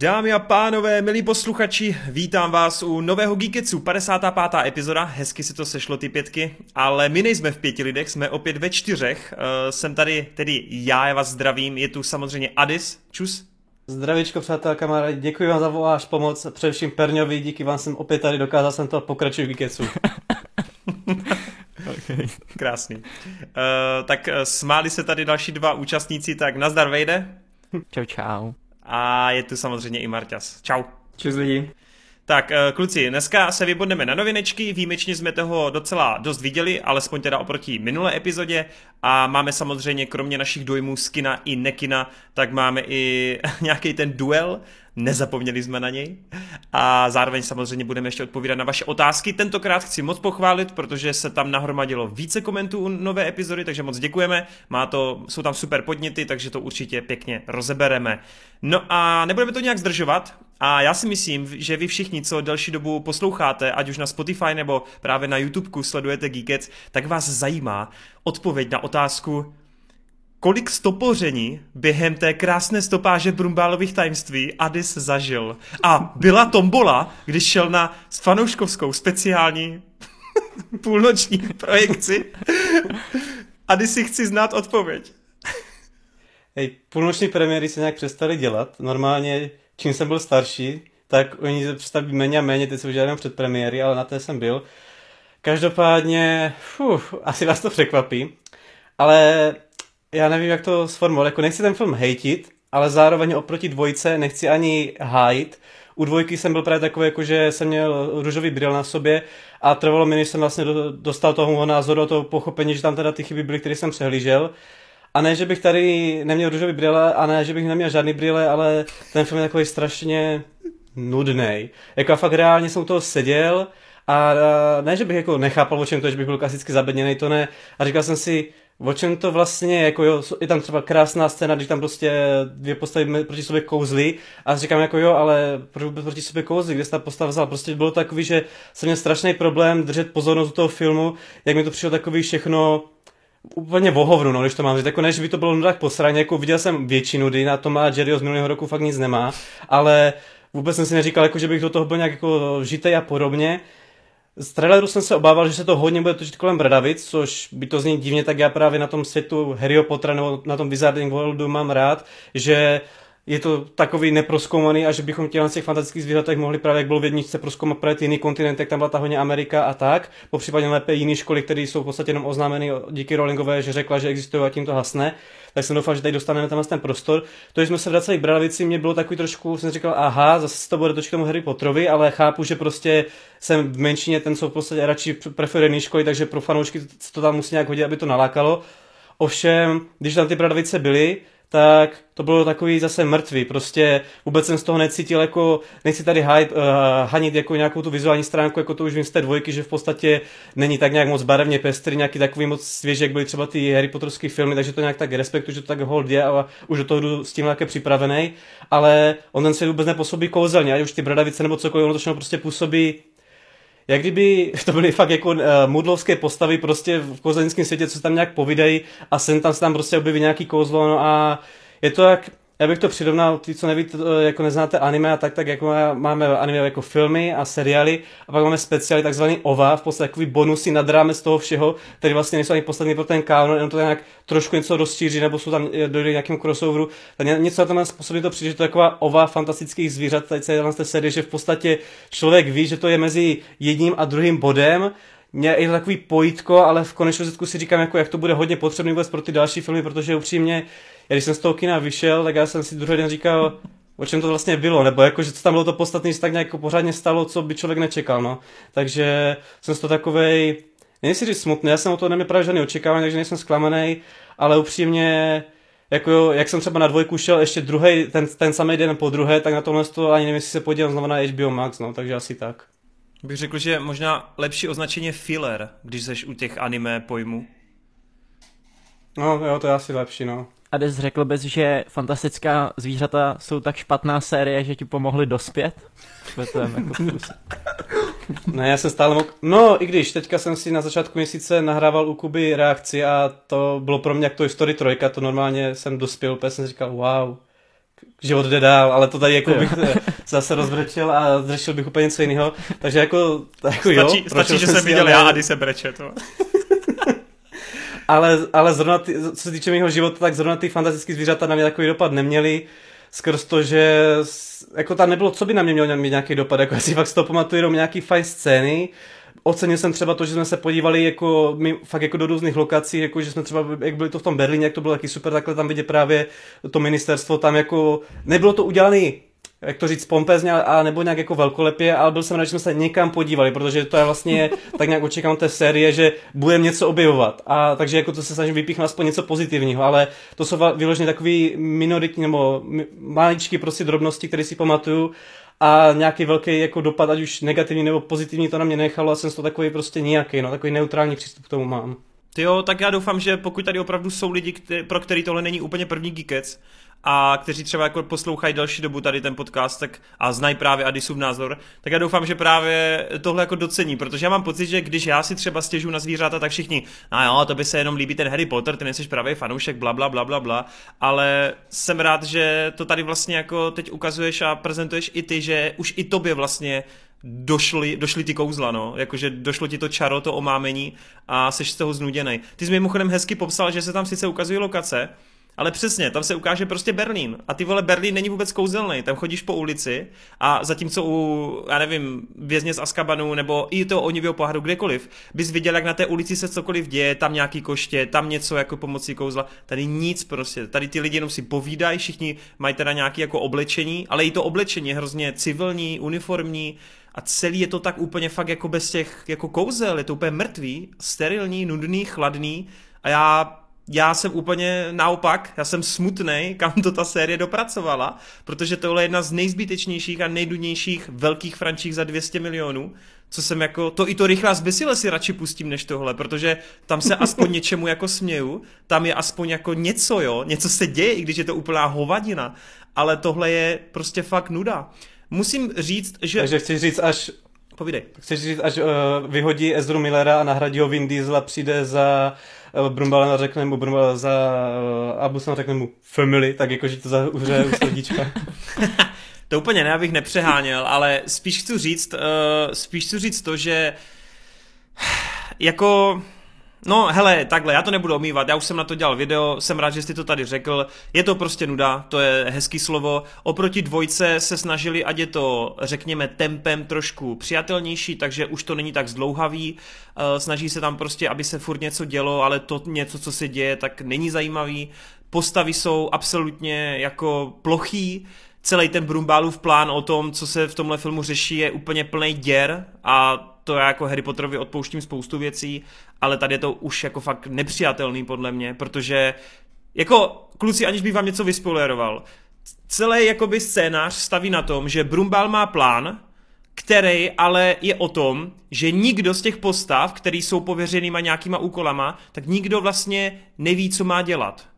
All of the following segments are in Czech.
Dámy a pánové, milí posluchači, vítám vás u nového Geeketsu, 55. epizoda, hezky si to sešlo ty pětky, ale my nejsme v pěti lidech, jsme opět ve čtyřech, uh, jsem tady, tedy já, já vás zdravím, je tu samozřejmě Adis, čus. Zdravíčko, přátel, kamarádi, děkuji vám za váš pomoc, především Perňovi, díky vám jsem opět tady dokázal jsem to pokračuji v Geeketsu. okay. Krásný. Uh, tak uh, smáli se tady další dva účastníci, tak nazdar Vejde. Čau, čau. A je tu samozřejmě i Marťas. Čau. Čus lidi. Tak, eh, kluci, dneska se vybodneme na novinečky, výjimečně jsme toho docela dost viděli, alespoň teda oproti minulé epizodě a máme samozřejmě kromě našich dojmů z kina i nekina, tak máme i nějaký ten duel, nezapomněli jsme na něj a zároveň samozřejmě budeme ještě odpovídat na vaše otázky. Tentokrát chci moc pochválit, protože se tam nahromadilo více komentů nové epizody, takže moc děkujeme, Má to, jsou tam super podněty, takže to určitě pěkně rozebereme. No a nebudeme to nějak zdržovat, a já si myslím, že vy všichni, co delší dobu posloucháte, ať už na Spotify nebo právě na YouTube sledujete Geekets, tak vás zajímá odpověď na otázku, kolik stopoření během té krásné stopáže Brumbálových tajemství Adis zažil. A byla tombola, když šel na fanouškovskou speciální půlnoční projekci. Adis si chci znát odpověď. Hej, půlnoční premiéry se nějak přestali dělat. Normálně čím jsem byl starší, tak oni se představí méně a méně, teď se už jenom před premiéry, ale na té jsem byl. Každopádně, fuh, asi vás to překvapí, ale já nevím, jak to sformulovat, jako nechci ten film hejtit, ale zároveň oproti dvojce nechci ani hájit. U dvojky jsem byl právě takový, jako že jsem měl růžový brýl na sobě a trvalo mi, než jsem vlastně dostal toho názoru a toho pochopení, že tam teda ty chyby byly, které jsem přehlížel. A ne, že bych tady neměl růžový brýle, a ne, že bych neměl žádný brýle, ale ten film je takový strašně nudný. Jako fakt reálně jsem u toho seděl a ne, že bych jako nechápal, o čem to je, že bych byl klasicky zabedněný, to ne. A říkal jsem si, o čem to vlastně, jako jo, je tam třeba krásná scéna, když tam prostě dvě postavy proti sobě kouzly a říkám jako jo, ale proč proti sobě kouzly, kde se ta postava vzala, prostě bylo takový, že jsem měl strašný problém držet pozornost u toho filmu, jak mi to přišlo takový všechno úplně vohovnu, no, když to mám říct. Jako ne, že by to bylo nudách posraně, jako viděl jsem většinu, kdy na to má Jerry z minulého roku fakt nic nemá, ale vůbec jsem si neříkal, jako, že bych do toho byl nějak jako žitej a podobně. Z traileru jsem se obával, že se to hodně bude točit kolem Bradavic, což by to zní divně, tak já právě na tom světu Harryho Pottera nebo na tom Wizarding Worldu mám rád, že je to takový neproskoumaný a že bychom na těch fantastických zvířatech mohli právě, jak bylo v jedničce, proskoumat právě jiný kontinent, jak tam byla ta hodně Amerika a tak, po případě lépe jiné školy, které jsou v podstatě jenom oznámeny díky Rowlingové, že řekla, že existují a tím to hasne. Tak jsem doufal, že tady dostaneme tam ten prostor. To, že jsme se vraceli k Bradavici, mě bylo takový trošku, jsem říkal, aha, zase to bude točit tomu Harry Potterovi, ale chápu, že prostě jsem v menšině ten, co v podstatě radši preferuje školy, takže pro fanoušky to tam musí nějak hodit, aby to nalákalo. Ovšem, když tam ty Bradavice byly, tak to bylo takový zase mrtvý, prostě vůbec jsem z toho necítil jako, nechci tady hype, uh, hanit jako nějakou tu vizuální stránku, jako to už vím z té dvojky, že v podstatě není tak nějak moc barevně pestrý, nějaký takový moc svěží, jak byly třeba ty Harry Potterské filmy, takže to nějak tak respektuju, že to tak hold je a už do toho jdu s tím nějaké připravený, ale on ten svět vůbec nepůsobí kouzelně, ať už ty bradavice nebo cokoliv, ono to prostě působí jak kdyby to byly fakt jako uh, mudlovské postavy prostě v kouzelnickém světě, co tam nějak povídají a sem tam se tam prostě objeví nějaký kouzlo no a je to jak, já bych to přirovnal, ty, co nevíte, eh, jako neznáte anime a tak, tak jako máme anime jako filmy a seriály a pak máme speciály takzvaný OVA, v podstatě takový bonusy nad rámec toho všeho, který vlastně nejsou ani poslední pro ten kánon, jenom to nějak trošku něco rozšíří, nebo jsou tam eh, dojde nějakým crossoveru. Tak něco na tom způsobí to přijde, že to je taková OVA fantastických zvířat, tady celé té série, že v podstatě člověk ví, že to je mezi jedním a druhým bodem, mě je to takový pojítko, ale v konečném si říkám, jako, jak to bude hodně potřebný vůbec pro ty další filmy, protože upřímně já když jsem z toho kina vyšel, tak já jsem si druhý den říkal, o čem to vlastně bylo, nebo jako, že co tam bylo to podstatné, že se tak nějak jako pořádně stalo, co by člověk nečekal, no. Takže jsem z toho takovej, nejsi říct smutný, já jsem o to neměl právě žádný očekávání, takže nejsem zklamaný, ale upřímně, jako jak jsem třeba na dvojku šel ještě druhý, ten, ten samý den po druhé, tak na tohle to ani nevím, jestli se podívám znovu na HBO Max, no, takže asi tak. Bych řekl, že možná lepší označení filler, když jsi u těch anime pojmů. No, jo, to je asi lepší, no. A dnes řekl bys, že fantastická zvířata jsou tak špatná série, že ti pomohli dospět? jako ne, já jsem stále mohl... No, i když teďka jsem si na začátku měsíce nahrával u Kuby reakci a to bylo pro mě jak to Story 3, to normálně jsem dospěl, úplně jsem říkal, wow, život jde dál, ale to tady jako bych zase rozbrečel a řešil bych úplně něco jiného. Takže jako, jako jo. Stačí, stačí že jsem viděl já a ty se breče to. Ale, ale zrovna, ty, co se týče mého života, tak zrovna ty fantastické zvířata na mě takový dopad neměly skrz to, že jako tam nebylo, co by na mě mělo mít nějaký dopad, jako já si fakt z toho pamatuju jenom nějaký fajn scény, Ocenil jsem třeba to, že jsme se podívali jako, my, fakt jako do různých lokací, jako že jsme třeba, jak byli to v tom Berlíně, jak to bylo taky super, takhle tam vidět právě to ministerstvo, tam jako, nebylo to udělané jak to říct, pompezně, a nebo nějak jako velkolepě, ale byl jsem rád, že jsme se někam podívali, protože to je vlastně, tak nějak očekám té série, že budeme něco objevovat. A takže jako to se snažím vypíchnout aspoň něco pozitivního, ale to jsou vyloženě takový minoritní nebo maličky prostě drobnosti, které si pamatuju a nějaký velký jako dopad, ať už negativní nebo pozitivní, to na mě nechalo a jsem to takový prostě nějaký, no, takový neutrální přístup k tomu mám. Ty jo, tak já doufám, že pokud tady opravdu jsou lidi, který, pro který tohle není úplně první geekec, a kteří třeba jako poslouchají další dobu tady ten podcast tak, a znají právě Adisův názor, tak já doufám, že právě tohle jako docení, protože já mám pocit, že když já si třeba stěžu na zvířata, tak všichni, no jo, to by se jenom líbí ten Harry Potter, ty nejsi právě fanoušek, bla, bla, bla, bla, bla, ale jsem rád, že to tady vlastně jako teď ukazuješ a prezentuješ i ty, že už i tobě vlastně došly, došly ty kouzla, no. Jakože došlo ti to čaro, to omámení a seš z toho znuděnej. Ty jsi mi mimochodem hezky popsal, že se tam sice ukazují lokace, ale přesně, tam se ukáže prostě Berlín. A ty vole, Berlín není vůbec kouzelný. Tam chodíš po ulici a zatímco u, já nevím, vězně z Askabanu nebo i toho onivého pohadu kdekoliv, bys viděl, jak na té ulici se cokoliv děje, tam nějaký koště, tam něco jako pomocí kouzla. Tady nic prostě. Tady ty lidi jenom si povídají, všichni mají teda nějaké jako oblečení, ale i to oblečení je hrozně civilní, uniformní, a celý je to tak úplně fakt jako bez těch jako kouzel, je to úplně mrtvý, sterilní, nudný, chladný a já já jsem úplně naopak, já jsem smutný, kam to ta série dopracovala, protože tohle je jedna z nejzbytečnějších a nejdudnějších velkých frančích za 200 milionů, co jsem jako, to i to rychlá zbysile si radši pustím než tohle, protože tam se aspoň něčemu jako směju, tam je aspoň jako něco, jo, něco se děje, i když je to úplná hovadina, ale tohle je prostě fakt nuda. Musím říct, že... Takže chci říct, až Povídej. Chceš říct, až uh, vyhodí Ezru Millera a nahradí ho Vin Diesel a přijde za uh, Brumbalena řekne mu Brumbala za uh, Abusan řekne mu Family, tak jakože to zahře u srdíčka. to úplně ne, abych nepřeháněl, ale spíš chci říct, uh, spíš chci říct to, že jako No, hele, takhle, já to nebudu omývat, já už jsem na to dělal video, jsem rád, že jsi to tady řekl, je to prostě nuda, to je hezký slovo, oproti dvojce se snažili, ať je to, řekněme, tempem trošku přijatelnější, takže už to není tak zdlouhavý, uh, snaží se tam prostě, aby se furt něco dělo, ale to něco, co se děje, tak není zajímavý, postavy jsou absolutně jako plochý, celý ten Brumbálův plán o tom, co se v tomhle filmu řeší, je úplně plný děr a to já jako Harry Potterovi odpouštím spoustu věcí, ale tady je to už jako fakt nepřijatelný podle mě, protože jako kluci, aniž bych vám něco vyspoileroval, celý jakoby scénář staví na tom, že Brumbal má plán, který ale je o tom, že nikdo z těch postav, který jsou pověřenýma nějakýma úkolama, tak nikdo vlastně neví, co má dělat.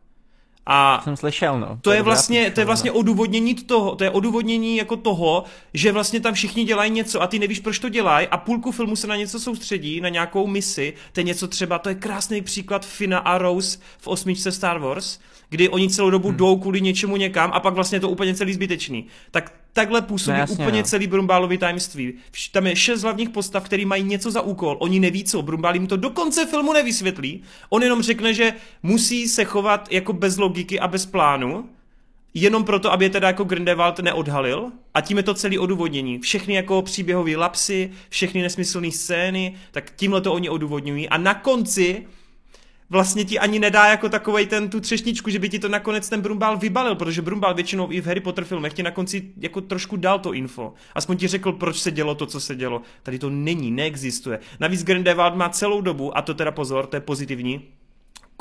A jsem slyšel, no. To, to je vlastně, to je vlastně odůvodnění toho, to je odůvodnění jako toho, že vlastně tam všichni dělají něco a ty nevíš, proč to dělají a půlku filmu se na něco soustředí, na nějakou misi, to je něco třeba, to je krásný příklad Fina a Rose v osmičce Star Wars, kdy oni celou dobu hmm. jdou kvůli něčemu někam a pak vlastně to úplně celý zbytečný. Tak takhle působí no, jasně, úplně no. celý Brumbálový tajemství. Tam je šest hlavních postav, který mají něco za úkol. Oni neví co, Brumbál jim to do konce filmu nevysvětlí. On jenom řekne, že musí se chovat jako bez logiky a bez plánu, jenom proto, aby je teda jako Grindelwald neodhalil a tím je to celý odůvodnění. Všechny jako příběhové lapsy, všechny nesmyslné scény, tak tímhle to oni odůvodňují a na konci vlastně ti ani nedá jako takovej ten tu třešničku, že by ti to nakonec ten Brumbál vybalil, protože Brumbál většinou i v Harry Potter filmech ti na konci jako trošku dal to info. Aspoň ti řekl, proč se dělo to, co se dělo. Tady to není, neexistuje. Navíc Grindelwald má celou dobu, a to teda pozor, to je pozitivní,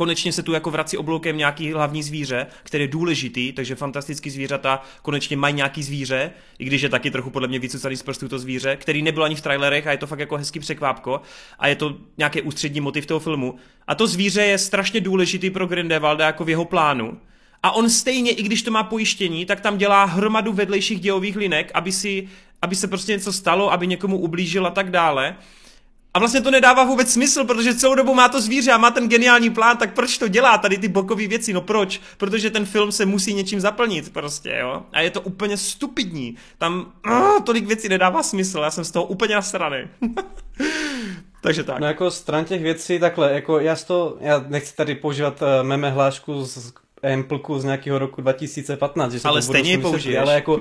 konečně se tu jako vrací obloukem nějaký hlavní zvíře, který je důležitý, takže fantastický zvířata konečně mají nějaký zvíře, i když je taky trochu podle mě vycucaný z prstů to zvíře, který nebyl ani v trailerech a je to fakt jako hezký překvápko a je to nějaký ústřední motiv toho filmu. A to zvíře je strašně důležitý pro Grindelwalda jako v jeho plánu. A on stejně, i když to má pojištění, tak tam dělá hromadu vedlejších dějových linek, aby, si, aby se prostě něco stalo, aby někomu ublížil a tak dále A vlastně to nedává vůbec smysl, protože celou dobu má to zvíře a má ten geniální plán, tak proč to dělá tady ty bokové věci? No proč? Protože ten film se musí něčím zaplnit prostě, jo? A je to úplně stupidní. Tam uh, tolik věcí nedává smysl, já jsem z toho úplně nasraný. Takže tak. No jako stran těch věcí, takhle, jako já, to, já nechci tady používat uh, meme hlášku z Amplku z nějakého roku 2015, že se ale to stejně ji použiješ. Ale jako,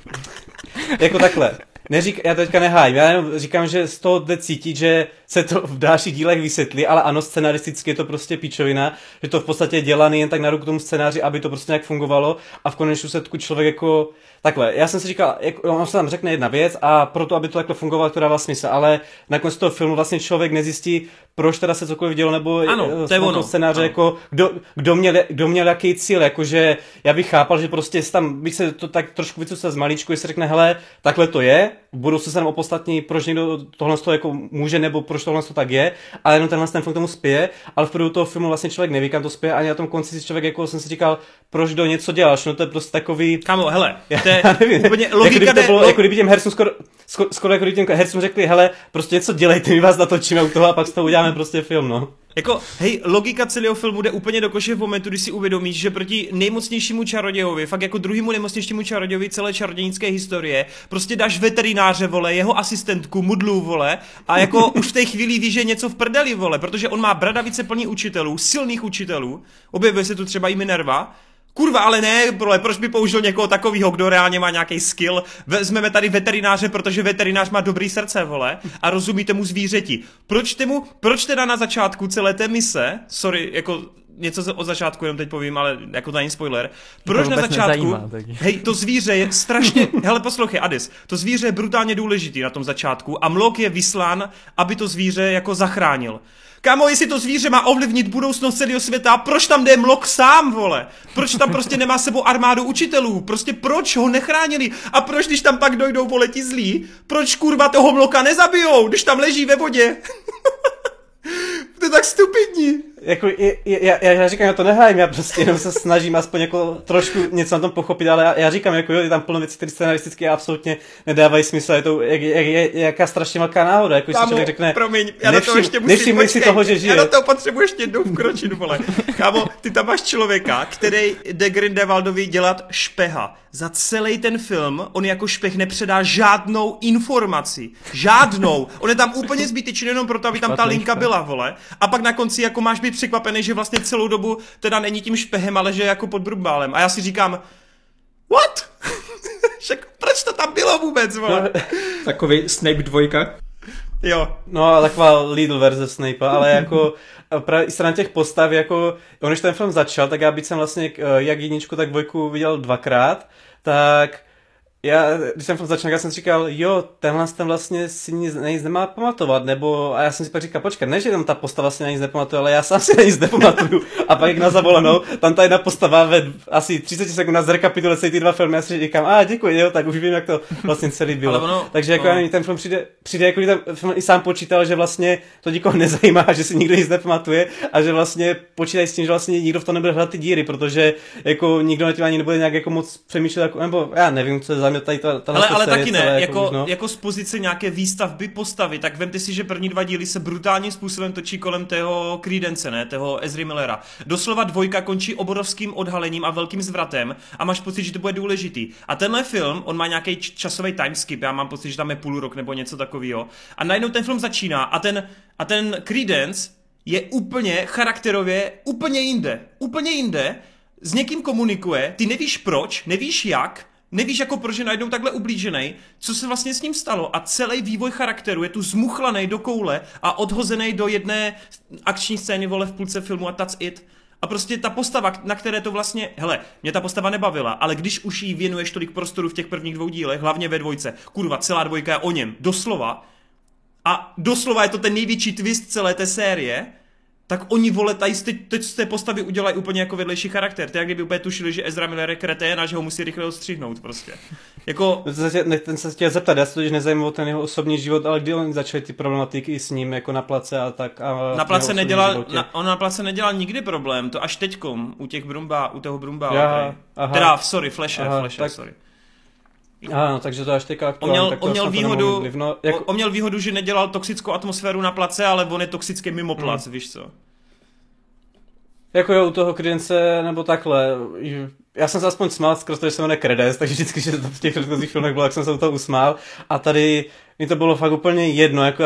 jako takhle, Neřík, já teďka nehájím, já jenom říkám, že z toho jde cítit, že se to v dalších dílech vysvětlí, ale ano, scenaristicky je to prostě pičovina, že to v podstatě dělaný jen tak na ruku tomu scénáři, aby to prostě nějak fungovalo a v konečnu se člověk jako Takhle, já jsem si říkal, jak, on se tam řekne jedna věc a proto, aby to takhle fungovalo, to dává smysl, ale nakonec toho filmu vlastně člověk nezjistí, proč teda se cokoliv dělo, nebo ano, to je ono. scénáře, ano. jako kdo, kdo, měl, kdo měl jaký cíl, jakože já bych chápal, že prostě tam bych se to tak trošku vycucal z maličku, jestli řekne, hele, takhle to je, budou se tam opostatní, proč někdo tohle to jako může, nebo proč tohle to tak je, ale jenom tenhle ten film k tomu spěje, ale v průběhu toho filmu vlastně člověk neví, kam to spěje, ani na tom konci si člověk jako jsem si říkal, proč do něco děláš, no to je prostě takový... Kamo, hele, to je nevím, úplně jako logika jako kdyby, to bylo, jako kdyby těm hercům skoro, skoro, skoro jako kdyby těm hercům řekli, hele, prostě něco dělejte, my vás natočíme u toho a pak z toho uděláme prostě film, no. Jako, hej, logika celého filmu jde úplně do koše v momentu, kdy si uvědomíš, že proti nejmocnějšímu čarodějovi, fakt jako druhému nejmocnějšímu čarodějovi celé čarodějnické historie, prostě dáš veterináře, vole, jeho asistentku, mudlu, vole, a jako už v té chvíli víš, že něco v prdeli, vole, protože on má bradavice plný učitelů, silných učitelů, objevuje se tu třeba i Minerva, Kurva, ale ne, bro, proč by použil někoho takového, kdo reálně má nějaký skill? Vezmeme tady veterináře, protože veterinář má dobrý srdce, vole, a rozumí tomu zvířeti. Proč temu, proč teda na začátku celé té mise, sorry, jako něco od začátku jenom teď povím, ale jako to není spoiler. Proč to na začátku, nezajímá, hej, to zvíře je strašně, hele poslouchej, Adis, to zvíře je brutálně důležitý na tom začátku a Mlok je vyslán, aby to zvíře jako zachránil. Kámo, jestli to zvíře má ovlivnit budoucnost celého světa, proč tam jde Mlok sám, vole? Proč tam prostě nemá sebou armádu učitelů? Prostě proč ho nechránili? A proč, když tam pak dojdou, vole, ti zlí, proč kurva toho Mloka nezabijou, když tam leží ve vodě? to je tak stupidní jako, já, já, já říkám, já to nehájím, já prostě jenom se snažím aspoň jako trošku něco na tom pochopit, ale já, já říkám, jako jo, je tam plno věcí, které scenaristicky absolutně nedávají smysl, je to jak, jak, jak, jaká strašně velká náhoda, jako Kámo, si člověk řekne, promiň, já nevšim, to ještě musím, počkej, si toho, že žije. Já do toho potřebuji ještě jednou vkročit, vole. Kámo, ty tam máš člověka, který jde Grindelwaldovi dělat špeha. Za celý ten film on jako špech nepředá žádnou informaci. Žádnou. On je tam úplně zbytečný jenom proto, aby tam ta linka byla, vole. A pak na konci jako máš být překvapený, že vlastně celou dobu teda není tím špehem, ale že je jako pod brumbálem. A já si říkám, what? Však proč to tam bylo vůbec, vole? Takový Snape dvojka. Jo. No, taková Lidl verze Snape, ale jako právě stran těch postav, jako, on když ten film začal, tak já bych jsem vlastně eh, jak jedničku, tak dvojku viděl dvakrát, tak já, když jsem začal, já jsem si říkal, jo, tenhle ten vlastně si nic, nic nemá pamatovat, nebo, a já jsem si pak říkal, počkej, ne, že tam ta postava vlastně na nic nepamatuje, ale já sám si na nic nepamatuju. A pak jak na zavolenou, tam ta jedna postava ve asi 30 sekund zrekapituluje celý ty dva filmy, já si říkám, a děkuji, jo, tak už vím, jak to vlastně celý bylo. Ono, Takže jako no. ten film přijde, přijde jako ten film i sám počítal, že vlastně to nikoho nezajímá, že si nikdo nic nepamatuje a že vlastně počítají s tím, že vlastně nikdo v tom nebude hledat ty díry, protože jako nikdo na tím ani nebude nějak jako moc přemýšlet, jako, nebo já nevím, co je za mě tady to, ale, ale taky ne, jako, jako, no. jako z pozice nějaké výstavby postavy, tak vemte si, že první dva díly se brutálním způsobem točí kolem tého Credence, ne, toho Ezry Millera. Doslova dvojka končí obrovským odhalením a velkým zvratem a máš pocit, že to bude důležitý. A tenhle film, on má nějaký časový timeskip, já mám pocit, že tam je půl rok nebo něco takového. A najednou ten film začíná a ten, a ten Credence je úplně charakterově úplně jinde. Úplně jinde s někým komunikuje, ty nevíš proč, nevíš jak, nevíš jako proč je najednou takhle ublížený, co se vlastně s ním stalo? A celý vývoj charakteru je tu zmuchlaný do koule a odhozený do jedné akční scény vole v půlce filmu a that's it. A prostě ta postava, na které to vlastně, hele, mě ta postava nebavila, ale když už jí věnuješ tolik prostoru v těch prvních dvou dílech, hlavně ve dvojce, kurva, celá dvojka je o něm, doslova, a doslova je to ten největší twist celé té série, tak oni vole, tady teď, teď z té postavy udělají úplně jako vedlejší charakter. To jak kdyby úplně tušili, že Ezra Miller je kretén a že ho musí rychle odstřihnout prostě. Jako... Ten se, ne, ten se chtěl zeptat, já se totiž nezajímal ten jeho osobní život, ale kdy on začal ty problematiky s ním jako na place a tak. A na place nedělal, na, on na place nedělal nikdy problém, to až teďkom, u těch Brumba, u toho Brumba. Já, aha, teda, sorry, Flashe, Flashe, tak, sorry. Ano, takže to až teďka On aktuálně, měl, tak to on měl výhodu, vlivno- jak... jako, on měl výhodu, že nedělal toxickou atmosféru na place, ale on je toxický mimo plac, Hmm. víš co. Jako jo, u toho Credence, nebo takhle, já jsem se aspoň smál skrz to, že se jmenuje Credence, takže vždycky, že to v těch předchozích filmech bylo, jak jsem se u toho usmál. A tady mi to bylo fakt úplně jedno, jako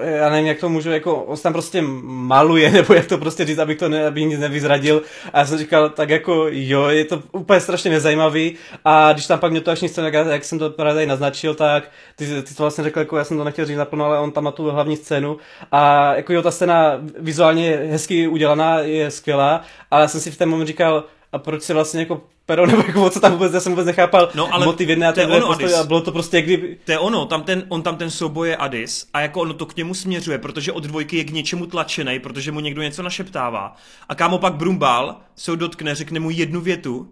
já nevím, jak to můžu, jako on tam prostě maluje, nebo jak to prostě říct, abych to ne, abych nic nevyzradil. A já jsem říkal, tak jako jo, je to úplně strašně nezajímavý. A když tam pak mě to až nic jak, jak jsem to právě tady naznačil, tak ty, ty to vlastně řekl, jako já jsem to nechtěl říct naplno, ale on tam má tu hlavní scénu. A jako jo, ta scéna vizuálně hezky udělaná, je skvělá, ale já jsem si v ten moment říkal, a proč se vlastně jako pero, nebo jako co tam vůbec, já jsem vůbec nechápal No, ale motiv jedné a té ono, postavy a bylo to prostě jak kdyby, To je ono, tam ten, on tam ten souboj je Adis a jako ono to k němu směřuje, protože od dvojky je k něčemu tlačený, protože mu někdo něco našeptává. A kámo pak Brumbal se ho dotkne, řekne mu jednu větu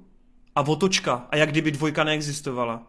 a otočka. A jak kdyby dvojka neexistovala.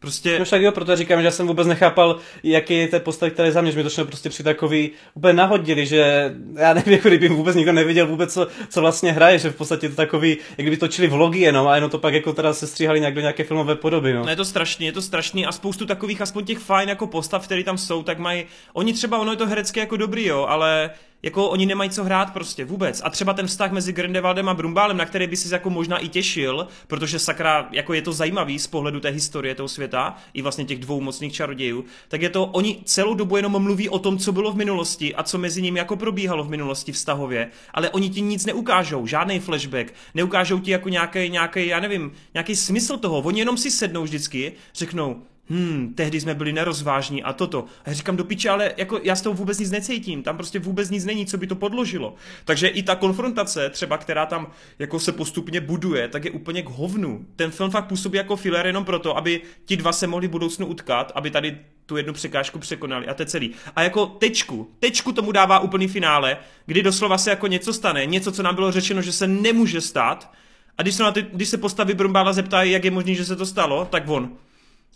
Prostě... No však jo, proto říkám, že já jsem vůbec nechápal, jaký je ten postavy, které za mě, že mi to šlo prostě při takový úplně nahodili, že já nevím, jako kdyby vůbec nikdo nevěděl vůbec, co, co vlastně hraje, že v podstatě to takový, jak kdyby točili vlogy jenom a jenom to pak jako teda se stříhali nějak do nějaké filmové podoby, no. No je to strašný, je to strašný a spoustu takových aspoň těch fajn jako postav, které tam jsou, tak mají, oni třeba, ono je to herecké jako dobrý, jo, ale jako oni nemají co hrát prostě vůbec. A třeba ten vztah mezi Grindelwaldem a Brumbálem, na který by si jako možná i těšil, protože sakra, jako je to zajímavý z pohledu té historie toho světa, i vlastně těch dvou mocných čarodějů, tak je to, oni celou dobu jenom mluví o tom, co bylo v minulosti a co mezi nimi jako probíhalo v minulosti vztahově, ale oni ti nic neukážou, žádný flashback, neukážou ti jako nějaký, nějaký, já nevím, nějaký smysl toho, oni jenom si sednou vždycky, řeknou, hm, tehdy jsme byli nerozvážní a toto. A já říkám do piče, ale jako já s toho vůbec nic necítím, tam prostě vůbec nic není, co by to podložilo. Takže i ta konfrontace, třeba která tam jako se postupně buduje, tak je úplně k hovnu. Ten film fakt působí jako filler jenom proto, aby ti dva se mohli budoucnu utkat, aby tady tu jednu překážku překonali a to celý. A jako tečku, tečku tomu dává úplný finále, kdy doslova se jako něco stane, něco, co nám bylo řečeno, že se nemůže stát, a když se, na ty, když se postavy Brumbála zeptají, jak je možné, že se to stalo, tak on,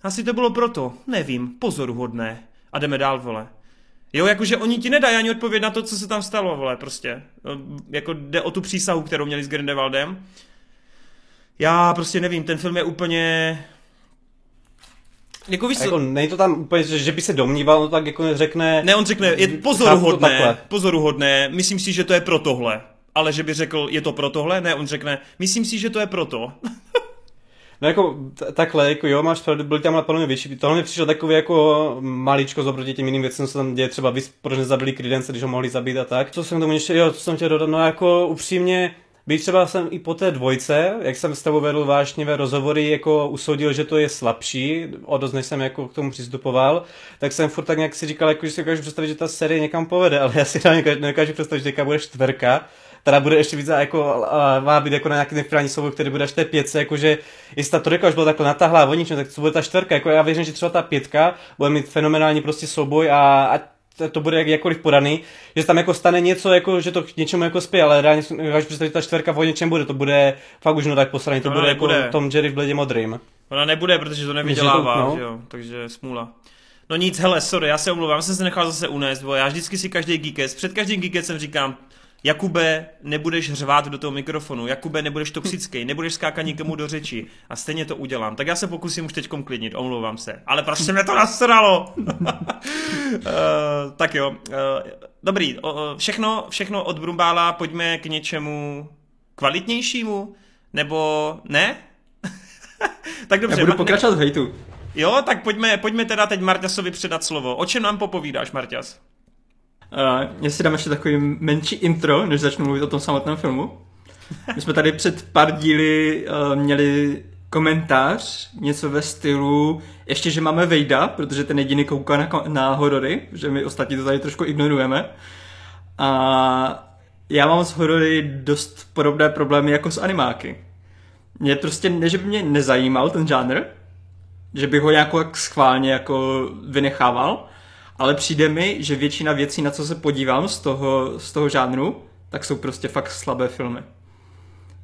asi to bylo proto, nevím, pozoruhodné. A jdeme dál, vole. Jo, jakože oni ti nedají ani odpověď na to, co se tam stalo, vole, prostě. No, Jako jde o tu přísahu, kterou měli s Grindelwaldem. Já prostě nevím, ten film je úplně... Jako víš Jako není to tam úplně, že, že by se domníval, no tak jako řekne... ne, on řekne, je pozoruhodné, pozoruhodné, myslím si, že to je pro tohle. Ale že by řekl, je to pro tohle? Ne, on řekne, myslím si, že to je proto. No jako takhle, jako jo, máš pravdu, byl tam podle mě větší. Tohle mi přišlo takový jako maličko oproti těm jiným věcem, co tam děje, třeba víc, proč nezabili Credence, když ho mohli zabít a tak. Co jsem tomu ještě, jo, co jsem chtěl dodat, no jako upřímně, Byť třeba jsem i po té dvojce, jak jsem s tebou vedl vášnivé rozhovory, jako usoudil, že to je slabší, o dost než jsem jako k tomu přistupoval, tak jsem furt tak nějak si říkal, jako, že si dokážu představit, že ta série někam povede, ale já si reálně nedokážu představit, že bude čtverka, teda bude ještě víc jako, má být jako na nějaký nefinální souboj, který bude až té pětce, jakože jestli ta trojka už byla takhle natáhlá o ničem, tak co bude ta čtvrka, jako já věřím, že třeba ta pětka bude mít fenomenální prostě souboj a, a to- to bude jak, jakkoliv podaný, že tam jako stane něco, jako, že to k něčemu jako spí, ale reálně si představit, že ta čtverka o něčem bude, to bude fakt už no tak posraný, to No, bude nebude. jako Tom Jerry v bledě modrým. Ona nebude, protože to nevydělává, že to- no? že jo, takže smůla. No nic, hele, sorry, já se omlouvám, jsem se nechal zase unést, bo já vždycky si každý geekec, před každým geekecem říkám, Jakube, nebudeš řvát do toho mikrofonu, Jakube, nebudeš toxický, nebudeš skákat nikomu do řeči a stejně to udělám. Tak já se pokusím už teďkom klidnit, omlouvám se. Ale prostě mě to nasralo. uh, tak jo, uh, dobrý, uh, všechno, všechno od Brumbála, pojďme k něčemu kvalitnějšímu, nebo ne? tak dobře. Já budu pokračovat v hejtu. Jo, tak pojďme, pojďme teda teď Marťasovi předat slovo. O čem nám popovídáš, Marťas? Uh, si dám ještě takový menší intro, než začnu mluvit o tom samotném filmu. My jsme tady před pár díly uh, měli komentář, něco ve stylu, ještě, že máme Vejda, protože ten jediný kouká na, na horory, že my ostatní to tady trošku ignorujeme. A já mám s horory dost podobné problémy jako s animáky. Mě prostě, ne, že by mě nezajímal ten žánr, že bych ho nějak jak schválně jako vynechával, ale přijde mi, že většina věcí, na co se podívám z toho, z toho žánru, tak jsou prostě fakt slabé filmy.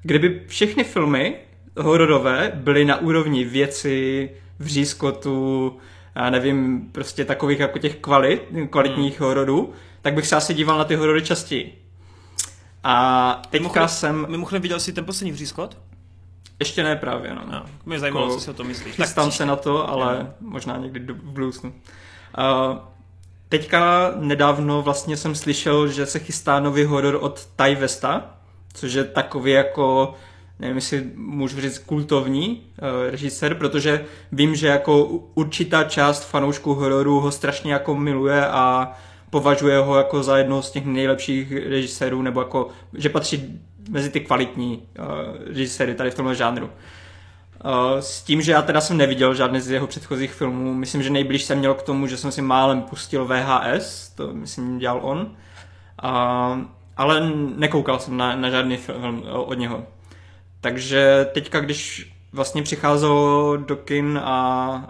Kdyby všechny filmy hororové byly na úrovni věci, vřízkotu, já nevím, prostě takových jako těch kvalit, kvalitních hmm. hororů, tak bych se asi díval na ty horory častěji. A teďka Mimochodem- jsem... Mimochodem viděl jsi ten poslední vřízkot? Ještě ne právě, no. No, mě zajímalo, Jako- co si o to myslíš. Chystám příště. se na to, ale možná někdy do- v budoucnu. Uh, teďka nedávno vlastně jsem slyšel, že se chystá nový horor od Ty Westa, což je takový jako, nevím, jestli můžu říct kultovní uh, režisér, protože vím, že jako určitá část fanoušků hororu ho strašně jako miluje a považuje ho jako za jednoho z těch nejlepších režisérů, nebo jako, že patří mezi ty kvalitní uh, režiséry tady v tomhle žánru. Uh, s tím, že já teda jsem neviděl žádný z jeho předchozích filmů, myslím, že nejblíž jsem měl k tomu, že jsem si málem pustil VHS, to myslím dělal on, uh, ale nekoukal jsem na, na žádný film od něho. Takže teďka, když vlastně přicházel do kin a,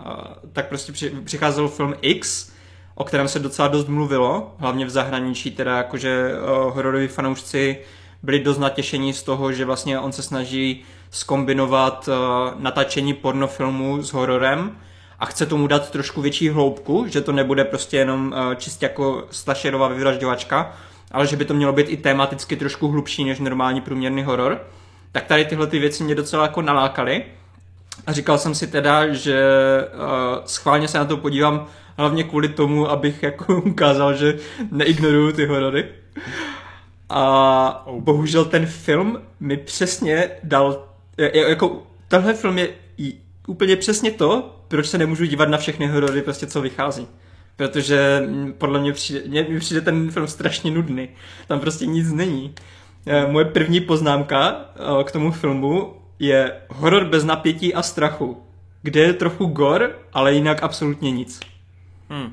a tak prostě při, přicházel film X, o kterém se docela dost mluvilo, hlavně v zahraničí, teda jakože uh, hororoví fanoušci byli dost natěšení z toho, že vlastně on se snaží skombinovat uh, natáčení pornofilmu s hororem a chce tomu dát trošku větší hloubku, že to nebude prostě jenom uh, čistě jako slasherová vyvražďovačka, ale že by to mělo být i tematicky trošku hlubší než normální průměrný horor. Tak tady tyhle ty věci mě docela jako nalákaly. A říkal jsem si teda, že uh, schválně se na to podívám hlavně kvůli tomu, abych jako ukázal, že neignoruju ty horory. A bohužel ten film mi přesně dal, jako tenhle film je úplně přesně to, proč se nemůžu dívat na všechny horory, prostě co vychází. Protože podle mě přijde, mě, mi přijde ten film strašně nudný. Tam prostě nic není. Eh, Moje první poznámka eh, k tomu filmu je horor bez napětí a strachu, kde je trochu gor, ale jinak absolutně nic. Hm.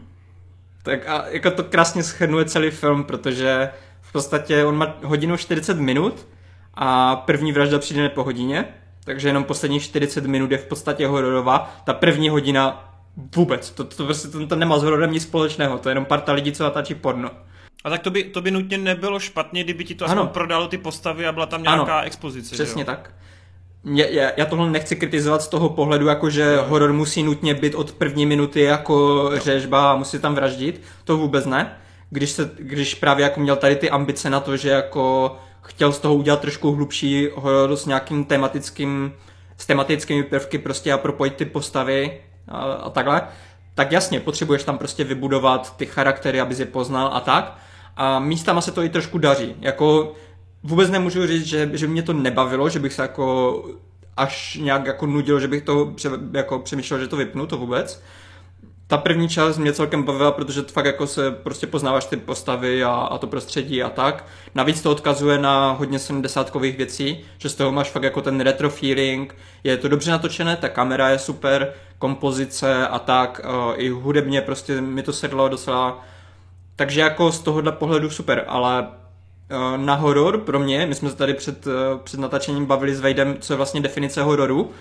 Tak a jako to krásně schrnuje celý film, protože v podstatě on má hodinu 40 minut a první vražda přijde po hodině, takže jenom posledních 40 minut je v podstatě hororová. Ta první hodina vůbec, to, to, prostě, to, to nemá s hororem nic společného, to je jenom parta lidí, co natáčí porno. A tak to by, to by nutně nebylo špatně, kdyby ti to aspoň Ano. prodalo ty postavy a byla tam nějaká Ano. expozice. Přesně jo? tak. Mě, já, já tohle nechci kritizovat z toho pohledu, jako že horor musí nutně být od první minuty jako řežba a musí tam vraždit. To vůbec ne. Když, se, když právě jako měl tady ty ambice na to, že jako chtěl z toho udělat trošku hlubší horor s nějakým tematickým, s tematickými prvky prostě a propojit ty postavy a, a takhle, tak jasně, potřebuješ tam prostě vybudovat ty charaktery, abys je poznal a tak. A místama se to i trošku daří. Jako vůbec nemůžu říct, že, že mě to nebavilo, že bych se jako až nějak jako nudil, že bych to pře, jako přemýšlel, že to vypnu, to vůbec. Ta první část mě celkem bavila, protože to fakt jako se prostě poznáváš ty postavy a, a to prostředí a tak. Navíc to odkazuje na hodně 70 věcí, že z toho máš fakt jako ten retro feeling, je to dobře natočené, ta kamera je super, kompozice a tak, uh, i hudebně prostě mi to sedlo docela takže jako z tohohle pohledu super, ale eh, na horor pro mě, my jsme se tady před, eh, před natáčením bavili s Vejdem, co je vlastně definice hororu.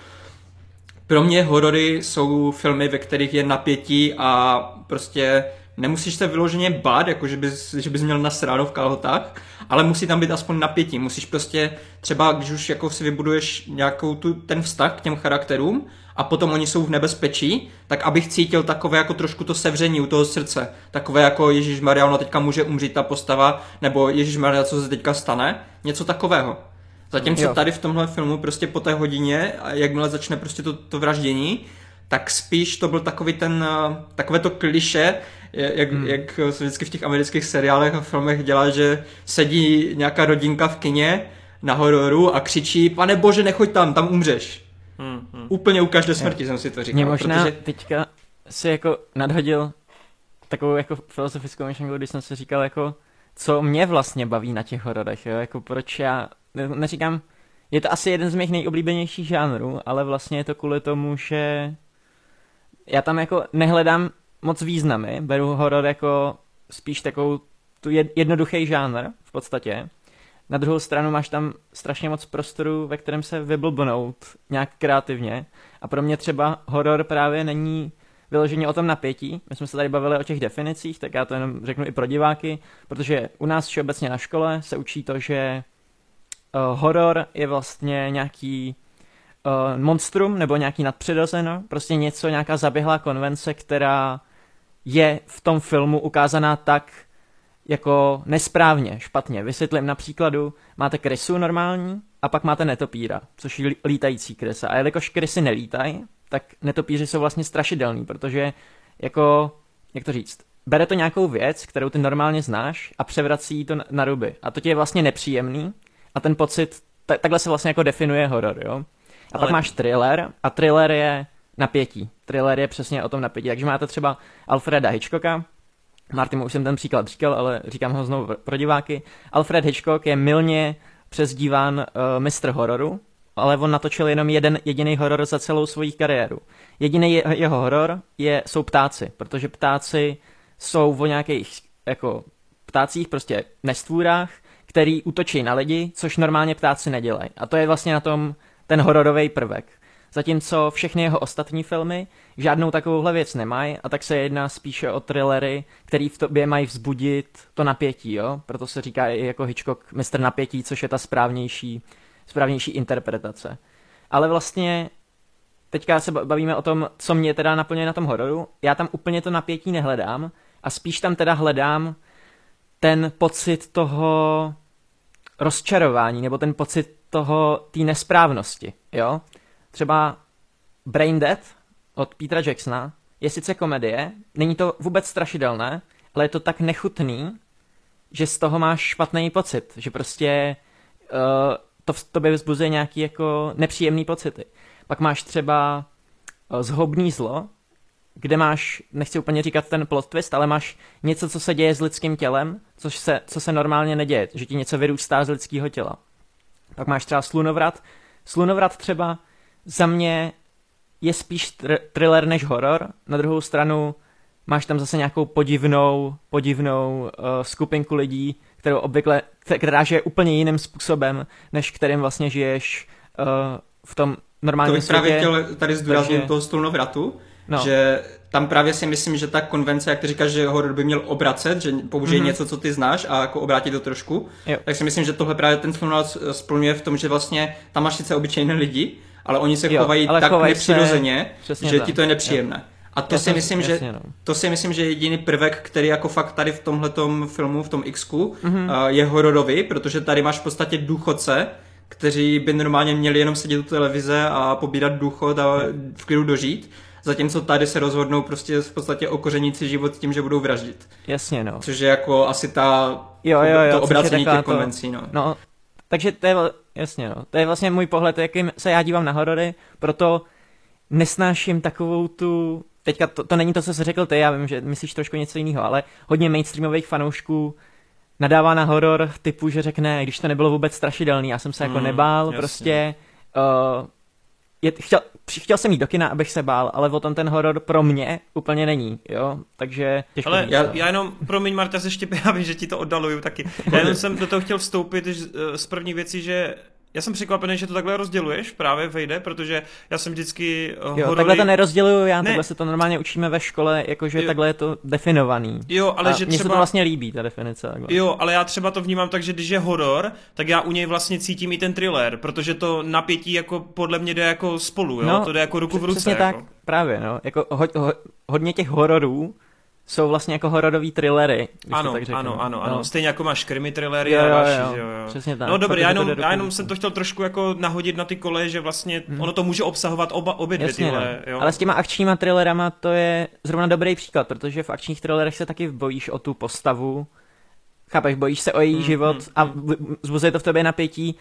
Pro mě horory jsou filmy, ve kterých je napětí a prostě nemusíš se vyloženě bát, jako že bys, že bys měl nasráno v kalhotách, ale musí tam být aspoň napětí. Musíš prostě třeba, když už jako si vybuduješ nějakou tu, ten vztah k těm charakterům a potom oni jsou v nebezpečí, tak abych cítil takové jako trošku to sevření u toho srdce. Takové jako Ježíš Maria, ona teďka může umřít ta postava, nebo Ježíš Maria, co se teďka stane. Něco takového. Zatímco Jo. tady v tomhle filmu prostě po té hodině, a jakmile začne prostě to, to vraždění, tak spíš to byl takový ten, eh, takové to kliše, jak, hmm. jak se vždycky v těch amerických seriálech a filmech dělá, že sedí nějaká rodinka v kině na hororu a křičí, pane bože, nechoď tam, tam umřeš. Hm, hm. Úplně u každé smrti jsem si to říkal. Mě možná protože... teďka si jako nadhodil takovou jako filozofickou myšlenku, když jsem si říkal jako, co mě vlastně baví na těch hororech, jo? jako proč já, neříkám, je to asi jeden z mých nejoblíbenějších žánrů, ale vlastně je to kvůli tomu, že já tam jako nehledám moc významy, beru horor jako spíš takovou tu jed- jednoduchý žánr v podstatě. Na druhou stranu máš tam strašně moc prostoru, ve kterém se vyblbnout nějak kreativně. A pro mě třeba horor právě není vyloženě o tom napětí. My jsme se tady bavili o těch definicích, tak já to jenom řeknu i pro diváky, protože u nás všeobecně na škole se učí to, že uh, horor je vlastně nějaký uh, monstrum nebo nějaký nadpřirozeno, prostě něco, nějaká zaběhlá konvence, která je v tom filmu ukázaná tak, jako nesprávně, špatně. Vysvětlím na příkladu, máte krysu normální a pak máte netopíra, což je lítající krysa. A jelikož krysy nelítají, tak netopíři jsou vlastně strašidelní, protože jako, jak to říct, bere to nějakou věc, kterou ty normálně znáš a převrací to na ruby. A to ti je vlastně nepříjemný a ten pocit, t- takhle se vlastně jako definuje horor, jo. A Ale... pak máš thriller a thriller je napětí. Thriller je přesně o tom napětí. Takže máte třeba Alfreda Hitchcocka, Martin, už jsem ten příklad říkal, ale říkám ho znovu pro diváky. Alfred Hitchcock je milně přezdíván uh, mistr hororu, ale on natočil jenom jeden jediný horor za celou svoji kariéru. Jediný je, jeho horor je, jsou ptáci, protože ptáci jsou o nějakých jako ptácích, prostě nestvůrách, který útočí na lidi, což normálně ptáci nedělají. A to je vlastně na tom ten hororový prvek. Zatímco všechny jeho ostatní filmy žádnou takovouhle věc nemají a tak se jedná spíše o thrillery, který v tobě mají vzbudit to napětí, jo? Proto se říká i jako Hitchcock mistr napětí, což je ta správnější, správnější interpretace. Ale vlastně teďka se bavíme o tom, co mě teda naplňuje na tom hororu. Já tam úplně to napětí nehledám a spíš tam teda hledám ten pocit toho rozčarování nebo ten pocit toho té nesprávnosti, jo? Třeba Brain Dead od Petra Jacksona je sice komedie, není to vůbec strašidelné, ale je to tak nechutný, že z toho máš špatný pocit, že prostě uh, to v tobě vzbuzuje nějaký jako nepříjemný pocity. Pak máš třeba uh, zhobný zlo, kde máš, nechci úplně říkat ten plot twist, ale máš něco, co se děje s lidským tělem, což se, co se normálně neděje, že ti něco vyrůstá z lidského těla. Pak máš třeba slunovrat. Slunovrat třeba za mě je spíš tr- thriller než horor. Na druhou stranu máš tam zase nějakou podivnou, podivnou uh, skupinku lidí, kterou obvykle, která žije úplně jiným způsobem, než kterým vlastně žiješ uh, v tom normálním To bych světě. právě chtěl tady zdůraznit takže- toho slunovratu, No. že tam právě si myslím, že ta konvence, jak ty říkáš, že horor by měl obracet, že použije Mhm. něco, co ty znáš a jako obrátit to trošku, Jo. tak si myslím, že tohle právě ten slunovrat splňuje v tom, že vlastně tam máš sice obyčejné lidi, ale oni se Jo, chovají tak chovají se- nepřirozeně, přesně že tak. ti to je nepříjemné. A to Já si myslím, že jasně, no. to si myslím, že je jediný prvek, který jako fakt tady v tomhletom filmu, v tom x Mhm. mm-hmm. je hororový, protože tady máš v podstatě důchodce, kteří by normálně měli jenom sedět u televize a pobírat důchod a v klidu dožít. Zatímco tady se rozhodnou prostě v podstatě okořenit si život tím, že budou vraždit. Jasně, no. Což je jako asi ta, Jo, jo, jo, to obrácení těch to- konvencí. No. No, takže to je, jasně, no. To je vlastně můj pohled, jakým se já dívám na horory, proto nesnáším takovou tu, teďka to, to není to, co jsi řekl ty, já vím, že myslíš trošku něco jiného, ale hodně mainstreamových fanoušků nadává na horor typu, že řekne, když to nebylo vůbec strašidelný, já jsem se jako Mm, nebál, jasně. prostě uh, je, chtěl, chtěl jsem jít do kina, abych se bál, ale o tom ten horor pro mě úplně není, jo, takže těžko Ale já, já jenom, promiň Marta, se ještě já vím, že ti to oddaluju taky. Já jenom jsem do toho chtěl vstoupit eh, z první věcí, že já jsem překvapený, že to takhle rozděluješ právě vejde, protože já jsem vždycky eh, Jo, horory... takhle to nerozděluju já, Ne. takhle se to normálně učíme ve škole, jakože Jo. takhle je to definovaný. Jo, ale a že mně se třeba... to vlastně líbí, ta definice. Takhle. Jo, ale já třeba to vnímám tak, že když je horor, tak já u něj vlastně cítím i ten thriller, protože to napětí jako podle mě jde jako spolu, jo? No, to jde jako ruku v ruce. Přesně jako. tak, právě, no. Jako ho, ho, hodně těch hororů jsou vlastně jako hororový thrillery, Ano, to tak řeknu. ano, ano, ano. No. Stejně jako máš krimi thrillery Jo, a další, jo, jo, jo. přesně tak. No dobrý, já jenom, já jenom jsem to chtěl trošku jako nahodit na ty koleje, že vlastně Mhm. ono to může obsahovat oba, obě dvě Jasně, tyhle, no. jo. Ale s těma akčníma thrillerama to je zrovna dobrý příklad, protože v akčních thrillerech se taky bojíš o tu postavu, chápeš, bojíš se o její Mm, život mm, a v- vzbuzuje to v tobě napětí,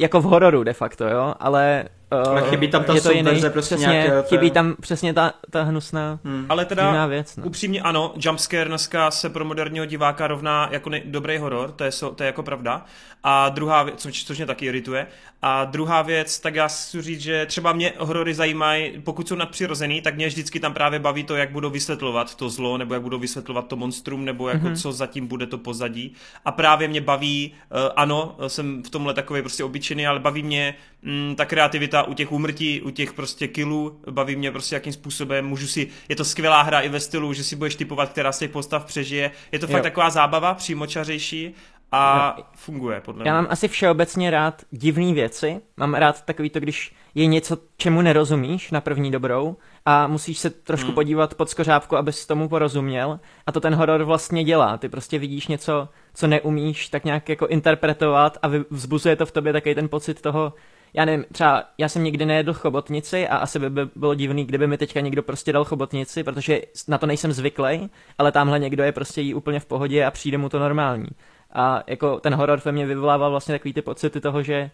jako v hororu de facto, jo, ale... Ale chybí tam ta je to jiný, subverze prostě přesně, nějaké té- chybí tam přesně ta, ta hnusná Hmm. Ale teda věc, no. Upřímně ano, jumpscare dneska se pro moderního diváka rovná jako nej- dobrý horor, to je, so, to je jako pravda. A druhá věc, což, což mě taky irituje. A druhá věc, tak já chci říct, že třeba mě horory zajímají, pokud jsou nadpřirozený, tak mě vždycky tam právě baví to, jak budou vysvětlovat to zlo, nebo jak budou vysvětlovat to monstrum, nebo jako Mhm. co zatím bude to pozadí. A právě mě baví, uh, ano, jsem v tomhle takový prostě obyčejný, ale baví mě mm, ta kreativita u těch úmrtí, u těch prostě killů, baví mě prostě jakým způsobem, můžu si, je to skvělá hra i ve stylu, že si budeš typovat, která z těch postav přežije. Je to fakt Jo. taková zábava, přímočařejší a funguje podle mě. Já mám asi všeobecně rád divné věci. Mám rád takový to, když je něco, čemu nerozumíš na první dobrou a musíš se trošku hmm. podívat pod skořápku, abys tomu porozuměl. A to ten horor vlastně dělá. Ty prostě vidíš něco, co neumíš tak nějak jako interpretovat a vzbuzuje to v tobě takový ten pocit toho, já nevím, třeba já jsem nikdy nejedl chobotnici a asi by, by bylo divný, kdyby mi teďka někdo prostě dal chobotnici, protože na to nejsem zvyklý, ale tamhle někdo je prostě jí úplně v pohodě a přijde mu to normální. A jako ten horor ve mně vyvolával vlastně takový ty pocity toho, že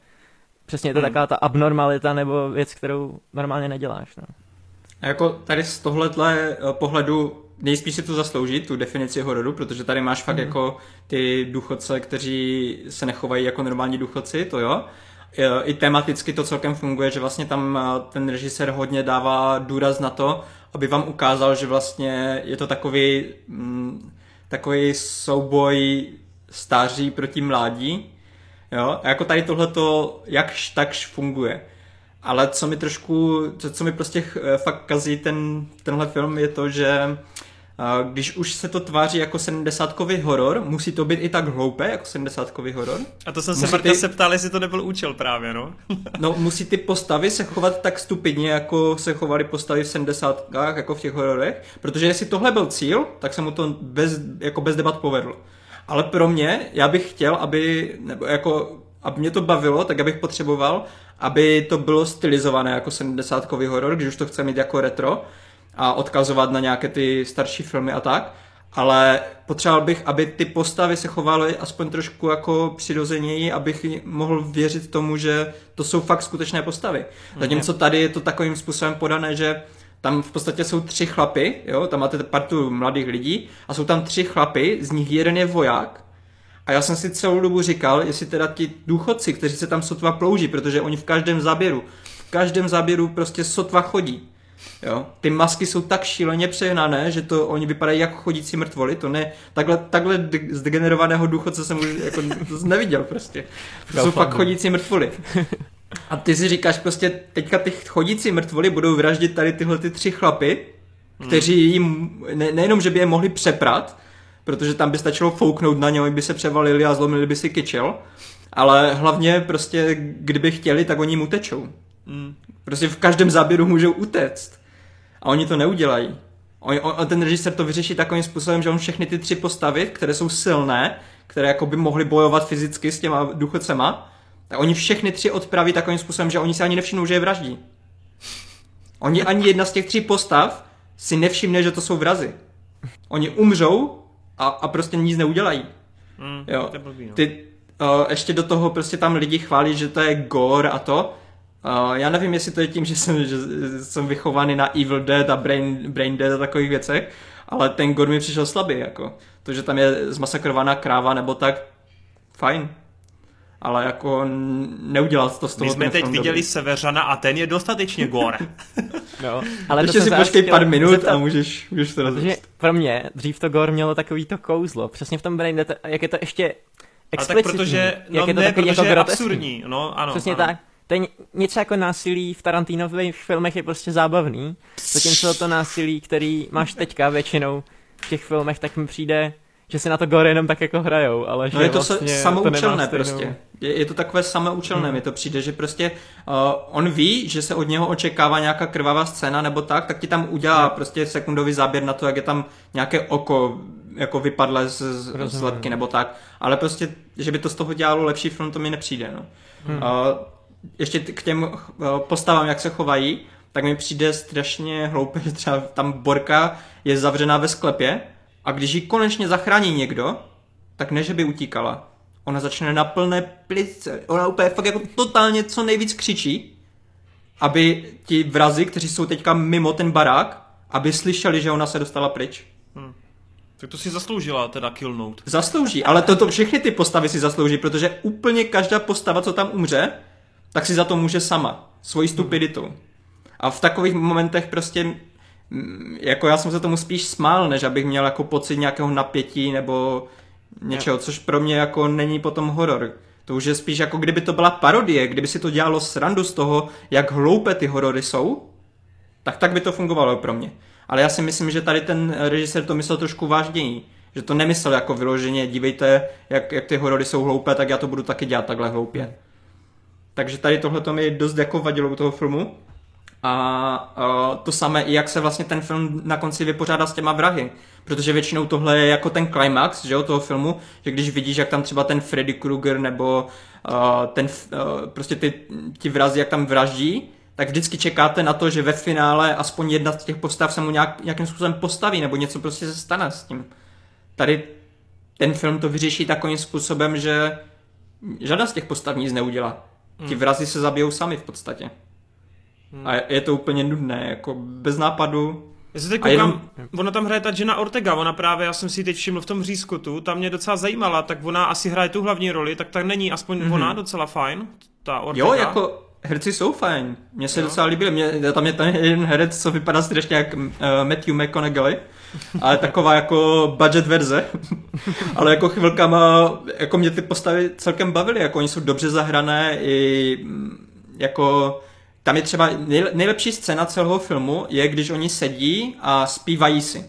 přesně je to hmm. taková ta abnormalita nebo věc, kterou normálně neděláš. No. A jako tady z tohohle eh, pohledu nejspíš si to zaslouží, tu definici hororu, protože tady máš fakt mm. jako ty důchodce, kteří se nechovají jako normální důchodci, to jo. I tematicky to celkem funguje, že vlastně tam eh, ten režisér hodně dává důraz na to, aby vám ukázal, že vlastně je to takový, mm, takový souboj stáří proti mládí. Jo? A jako tady tohle to jakž takž funguje. Ale co mi trošku, co, co mi prostě eh, fakt kazí ten, tenhle film je to, že když už se to tváří jako 70 horor, musí to být i tak hloupé jako 70 horor. A to jsem se Marta ty... se ptal, jestli to nebyl účel právě, no. no, musí ty postavy se chovat tak stupidně, jako se chovaly postavy v 70 jako v těch hororech, protože jestli tohle byl cíl, tak se mu to bez, jako bez debat povedlo. Ale pro mě, já bych chtěl, aby, nebo jako, aby mě to bavilo, tak abych potřeboval, aby to bylo stylizované jako 70 horor, když už to chce mít jako retro, a odkazovat na nějaké ty starší filmy a tak, ale potřeboval bych, aby ty postavy se chovaly aspoň trošku jako přirozeněji, abych mohl věřit tomu, že to jsou fakt skutečné postavy. Zatímco tady je to takovým způsobem podané, že tam v podstatě jsou tři chlapy, jo, tam máte partu mladých lidí a jsou tam tři chlapy, z nich jeden je voják a já jsem si celou dobu říkal, jestli teda ti důchodci, kteří se tam sotva plouží, protože oni v každém záběru, v každém záběru prostě sotva chodí, Jo? Ty masky jsou tak šíleně přehnané, že to oni vypadají jako chodící mrtvoly, to ne, takhle, takhle zdegenerovaného důchodce jsem už jako neviděl prostě. To jsou fakt chodící mrtvoly. A ty si říkáš prostě, teďka ty chodící mrtvoly budou vraždit tady tyhle ty tři chlapy, kteří jim, ne, nejenom, že by je mohli přeprat, protože tam by stačilo fouknout na ně, by se převalili a zlomili by si kyčel, ale hlavně prostě, kdyby chtěli, tak oni jim utečou. Mm. Prostě v každém záběru můžou utéct. A oni to neudělají. On, on, ten režisér to vyřeší takovým způsobem, že on všechny ty tři postavy, které jsou silné, které jako by mohly bojovat fyzicky s těma důchodcema, tak oni všechny tři odpraví takovým způsobem, že oni si ani nevšimnou, že je vraždí. Oni ani jedna z těch tří postav si nevšimne, že to jsou vrazy. Oni umřou a, a prostě nic neudělají. Mm, jo. No. Ty, uh, ještě do toho prostě tam lidi chválí, že to je gore a to, Uh, já nevím, jestli to je tím, že jsem, že jsem vychovaný na Evil Dead a Brain, Brain Dead a takových věcech, ale ten God mi přišel slabý, jako. To, že tam je zmasakrovaná kráva nebo tak, fajn. Ale jako neudělal to z toho My jsme teď viděli dobrý. Severana a ten je dostatečně gore. no, ale Ještě si počkej pár minut zeptat, a můžeš, můžeš to Protože pro mě dřív to gore mělo takový to kouzlo. Přesně v tom Brain Dead, jak je to ještě explicitní. tak protože, no jak je to ne, protože jako je absurdní. No, ano, Přesně ano. tak to je něco jako násilí v Tarantinových filmech je prostě zábavný, zatímco to násilí, který máš teďka většinou v těch filmech, tak mi přijde, že si na to gore jenom tak jako hrajou, ale že no je to vlastně samoučelné to prostě. Je, je to takové samoučelné, hmm. mi to přijde, že prostě uh, on ví, že se od něho očekává nějaká krvavá scéna nebo tak, tak ti tam udělá hmm. prostě sekundový záběr na to, jak je tam nějaké oko jako vypadlé z, z lepky nebo tak, ale prostě, že by to z toho dělalo lepší film, to mi nepřijde, no. Hmm. Uh, ještě k těm eh, postavám, jak se chovají, tak mi přijde strašně hloupé, že třeba tam Borka je zavřená ve sklepě a když ji konečně zachrání někdo, tak ne, že by utíkala. Ona začne na plné plice. Ona úplně fakt jako totálně co nejvíc křičí, aby ti vrazi, kteří jsou teďka mimo ten barák, aby slyšeli, že ona se dostala pryč. Hmm. Tak to si zasloužila teda killnout. Zaslouží, ale toto všechny ty postavy si zaslouží, protože úplně každá postava, co tam umře, tak si za to může sama, svojí hmm. stupiditou. A v takových momentech prostě, mm, jako já jsem se tomu spíš smál, než abych měl jako pocit nějakého napětí nebo něčeho, což pro mě jako není potom horor. To už je spíš jako kdyby to byla parodie, kdyby si to dělalo srandu z toho, jak hloupé ty horory jsou, tak tak by to fungovalo pro mě. Ale já si myslím, že tady ten režisér to myslel trošku vážněji. Že to nemyslel jako vyloženě, dívejte, jak, jak ty horory jsou hloupé, tak já to budu taky dělat takhle hloupě. Takže tady tohle to mi dost jako vadilo u toho filmu. A uh, to samé i jak se vlastně ten film na konci vypořádá s těma vrahy. Protože většinou tohle je jako ten climax, že jo, toho filmu, že když vidíš, jak tam třeba ten Freddy Krueger nebo uh, ten, uh, prostě ty, ti vrazi, jak tam vraždí, tak vždycky čekáte na to, že ve finále aspoň jedna z těch postav se mu nějak, nějakým způsobem postaví, nebo něco prostě se stane s tím. Tady ten film to vyřeší takovým způsobem, že žádná z těch postav nic neudělá. Ti vrazi se zabijou sami v podstatě. A je- je to úplně nudné, jako bez nápadu. Já se teď koukám, jenom- ona tam hraje ta Jenna Ortega, ona právě, já jsem si teď všiml v tom řízkotu, ta mě docela zajímala, tak ona asi hraje tu hlavní roli, tak tak není aspoň mm-hmm. ona docela fajn, ta Ortega. Jo, jako herci jsou fajn. Mně se docela líbily. Mě, tam je ten jeden herec, co vypadá strašně jak uh, Matthew McConaughey. Ale taková jako budget verze. ale jako chvilkama, jako mě ty postavy celkem bavily. Jako oni jsou dobře zahrané i mm, jako tam je třeba nejle- nejlepší scéna celého filmu je, když oni sedí a zpívají si.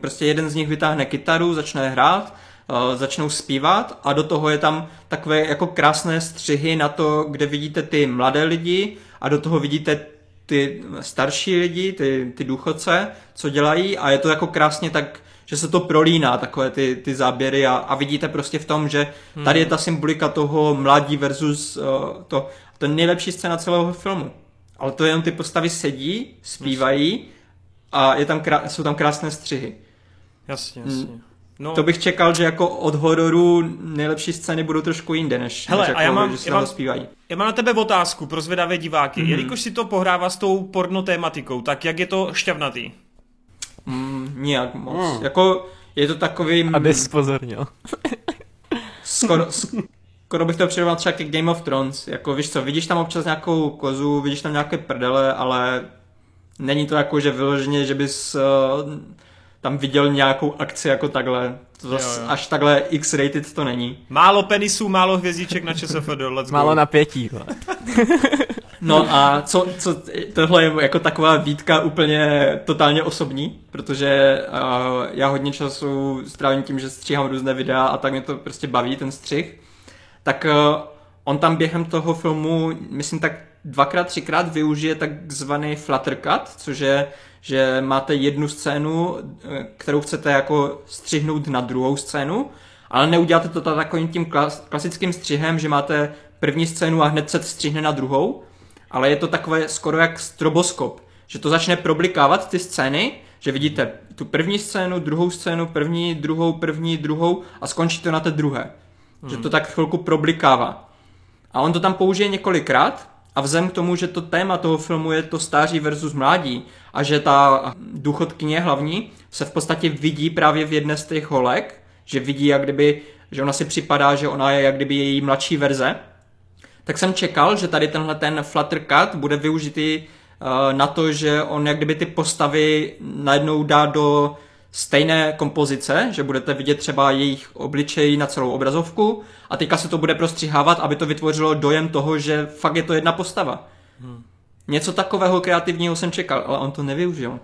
Prostě jeden z nich vytáhne kytaru, začne hrát, uh, začnou zpívat a do toho je tam takové jako krásné střihy na to, kde vidíte ty mladé lidi a do toho vidíte ty starší lidi, ty, ty důchodce, co dělají a je to jako krásně tak, že se to prolíná, takové ty, ty záběry a, a vidíte prostě v tom, že tady je ta symbolika toho mladí versus uh, to. To je nejlepší scéna celého filmu. Ale to jenom ty postavy sedí, zpívají a je tam krá- jsou tam krásné střihy. Jasně, jasně. No, To bych čekal, že jako od hororu nejlepší scény budou trošku jinde, než, Hele, než a jako, já mám- že se já mám- zpívají. Já mám na tebe otázku pro zvědavé diváky. Mm-hmm. Jelikož si to pohrává s tou porno tématikou, tak jak je to šťavnatý? Mm, nijak moc. Hmm. Jako je to takový... mm, Aby spozornil. skoro, skoro bych to přirovnal třeba k Game of Thrones. Jako víš co, vidíš tam občas nějakou kozu, vidíš tam nějaké prdele, ale není to jako, že vyloženě, že bys uh, tam viděl nějakou akci jako takhle. To zas, Jo, jo. až takhle X-rated to není. Málo penisů, málo hvězdiček na ČSFD, let's Málo go. napětí. vole. No a co, co, tohle je jako taková výtka úplně totálně osobní, protože uh, já hodně času strávím tím, že stříhám různé videa a tak mě to prostě baví, ten střih. Tak uh, on tam během toho filmu, myslím tak dvakrát, třikrát využije takzvaný flutter cut, což je, že máte jednu scénu, eh, kterou chcete jako střihnout na druhou scénu, ale neuděláte to takovým tím klas- klasickým střihem, že máte první scénu a hned se střihne na druhou, ale je to takové skoro jak stroboskop, že to začne problikávat ty scény, že vidíte tu první scénu, druhou scénu, první, druhou, první, druhou a skončí to na té druhé. Hmm. Že to tak chvilku problikává. A on to tam použije několikrát a vzhledem k tomu, že to téma toho filmu je to stáří versus mládí a že ta důchodkyně hlavní se v podstatě vidí právě v jedné z těch holek, že vidí jak kdyby, že ona si připadá, že ona je jak kdyby její mladší verze, tak jsem čekal, že tady tenhle ten Flutter Cut bude využitý uh, na to, že on jak kdyby ty postavy najednou dá do stejné kompozice, že budete vidět třeba jejich obličej na celou obrazovku a teďka se to bude prostřihávat, aby to vytvořilo dojem toho, že fakt je to jedna postava. Hmm. Něco takového kreativního jsem čekal, ale on to nevyužil.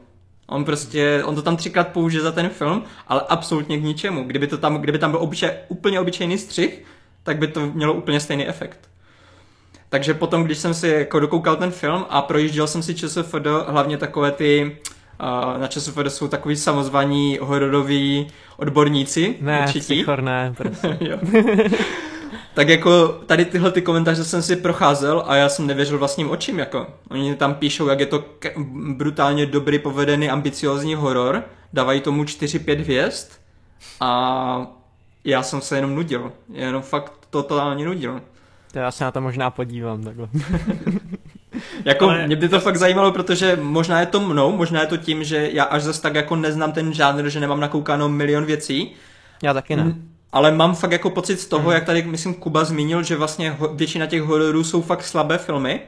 On prostě, on to tam třikrát použije za ten film, ale absolutně k ničemu. Kdyby, to tam, kdyby tam byl obyče, úplně obyčejný střih, tak by to mělo úplně stejný efekt. Takže potom, když jsem si jako dokoukal ten film a projížděl jsem si ČSFD, hlavně takové ty, uh, na ČSFD jsou takový samozvaní hororoví odborníci, Ne, určití. ne, jo. tak jako tady tyhle ty komentáře jsem si procházel a já jsem nevěřil vlastním očím, jako. Oni tam píšou, jak je to k- brutálně dobrý, povedený, ambiciozní horor, dávají tomu 4-5 hvězd a já jsem se jenom nudil, jenom fakt totálně nudil. To já se na to možná podívám takhle. Jako Ale- mě by to fakt zajímalo, protože možná je to mnou, možná je to tím, že já až zase tak jako neznám ten žánr, že nemám nakoukáno milion věcí, Já taky ne. Ale mám fakt jako pocit z toho, jak tady, myslím, Kuba zmínil, že vlastně většina těch hororů jsou fakt slabé filmy,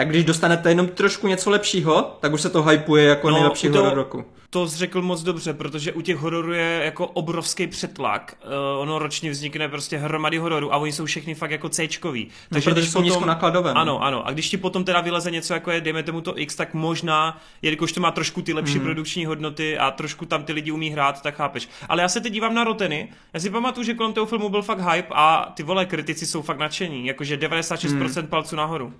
tak když dostanete jenom trošku něco lepšího, tak už se to hypuje jako No, nejlepší toho- horor roku. To řekl moc dobře, protože u těch hororů je jako obrovský přetlak. Uh, ono ročně vznikne prostě hromady hororů a oni jsou všechny fakt jako Cčkový. No, protože jsou nízkonákladové, no. Ano, ano. A když ti potom teda vyleze něco jako je, dejme tomu to X, tak možná, jelikož to má trošku ty lepší Hmm. produkční hodnoty a trošku tam ty lidi umí hrát, tak chápeš. Ale já se teď dívám na Roteny. Já si pamatuju, že kolem toho filmu byl fakt hype a ty vole kritici jsou fakt nadšení. Jakože 96% palců nahoru.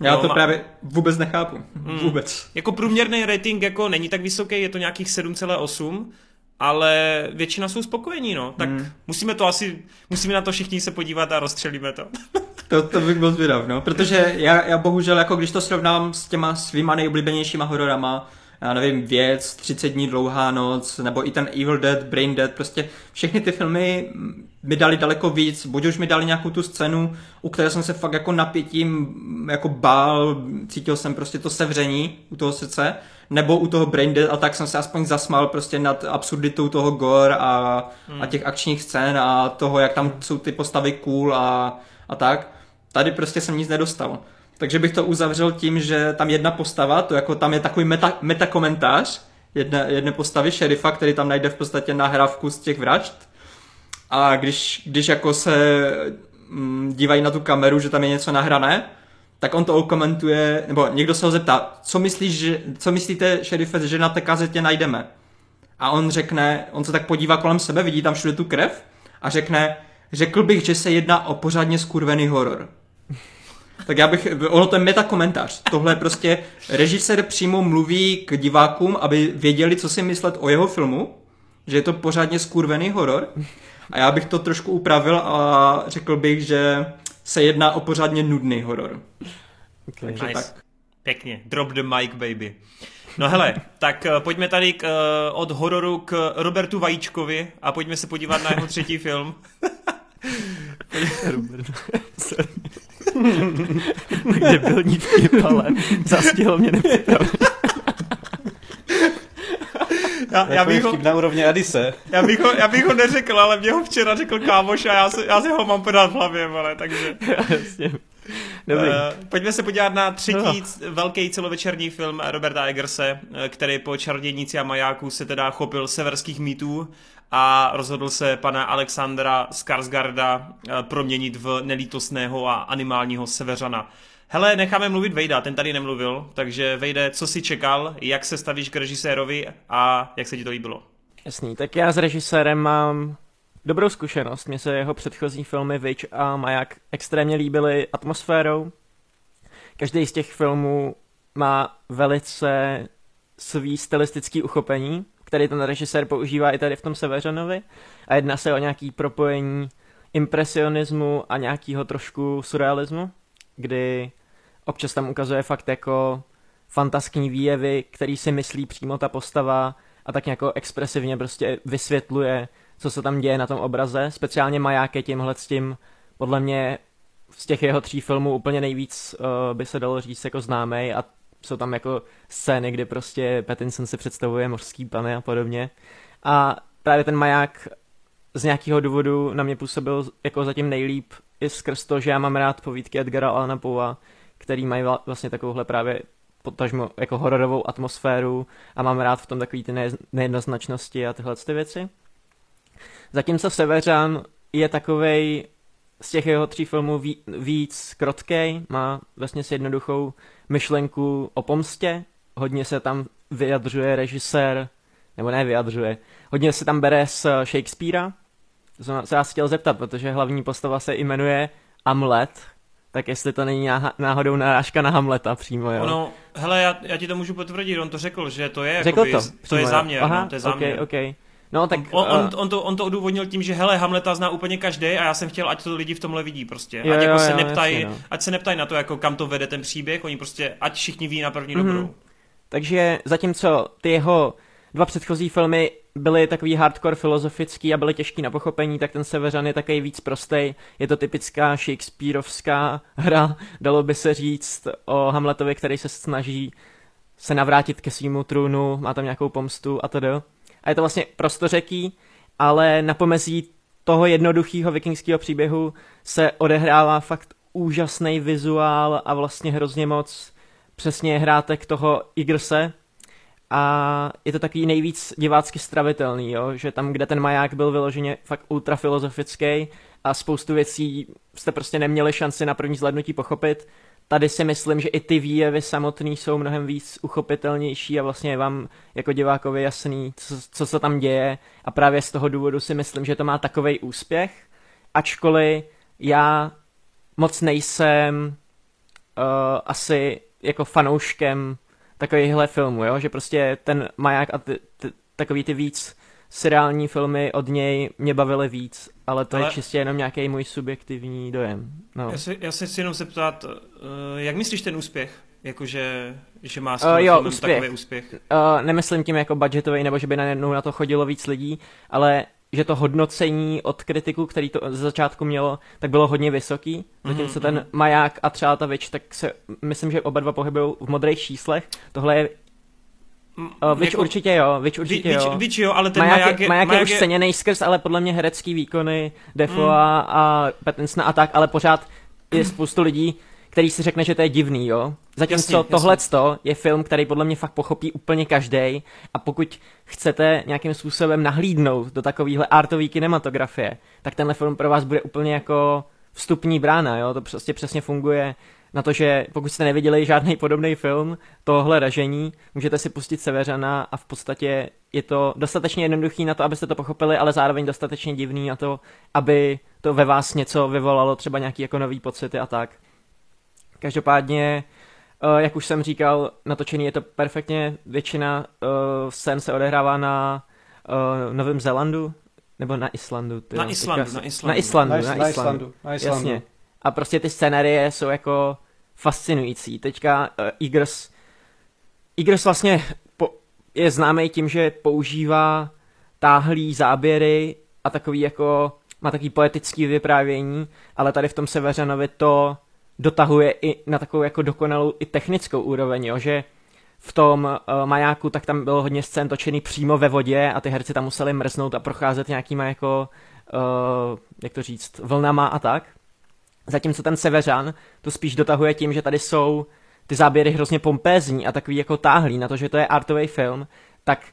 Já Jo, to má- právě vůbec nechápu. Vůbec. Jako průměrný rating jako není tak vysoký, je to nějakých 7,8, ale většina jsou spokojení, no. Tak Hmm. musíme to asi, musíme na to všichni se podívat a rozstřelíme to. To, to bych byl zvědav, no. Protože já, já bohužel, jako když to srovnám s těma svýma nejoblíbenějšíma hororama, já nevím, Věc, 30 dní dlouhá noc, nebo i ten Evil Dead, Brain Dead, prostě všechny ty filmy mi dali daleko víc, buď už mi dali nějakou tu scénu, u které jsem se fakt jako napětím jako bál, cítil jsem prostě to sevření u toho srdce, nebo u toho Brain Dead a tak jsem se aspoň zasmál prostě nad absurditou toho gore a, a těch akčních scén a toho, jak tam jsou ty postavy cool a, a tak. Tady prostě jsem nic nedostal. Takže bych to uzavřel tím, že tam jedna postava, to jako tam je takový meta, metakomentář jedné, jedné postavy šerifa, který tam najde v podstatě nahrávku z těch vražd. A když, když jako se mm, dívají na tu kameru, že tam je něco nahrané, tak on to okomentuje, nebo někdo se ho zeptá, co, myslíš, že, co myslíte, šerife, že na té kazetě najdeme? A on řekne, on se tak podívá kolem sebe, vidí tam všude tu krev a řekne, řekl bych, že se jedná o pořádně skurvený horor. Tak já bych, ono to je metakomentář. Tohle je prostě režisér přímo mluví k divákům, aby věděli, co si myslet o jeho filmu, že je to pořádně skurvený horor. A já bych to trošku upravil a řekl bych, že se jedná o pořádně nudný horor. Okay. Takže Nice. tak. Pěkně. Drop the mic, baby. No hele, tak eh, pojďme tady k, eh, od hororu k Robertu Vajíčkovi a pojďme se podívat na jeho třetí film. Robert. Sorry. Debilní vtip, ale zastihlo mě nepřipravit. Já, já, bych ho, na úrovni Adise. já, bych ho, já bych ho neřekl, ale mě ho včera řekl kámoš a já, se, já si ho mám podat v hlavě, ale takže... Jasně. Dobrý. Uh, pojďme se podívat na třetí No. velký celovečerní film Roberta Eggerse, eh, který po Čarodějnici a majáku se teda chopil severských mýtů a rozhodl se pana Alexandra Skarsgarda eh, proměnit v nelítostného a animálního severana. Hele, necháme mluvit Vejda, ten tady nemluvil, takže Vejde, co si čekal, jak se stavíš k režisérovi a jak se ti to líbilo? Jasný, tak já s režisérem mám dobrou zkušenost. Mně se jeho předchozí filmy Witch a Maják extrémně líbily atmosférou. Každý z těch filmů má velice svý stylistický uchopení, který ten režisér používá i tady v tom Severanovi. A jedná se o nějaký propojení impresionismu a nějakého trošku surrealismu, kdy občas tam ukazuje fakt jako fantaskní výjevy, který si myslí přímo ta postava a tak jako expresivně prostě vysvětluje, co se tam děje na tom obraze. Speciálně Maják je tímhle s tím, podle mě z těch jeho tří filmů úplně nejvíc uh, by se dalo říct jako známej a jsou tam jako scény, kdy prostě Pattinson si představuje mořský pany a podobně. A právě ten Maják z nějakého důvodu na mě působil jako zatím nejlíp i skrz to, že já mám rád povídky Edgara Allana Poua, který mají vla- vlastně takovouhle právě potažmo jako hororovou atmosféru a mám rád v tom takový ty ne- nejednoznačnosti a tyhle ty věci. Zatímco Severan je takovej z těch jeho tří filmů ví- víc krotkej, má vlastně si jednoduchou myšlenku o pomstě, hodně se tam vyjadřuje režisér, nebo ne vyjadřuje, hodně se tam bere z Shakespearea, to jsem se vás chtěl zeptat, protože hlavní postava se jmenuje Amlet, tak jestli to není náhodou narážka na Hamleta přímo, jo? Ono, hele, já, já ti to můžu potvrdit, on to řekl, že to je, Řekl jakoby, to. to přímo, je jo. záměr, Aha, no, to je záměr. Okay, okay. No tak... On, on, eh, on, to, on to odůvodnil tím, že hele, Hamleta zná úplně každý a já jsem chtěl, ať to lidi v tomhle vidí prostě. Jo, Ať jo, jako se jo, neptají, jasně, no. ať se neptají na to, jako kam to vede ten příběh, oni prostě, ať všichni ví na první Mhm. dobrou. Takže zatímco ty jeho dva předchozí filmy byly takový hardcore filozofický a byly těžký na pochopení, tak ten Severan je takový víc prostej. Je to typická Shakespeareovská hra, dalo by se říct o Hamletovi, který se snaží se navrátit ke svýmu trůnu, má tam nějakou pomstu a tedy. A je to vlastně prostořeký, ale na pomezí toho jednoduchého vikingského příběhu se odehrává fakt úžasný vizuál a vlastně hrozně moc přesně hrátek toho Igrse a je to takový nejvíc divácky stravitelný, jo? že tam, kde ten maják byl vyloženě fakt ultrafilozofický a spoustu věcí jste prostě neměli šanci na první zhlednutí pochopit, tady si myslím, že i ty výjevy samotný jsou mnohem víc uchopitelnější a vlastně je vám jako divákovi jasný, co, co se tam děje a právě z toho důvodu si myslím, že to má takový úspěch, ačkoliv já moc nejsem uh, asi jako fanouškem takovýchhle filmů, jo? že prostě ten maják a ty, ty, takový ty víc seriální filmy od něj mě bavily víc, ale to ale... je čistě jenom nějaký můj subjektivní dojem. No. Já, si, já se chci jenom zeptat, uh, jak myslíš ten úspěch? Jakože, že má uh, jo, úspěch. takový úspěch? Uh, nemyslím tím jako budgetový, nebo že by najednou na to chodilo víc lidí, ale že to hodnocení od kritiků, který to ze začátku mělo, tak bylo hodně vysoký, zatímco mm-hmm. ten mhm. maják a třeba ta Witch, tak se, myslím, že oba dva pohybují v modrých číslech. Tohle je Uh, Witch jako, určitě jo, Witch určitě Witch, jo. Witch jo, ale ten Maják, Maják je, Maják, Maják je už ceněný skrz, ale podle mě herecký výkony Defoa mm. a Pattinsona a tak, ale pořád je spoustu lidí, který si řekne, že to je divný, jo. Zatímco tohle je film, který podle mě fakt pochopí úplně každý. A pokud chcete nějakým způsobem nahlídnout do takovéhle artové kinematografie, tak tenhle film pro vás bude úplně jako vstupní brána, jo. To prostě přesně funguje na to, že pokud jste neviděli žádný podobný film tohle ražení, můžete si pustit Severana a v podstatě je to dostatečně jednoduchý na to, abyste to pochopili, ale zároveň dostatečně divný na to, aby to ve vás něco vyvolalo, třeba nějaký jako nový pocity a tak. Každopádně, uh, jak už jsem říkal, natočený je to perfektně, většina uh, scén se odehrává na uh, Novém Zélandu, nebo na Islandu. Na Islandu, na Islandu. Na Islandu, na, na, Islandu. Na Islandu. Jasně. A prostě ty scenérie jsou jako fascinující. Teďka uh, Igrs, Igrs vlastně po, je známý tím, že používá táhlý záběry a takový jako, má takový poetický vyprávění, ale tady v tom Severanovi to dotahuje i na takovou jako dokonalou i technickou úroveň, jo, že v tom uh, majáku tak tam bylo hodně scén točený přímo ve vodě a ty herci tam museli mrznout a procházet nějakýma jako, uh, jak to říct, vlnama a tak. Zatímco ten Severan to spíš dotahuje tím, že tady jsou ty záběry hrozně pompézní a takový jako táhlý na to, že to je artový film, tak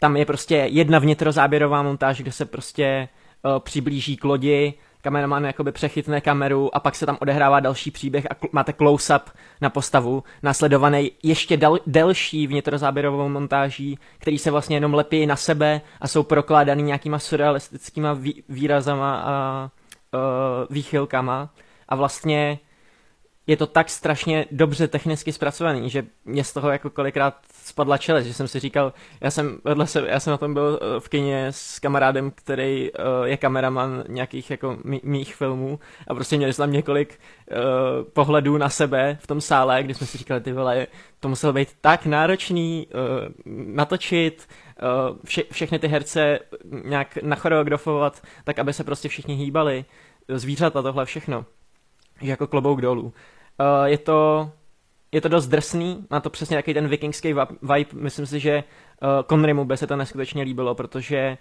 tam je prostě jedna vnitrozáběrová montáž, kde se prostě uh, přiblíží k lodi, kameraman jakoby přechytne kameru a pak se tam odehrává další příběh a máte close-up na postavu, následovaný ještě del- delší vnitrozáběrovou montáží, který se vlastně jenom lepí na sebe a jsou prokládaný nějakýma surrealistickýma vý- výrazama a uh, výchylkama a vlastně je to tak strašně dobře technicky zpracovaný, že mě z toho jako kolikrát spadla čelest, že jsem si říkal, já jsem vedle sebe, já jsem na tom byl eh, v kině s kamarádem, který uh, je kameraman nějakých jako mých filmů a prostě měli jsme tam několik uh, pohledů na sebe v tom sále, kdy jsme si říkali, ty vole, to muselo být tak náročný natočit, vše, všechny ty herce nějak nachoreografovat, tak aby se prostě všichni hýbali, zvířata, tohle všechno. Jako klobouk dolů. Uh, je to je to dost drsný, má to přesně takový ten vikingský vibe, myslím si, že uh, Conrymu by se to neskutečně líbilo, protože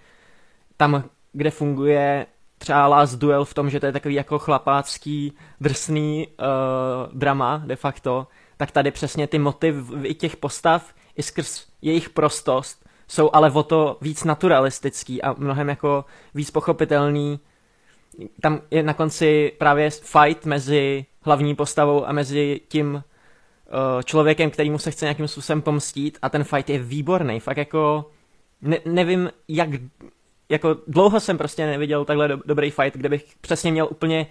tam, kde funguje třeba Last Duel v tom, že to je takový jako chlapácký, drsný uh, drama de facto, tak tady přesně ty motivy těch postav i skrz jejich prostost jsou ale o to víc naturalistický a mnohem jako víc pochopitelný. Tam je na konci právě fight mezi hlavní postavou a mezi tím uh, člověkem, kterýmu se chce nějakým způsobem pomstít a ten fight je výborný, fakt jako ne, nevím, jak jako dlouho jsem prostě neviděl takhle do, dobrý fight, kde bych přesně měl úplně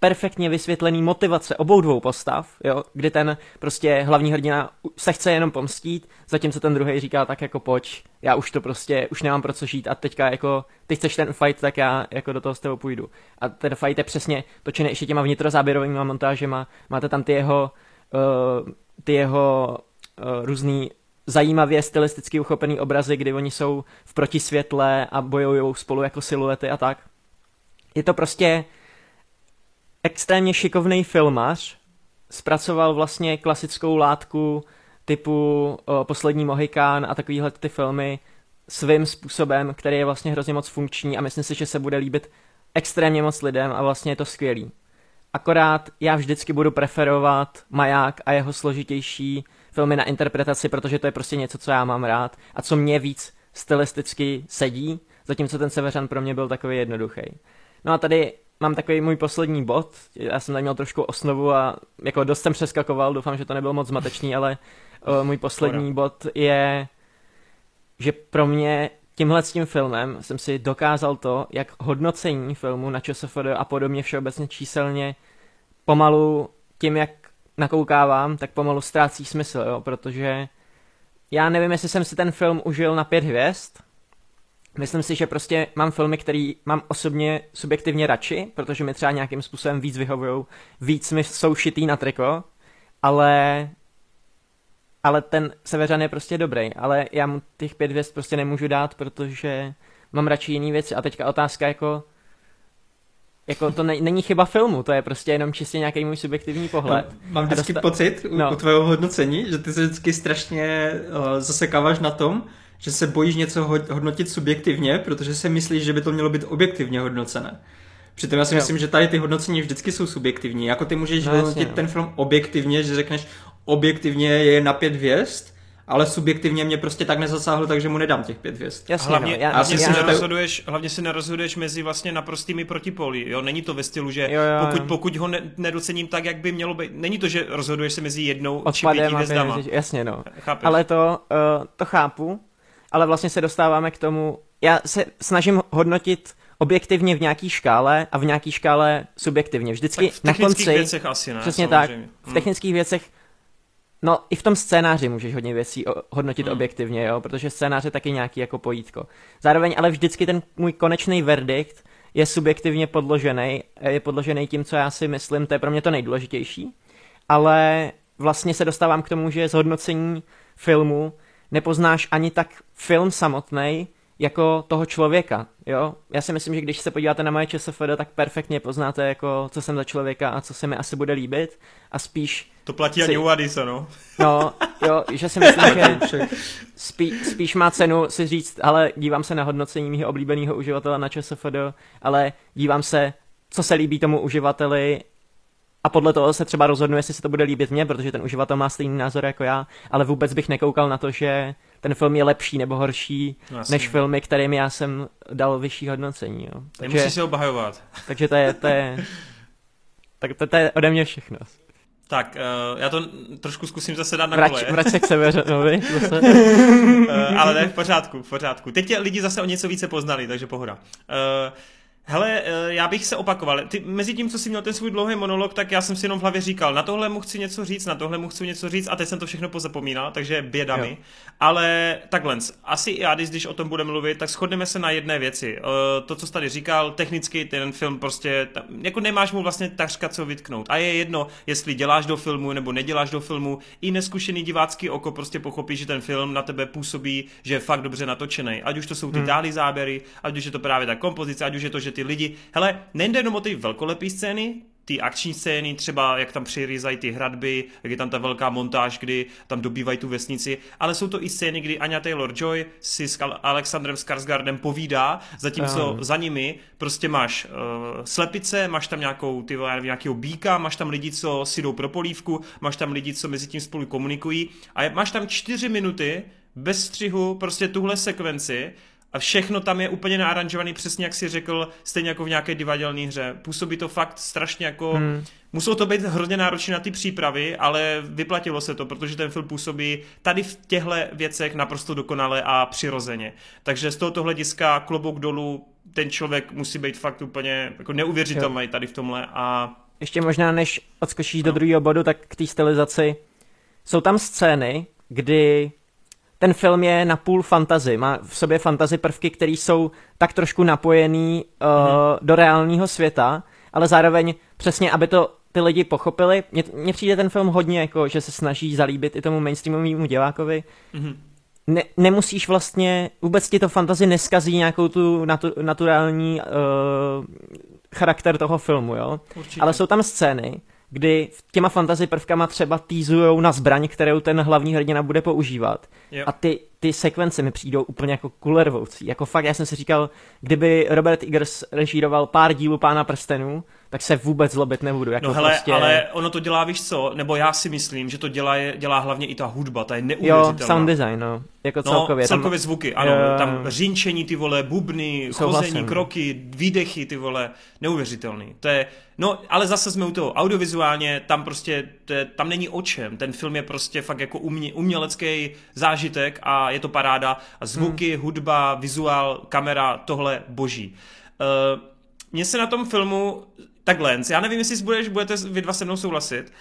perfektně vysvětlený motivace obou dvou postav, jo, kdy ten prostě hlavní hrdina se chce jenom pomstít, zatímco ten druhý říká tak jako pojď, já už to prostě, už nemám pro co žít a teďka jako, ty chceš ten fight, tak já jako do toho s tebou půjdu. A ten fight je přesně točený ještě těma vnitrozáběrovými montážema, máte tam ty jeho, uh, ty jeho uh, různý zajímavě stylisticky uchopený obrazy, kdy oni jsou v protisvětle a bojují spolu jako siluety a tak. Je to prostě extrémně šikovný filmař, zpracoval vlastně klasickou látku typu o, Poslední Mohikán a takovýhle ty filmy svým způsobem, který je vlastně hrozně moc funkční a myslím si, že se bude líbit extrémně moc lidem a vlastně je to skvělý. akorát já vždycky budu preferovat Maják a jeho složitější filmy na interpretaci, protože to je prostě něco, co já mám rád a co mě víc stylisticky sedí, zatímco ten Severan pro mě byl takový jednoduchý. No a tady mám takový můj poslední bod, já jsem tady měl trošku osnovu a jako dost jsem přeskakoval, doufám, že to nebylo moc zmatečný, ale můj poslední bod je, že pro mě tímhle s tím filmem jsem si dokázal to, jak hodnocení filmu na ČSFD a podobně všeobecně číselně pomalu tím, jak nakoukávám, tak pomalu ztrácí smysl, jo, protože já nevím, jestli jsem si ten film užil na pět hvězd, Myslím si, že prostě mám filmy, které mám osobně subjektivně radši, protože mi třeba nějakým způsobem víc vyhovují, víc mi jsou šitý na triko, ale ale ten Severan je prostě dobrý, ale já mu těch pět hvězd prostě nemůžu dát, protože mám radši jiný věci. A teďka otázka jako, jako to ne, není chyba filmu, to je prostě jenom čistě nějaký můj subjektivní pohled. No, mám vždycky dosta... pocit u, no. u tvého hodnocení, že ty se vždycky strašně uh, zasekáváš na tom, že se bojíš něco hodnotit subjektivně, protože si myslíš, že by to mělo být objektivně hodnocené. Přitom já si jo. myslím, že tady ty hodnocení vždycky jsou subjektivní. Jako ty můžeš no, hodnotit jasně, no. ten film objektivně, že řekneš objektivně je na pět hvězd, ale subjektivně mě prostě tak nezasáhlo, takže mu nedám těch pět hvězd. Jasně, hlavně, no, já, hlavně, já, si já, nerozhoduješ, hlavně si nerozhoduješ mezi vlastně naprostými protipolí, jo, není to ve stylu, že jo, jo. Pokud, pokud ho ne, nedocením tak, jak by mělo být, není to, že rozhoduješ se mezi jednou Odpadem či pěti hvězdama. Jasně, no. Chápeš? Ale to, uh, to chápu, ale vlastně se dostáváme k tomu, já se snažím hodnotit objektivně v nějaký škále a v nějaký škále subjektivně. Vždycky tak v na konci. věcech asi ne, Přesně samozřejmě. tak. V hmm. technických věcech No, i v tom scénáři můžeš hodně věcí hodnotit hmm. objektivně, jo, protože scénář je taky nějaký jako pojítko. Zároveň ale vždycky ten můj konečný verdikt je subjektivně podložený, je podložený tím, co já si myslím, to je pro mě to nejdůležitější, ale vlastně se dostávám k tomu, že zhodnocení filmu nepoznáš ani tak film samotný, jako toho člověka, jo. Já si myslím, že když se podíváte na moje ČSFD, tak perfektně poznáte, jako, co jsem za člověka a co se mi asi bude líbit a spíš... To platí si... ani u Adisa, no. No, jo, že si myslím, že spí, spíš má cenu si říct, ale dívám se na hodnocení mého oblíbeného uživatele na ČSFD, ale dívám se, co se líbí tomu uživateli a podle toho se třeba rozhodnu, jestli se to bude líbit mně, protože ten uživatel má stejný názor jako já, ale vůbec bych nekoukal na to, že ten film je lepší nebo horší no, než filmy, kterým já jsem dal vyšší hodnocení. Jo. Takže, Nemusíš se obhajovat. Takže to je, to je, tak to, to je ode mě všechno. Tak, uh, já to trošku zkusím zase dát na vrať, kole. Vrať se k Severanovi zase. uh, ale ne, v pořádku, v pořádku. Teď tě lidi zase o něco více poznali, takže pohoda. Uh, Hele, eh, já bych se opakoval. Ty, mezi tím, co jsi měl ten svůj dlouhý monolog, tak já jsem si jenom v hlavě říkal, na tohle mu chci něco říct, na tohle mu chci něco říct a teď jsem to všechno pozapomínal, takže běda mi. Ale takhle, asi i já, když o tom budeme mluvit, tak shodneme se na jedné věci. Eh, to, co jsi tady říkal, technicky ten film prostě, jako nemáš mu vlastně takřka co vytknout. A je jedno, jestli děláš do filmu nebo neděláš do filmu, i neskušený divácký oko prostě pochopí, že ten film na tebe působí, že je fakt dobře natočený. Ať už to jsou ty hmm. záběry, ať už je to právě ta kompozice, ať už je to, že ty lidi, hele, nejde jenom o ty velkolepé scény, ty akční scény, třeba jak tam přirýzají ty hradby, jak je tam ta velká montáž, kdy tam dobývají tu vesnici, ale jsou to i scény, kdy Anya Taylor-Joy si s Alexandrem Skarsgardem povídá, zatímco um. za nimi prostě máš uh, slepice, máš tam nějakou, ty, nějakého býka, máš tam lidi, co si jdou pro polívku, máš tam lidi, co mezi tím spolu komunikují a máš tam čtyři minuty bez střihu prostě tuhle sekvenci a všechno tam je úplně naaranžovaný přesně jak si řekl, stejně jako v nějaké divadelní hře. Působí to fakt strašně jako... Hmm. Muselo to být hrozně náročné na ty přípravy, ale vyplatilo se to, protože ten film působí tady v těchto věcech naprosto dokonale a přirozeně. Takže z tohoto hlediska klobouk dolů ten člověk musí být fakt úplně jako neuvěřitelný tady v tomhle a... Ještě možná, než odskočíš no. do druhého bodu, tak k té stylizaci. Jsou tam scény, kdy ten film je na půl fantazy, má v sobě fantazy prvky, které jsou tak trošku napojený uh, mm. do reálného světa, ale zároveň přesně, aby to ty lidi pochopili. Mně přijde ten film hodně jako, že se snaží zalíbit i tomu mainstreamovému divákovi. Mm. Ne, nemusíš vlastně, vůbec ti to fantazy neskazí nějakou tu natu, naturální uh, charakter toho filmu, jo? Určitě. Ale jsou tam scény, kdy těma fantasy prvkama třeba týzujou na zbraň, kterou ten hlavní hrdina bude používat. Jo. A ty, ty sekvence mi přijdou úplně jako kulervoucí. Jako fakt, já jsem si říkal, kdyby Robert Eggers režíroval pár dílů Pána prstenů, tak se vůbec zlobit nebudu. Jako no hele, prostě... ale ono to dělá, víš co, nebo já si myslím, že to dělá, dělá hlavně i ta hudba, ta je Jo, neuvěřitelná. sound design, no. Jako No, celkově. tam- celkově zvuky, ano, Jo. tam řinčení, ty vole, bubny, Souhlasím. chození, kroky, výdechy, ty vole, neuvěřitelný. To je, no, ale zase jsme u toho audiovizuálně, tam prostě, to je, tam není o čem, ten film je prostě fakt jako umě, umělecký zážitek a je to paráda a zvuky, Hmm. hudba, vizuál, kamera, tohle boží. Uh, mně se na tom filmu, takhle, já nevím, jestli budeš, budete vy dva se mnou souhlasit,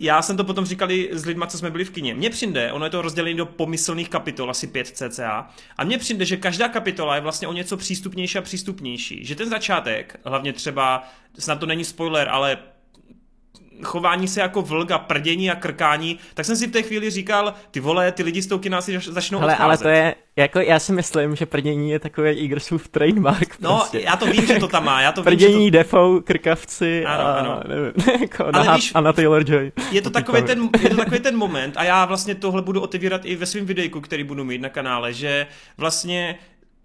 já jsem to potom říkali s lidma, co jsme byli v kině. Mně přijde, ono je to rozdělené do pomyslných kapitol, asi 5 cca, a mně přijde, že každá kapitola je vlastně o něco přístupnější a přístupnější. Že ten začátek, hlavně třeba, snad to není spoiler, ale chování se jako vlk a prdění a krkání, tak jsem si v té chvíli říkal, ty vole, ty lidi z toho kina si zač- začnou Hele, odcházet. ale to je, jako já si myslím, že prdění je takový Eagersův trademark No, prostě. já to vím, že to tam má, já to vím, že Prdění, defou, krkavci Ano, a ano. nevím, jako Ale Anna, víš- Anna Taylor-Joy. to, je to, takový ten, je to takový ten moment a já vlastně tohle budu otevírat i ve svém videjku, který budu mít na kanále, že vlastně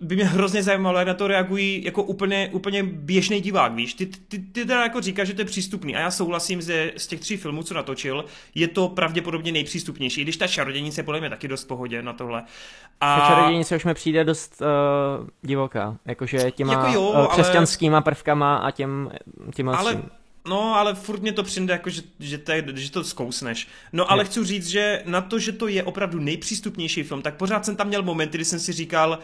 by mě hrozně zajímalo, jak na to reagují jako úplně, úplně běžný divák, víš. Ty, ty, ty teda jako říkáš, že to je přístupný a já souhlasím, že z těch tří filmů, co natočil, je to pravděpodobně nejpřístupnější, i když ta čarodějnice je podle mě taky dost pohodě na tohle. A... A Čarodějnice už mi přijde dost uh, divoká, jakože těma Jako jo, uh, ale- křesťanskýma prvkama a těm, těm ale No, ale furt mě to přijde jako, že, že, to, je- že to zkousneš. No, ale chci říct, že na to, že to je opravdu nejpřístupnější film, tak pořád jsem tam měl momenty, kdy jsem si říkal,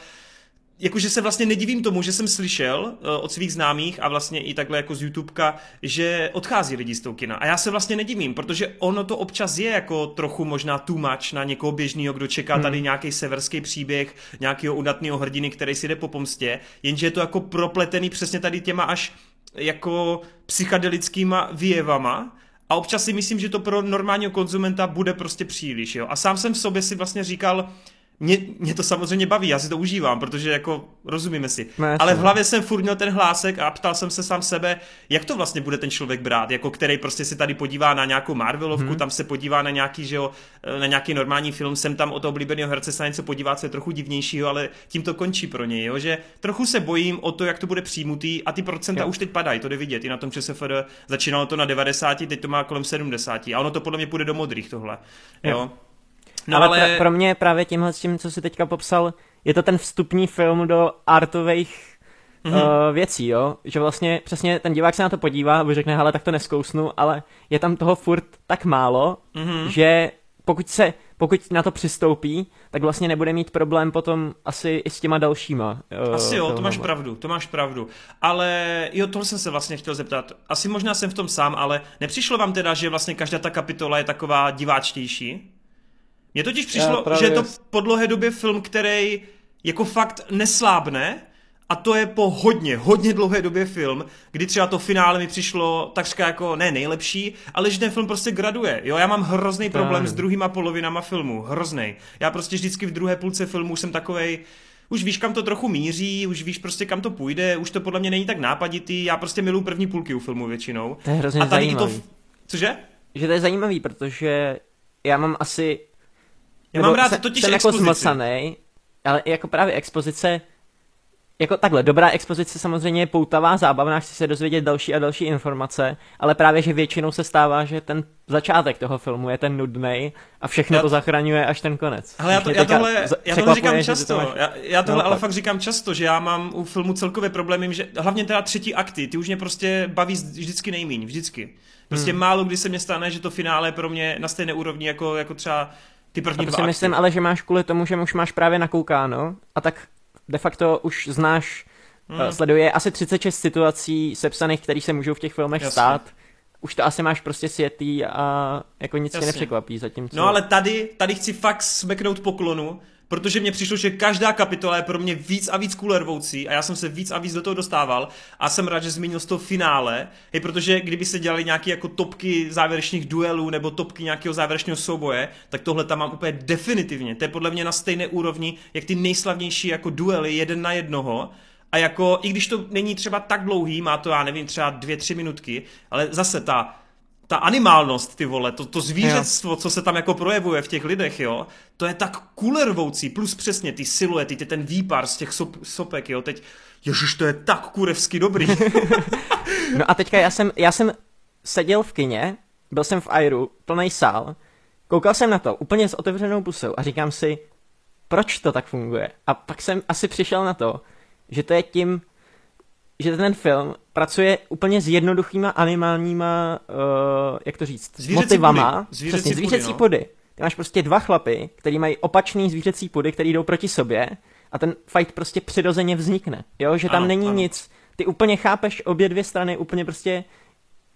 jakože se vlastně nedivím tomu, že jsem slyšel uh, od svých známých a vlastně i takhle jako z YouTubeka, že odchází lidi z toho kina. A já se vlastně nedivím, protože ono to občas je jako trochu možná too much na někoho běžného, kdo čeká Hmm. tady nějaký severský příběh, nějakého udatného hrdiny, který si jde po pomstě, jenže je to jako propletený přesně tady těma až jako psychedelickýma výjevama, a občas si myslím, že to pro normálního konzumenta bude prostě příliš, jo. A sám jsem v sobě si vlastně říkal, mě, mě to samozřejmě baví, já si to užívám, protože jako rozumíme si. No, jasně, Ale v no. hlavě jsem furt měl ten hlásek a ptal jsem se sám sebe, jak to vlastně bude ten člověk brát, jako který prostě se tady podívá na nějakou Marvelovku, hmm. tam se podívá na nějaký, že jo, na nějaký normální film, jsem tam od toho oblíbeného herce se na něco podívá, co je trochu divnějšího, ale tím to končí pro něj, jo, že trochu se bojím o to, jak to bude přijmutý a ty procenta Jo. už teď padají, to jde vidět, i na tom ČSFD začínalo to na 90, teď to má kolem 70 a ono to podle mě půjde do modrých tohle, jo. Jo. No ale, ale, Pro, pro mě právě tímhle s tím, co si teďka popsal, je to ten vstupní film do artových Mhm. mm-hmm. uh, věcí, jo? Že vlastně přesně ten divák se na to podívá a řekne, hele, tak to neskousnu, ale je tam toho furt tak málo, Mhm. mm-hmm. že pokud se, pokud na to přistoupí, tak vlastně nebude mít problém potom asi i s těma dalšíma. Uh, Asi jo, to filmama. máš pravdu, to máš pravdu. Ale jo, tohle jsem se vlastně chtěl zeptat. Asi možná jsem v tom sám, ale nepřišlo vám teda, že vlastně každá ta kapitola je taková diváčtější? Mně totiž přišlo, právě že je to po dlouhé době film, který jako fakt neslábne, a to je po hodně, hodně dlouhé době film, kdy třeba to finále mi přišlo takřka jako ne nejlepší, ale že ten film prostě graduje. Jo, já mám hrozný problém s druhýma polovinama filmu, hrozný. Já prostě vždycky v druhé půlce filmu jsem takovej, už víš, kam to trochu míří, už víš prostě, kam to půjde, už to podle mě není tak nápaditý, já prostě miluji první půlky u filmu většinou. To je hrozně a tady to... zajímavý. f- Cože? Že to je zajímavý, protože já mám asi... Já mám rád jsem, totiž jsem jako zmlsanej, ale jako právě expozice, jako takhle, dobrá expozice samozřejmě je poutavá, zábavná, chci se dozvědět další a další informace, ale právě, že většinou se stává, že ten začátek toho filmu je ten nudnej a všechno Já- to zachraňuje až ten konec. Ale já, to, já tohle, já tohle říkám ty to často. máš- Já, já tohle ale naopak. fakt říkám často, že já mám u filmu celkově problémy, že hlavně teda třetí akty, ty už mě prostě baví vždycky nejmíň, vždycky. Prostě Hmm. málo kdy se mě stane, že to finále je pro mě na stejné úrovni jako, jako třeba ty první A to dva si akty. myslím ale, že máš kvůli tomu, že už máš právě nakoukáno a tak de facto už znáš, Hmm. hmm. sleduje asi 36 situací sepsaných, které se můžou v těch filmech Jasně. stát. Už to asi máš prostě světý a jako nic tě Jasně. nepřekvapí zatímco. No ale tady, tady chci fakt smeknout poklonu, protože mně přišlo, že každá kapitola je pro mě víc a víc kulervoucí a já jsem se víc a víc do toho dostával a jsem rád, že zmínil z toho finále, i protože kdyby se dělali nějaké jako topky závěrečných duelů nebo topky nějakého závěrečného souboje, tak tohle tam mám úplně definitivně. To je podle mě na stejné úrovni, jak ty nejslavnější jako duely jeden na jednoho, a jako, i když to není třeba tak dlouhý, má to, já nevím, třeba dvě, tři minutky, ale zase ta ta animálnost, ty vole, to, to zvířectvo, co se tam jako projevuje v těch lidech, jo, to je tak kulervoucí, plus přesně ty siluety, ty ten výpar z těch sop, sopek, jo, teď, ježiš, to je tak kurevsky dobrý. No a teďka já jsem, já jsem seděl v kině, byl jsem v Airu, plný sál, koukal jsem na to úplně s otevřenou pusou a říkám si, proč to tak funguje? A pak jsem asi přišel na to, že to je tím, že ten film pracuje úplně s jednoduchýma animálníma, uh, jak to říct, Zvířecí motivama. Zvířecí Přesně, zvířecí no. pudy. Ty máš prostě dva chlapy, který mají opačný zvířecí pudy, který jdou proti sobě a ten fight prostě přirozeně vznikne. Jo, že tam Ano, není ano. nic. Ty úplně chápeš obě dvě strany, úplně prostě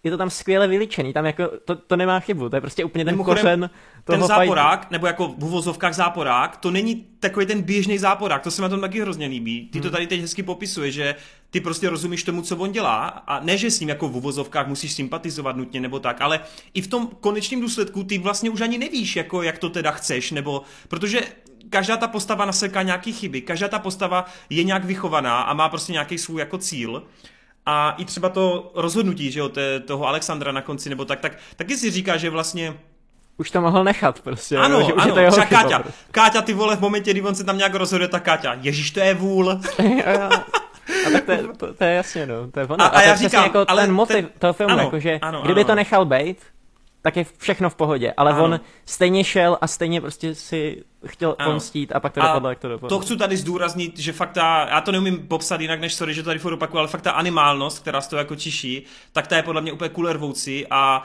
je to tam skvěle vylíčený, tam jako, to, to nemá chybu, to je prostě úplně ten Mimochodem, kořen toho ten fightu. záporák, nebo jako v uvozovkách záporák, to není takový ten běžný záporák, to se mi na tom taky hrozně líbí. Ty to Hmm. tady teď hezky popisuje, že ty prostě rozumíš tomu, co on dělá a ne, že s ním jako v uvozovkách musíš sympatizovat nutně nebo tak, ale i v tom konečném důsledku ty vlastně už ani nevíš, jako jak to teda chceš, nebo protože každá ta postava naseká nějaký chyby, každá ta postava je nějak vychovaná a má prostě nějaký svůj jako cíl. A i třeba to rozhodnutí, že jo, toho Alexandra na konci, nebo tak, tak taky si říká, že vlastně Už to mohl nechat prostě. ano, že už je ano, to jeho třeba chyba, Káťa. prostě. Káťa, ty vole, v momentě, kdy on se tam nějak rozhoduje, tak Káťa, ježíš, to je vůl. A tak to je, to, to je jasně, no. To je ono. A- A, a to já je říkám, jako ale ten motiv ten- toho filmu, ano, jakože ano, kdyby ano, to nechal bejt, tak je všechno v pohodě, ale Ano. on stejně šel a stejně prostě si chtěl Ano. pomstít a pak to dopadlo, jak to dopadlo. To chci tady zdůraznit, že fakt ta, já to neumím popsat jinak, než sorry, že to tady furt opakuju, ale fakt ta animálnost, která z toho jako čiší, tak ta je podle mě úplně kulervoucí a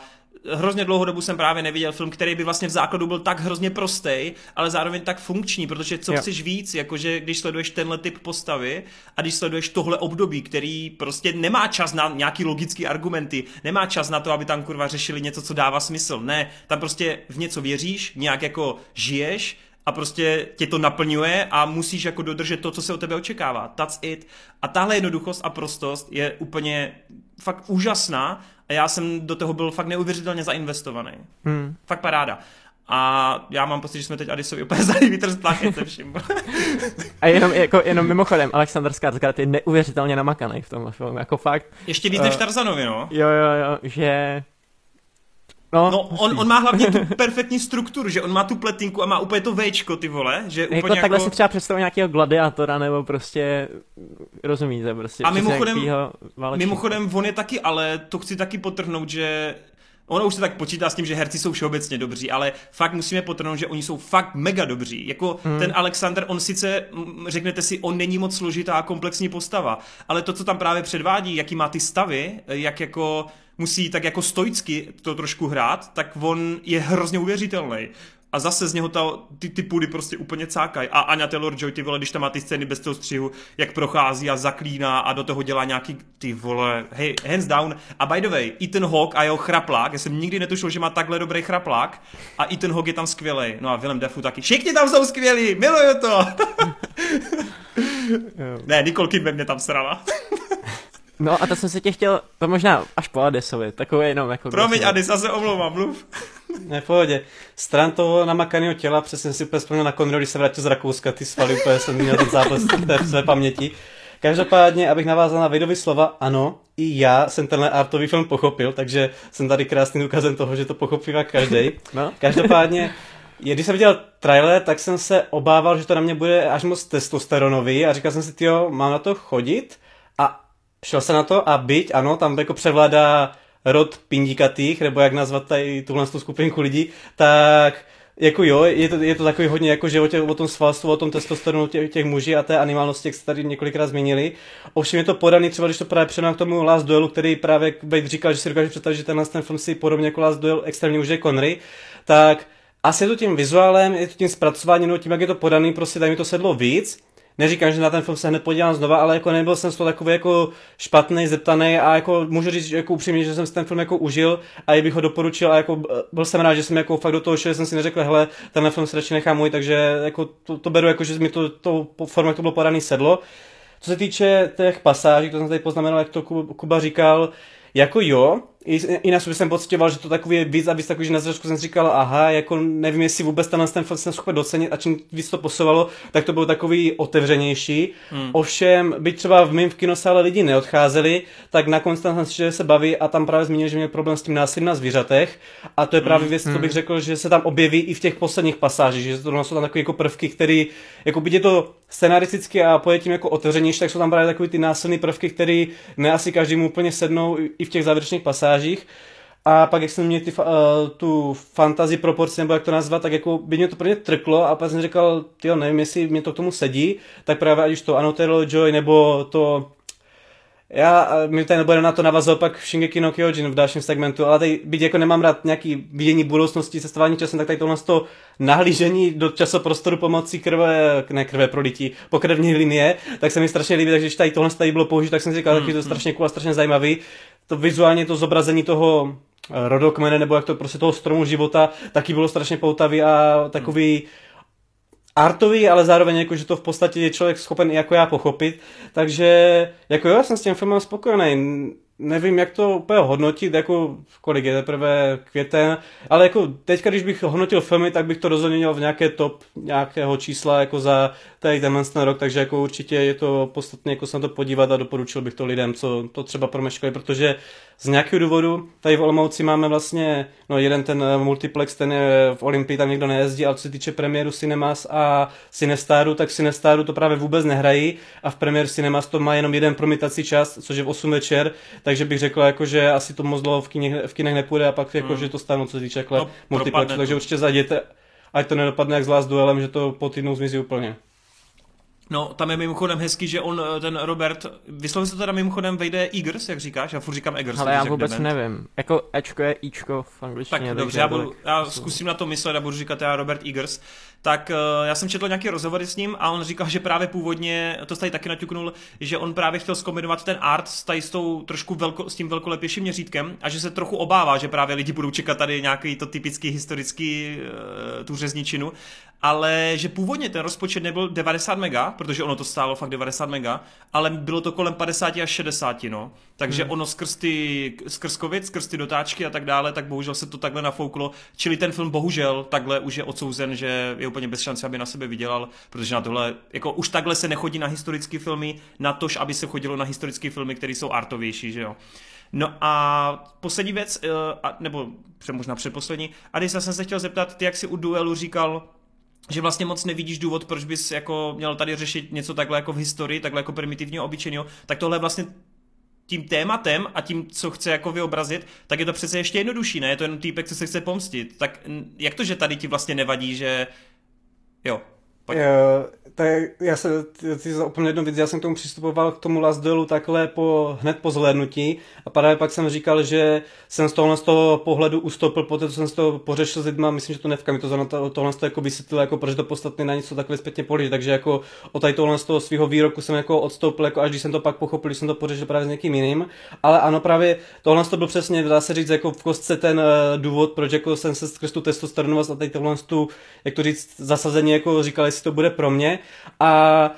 hrozně dlouhou dobu jsem právě neviděl film, který by vlastně v základu byl tak hrozně prostý, ale zároveň tak funkční, protože co Jo. chceš víc, jakože když sleduješ tenhle typ postavy a když sleduješ tohle období, který prostě nemá čas na nějaký logický argumenty, nemá čas na to, aby tam kurva řešili něco, co dává smysl. Ne, tam prostě v něco věříš, nějak jako žiješ a prostě tě to naplňuje a musíš jako dodržet to, co se od tebe očekává. That's it. A tahle jednoduchost a prostost je úplně fakt úžasná a já jsem do toho byl fakt neuvěřitelně zainvestovaný. Hmm. Fakt paráda. A já mám pocit, že jsme teď Adisovi úplně vzali vítr z plachet se vším. A jenom, jako, jenom mimochodem, Alexander Skarsgård je neuvěřitelně namakaný v tom filmu, jako fakt. Ještě víc než Eh, Tarzanovi, no. Jo, jo, jo, že... No, No, on, on má hlavně tu perfektní strukturu, že on má tu pletinku a má úplně to Včko, ty vole, že úplně jako, takhle si třeba představu nějakého gladiátora, nebo prostě, rozumíte, prostě. A mimochodem-. Mimochodem, on je taky, ale to chci taky potrhnout, že Ono už se tak počítá s tím, že herci jsou všeobecně dobří, ale fakt musíme potrhnout, že oni jsou fakt mega dobří. Jako mm. ten Alexander, on sice, řeknete si, on není moc složitá a komplexní postava, ale to, co tam právě předvádí, jaký má ty stavy, jak jako musí tak jako stoicky to trošku hrát, tak on je hrozně uvěřitelný. A zase z něho ta, ty, ty půdy prostě úplně cákají. A Anya Taylor-Joy, ty vole, když tam má ty scény bez toho střihu, jak prochází a zaklíná a do toho dělá nějaký, ty vole, hej, hands down. A by the way, Ethan Hawke a jeho chraplák, já jsem nikdy netušil, že má takhle dobrý chraplák a Ethan Hawke je tam skvělý. No a Willem Dafoe taky. Všichni tam jsou skvělí, miluju to. ne, Nicole Kidman mě tam srala. No a to jsem se tě chtěl, to možná až po Adesovi, takové jenom jako... Promiň, Adis, já se omlouvám, mluv. Ne, pohodě. Stran toho namakaného těla, přesně si úplně vzpomněl na Conroy, když se vrátil z Rakouska, ty svaly úplně jsem měl ten zápas v té své paměti. Každopádně, abych navázal na Vidovi slova, ano, i já jsem tenhle artový film pochopil, takže jsem tady krásným důkazem toho, že to pochopívá každý. No. Každopádně, je, když jsem viděl trailer, tak jsem se obával, že to na mě bude až moc testosteronový a říkal jsem si, jo, mám na to chodit šel jsem na to a byť, ano, tam jako převládá rod pindíkatých, nebo jak nazvat tady tuhle tu skupinku lidí, tak jako jo, je to, je to takový hodně jako, že o, těch, o tom svalstvu, o tom testosteronu těch, těch muží a té animálnosti, jak jste tady několikrát zmínili. Ovšem je to podaný třeba, když to právě přenám k tomu Last Duelu, který právě Bejt říkal, že si dokáže představit, že tenhle ten film si podobně jako Last Duel extrémně užije Connery, tak asi je to tím vizuálem, je to tím zpracováním, no tím, jak je to podaný, prostě tady mi to sedlo víc. Neříkám, že na ten film se hned podívám znova, ale jako nebyl jsem z toho takový jako špatný, zeptaný a jako můžu říct, že jako upřímně, že jsem si ten film jako užil a i bych ho doporučil a jako eh, byl jsem rád, že jsem jako fakt do toho šel, jsem si neřekl, hele, tenhle film si radši nechám můj, takže jako to, to beru jako, že mi to, to formě, to bylo podaný, sedlo. Co se týče těch pasáží, to jsem tady poznamenal, jak to Kuba říkal, jako jo, i, i na jsem pocitoval, že to takový je víc a víc takový, že na začátku jsem říkal, aha, jako nevím, jestli vůbec tenhle ten film jsem schopen docenit a čím víc to posouvalo, tak to bylo takový otevřenější. Hmm. Ovšem, byť třeba v mém v kinosále lidi neodcházeli, tak nakonec tam že se baví a tam právě zmínil, že měl problém s tím násilím na zvířatech a to je právě hmm. věc, co bych hmm. řekl, že se tam objeví i v těch posledních pasážích, že to jsou tam takové jako prvky, které, jako byť je to scenaristicky a pojetím jako otevřenější, tak jsou tam právě takové ty násilné prvky, které ne asi každému úplně sednou i v těch závěrečných pasážích. A pak, jak jsem měl ty, uh, tu fantasy proporci, nebo jak to nazvat, tak jako by mě to pro mě trklo a pak jsem říkal, jo, nevím, jestli mě to k tomu sedí, tak právě ať už to Anotero Joy, nebo to já, mi tady nebude na to navazovat pak v Shingeki no Kyojin v dalším segmentu, ale tady, byť jako nemám rád nějaký vidění budoucnosti, cestování časem, tak tady tohle to nahlížení do časoprostoru pomocí krve, ne krve prolití, pokrevní linie, tak se mi strašně líbí, takže když tady tohle tady bylo použít, tak jsem si říkal, mm, že to je strašně cool a strašně zajímavý. To vizuálně to zobrazení toho eh, rodokmene, nebo jak to prostě toho stromu života, taky bylo strašně poutavý a takový mm artový, ale zároveň jako, že to v podstatě je člověk schopen i jako já pochopit. Takže jako jo, jsem s tím filmem spokojený nevím, jak to úplně hodnotit, jako kolik je teprve květen, ale jako teďka, když bych hodnotil filmy, tak bych to rozhodně měl v nějaké top nějakého čísla jako za tady ten rok, takže jako určitě je to podstatně jako se na to podívat a doporučil bych to lidem, co to třeba promeškali, protože z nějakého důvodu tady v Olomouci máme vlastně, no jeden ten eh, multiplex, ten je v Olympii, tam někdo nejezdí, ale co se týče premiéru Cinemas a Cinestaru, tak Cinestaru to právě vůbec nehrají a v premiéru Cinemas to má jenom jeden promitací čas, což je v 8 večer, takže bych řekl, jako, že asi to moc dlouho v, kinech, v kinech nepůjde a pak jako, hmm. že to stane, co se týče jako no, multiplexu, takže určitě zajděte, ať to nedopadne jak s duelem, že to po týdnu zmizí úplně. No, tam je mimochodem hezký, že on, eh, ten Robert, vysloví se teda mimochodem vejde Eagers, jak říkáš? Já furt říkám Eagers. Ale já vůbec dement. nevím. Jako Ečko je Ičko v angličtině. Tak dobře, já, budu, já zkusím na to myslet a budu říkat já Robert Eagers. Tak uh, já jsem četl nějaké rozhovory s ním a on říkal, že právě původně, to tady taky naťuknul, že on právě chtěl zkombinovat ten art s, tady s, tou trošku velko, s tím velkolepějším měřítkem a že se trochu obává, že právě lidi budou čekat tady nějaký to typický historický uh, tu řezničinu ale že původně ten rozpočet nebyl 90 mega, protože ono to stálo fakt 90 mega, ale bylo to kolem 50 až 60, no. Takže hmm. ono skrz ty, skrz covid, skrz ty dotáčky a tak dále, tak bohužel se to takhle nafouklo. Čili ten film bohužel takhle už je odsouzen, že je úplně bez šance, aby na sebe vydělal, protože na tohle, jako už takhle se nechodí na historické filmy, na tož, aby se chodilo na historické filmy, které jsou artovější, že jo. No a poslední věc, eh, nebo možná předposlední, Adis, já jsem se chtěl zeptat, ty jak si u duelu říkal, že vlastně moc nevidíš důvod, proč bys jako měl tady řešit něco takhle jako v historii, takhle jako primitivního, obyčejného, tak tohle vlastně tím tématem a tím, co chce jako vyobrazit, tak je to přece ještě jednodušší, ne? Je to jenom týpek, co se chce pomstit. Tak jak to, že tady ti vlastně nevadí, že jo, Pojď. tak já se, ty úplně jednu věc, já jsem k tomu přistupoval k tomu Last Duelu takhle po, hned po zhlédnutí a právě pak jsem říkal, že jsem z tohohle z toho pohledu ustoupil po té, co jsem z toho pořešil s lidma, myslím, že to nevka mi to to, tohle to jako vysvětlil, jako proč to podstatné na něco takhle zpětně políž, takže jako o tady tohle z toho svého výroku jsem jako odstoupil, jako až když jsem to pak pochopil, jsem to pořešil právě s někým jiným, ale ano, právě tohle to byl přesně, dá se říct, jako v kostce ten uh, důvod, proč jako jsem se skrz tu testosteronu a tady tohle tu, jak to říct, zasazení, jako říkal, jestli to bude pro mě. A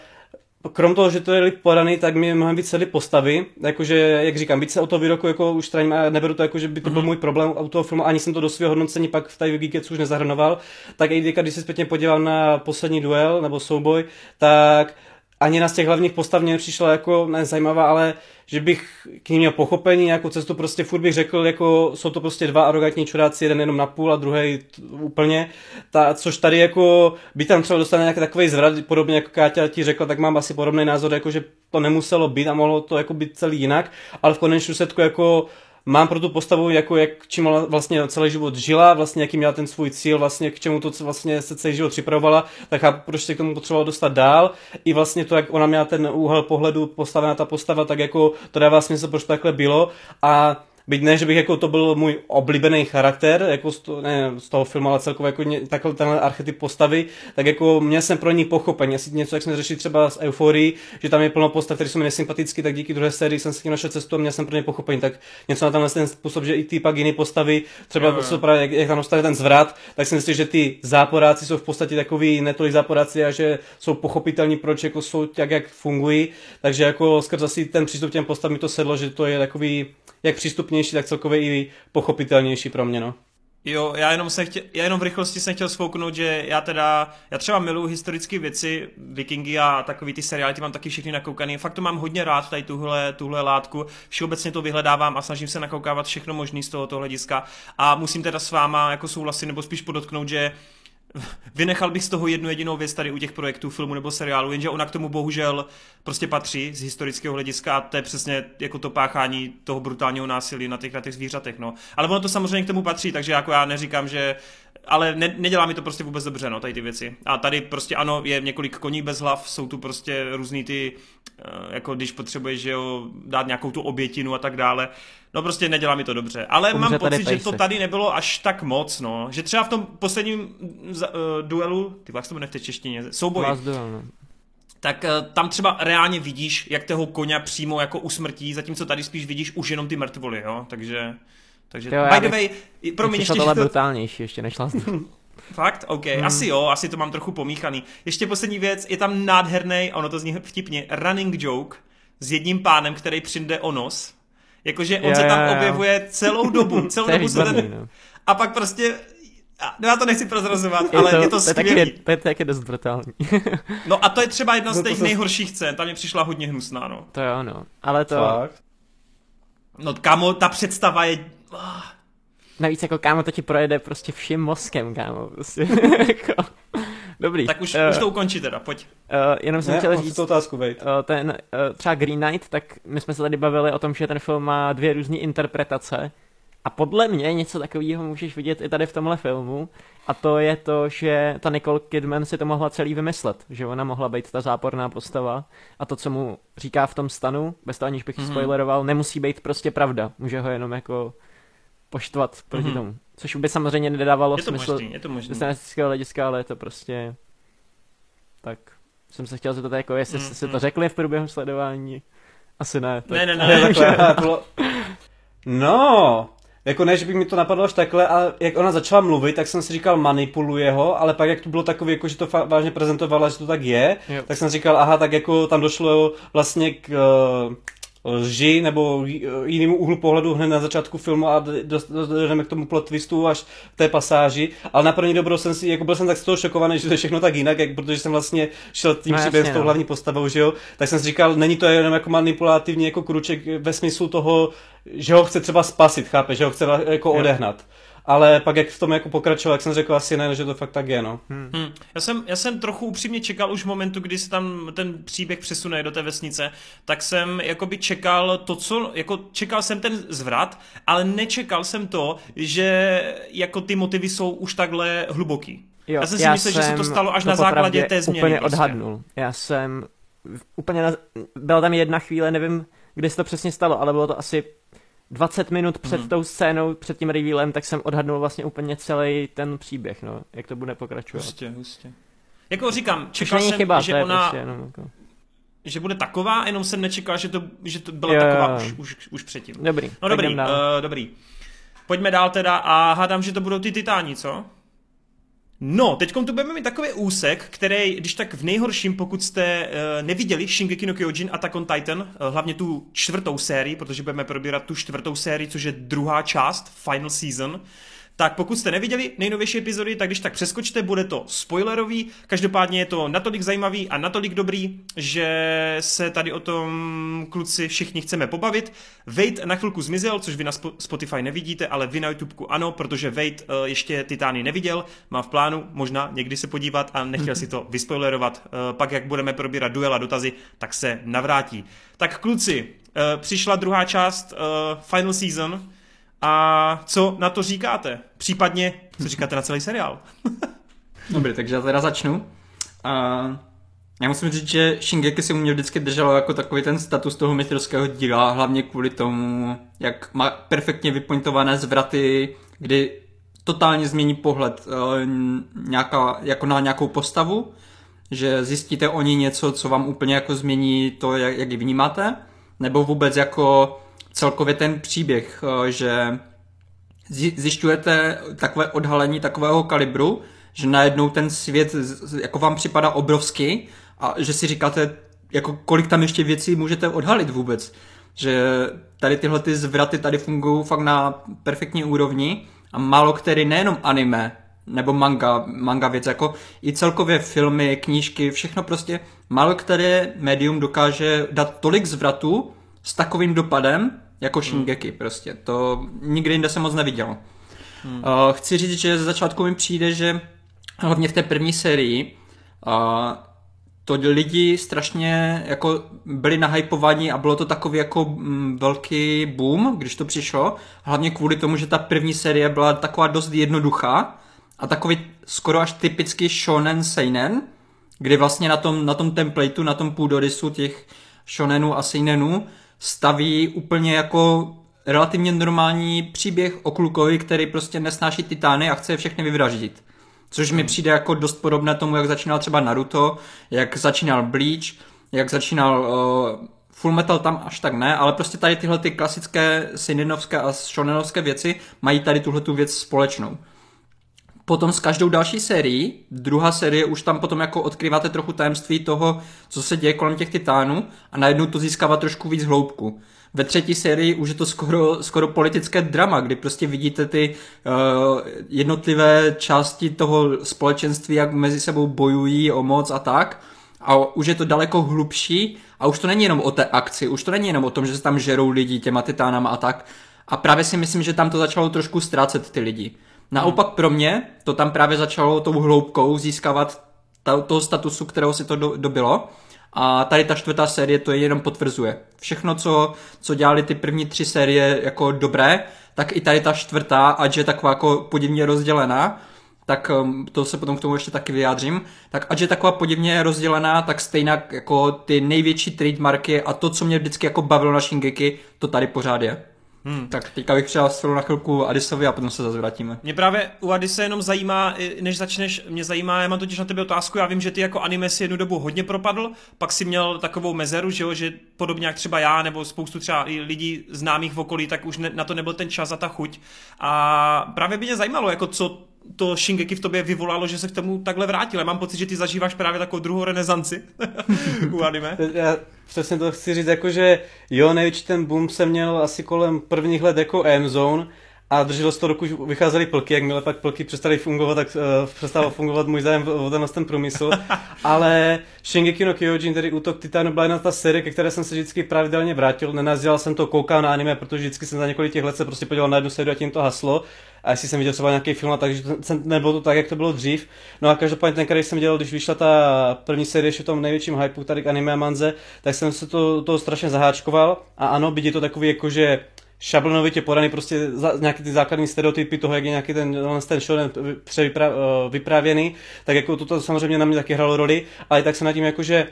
krom toho, že to je podaný, tak mi mnohem víc celý postavy, jakože, jak říkám, víc se o to výroku jako už straním a neberu to jako, že by to byl mhm. můj problém u toho filmu, ani jsem to do svého hodnocení pak v tady Geekets už nezahrnoval, tak i když se zpětně podívám na poslední duel nebo souboj, tak ani na z těch hlavních postav mě nepřišla jako nezajímavá, ale že bych k ní měl pochopení, jako cestu prostě furt bych řekl, jako jsou to prostě dva arrogantní čuráci, jeden jenom na půl a druhý úplně, ta, což tady jako by tam třeba dostane nějaký takový zvrat, podobně jako Káťa ti řekla, tak mám asi podobný názor, jako že to nemuselo být a mohlo to jako být celý jinak, ale v konečném setku jako mám pro tu postavu, jako jak čím vlastně celý život žila, vlastně jaký měla ten svůj cíl, vlastně k čemu to vlastně se celý život připravovala, tak chápu, proč se k tomu potřebovala dostat dál. I vlastně to, jak ona měla ten úhel pohledu postavená ta postava, tak jako to dává smysl, proč to takhle bylo. A Byť ne, že bych jako to byl můj oblíbený charakter, jako z, to, ne, z toho filmu, ale celkově jako ně, takhle tenhle archetyp postavy, tak jako měl jsem pro ní pochopení. Asi něco, jak jsme řešili třeba s Euforii, že tam je plno postav, které jsou mi nesympatické, tak díky druhé sérii jsem si tím našel cestu a měl jsem pro ně pochopení. Tak něco na tenhle ten způsob, že i ty pak jiné postavy, třeba jo, jo. Právě, jak, jak tam dostane ten zvrat, tak si myslím, že ty záporáci jsou v podstatě takový netolik záporáci a že jsou pochopitelní, proč jako jsou tak, jak fungují. Takže jako skrz asi ten přístup těm postav mi to sedlo, že to je takový jak přístupně efektivnější, tak celkově i pochopitelnější pro mě, no. Jo, já jenom, jsem chtěl, já jenom v rychlosti jsem chtěl svouknout, že já teda, já třeba miluji historické věci, vikingy a takový ty seriály, ty mám taky všechny nakoukaný. Fakt to mám hodně rád, tady tuhle, tuhle látku. Všeobecně to vyhledávám a snažím se nakoukávat všechno možné z tohoto hlediska. A musím teda s váma jako souhlasit, nebo spíš podotknout, že Vynechal bych z toho jednu jedinou věc tady u těch projektů, filmu nebo seriálu, jenže ona k tomu bohužel prostě patří z historického hlediska a to je přesně jako to páchání toho brutálního násilí na těch, na těch zvířatech, no. Ale ono to samozřejmě k tomu patří, takže jako já neříkám, že ale ne, nedělá mi to prostě vůbec dobře, no, tady ty věci. A tady prostě ano, je několik koní bez hlav, jsou tu prostě různý ty, eh, jako když potřebuješ, že jo, dát nějakou tu obětinu a tak dále. No prostě nedělá mi to dobře. Ale Umře mám pocit, že to pejsek. tady nebylo až tak moc, no. Že třeba v tom posledním uh, duelu, ty jak se to jmenuje v té češtině, souboj, duel, no. tak uh, tam třeba reálně vidíš, jak toho koně přímo jako usmrtí, zatímco tady spíš vidíš už jenom ty mrtvoly, jo. Takže, takže Jo, by the way, promiň, ještě, tohle to, brutálnější ještě než Last. Fakt? OK, hmm. asi jo, asi to mám trochu pomíchaný. Ještě poslední věc, je tam nádherný, ono to zní vtipně, running joke s jedním pánem, který přijde o nos. Jakože on Jo, se tam jo, jo. objevuje celou dobu, celou dobu se ten... no. A pak prostě... No já to nechci prozrazovat, Je ale to, je to to je taky, skvělý. to je taky dost brutální. No a to je třeba jedna z No těch se- nejhorších scén, ta mě přišla hodně hnusná, no. to jo, no. Ale to, Fakt. No kámo, ta představa je... navíc jako kámo, to ti projede prostě vším mozkem, kámo. Prostě, jako, dobrý. Tak už, Eh, už to ukončí teda, pojď. Uh, jenom jsem Ne, chtěl říct, tu otázku, Vejt. uh, ten uh, třeba Green Knight, tak my jsme se tady bavili o tom, že ten film má dvě různé interpretace a podle mě něco takového můžeš vidět i tady v tomhle filmu a to je to, že ta Nicole Kidman si to mohla celý vymyslet, že ona mohla být ta záporná postava a to, co mu říká v tom stanu, bez toho aniž bych mm-hmm. Mhm. spoileroval, nemusí být prostě pravda, může ho jenom jako poštvat proti Mhm. tomu, což by samozřejmě nedávalo Je to smysl možný, je to možný. statistického hlediska, ale je to prostě tak jsem se chtěl zeptat, jako jestli Mm, jste si mm. to řekli v průběhu sledování. Asi ne. Tak... Ne, ne, ne, Ne, takhle, to bylo... No, jako ne, že by mi to napadlo až takhle, ale jak ona začala mluvit, tak jsem si říkal, manipuluje ho, ale pak jak to bylo takový, jako, že to fa- vážně prezentovala, že to tak je, Jo. tak jsem říkal, aha, tak jako tam došlo vlastně k uh, lži nebo jinému úhlu pohledu hned na začátku filmu a dojdeme k tomu plot twistu až v té pasáži, ale na první dobrou jsem si, jako byl jsem tak z toho šokovaný, že to je všechno tak jinak, jak, protože jsem vlastně šel tím No, příběhem s tou no. hlavní postavou, že jo, tak jsem si říkal, není to jenom jako manipulativní jako kruček ve smyslu toho, že ho chce třeba spasit, chápe, že ho chce jako Jo. Ale pak jak v tom jako pokračoval, jak jsem řekl asi ne, že to fakt tak je, no. Hm. Hm. Já, jsem, já jsem trochu upřímně čekal už v momentu, kdy se tam ten příběh přesune do té vesnice, tak jsem jakoby čekal to, co, jako čekal jsem ten zvrat, ale nečekal jsem to, že jako ty motivy jsou už takhle hluboký. Jo, Já jsem si myslel, že se to stalo až na základě té změny úplně prostě. odhadnul. Já jsem úplně na, byla tam jedna chvíle, nevím, kdy se to přesně stalo, ale bylo to asi 20 minut před Mhm. tou scénou, před tím revealem, tak jsem odhadnul vlastně úplně celý ten příběh, no, jak to bude pokračovat. Hustě, hustě. Jako říkám, čekal jsem, chyba, že ona, prostě jenom jako... že bude taková, jenom jsem nečekal, že to, že to byla Jo, taková jo. už, už, už předtím. Dobrý, No dobrý, uh, dobrý. Pojďme dál teda a hádám, že to budou ty titáni, co? No, teď tu budeme mít takový úsek, který, když tak v nejhorším, pokud jste uh, neviděli Shingeki no Kyojin Attack on Titan, uh, hlavně tu čtvrtou sérii, protože budeme probírat tu čtvrtou sérii, což je druhá část, Final Season, tak pokud jste neviděli nejnovější epizody, tak když tak přeskočte, bude to spoilerový. Každopádně je to natolik zajímavý a natolik dobrý, že se tady o tom kluci všichni chceme pobavit. Vejt na chvilku zmizel, což vy na Spo- Spotify nevidíte, ale vy na YouTubeku ano, protože Vejt uh, ještě Titány neviděl, má v plánu možná někdy se podívat a nechtěl si to vyspoilerovat. Uh, pak jak budeme probírat duela dotazy, tak se navrátí. Tak kluci, uh, přišla druhá část Final Season, a co na to říkáte? Případně, co říkáte na celý seriál? Dobrý, takže já teda začnu. A já musím říct, že Shingeki si u mě vždycky drželo jako takový ten status toho mistrovského díla, hlavně kvůli tomu, jak má perfektně vypointované zvraty, kdy totálně změní pohled eh, nějaká, jako na nějakou postavu, že zjistíte o ní něco, co vám úplně jako změní to, jak, jak ji vnímáte, nebo vůbec jako celkově ten příběh, eh, že zji- zjišťujete takové odhalení takového kalibru, že najednou ten svět jako vám připadá obrovský a že si říkáte, jako kolik tam ještě věcí můžete odhalit vůbec. že tady tyhle ty zvraty tady fungují fakt na perfektní úrovni a málo který nejenom anime, nebo manga, manga věc, jako i celkově filmy, knížky, všechno prostě, málo které médium dokáže dát tolik zvratů s takovým dopadem, jako Shingeki prostě. To nikdy jinde jsem moc neviděl. Hmm. Uh, chci říct, že ze začátku mi přijde, že hlavně v té první sérii uh, to lidi strašně jako byli nahypovaní a bylo to takový jako mm, velký boom, když to přišlo. Hlavně kvůli tomu, že ta první série byla taková dost jednoduchá a takový skoro až typický shonen seinen, kdy vlastně na tom, na tom templateu, na tom půdorysu těch shonenů a seinenů staví úplně jako relativně normální příběh o klukovi, který prostě nesnáší titány a chce je všechny vyvraždit. Což mi přijde jako dost podobné tomu, jak začínal třeba Naruto, jak začínal Bleach, jak začínal uh, Full Metal tam až tak ne, ale prostě tady tyhle ty klasické Sinenovské a shonenovské věci mají tady tuhle tu věc společnou. Potom s každou další sérií, druhá série už tam potom jako odkryváte trochu tajemství toho, co se děje kolem těch titánů a najednou to získává trošku víc hloubku. Ve třetí sérii už je to skoro, skoro politické drama, kdy prostě vidíte ty uh, jednotlivé části toho společenství, jak mezi sebou bojují o moc a tak. A už je to daleko hlubší a už to není jenom o té akci, už to není jenom o tom, že se tam žerou lidi těma titánama a tak. A právě si myslím, že tam to začalo trošku ztrácet ty lidi. Naopak pro mě to tam právě začalo tou hloubkou získávat ta, toho statusu, kterého si to do, dobilo. A tady ta čtvrtá série to jenom potvrzuje. Všechno, co, co dělali ty první tři série jako dobré, tak i tady ta čtvrtá, ať je taková jako podivně rozdělená, tak um, to se potom k tomu ještě taky vyjádřím, tak ať je taková podivně rozdělená, tak stejně jako ty největší trademarky a to, co mě vždycky jako bavilo na Shingeki, to tady pořád je. Hmm. Tak teďka bych přidal na chvilku Adisovi a potom se zase vrátíme. Mě právě u Adise jenom zajímá, než začneš, mě zajímá, já mám totiž na tebe otázku, já vím, že ty jako anime si jednu dobu hodně propadl, pak si měl takovou mezeru, že jo, že podobně jak třeba já nebo spoustu třeba lidí známých v okolí, tak už ne, na to nebyl ten čas a ta chuť. A právě by mě zajímalo, jako co to Shingeki v tobě vyvolalo, že se k tomu takhle vrátil. Já mám pocit, že ty zažíváš právě takovou druhou renesanci u anime. Já přesně to chci říct, jako že jo, největší ten boom se měl asi kolem prvních let jako M-Zone, a drželo se to roku, vycházely plky, jakmile pak plky přestaly fungovat, tak uh, přestal fungovat můj zájem o ten, ten průmysl. Ale Shingeki no Kyojin, tedy Útok Titánu, byla jedna ta série, ke které jsem se vždycky pravidelně vrátil. Nenazdíval jsem to, koukal na anime, protože vždycky jsem za několik těch let se prostě podíval na jednu sérii a tím to haslo. A jestli jsem viděl třeba nějaký film, takže jsem, nebylo to tak, jak to bylo dřív. No a každopádně ten, který jsem dělal, když vyšla ta první série ještě v tom největším hypeu tady k anime a manze, tak jsem se to, to strašně zaháčkoval. A ano, byť je to takový jako, že šablonovitě podaný prostě za, nějaký ty základní stereotypy toho, jak je nějaký ten, ten převypra, uh, vyprávěný, tak jako toto samozřejmě na mě taky hralo roli, ale tak jsem nad tím jakože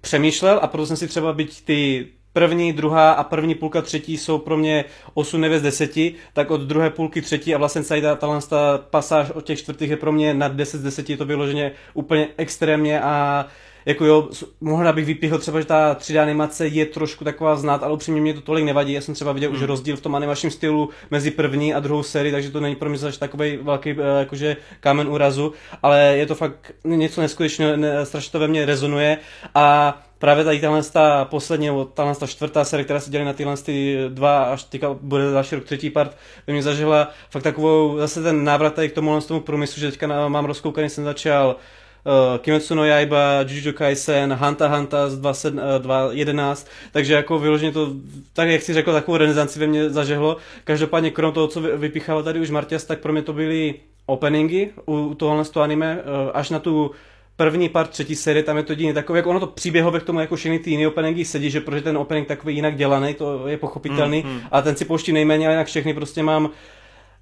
přemýšlel a proto jsem si třeba byť ty první, druhá a první půlka třetí jsou pro mě 8, 9 z 10, tak od druhé půlky třetí a vlastně celý ta, ta, pasáž od těch čtvrtých je pro mě nad 10 z 10, to vyloženě úplně extrémně a jako jo, mohla bych vypíhl třeba, že ta 3D animace je trošku taková znát, ale upřímně mě to tolik nevadí. Já jsem třeba viděl mm. už hmm. rozdíl v tom animačním stylu mezi první a druhou sérii, takže to není pro mě zase takový velký eh, jakože kámen úrazu, ale je to fakt něco neskutečného, ne, strašně to ve mně rezonuje a právě tady tahle ta poslední, nebo tahle ta čtvrtá série, která se dělí na tyhle ty dva, až teďka bude další rok třetí part, by mě zažila fakt takovou, zase ten návrat tady k tomu, tomu průmyslu, že teďka mám rozkoukaný, jsem začal uh, Kimetsu no Yaiba, Jujutsu Kaisen, Hanta Hanta z 2011, takže jako vyloženě to, tak jak si řekl, takovou renesanci ve mně zažehlo. Každopádně krom toho, co vypichalo tady už Martias, tak pro mě to byly openingy u tohohle anime, uh, až na tu první part třetí série, tam je to jedině takové, jako ono to příběhově k tomu jako všechny ty jiné openingy sedí, že protože ten opening takový jinak dělaný, to je pochopitelný, mm, mm. a ten si pouští nejméně, ale jinak všechny prostě mám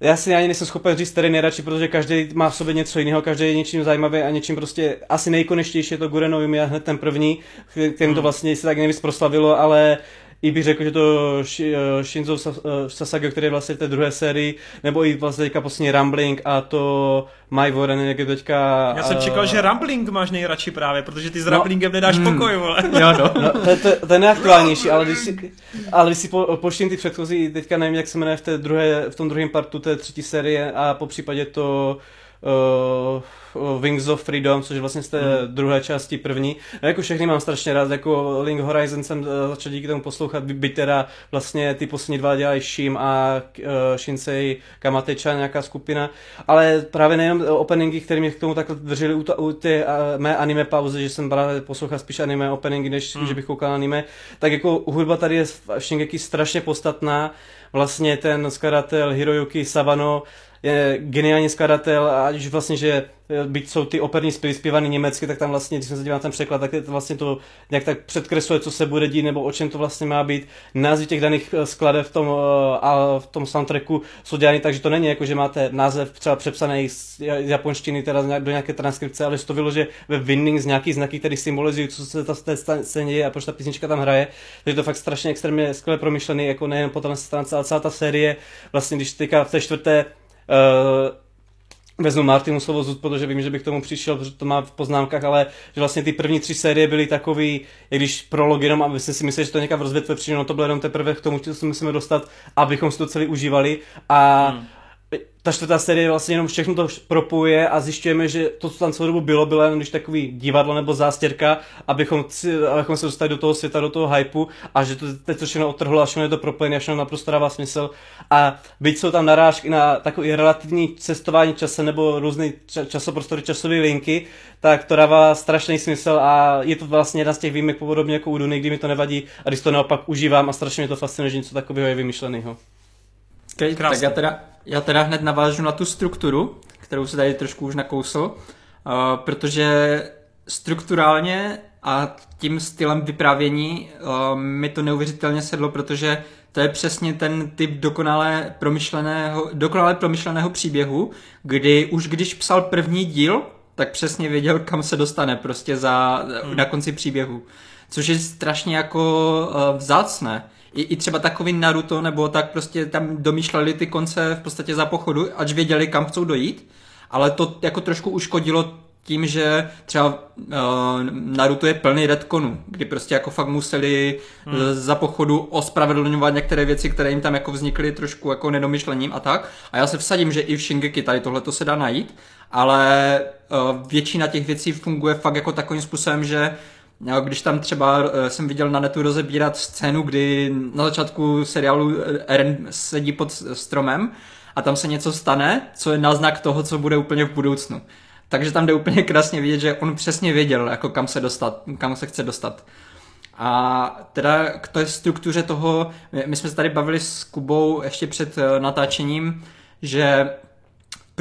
já si ani nejsem schopen říct, který nejradši, protože každý má v sobě něco jiného, každý je něčím zajímavý a něčím prostě asi nejkonečtější je to Gureno je hned ten první, kterým to hmm. vlastně se tak nejvíc proslavilo, ale i bych řekl, že to eh, Shinzo eh, Sasage, který je vlastně v té druhé sérii, nebo i vlastně teďka poslední Rumbling a to My Warren, jak je teďka... Já jsem uh, čekal, že Rumbling máš nejradši právě, protože ty s no, Rumblingem nedáš mm, pokoj, vole. Jo, no. no to, to, to, je nejaktuálnější, ale když si, ale když si po, poštím ty předchozí, teďka nevím, jak se jmenuje v, té druhé, v tom druhém partu té třetí série a po případě to... Uh, Wings of Freedom, což je vlastně z té hmm. druhé části první. No, jako všechny mám strašně rád, jako Link Horizon jsem uh, začal díky tomu poslouchat, by, byť teda vlastně ty poslední dva dělají Shim a uh, Shinsei Kamateča, nějaká skupina, ale právě nejenom openingy, které mě k tomu takhle drželi u, u té uh, mé anime pauzy, že jsem právě poslouchal spíš anime openingy, než hmm. že bych koukal anime, tak jako hudba tady je v Shingeki strašně podstatná, vlastně ten skladatel Hiroyuki Savano je geniální skladatel a už vlastně, že byť jsou ty operní zpěvy zpívaný německy, tak tam vlastně, když jsem se díval na ten překlad, tak to vlastně to nějak tak předkresluje, co se bude dít, nebo o čem to vlastně má být. Názvy těch daných eh, skladeb v tom, eh, a v tom soundtracku jsou dělány tak, že to není jako, že máte název třeba přepsaný z japonštiny teda do nějaké transkripce, ale že to vylože ve winning z nějakých znaků, které symbolizují, co se ta scéně děje a proč ta písnička tam hraje. Takže to fakt strašně extrémně skvěle promyšlený, jako nejen po té stránce, ale celá ta série, vlastně když teďka v té čtvrté uh, vezmu Martinu slovo zud, protože vím, že bych k tomu přišel, protože to má v poznámkách, ale že vlastně ty první tři série byly takový, i když prolog jenom, a my si mysleli, že to někam rozvětve přijde, no to bylo jenom teprve k tomu, co musíme dostat, abychom si to celý užívali. A hmm ta čtvrtá série vlastně jenom všechno to propuje a zjišťujeme, že to, co tam celou dobu bylo, bylo jenom když takový divadlo nebo zástěrka, abychom, abychom se dostali do toho světa, do toho hypeu a že to teď to všechno otrhlo a všechno je to propojené všechno naprosto dává smysl. A byť jsou tam narážky na takový relativní cestování čase nebo různé časoprostory, časové linky, tak to dává strašný smysl a je to vlastně jedna z těch výjimek podobně jako u Duny, kdy mi to nevadí a když to naopak užívám a strašně mě to fascinuje, že něco takového je vymyšleného. Okay, tak já teda, já teda hned navážu na tu strukturu, kterou se tady trošku už nakousl, uh, protože strukturálně a tím stylem vyprávění uh, mi to neuvěřitelně sedlo, protože to je přesně ten typ dokonale promyšleného, dokonale promyšleného příběhu, kdy už když psal první díl, tak přesně věděl, kam se dostane prostě za, hmm. na konci příběhu. Což je strašně jako uh, vzácné i, i třeba takový Naruto, nebo tak prostě tam domýšleli ty konce v podstatě za pochodu, ač věděli, kam chcou dojít, ale to jako trošku uškodilo tím, že třeba uh, Naruto je plný retkonů, kdy prostě jako fakt museli hmm. za pochodu ospravedlňovat některé věci, které jim tam jako vznikly trošku jako nedomyšlením a tak. A já se vsadím, že i v Shingeki tady tohle to se dá najít, ale uh, většina těch věcí funguje fakt jako takovým způsobem, že když tam třeba eh, jsem viděl na netu rozebírat scénu, kdy na začátku seriálu eh, Eren sedí pod stromem a tam se něco stane, co je náznak toho, co bude úplně v budoucnu. Takže tam jde úplně krásně vidět, že on přesně věděl, jako kam se dostat, kam se chce dostat. A teda k té struktuře toho, my jsme se tady bavili s Kubou ještě před eh, natáčením, že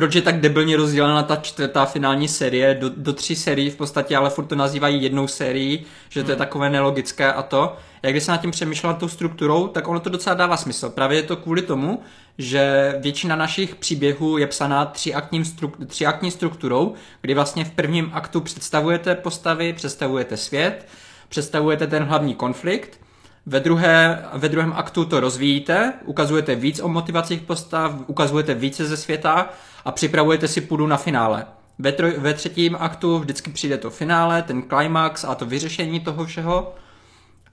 proč je tak debilně rozdělena ta čtvrtá finální série do, do tří sérií v podstatě, ale furt to nazývají jednou sérií, že to je hmm. takové nelogické a to. Jak když se nad tím přemýšlel tou strukturou, tak ono to docela dává smysl. Právě je to kvůli tomu, že většina našich příběhů je psaná třiaktní, stru, třiaktní strukturou, kdy vlastně v prvním aktu představujete postavy, představujete svět, představujete ten hlavní konflikt, ve, druhé, ve druhém aktu to rozvíjíte, ukazujete víc o motivacích postav, ukazujete více ze světa a připravujete si půdu na finále. Ve, troj, ve třetím aktu vždycky přijde to finále, ten climax a to vyřešení toho všeho.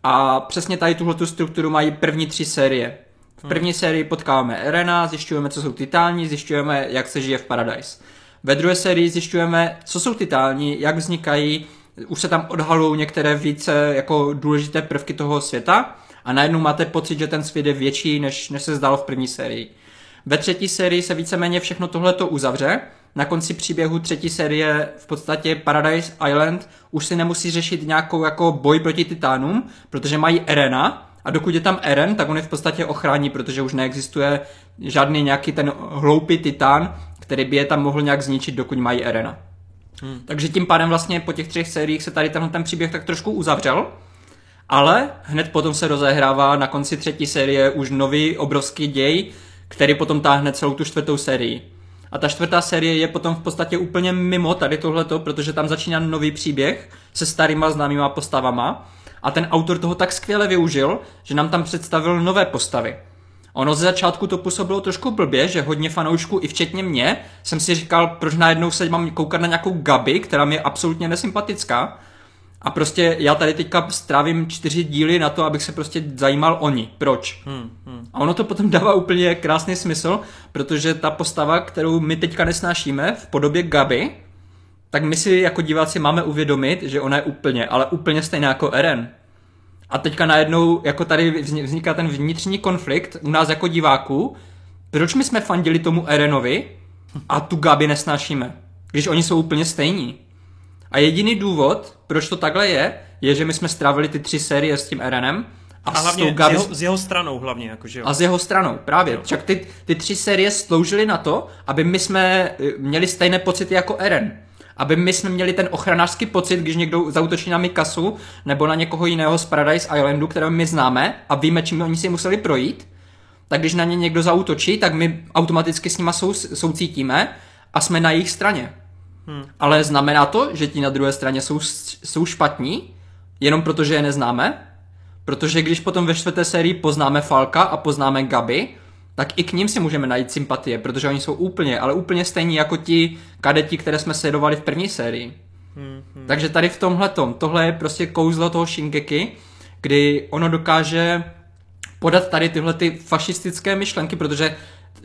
A přesně tady tuhle strukturu mají první tři série. V hmm. první sérii potkáváme Erena, zjišťujeme, co jsou titální, zjišťujeme, jak se žije v Paradise. Ve druhé sérii zjišťujeme, co jsou titální, jak vznikají, už se tam odhalují některé více jako důležité prvky toho světa a najednou máte pocit, že ten svět je větší, než, než se zdalo v první sérii. Ve třetí sérii se víceméně všechno tohleto uzavře. Na konci příběhu třetí série v podstatě Paradise Island už si nemusí řešit nějakou jako boj proti titánům, protože mají Erena a dokud je tam Eren, tak on je v podstatě ochrání, protože už neexistuje žádný nějaký ten hloupý titán, který by je tam mohl nějak zničit, dokud mají Erena. Hmm. Takže tím pádem vlastně po těch třech sériích se tady tenhle ten příběh tak trošku uzavřel, ale hned potom se rozehrává na konci třetí série už nový obrovský děj, který potom táhne celou tu čtvrtou sérii. A ta čtvrtá série je potom v podstatě úplně mimo tady tohleto, protože tam začíná nový příběh se starýma známýma postavama a ten autor toho tak skvěle využil, že nám tam představil nové postavy. Ono ze začátku to působilo trošku blbě, že hodně fanoušků, i včetně mě, jsem si říkal, proč najednou se mám koukat na nějakou Gabi, která mi je absolutně nesympatická. A prostě já tady teďka strávím čtyři díly na to, abych se prostě zajímal o ní. Proč? Hmm, hmm. A ono to potom dává úplně krásný smysl, protože ta postava, kterou my teďka nesnášíme v podobě Gaby, tak my si jako diváci máme uvědomit, že ona je úplně, ale úplně stejná jako Eren. A teďka najednou jako tady vzniká ten vnitřní konflikt u nás jako diváků, proč my jsme fandili tomu Erenovi a tu Gabi nesnášíme, když oni jsou úplně stejní. A jediný důvod, proč to takhle je, je, že my jsme strávili ty tři série s tím Erenem a, a hlavně Gabi... s, jeho, s jeho stranou hlavně, jakože A s jeho stranou, právě. Jo. Čak ty, ty tři série sloužily na to, aby my jsme eh, měli stejné pocity jako Eren. Aby my jsme měli ten ochranářský pocit, když někdo zautočí na Mikasu nebo na někoho jiného z Paradise Islandu, kterého my známe a víme, čím oni si museli projít, tak když na ně někdo zautočí, tak my automaticky s nima sou, soucítíme a jsme na jejich straně. Hmm. Ale znamená to, že ti na druhé straně jsou, jsou špatní, jenom protože je neznáme? Protože když potom ve čtvrté sérii poznáme Falka a poznáme Gabi, tak i k ním si můžeme najít sympatie, protože oni jsou úplně, ale úplně stejní jako ti kadeti, které jsme sledovali v první sérii. Hmm, hmm. Takže tady v tomhle tohle je prostě kouzlo toho Shingeki, kdy ono dokáže podat tady tyhle ty fašistické myšlenky, protože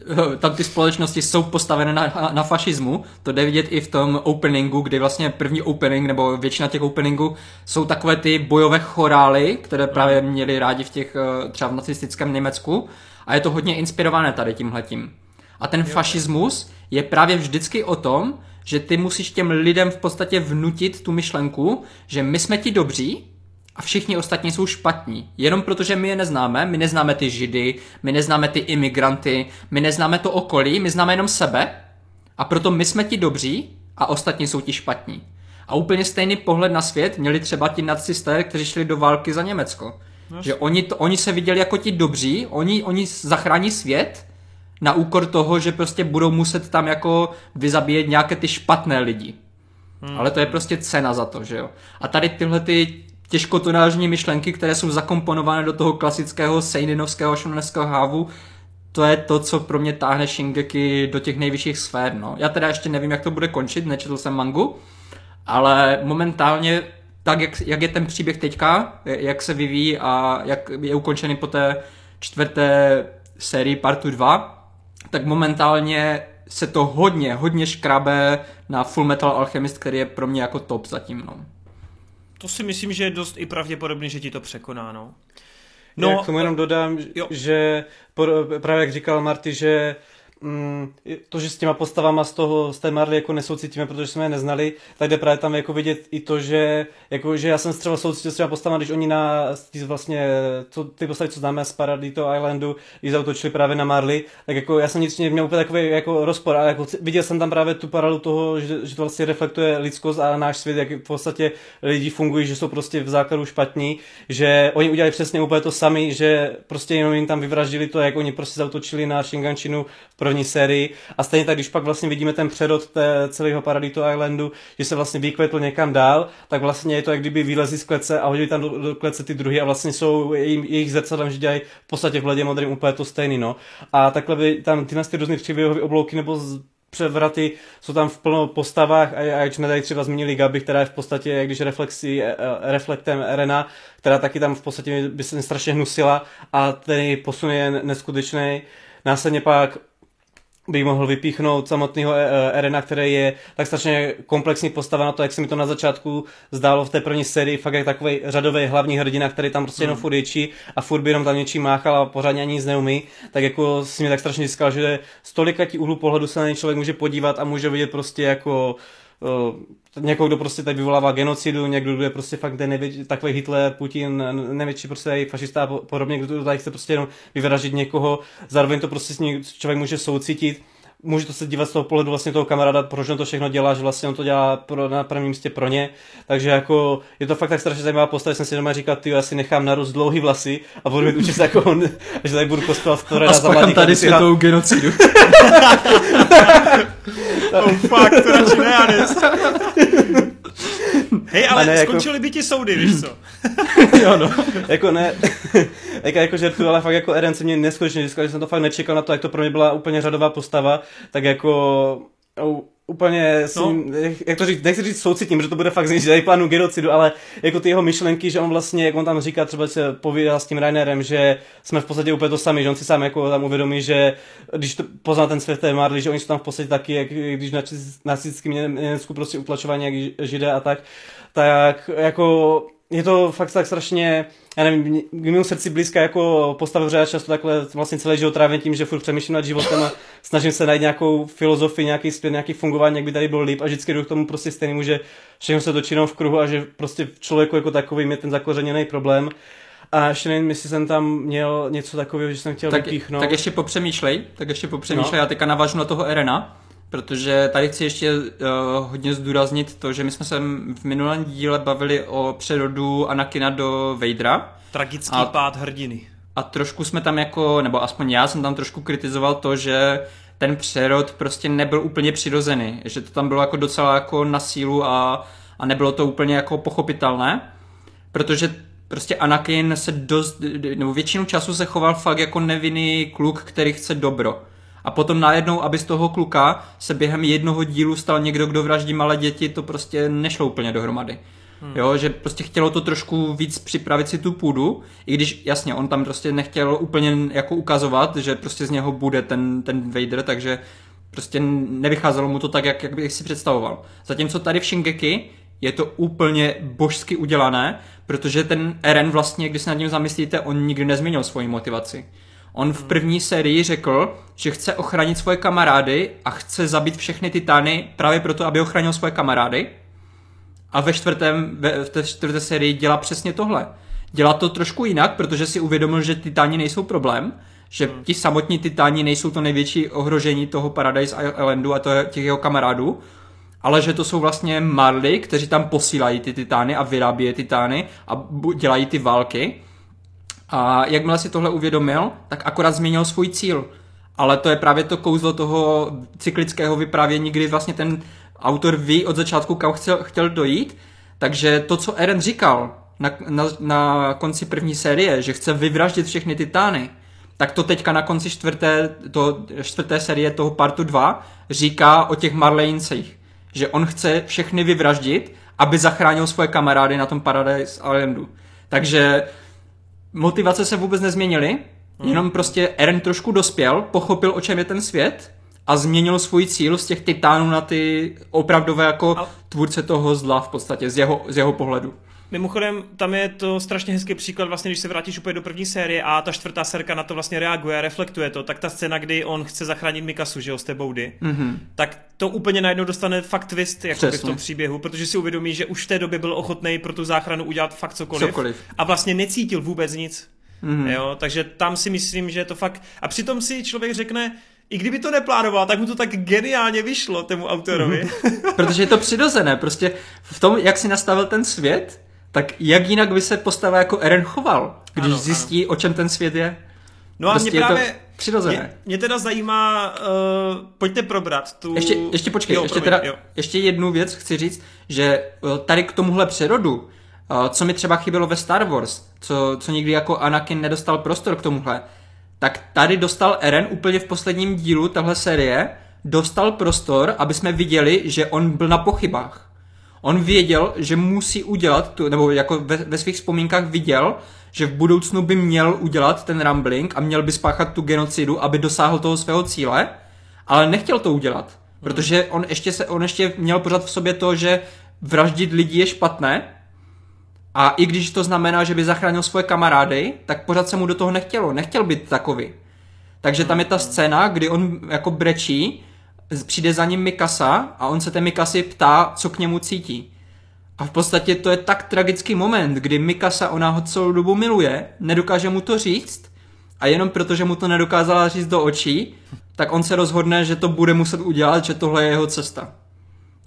tam ty společnosti jsou postavené na, na fašismu. To jde vidět i v tom openingu, kdy vlastně první opening, nebo většina těch openingů jsou takové ty bojové chorály, které právě měli rádi v těch eh, třeba v nacistickém Německu. A je to hodně inspirované tady tímhletím. A ten fašismus je právě vždycky o tom, že ty musíš těm lidem v podstatě vnutit tu myšlenku, že my jsme ti dobří a všichni ostatní jsou špatní. Jenom protože my je neznáme, my neznáme ty židy, my neznáme ty imigranty, my neznáme to okolí, my známe jenom sebe a proto my jsme ti dobří a ostatní jsou ti špatní. A úplně stejný pohled na svět měli třeba ti nacisté, kteří šli do války za Německo. No. Že oni, to, oni se viděli jako ti dobří, oni, oni zachrání svět na úkor toho, že prostě budou muset tam jako vyzabíjet nějaké ty špatné lidi. Hmm. Ale to je prostě cena za to, že jo. A tady tyhle ty těžkotonážní myšlenky, které jsou zakomponované do toho klasického seininovského šonenského hávu, to je to, co pro mě táhne Shingeki do těch nejvyšších sfér. No. Já teda ještě nevím, jak to bude končit, nečetl jsem mangu, ale momentálně tak, jak, jak je ten příběh teďka, jak se vyvíjí a jak je ukončený po té čtvrté sérii partu 2, tak momentálně se to hodně, hodně škrabe na Full Metal Alchemist, který je pro mě jako top zatím. No. To si myslím, že je dost i pravděpodobný, že ti to překoná, no. No, Já k tomu jenom dodám, jo. že právě jak říkal Marty, že mm, to, že s těma postavama z toho, z té Marley jako nesoucítíme, protože jsme je neznali, tak jde právě tam jako vidět i to, že, jako, že já jsem třeba soucítil s těma postavama, když oni na vlastně, co, ty postavy, co známe z Paradito Islandu, když zautočili právě na Marley, tak jako já jsem nic měl úplně takový jako rozpor, ale jako viděl jsem tam právě tu paralelu toho, že, že to vlastně reflektuje lidskost a náš svět, jak v podstatě lidi fungují, že jsou prostě v základu špatní, že oni udělali přesně úplně to sami, že prostě jenom jim tam vyvraždili to, jak oni prostě zautočili na Shingančinu v první sérii a stejně tak, když pak vlastně vidíme ten přerod té celého Paradito Islandu, že se vlastně vykvetl někam dál, tak vlastně je to, jak kdyby vylezli z klece a hodili tam do, do klece ty druhy a vlastně jsou jejich, jejich zrcadlem, že dělají v podstatě v ledě modrým úplně to stejný, no. A takhle by tam tyhle ty různé příběhové oblouky nebo z, převraty jsou tam v plno postavách a, a jak jsme tady třeba zmínili Gabi, která je v podstatě, když reflexi, e, e, reflektem Erena, která taky tam v podstatě by se strašně hnusila a ten posun je neskutečný. Následně pak bych mohl vypíchnout samotného e, e, Erena, který je tak strašně komplexní postava na to, jak se mi to na začátku zdálo v té první sérii, fakt jak takový řadový hlavní hrdina, který tam prostě jenom mm. furt ječí a furt by jenom tam něčím máchal a pořádně ani nic neumí, tak jako si mi tak strašně získal, že z tolika tí úhlu pohledu se na něj člověk může podívat a může vidět prostě jako uh, někoho, kdo prostě teď vyvolává genocidu, někdo, kdo je prostě fakt ten největší, takový Hitler, Putin, největší prostě fašista a podobně, kdo tady chce prostě jenom vyvražit někoho, zároveň to prostě s ním člověk může soucítit, může to se dívat z toho pohledu vlastně toho kamaráda, proč on to všechno dělá, že vlastně on to dělá pro, na prvním místě pro ně. Takže jako je to fakt tak strašně zajímavá postava, jsem si doma říkal, ty já si nechám narůst dlouhý vlasy a budu mít učit jako on, že tady budu kostovat to A spáchám tady světovou genocidu. oh fuck, to radši ne, Hej, ale ne, skončily jako... by ti soudy, víš co? jo, no. jako ne, jako, jako žertu, ale fakt jako Eren se mě neskutečně získal, že jsem to fakt nečekal na to, jak to pro mě byla úplně řadová postava, tak jako úplně s ním, jak, jak to říct, nechci říct soucitím, že to bude fakt z něj plánu genocidu, ale jako ty jeho myšlenky, že on vlastně, jak on tam říká, třeba se povídá s tím Rainerem, že jsme v podstatě úplně to sami, že on si sám jako tam uvědomí, že když to pozná ten svět té Marley, že oni jsou tam v podstatě taky, jak když na nacistickém Německu prostě utlačování jak židé a tak, tak jako je to fakt tak strašně, já nevím, mému srdci blízká jako postava, já často takhle vlastně celý život trávím tím, že furt přemýšlím nad životem a snažím se najít nějakou filozofii, nějaký směr, nějaký fungování, jak by tady bylo líp a vždycky jdu k tomu prostě stejnému, že všechno se točí v kruhu a že prostě v člověku jako takový je ten zakořeněný problém. A ještě nevím, jestli jsem tam měl něco takového, že jsem chtěl tak, vypíchnout. Tak ještě popřemýšlej, tak ještě popřemýšlej, no. já teďka navážu na toho Erena, protože tady chci ještě uh, hodně zdůraznit to, že my jsme se v minulém díle bavili o přerodu Anakina do Vadera. Tragický a, pád hrdiny. A trošku jsme tam jako, nebo aspoň já jsem tam trošku kritizoval to, že ten přerod prostě nebyl úplně přirozený, že to tam bylo jako docela jako na sílu a, a nebylo to úplně jako pochopitelné, protože prostě Anakin se dost, nebo většinu času se choval fakt jako nevinný kluk, který chce dobro. A potom najednou, aby z toho kluka se během jednoho dílu stal někdo, kdo vraždí malé děti, to prostě nešlo úplně dohromady. Hmm. Jo, že prostě chtělo to trošku víc připravit si tu půdu, i když jasně, on tam prostě nechtěl úplně jako ukazovat, že prostě z něho bude ten, ten Vader, takže prostě nevycházelo mu to tak, jak, jak bych si představoval. Zatímco tady v Shingeki je to úplně božsky udělané, protože ten Eren vlastně, když se nad ním zamyslíte, on nikdy nezměnil svoji motivaci. On v první sérii řekl, že chce ochránit svoje kamarády a chce zabít všechny titány právě proto, aby ochránil svoje kamarády. A ve čtvrtém, ve, v té čtvrté sérii dělá přesně tohle. Dělá to trošku jinak, protože si uvědomil, že titáni nejsou problém, že hmm. ti samotní titáni nejsou to největší ohrožení toho Paradise Islandu a to těch jeho kamarádů, ale že to jsou vlastně Marley, kteří tam posílají ty titány a vyrábí titány a dělají ty války a jakmile si tohle uvědomil, tak akorát změnil svůj cíl. Ale to je právě to kouzlo toho cyklického vyprávění, kdy vlastně ten autor ví od začátku, kam chtěl, chtěl dojít. Takže to, co Eren říkal na, na, na konci první série, že chce vyvraždit všechny titány, tak to teďka na konci čtvrté, to, čtvrté série toho partu 2 říká o těch Marleyncích. Že on chce všechny vyvraždit, aby zachránil svoje kamarády na tom Paradise Islandu. Takže motivace se vůbec nezměnily, hmm. jenom prostě Eren trošku dospěl, pochopil, o čem je ten svět a změnil svůj cíl z těch titánů na ty opravdové jako a... tvůrce toho zla v podstatě, z jeho, z jeho pohledu. Mimochodem, tam je to strašně hezký příklad, vlastně, když se vrátíš úplně do první série a ta čtvrtá serka na to vlastně reaguje, reflektuje to, tak ta scéna, kdy on chce zachránit Mikasu, že jo, z té boudy, mm-hmm. tak to úplně najednou dostane fakt twist jako v tom příběhu, protože si uvědomí, že už v té době byl ochotný pro tu záchranu udělat fakt cokoliv, cokoliv. a vlastně necítil vůbec nic. Mm-hmm. Jo, takže tam si myslím, že je to fakt... A přitom si člověk řekne, i kdyby to neplánoval, tak mu to tak geniálně vyšlo, tomu autorovi. Mm-hmm. Protože je to přirozené, prostě v tom, jak si nastavil ten svět, tak jak jinak by se postava jako Eren choval, když ano, zjistí, ano. o čem ten svět je? No a prostě mě právě, to přirozené. Mě, mě teda zajímá, uh, pojďte probrat tu... Ještě, ještě počkej, jo, ještě, promiň, teda, jo. ještě jednu věc chci říct, že uh, tady k tomuhle přerodu, uh, co mi třeba chybělo ve Star Wars, co, co nikdy jako Anakin nedostal prostor k tomuhle, tak tady dostal Eren úplně v posledním dílu tahle série, dostal prostor, aby jsme viděli, že on byl na pochybách On věděl, že musí udělat, tu, nebo jako ve, ve svých vzpomínkách viděl, že v budoucnu by měl udělat ten rambling a měl by spáchat tu genocidu, aby dosáhl toho svého cíle, ale nechtěl to udělat, protože on ještě, se, on ještě měl pořád v sobě to, že vraždit lidi je špatné a i když to znamená, že by zachránil svoje kamarády, tak pořád se mu do toho nechtělo, nechtěl být takový. Takže tam je ta scéna, kdy on jako brečí přijde za ním Mikasa a on se té Mikasy ptá, co k němu cítí. A v podstatě to je tak tragický moment, kdy Mikasa ona ho celou dobu miluje, nedokáže mu to říct a jenom protože mu to nedokázala říct do očí, tak on se rozhodne, že to bude muset udělat, že tohle je jeho cesta.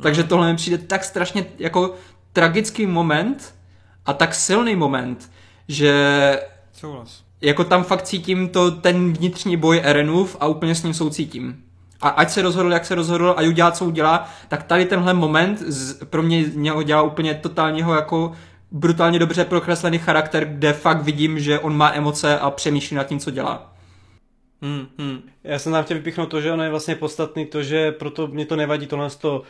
Takže tohle mi přijde tak strašně jako tragický moment a tak silný moment, že Souhlas. jako tam fakt cítím to, ten vnitřní boj Erenův a úplně s ním soucítím a ať se rozhodl, jak se rozhodl a udělá, co udělá, tak tady tenhle moment z, pro mě něho dělá úplně totálního jako brutálně dobře prokreslený charakter, kde fakt vidím, že on má emoce a přemýšlí nad tím, co dělá. Hmm, hmm. Já jsem tam chtěl vypíchnout to, že ono je vlastně podstatný to, že proto mě to nevadí tohle to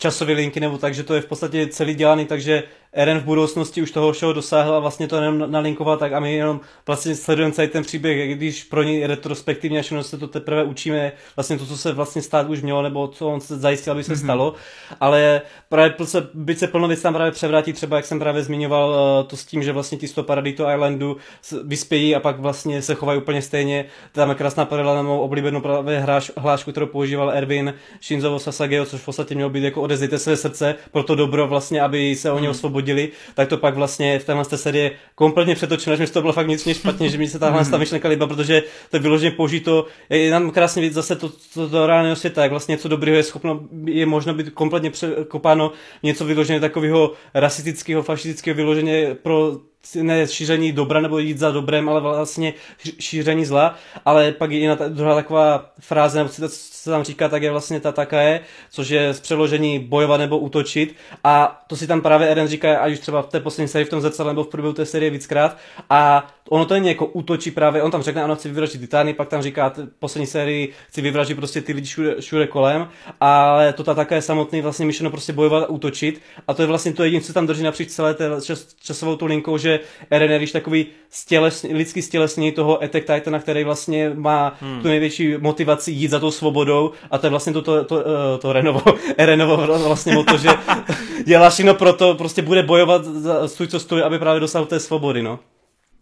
časové linky nebo tak, že to je v podstatě celý dělaný, takže Eren v budoucnosti už toho všeho dosáhl a vlastně to jenom nalinkoval tak a my jenom vlastně sledujeme celý ten příběh, když pro něj retrospektivně až se to teprve učíme, vlastně to, co se vlastně stát už mělo, nebo co on se zajistil, aby se mm-hmm. stalo, ale právě se, byť se plno věc tam právě převrátí, třeba jak jsem právě zmiňoval uh, to s tím, že vlastně ti z toho Paradito Islandu vyspějí a pak vlastně se chovají úplně stejně, tam je krásná paralela na mou oblíbenou právě hráš, hlášku, kterou používal Erwin Shinzovo Sasageo, což v podstatě mělo být jako odezejte své srdce pro to dobro vlastně, aby se o ně mhm. osvobodili, tak to pak vlastně v téhle série kompletně přetočeno, že to bylo fakt nic špatně, že mi se tahle ta myšlenka líbila, protože to je vyloženě použito, je nám krásně vidět zase to, to, to reálného světa, jak vlastně něco dobrého je schopno, je možno být kompletně překopáno něco vyloženě takového rasistického, fašistického vyloženě pro ne šíření dobra nebo jít za dobrem, ale vlastně šíření zla, ale pak je jiná ta, druhá taková fráze, nebo co se tam říká, tak je vlastně ta taká je, což je z přeložení bojovat nebo útočit. A to si tam právě Eren říká, ať už třeba v té poslední sérii v tom zrcadle nebo v průběhu té série víckrát. A ono to není jako útočí právě, on tam řekne, ano, chci vyvraždit Titány, pak tam říká, t- poslední sérii chci vyvraždit prostě ty lidi všude, všude kolem, ale to ta také samotný vlastně myšleno prostě bojovat a útočit. A to je vlastně to jediné, co tam drží napříč celé té čas, časovou tu linkou, že Eren je takový stělesný, lidský stělesnění toho Attack Titana, který vlastně má hmm. tu největší motivaci jít za tou svobodou a to je vlastně to, to, to, to, to Renovo, Erenovo vlastně moto, že dělá všechno pro to, prostě bude bojovat za svůj co stojí, aby právě dosáhl té svobody, no.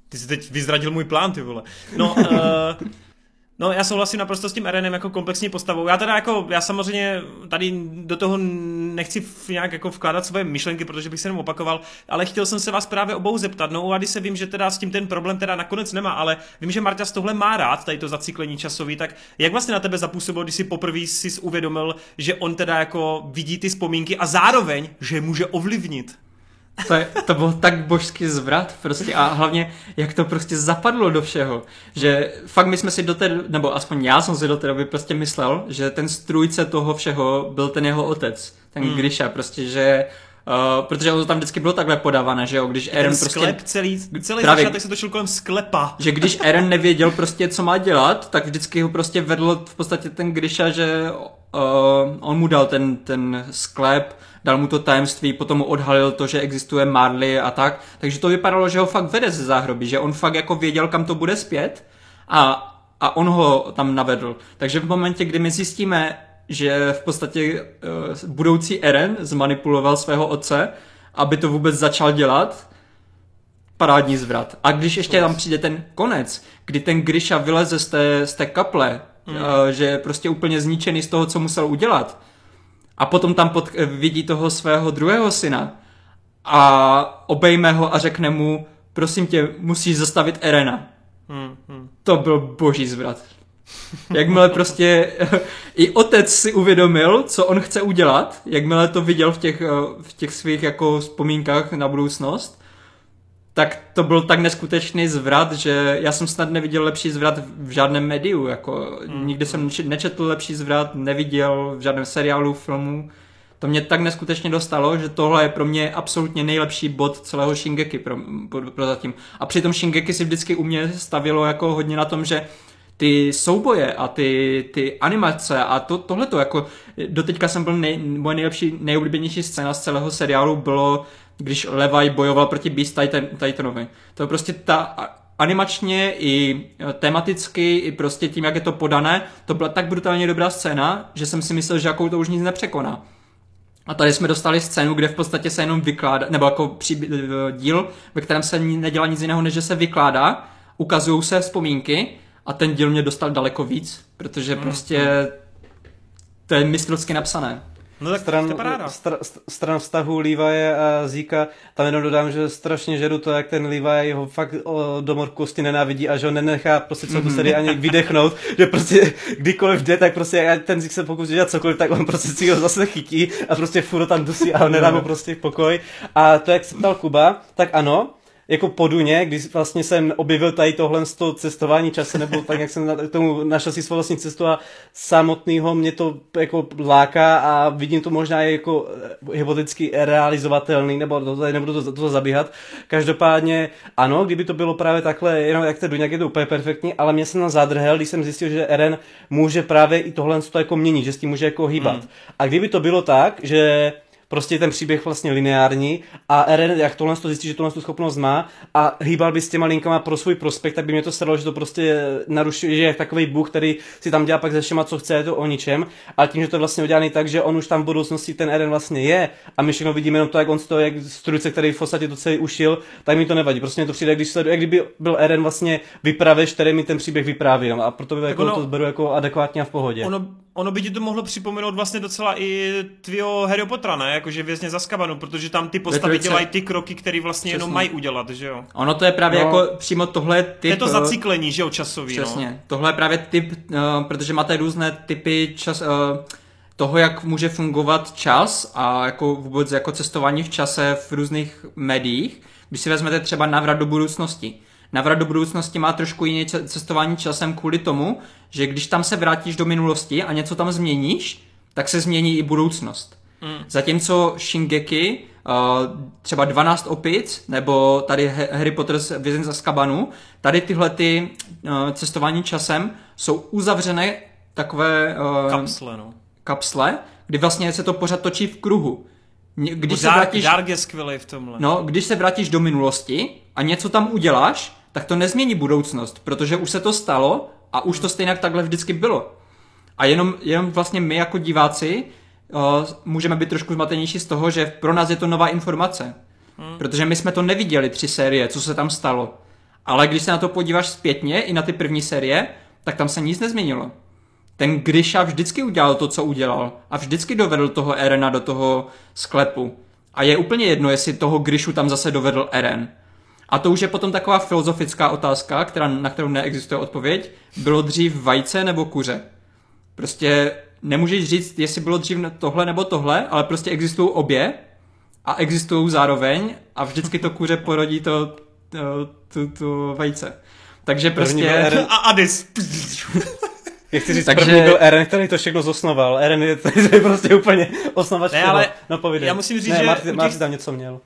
Ty jsi teď vyzradil můj plán, ty vole. No, uh, No, já souhlasím naprosto s tím Erenem jako komplexní postavou. Já teda jako, já samozřejmě tady do toho nechci nějak jako vkládat svoje myšlenky, protože bych se jenom opakoval, ale chtěl jsem se vás právě obou zeptat. No, a když se vím, že teda s tím ten problém teda nakonec nemá, ale vím, že Marta z tohle má rád, tady to zacyklení časový, tak jak vlastně na tebe zapůsobilo, když si poprvé si uvědomil, že on teda jako vidí ty vzpomínky a zároveň, že je může ovlivnit? To, je, to byl tak božský zvrat prostě a hlavně jak to prostě zapadlo do všeho, že fakt my jsme si do té, nebo aspoň já jsem si do té doby prostě myslel, že ten strůjce toho všeho byl ten jeho otec, ten hmm. Grisha, prostě, že Uh, protože to tam vždycky bylo takhle podávané, že jo, když Eren prostě... Sklep celý, celý právě, začátek se točil kolem sklepa. Že když Eren nevěděl prostě, co má dělat, tak vždycky ho prostě vedl v podstatě ten Grisha, že uh, on mu dal ten, ten sklep, dal mu to tajemství, potom mu odhalil to, že existuje Marley a tak. Takže to vypadalo, že ho fakt vede ze záhroby, že on fakt jako věděl, kam to bude zpět a, a on ho tam navedl. Takže v momentě, kdy my zjistíme, že v podstatě uh, budoucí Eren zmanipuloval svého otce, aby to vůbec začal dělat, parádní zvrat. A když ještě tam přijde ten konec, kdy ten Grisha vyleze z té, z té kaple, mm. uh, že je prostě úplně zničený z toho, co musel udělat, a potom tam pod, vidí toho svého druhého syna a obejme ho a řekne mu, prosím tě, musíš zastavit Erena. Hmm, hmm. To byl boží zvrat. Jakmile prostě i otec si uvědomil, co on chce udělat, jakmile to viděl v těch, v těch svých jako vzpomínkách na budoucnost, tak to byl tak neskutečný zvrat, že já jsem snad neviděl lepší zvrat v žádném médiu, jako mm. nikdy jsem nečetl lepší zvrat, neviděl v žádném seriálu, filmu. To mě tak neskutečně dostalo, že tohle je pro mě absolutně nejlepší bod celého Shingeki pro, pro, pro zatím. A přitom Shingeki si vždycky u mě stavilo jako hodně na tom, že ty souboje a ty, ty animace a to, tohleto, jako doteďka jsem byl nej, moje nejlepší, nejoblíbenější scéna z celého seriálu bylo když Levi bojoval proti Beast Titan, Titanovi. To je prostě ta animačně i e, tematicky, i prostě tím, jak je to podané, to byla tak brutálně dobrá scéna, že jsem si myslel, že jakou to už nic nepřekoná. A tady jsme dostali scénu, kde v podstatě se jenom vykládá, nebo jako při, e, díl, ve kterém se nedělá nic jiného, než že se vykládá, ukazují se vzpomínky a ten díl mě dostal daleko víc, protože mm, prostě mm. to je mistrovsky napsané. No tak stran, to paráda. Str, stran vztahu Levi a Zíka, tam jenom dodám, že strašně žeru to, jak ten Levi ho fakt o, do morkosti nenávidí a že ho nenechá prostě celou tu mhm. sérii ani vydechnout, že prostě kdykoliv jde, tak prostě ten Zík se pokusí dělat cokoliv, tak on prostě si ho zase chytí a prostě furt tam dusí a nedá mu prostě pokoj. A to, jak se ptal Kuba, tak ano, jako po Duně, když vlastně jsem objevil tady tohle z toho cestování čase, nebo tak, jak jsem na, tomu našel si svou vlastní cestu a samotného mě to jako láká a vidím to možná jako eh, hypoteticky realizovatelný, nebo to tady nebudu to, to zabíhat. Každopádně ano, kdyby to bylo právě takhle, jenom jak to Duně, je to úplně perfektní, ale mě se na zadrhel, když jsem zjistil, že Eren může právě i tohle to jako měnit, že s tím může jako hýbat. Hmm. A kdyby to bylo tak, že prostě ten příběh vlastně lineární a Eren, jak tohle to zjistí, že tohle tu schopnost má a hýbal by s těma linkama pro svůj prospekt, tak by mě to sralo, že to prostě narušuje, že je takový bůh, který si tam dělá pak se všema, co chce, je to o ničem. A tím, že to je vlastně udělaný tak, že on už tam v budoucnosti ten Eren vlastně je a my všechno vidíme jenom to, jak on to, jak strujce, který v podstatě to celý ušil, tak mi to nevadí. Prostě mě to přijde, když sledu, jak kdyby byl Eren vlastně vypravěč, který mi ten příběh vypráví. A proto by jako ono, to beru jako adekvátně a v pohodě. Ono, ono by ti to mohlo připomenout vlastně docela i tvýho Harry Pottera, ne? Jakože vězně zaskabanu, protože tam ty postavy dělají ty kroky, které vlastně Přesně. jenom mají udělat, že jo? Ono to je právě no. jako přímo tohle typ... Je to zaciklení, že jo, časový, no. Přesně. No. Tohle je právě typ, uh, protože máte různé typy čas... Uh, toho, jak může fungovat čas a jako vůbec jako cestování v čase v různých médiích, když si vezmete třeba návrat do budoucnosti. Návrat do budoucnosti má trošku jiné cestování časem kvůli tomu, že když tam se vrátíš do minulosti a něco tam změníš, tak se změní i budoucnost. Mm. Zatímco Shingeki, uh, třeba 12 opic, nebo tady Harry Potter z Vězen z Azkabanu, tady tyhle ty uh, cestování časem jsou uzavřené takové uh, kapsle, no. kapsle, kdy vlastně se to pořád točí v kruhu. Když se vrátíš, Dark je skvělý v tomhle. No, když se vrátíš do minulosti a něco tam uděláš, tak to nezmění budoucnost, protože už se to stalo a už to stejně takhle vždycky bylo. A jenom, jenom vlastně my jako diváci uh, můžeme být trošku zmatenější z toho, že pro nás je to nová informace. Hmm. Protože my jsme to neviděli tři série, co se tam stalo. Ale když se na to podíváš zpětně, i na ty první série, tak tam se nic nezměnilo. Ten Grisha vždycky udělal to, co udělal. A vždycky dovedl toho Erena do toho sklepu. A je úplně jedno, jestli toho Grishu tam zase dovedl Eren. A to už je potom taková filozofická otázka, která, na kterou neexistuje odpověď. Bylo dřív vajce nebo kuře? Prostě nemůžeš říct, jestli bylo dřív tohle nebo tohle, ale prostě existují obě a existují zároveň a vždycky to kuře porodí to, to, to, to vajce. Takže prostě... Eren... A Adis. Jak chci říct, Takže... první byl Eren, který to všechno zosnoval. Eren je, to je prostě úplně osnovač ne, ale no, povídej. Já musím říct, ne, že... Marty, Marty tam něco měl.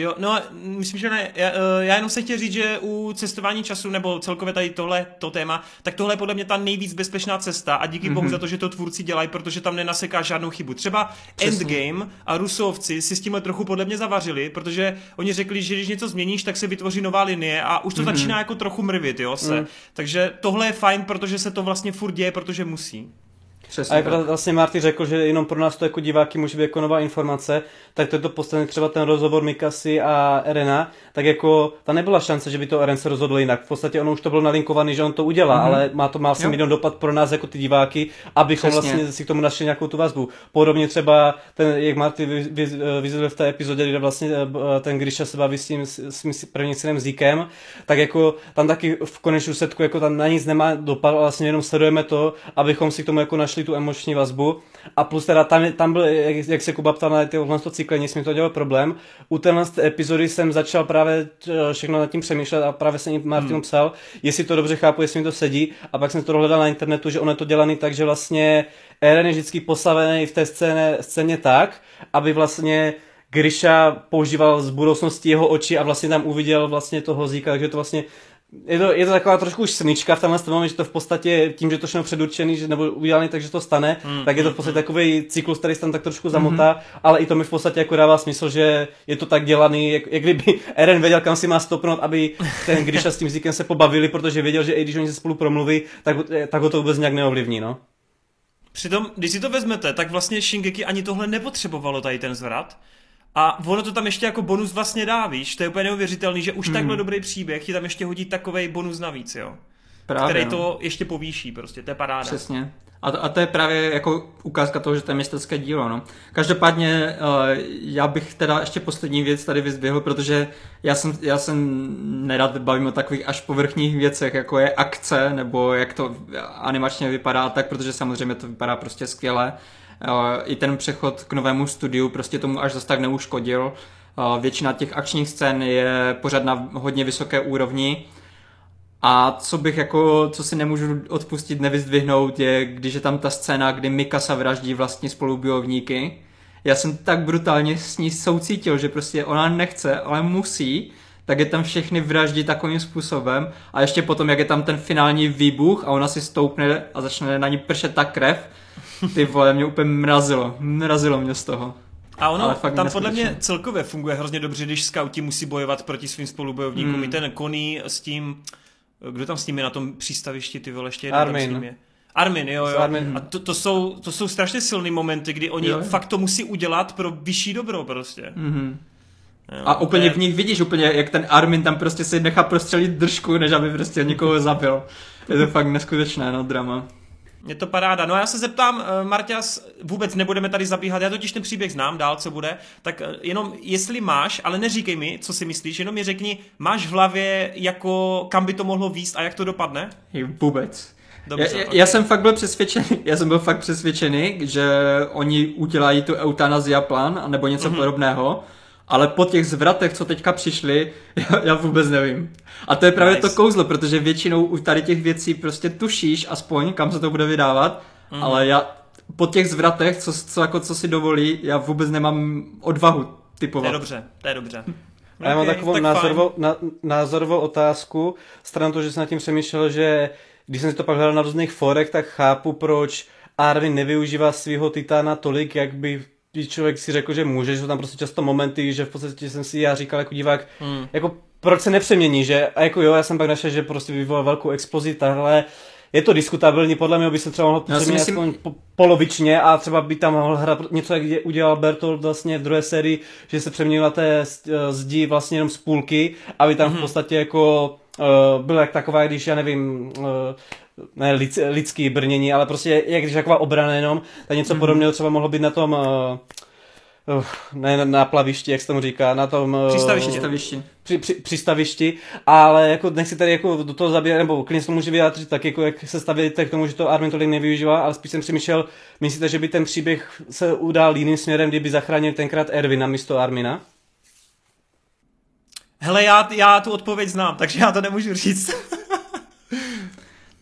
Jo, no, myslím, že ne. Já, eh, já jenom se chtěl říct, že u cestování času, nebo celkově tady tohle to téma, tak tohle je podle mě ta nejvíc bezpečná cesta a díky mm-hmm. bohu za to, že to tvůrci dělají, protože tam nenaseká žádnou chybu. Třeba Přesně. Endgame a Rusovci si s tímhle trochu podle mě zavařili, protože oni řekli, že když něco změníš, tak se vytvoří nová linie a už to mm-hmm. začíná jako trochu mrvit, jo, se. Mm. Takže tohle je fajn, protože se to vlastně furt děje, protože musí. Přesně a jak tak. vlastně Marty řekl, že jenom pro nás to jako diváky může být jako nová informace, tak to je to poslední třeba ten rozhovor Mikasy a Erena, tak jako ta nebyla šance, že by to Eren se rozhodl jinak. V podstatě ono už to bylo nalinkovaný, že on to udělá, mm-hmm. ale má to má vlastně jeden dopad pro nás jako ty diváky, abychom Přesně. vlastně si k tomu našli nějakou tu vazbu. Podobně třeba ten, jak Marty vyzvedl v té epizodě, kde vlastně eh, ten Grisha se baví s tím s prvním synem Zíkem, tak jako tam taky v konečnou setku jako tam na nic nemá dopad, vlastně jenom sledujeme to, abychom si k tomu jako našli tu emoční vazbu. A plus teda tam, tam byl, jak, jak se Kuba ptal na tyhle to cyklení, mi to dělal problém. U téhle epizody jsem začal právě eh, všechno nad tím přemýšlet a právě jsem Martinu hmm. psal, jestli to dobře chápu, jestli mi to sedí. A pak jsem to hledal na internetu, že ono je to dělaný tak, že vlastně Eren je vždycky postavený v té scéně, scéně tak, aby vlastně Grisha používal z budoucnosti jeho oči a vlastně tam uviděl vlastně toho Zíka, takže to vlastně je to, je to taková trošku už snička v tomhle moment, že to v podstatě tím, že to všechno předurčený, že nebo udělaný takže to stane, mm, tak je to v mm, podstatě mm. takový cyklus, který se tam tak trošku zamotá, mm-hmm. ale i to mi v podstatě jako dává smysl, že je to tak dělaný, jak, jak kdyby Eren věděl, kam si má stopnout, aby ten Grisha s tím Zíkem se pobavili, protože věděl, že i když oni se spolu promluví, tak, tak ho to vůbec nějak neovlivní, no. Přitom, když si to vezmete, tak vlastně Shingeki ani tohle nepotřebovalo tady ten zvrat, a ono to tam ještě jako bonus vlastně dá, víš, to je úplně neuvěřitelný, že už hmm. takhle dobrý příběh ti tam ještě hodí takový bonus navíc, jo. Právě, který no. to ještě povýší, prostě, to je paráda. Přesně. A to, a to je právě jako ukázka toho, že to je městecké dílo. No. Každopádně uh, já bych teda ještě poslední věc tady vyzdvihl, protože já jsem, já jsem nerad bavím o takových až povrchních věcech, jako je akce, nebo jak to animačně vypadá tak, protože samozřejmě to vypadá prostě skvěle. I ten přechod k novému studiu prostě tomu až zase tak neuškodil. Uh, většina těch akčních scén je pořád na hodně vysoké úrovni. A co bych jako, co si nemůžu odpustit, nevyzdvihnout, je, když je tam ta scéna, kdy Mikasa vraždí vlastně spolubojovníky. Já jsem tak brutálně s ní soucítil, že prostě ona nechce, ale musí, tak je tam všechny vraždí takovým způsobem a ještě potom, jak je tam ten finální výbuch a ona si stoupne a začne na ní pršet ta krev, ty vole, mě úplně mrazilo, mrazilo mě z toho. A ono Ale fakt tam podle mě celkově funguje hrozně dobře, když skauti musí bojovat proti svým spolubojovníkům. Hmm. I ten Koný s tím, kdo tam s nimi na tom přístavišti, ty vole, ještě jeden tam Armin. s ním je. Armin, jo, jo. Armin. A to, to, jsou, to jsou strašně silný momenty, kdy oni Jo, jo. fakt to musí udělat pro vyšší dobro prostě. Mhm. Jo, A úplně to v nich vidíš úplně, jak ten Armin tam prostě si nechá prostřelit držku, než aby prostě někoho zabil. Je to fakt neskutečné, no, drama. Je to paráda. No a já se zeptám, uh, Marťas, vůbec nebudeme tady zabíhat, já totiž ten příběh znám dál, co bude, tak uh, jenom jestli máš, ale neříkej mi, co si myslíš, jenom mi řekni, máš v hlavě, jako kam by to mohlo výst a jak to dopadne? Vůbec. Dobře, já, já, ok. já jsem fakt byl přesvědčený, já jsem byl fakt přesvědčený, že oni udělají tu eutanazia plán, nebo něco Mhm. mm-hmm. podobného, ale po těch zvratech, co teďka přišli, já, já vůbec nevím. A to je právě Nice. to kouzlo, protože většinou u tady těch věcí prostě tušíš aspoň, kam se to bude vydávat, mm-hmm. ale já po těch zvratech, co, co, jako, co si dovolí, já vůbec nemám odvahu To je typovat. dobře, to je dobře. A já mám takovou tak názorovou, na, názorovou otázku, stran to, že jsem nad tím přemýšlel, že když jsem si to pak hledal na různých forech, tak chápu, proč Arvin nevyužívá svého titána tolik, jak by by člověk si řekl, že může, že jsou tam prostě často momenty, že v podstatě jsem si já říkal jako divák, Hmm. jako proč se nepřemění, že a jako jo, já jsem pak našel, že prostě vyvolal velkou explozi, ale je to diskutabilní, podle mě by se třeba mohl přeměnit myslím- aspoň po, polovičně a třeba by tam mohl hrát něco, jak udělal Bertolt vlastně v druhé sérii, že se přeměnila té zdi vlastně jenom z půlky, aby tam v podstatě jako uh, byl jak taková, když já nevím, uh, ne lid, lidský brnění, ale prostě jak když taková obrana jenom, tak něco podobného třeba mohlo být na tom uh, uh, ne na, na plavišti, jak se tomu říká, na tom uh, Přístavišti. Představišti. při, při, přístavišti, ale jako nechci tady jako do toho zabírat, nebo klidně se to může vyjádřit tak, jako jak se stavíte k tomu, že to Armin tolik nevyužívá, ale spíš jsem přemýšlel, myslíte, že by ten příběh se udál jiným směrem, kdyby zachránil tenkrát Ervina místo Armina? Hele, já, já tu odpověď znám, takže já to nemůžu říct.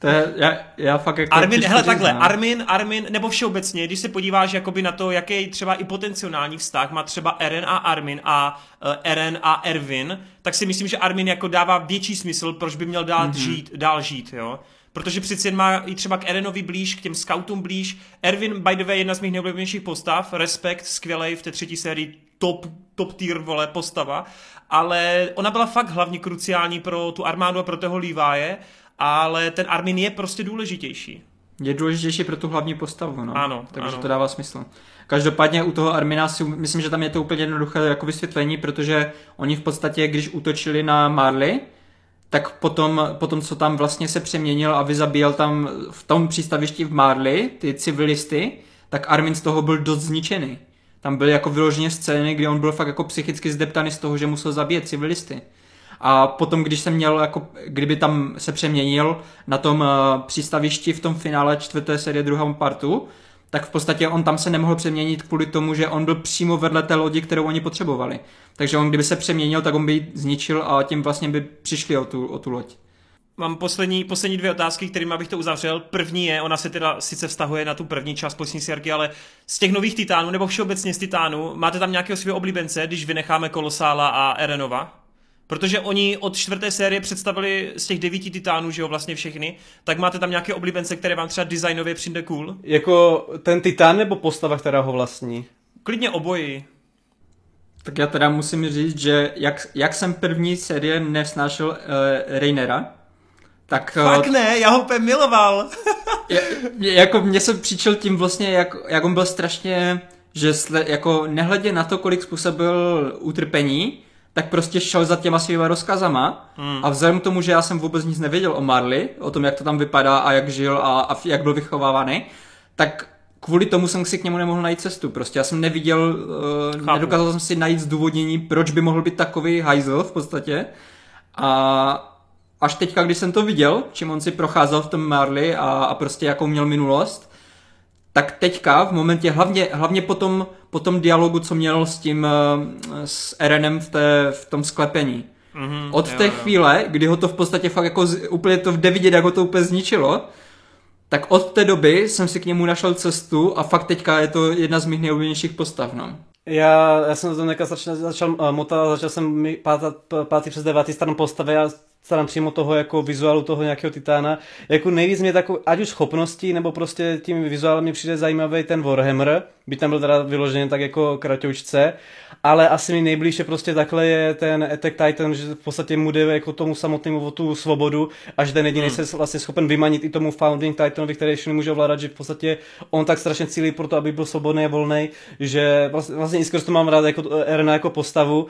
To je, já, já fakt jako Armin, hele takhle, no. Armin, Armin, nebo všeobecně, když se podíváš jakoby na to, jaký třeba i potenciální vztah má třeba Eren a Armin a uh, Eren a Erwin, tak si myslím, že Armin jako dává větší smysl, proč by měl dál Mhm. mm-hmm. žít, dál žít, jo. Protože přeci jen má i třeba k Erenovi blíž, k těm scoutům blíž. Erwin, by the way, jedna z mých nejoblíbenějších postav, respekt, skvělej v té třetí sérii, top, top tier, vole, postava. Ale ona byla fakt hlavně kruciální pro tu armádu a pro toho Levi'e, ale ten Armin je prostě důležitější. Je důležitější pro tu hlavní postavu, no. Ano, Takže ano. to dává smysl. Každopádně u toho Armina si myslím, že tam je to úplně jednoduché jako vysvětlení, protože oni v podstatě, když útočili na Marley, tak potom, potom, co tam vlastně se přeměnil a vyzabíjel tam v tom přístavišti v Marley ty civilisty, tak Armin z toho byl dost zničený. Tam byly jako vyloženě scény, kdy on byl fakt jako psychicky zdeptaný z toho, že musel zabíjet civilisty. A potom, když jsem měl, jako, kdyby tam se přeměnil na tom uh, přístavišti v tom finále čtvrté série druhého partu, tak v podstatě on tam se nemohl přeměnit kvůli tomu, že on byl přímo vedle té lodi, kterou oni potřebovali. Takže on kdyby se přeměnil, tak on by ji zničil a tím vlastně by přišli o tu, o tu loď. Mám poslední, poslední dvě otázky, kterými bych to uzavřel. První je, ona se teda sice vztahuje na tu první část poslední sérky, ale z těch nových titánů, nebo všeobecně z titánů, máte tam nějakého svého oblíbence, když vynecháme Kolosála a Erenova? Protože oni od čtvrté série představili z těch devíti titánů, že jo, vlastně všechny, tak máte tam nějaké oblíbence, které vám třeba designově přijde cool? Jako ten titán nebo postava, která ho vlastní? Klidně oboji. Tak já teda musím říct, že jak, jak jsem první série nesnášel uh, Rainera, tak eh, Fakt ne, já ho úplně miloval. je, je- jako mě se přičil tím vlastně, jak, jak on byl strašně, že sle, jako nehledě na to, kolik způsobil utrpení, tak prostě šel za těma svýma rozkazama hmm. a vzhledem k tomu, že já jsem vůbec nic nevěděl o Marley, o tom, jak to tam vypadá a jak žil a, a jak byl vychovávaný, tak kvůli tomu jsem si k němu nemohl najít cestu. Prostě já jsem neviděl, uh, nedokázal jsem si najít zdůvodnění, proč by mohl být takový hajzl v podstatě. A až teďka, když jsem to viděl, čím on si procházel v tom Marley a, a prostě jakou měl minulost, tak teďka v momentě, hlavně, hlavně po, tom, po tom dialogu, co měl s tím, eh, s Erenem v, té, v tom sklepení. Mm-hmm, Od jo, té jo. chvíle, kdy ho to v podstatě fakt jako z, úplně to jde vidět, jak ho to úplně zničilo, tak od té doby jsem si k němu našel cestu a fakt teďka je to jedna z mých nejoblíbenějších postav, no. Já, já jsem to začal, začal uh, motat, začal jsem pátat, pátý přes devátý stran postavy a stran přímo toho jako vizuálu toho nějakého titána. Jako nejvíc mě takový, ať už schopností, nebo prostě tím vizuálem mi přijde zajímavý ten Warhammer, by tam byl teda vyložený tak jako kratoučce, ale asi mi nejblíže prostě takhle je ten Attack Titan, že v podstatě mu jde jako tomu samotnému o tu svobodu, až ten jediný hmm. se vlastně schopen vymanit i tomu Founding Titanovi, který ještě nemůže ovládat, že v podstatě on tak strašně cílí pro to, aby byl svobodný a volný, že vlastně, vlastně i skrz to mám rád jako Erna jako postavu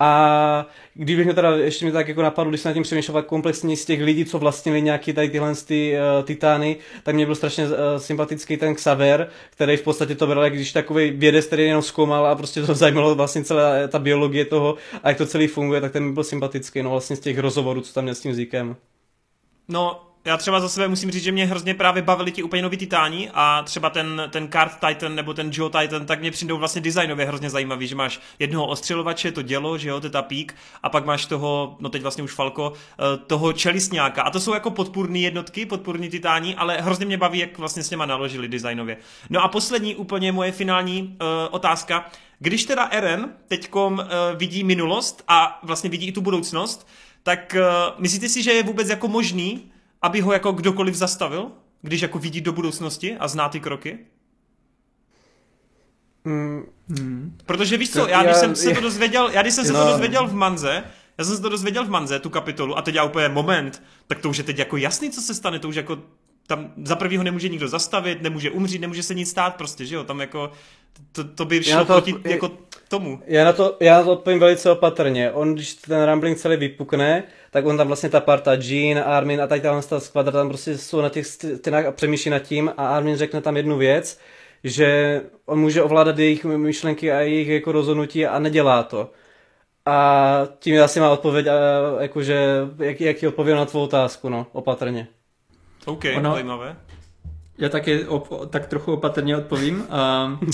a kdybych mě teda ještě mi tak jako napadlo, když jsem na tím přemýšlel komplexně z těch lidí, co vlastnili nějaký tady tyhle ty, uh, titány, tak mě byl strašně uh, sympatický ten Xaver, který v podstatě to bral, když takový vědec, který jenom zkoumal a prostě to zajímalo vlastně celá ta biologie toho a jak to celý funguje, tak ten mi byl sympatický, no vlastně z těch rozhovorů, co tam měl s tím Zíkem. No, já třeba za sebe musím říct, že mě hrozně právě bavili ti úplně noví titáni a třeba ten, ten Card Titan nebo ten Joe Titan, tak mě přijdou vlastně designově hrozně zajímavý, že máš jednoho ostřelovače, to dělo, že jo, to je ta pík, a pak máš toho, no teď vlastně už Falko, eh, toho čelistňáka. A to jsou jako podpůrné jednotky, podpůrní titáni, ale hrozně mě baví, jak vlastně s něma naložili designově. No a poslední úplně moje finální uh, otázka. Když teda Eren teďkom uh, vidí minulost a vlastně vidí i tu budoucnost, tak uh, myslíte si, že je vůbec jako možný, aby ho jako kdokoliv zastavil, když jako vidí do budoucnosti a zná ty kroky? Mm. Protože víš co, já když jsem se to dozvěděl, já když jsem se no. to dozvěděl v Manze, já jsem se to dozvěděl v Manze, tu kapitolu, a teď já úplně moment, tak to už je teď jako jasný, co se stane, to už jako tam za prvýho nemůže nikdo zastavit, nemůže umřít, nemůže se nic stát prostě, že jo, tam jako to, to by šlo to, proti jako tomu. Já na to, já na to odpovím velice opatrně. On, když ten Rambling celý vypukne, tak on tam vlastně ta parta Jean, Armin a tady tam ta skvadra tam prostě jsou na těch stěnách a přemýšlí nad tím a Armin řekne tam jednu věc, že on může ovládat jejich myšlenky a jejich jako rozhodnutí a nedělá to. A tím asi má odpověď, jakože, jak, jak je odpověď na tvou otázku, no, opatrně. OK, ono, zajímavé. Já taky op, tak trochu opatrně odpovím. Uh,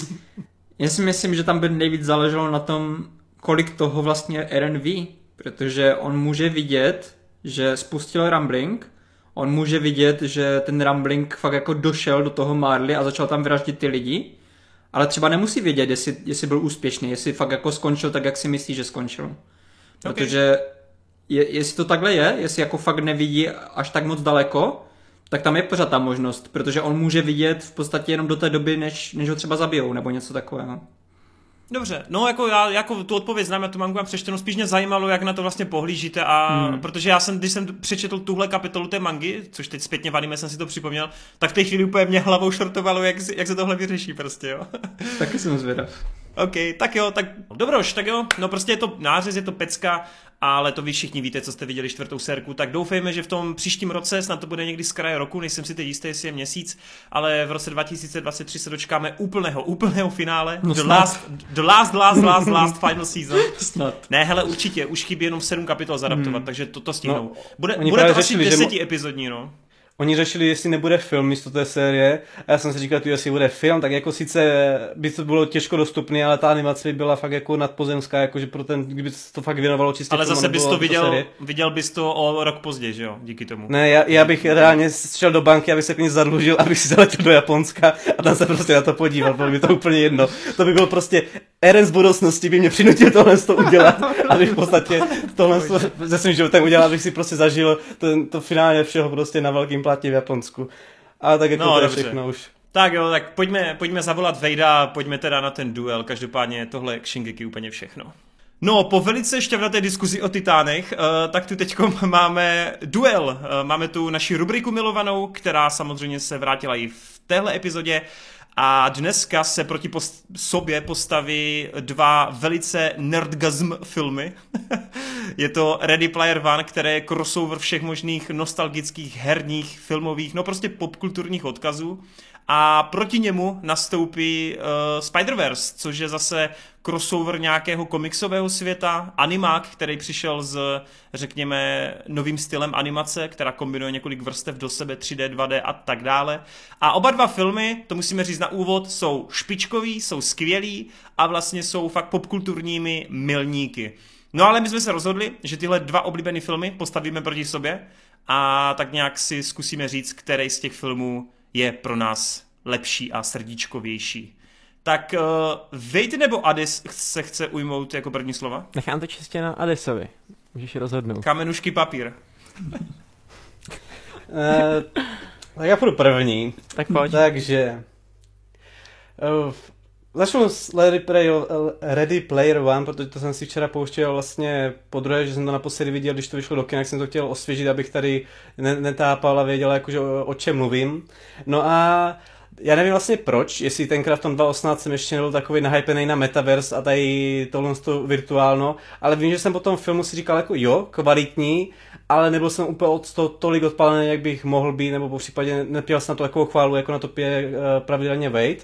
já si myslím, že tam by nejvíc záleželo na tom, kolik toho vlastně Eren ví, protože on může vidět, že spustil Rambling, on může vidět, že ten Rambling fakt jako došel do toho Marley a začal tam vraždit ty lidi, ale třeba nemusí vědět, jestli, jestli byl úspěšný, jestli fakt jako skončil tak, jak si myslí, že skončil. Protože okay. je, jestli to takhle je, jestli jako fakt nevidí až tak moc daleko, tak tam je pořád ta možnost, protože on může vidět v podstatě jenom do té doby, než, než ho třeba zabijou, nebo něco takového. Dobře, no jako já jako tu odpověď znám, já tu mám přečtenou, spíš mě zajímalo, jak na to vlastně pohlížíte a hmm. protože já jsem, když jsem přečetl tuhle kapitolu té mangy, což teď zpětně v anime jsem si to připomněl, tak v té chvíli úplně mě hlavou šortovalo, jak, jak se tohle vyřeší prostě, jo. Taky jsem zvědav. OK, tak jo, tak dobroš, tak jo, no prostě je to nářez, je to pecka, ale to vy všichni víte, co jste viděli čtvrtou sérku, tak doufejme, že v tom příštím roce, snad to bude někdy z kraje roku, nejsem si teď jistý, jestli je měsíc, ale v roce 2023 se dočkáme úplného, úplného finále, no the, last, the last, last, last, last final season. Snad. Ne, hele, určitě, už chybí jenom sedm kapitol zadaptovat, hmm. takže to, to stihnou. No, bude, bude to asi deseti epizodní, no. Oni řešili, jestli nebude film místo té série a já jsem si říkal, jestli bude film, tak jako sice by to bylo těžko dostupné, ale ta animace by byla fakt jako nadpozemská, jakože pro ten, kdyby se to fakt věnovalo čistě Ale zase bys to viděl, viděl bys to o rok později, že jo, díky tomu. Ne, já, já bych reálně šel do banky, abych se klidně zadlužil, abych si zaletěl do Japonska a tam se prostě na to podíval, bylo by to úplně jedno. To by bylo prostě Eren z budoucnosti by mě přinutil tohle to udělat, abych v podstatě tohle ze svým životem udělal, abych si prostě zažil to, to finále všeho prostě na velkým platí v Japonsku. A tak jako no, to je všechno už. Tak jo, tak pojďme, pojďme zavolat Vejda, pojďme teda na ten duel, každopádně tohle je k Shingeki úplně všechno. No, po velice šťavnaté diskuzi o Titánech, uh, tak tu teď máme duel. Uh, máme tu naši rubriku milovanou, která samozřejmě se vrátila i v téhle epizodě. A dneska se proti post- sobě postaví dva velice nerdgasm filmy. je to Ready Player One, které je crossover všech možných nostalgických herních, filmových, no prostě popkulturních odkazů. A proti němu nastoupí uh, Spider-Verse, což je zase crossover nějakého komiksového světa, animák, který přišel s, řekněme, novým stylem animace, která kombinuje několik vrstev do sebe, 3D, 2D a tak dále. A oba dva filmy, to musíme říct na úvod, jsou špičkový, jsou skvělí a vlastně jsou fakt popkulturními milníky. No ale my jsme se rozhodli, že tyhle dva oblíbené filmy postavíme proti sobě a tak nějak si zkusíme říct, který z těch filmů je pro nás lepší a srdíčkovější. Tak uh, Vejt nebo Adis se chce ujmout jako první slova? Nechám to čistě na Adisovi. Můžeš rozhodnout. Kamenušky papír. Eh, tak já půjdu první. Tak pojď. Takže... Uh, začnu s Ready Player, Ready Player One, protože to jsem si včera pouštěl vlastně po druhé, že jsem to naposledy viděl, když to vyšlo do kina, jak jsem to chtěl osvěžit, abych tady netápal a věděl, jakože o, o čem mluvím. No a já nevím vlastně proč, jestli tenkrát v tom 2018 jsem ještě nebyl takový nahypený na Metaverse a tady tohle to virtuálno, ale vím, že jsem po tom filmu si říkal jako jo, kvalitní, ale nebyl jsem úplně od toho tolik odpalený, jak bych mohl být, nebo po případě nepěl jsem na to takovou chválu, jako na to pije uh, pravidelně Wade.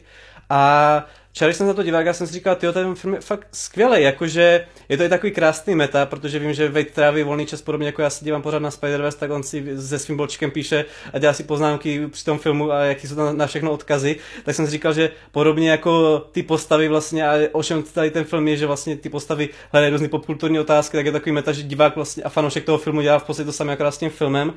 A Včera, jsem za to díval, já jsem si říkal, ty ten film je fakt skvělý, jakože je to i takový krásný meta, protože vím, že Wade tráví volný čas podobně jako já se dívám pořád na Spider-Verse, tak on si se svým bolčkem píše a dělá si poznámky při tom filmu a jaký jsou tam na všechno odkazy. Tak jsem si říkal, že podobně jako ty postavy vlastně a o čem tady ten film je, že vlastně ty postavy hledají různé popkulturní otázky, tak je takový meta, že divák vlastně a fanoušek toho filmu dělá v podstatě to samé jako s tím filmem.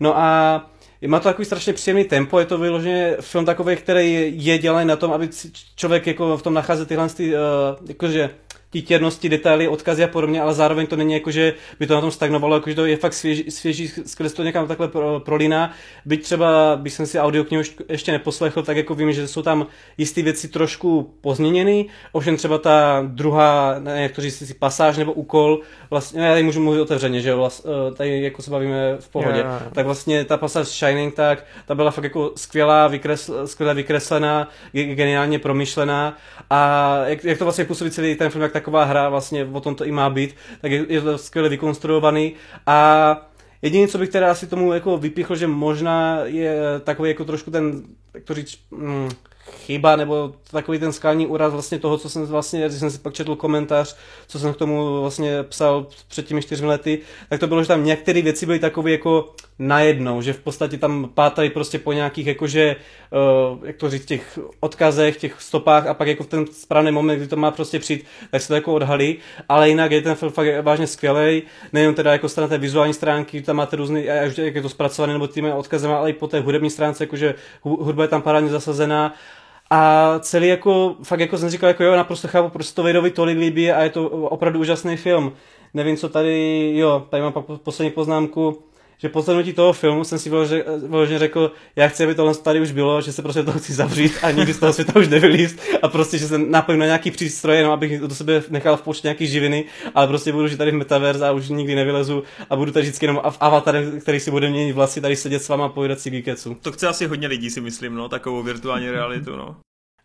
No a má to takový strašně příjemný tempo, je to vyloženě film takový, který je dělaný na tom, aby člověk jako v tom nachází tyhle ty, uh, jakože ty těrnosti, detaily, odkazy a podobně, ale zároveň to není jako, že by to na tom stagnovalo, jako, že to je fakt svěží, svěží skrz to někam takhle pro, prolíná. Byť třeba, bych jsem si audioknihu ještě neposlechl, tak jako vím, že jsou tam jisté věci trošku pozměněny, ovšem třeba ta druhá, ne, jak to říct, si pasáž nebo úkol, vlastně, já tady můžu mluvit otevřeně, že jo, vlast, eh, tady jako se bavíme v pohodě, yeah. tak vlastně ta pasáž Shining, tak ta byla fakt jako skvělá, vykresl, skvěle vykreslená, geniálně promyšlená a jak, jak to vlastně působí celý ten film, jak taková hra, vlastně o tom to i má být, tak je, je to skvěle vykonstruovaný. A Jediné, co bych teda asi tomu jako vypíchl, že možná je takový jako trošku ten, jak to říct, mm, chyba, nebo takový ten skalní úraz vlastně toho, co jsem vlastně, když jsem si pak četl komentář, co jsem k tomu vlastně psal před těmi čtyřmi lety, tak to bylo, že tam některé věci byly takové jako najednou, že v podstatě tam pátají prostě po nějakých jakože, uh, jak to říct, těch odkazech, těch stopách a pak jako v ten správný moment, kdy to má prostě přijít, tak se to jako odhalí, ale jinak je ten film fakt vážně skvělý, nejen teda jako strana té vizuální stránky, tam máte různý, jak je to zpracované nebo těmi odkazem, ale i po té hudební stránce, jakože hudba je tam parádně zasazená, a celý jako, fakt jako jsem říkal, jako jo, naprosto chápu, prostě to Vadovi tolik líbí a je to opravdu úžasný film. Nevím, co tady, jo, tady mám poslední poznámku, že po zhlednutí toho filmu jsem si vyloženě řekl, já chci, aby tohle tady už bylo, že se prostě toho chci zavřít a nikdy z toho světa už nevylíst a prostě, že se napojím na nějaký přístroj, jenom abych do sebe nechal v počtu nějaký živiny, ale prostě budu žít tady v metaverse a už nikdy nevylezu a budu tady vždycky jenom v avatarem, který si bude měnit vlasy, tady sedět s váma a povídat si. To chce asi hodně lidí, si myslím, no, takovou virtuální realitu, no.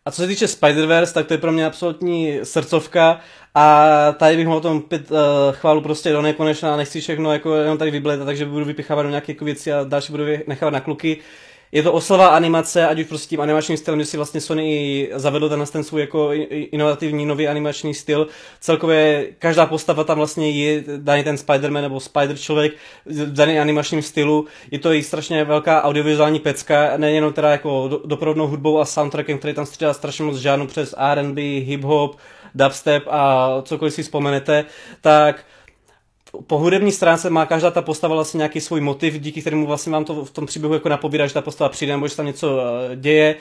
A co se týče Spider-Verse, tak to je pro mě absolutní srdcovka. A tady bych mohl tom pět uh, chválu prostě do nekonečna a nechci všechno jako jenom tady vyblet, takže budu vypichávat do nějaké jako věci a další budu nechávat na kluky je to oslava animace, ať už prostě tím animačním stylem, že si vlastně Sony zavedl ten, ten svůj jako inovativní nový animační styl. Celkově každá postava tam vlastně je daný ten Spider-Man nebo Spider člověk daný animačním stylu. Je to i strašně velká audiovizuální pecka, nejenom teda jako do, doprovodnou hudbou a soundtrackem, který tam střídá strašně moc žádnou přes R&B, hip-hop, dubstep a cokoliv si vzpomenete, tak po hudební stránce má každá ta postava vlastně nějaký svůj motiv, díky kterému vlastně vám to v tom příběhu jako napovídá, že ta postava přijde nebo že tam něco eh, děje.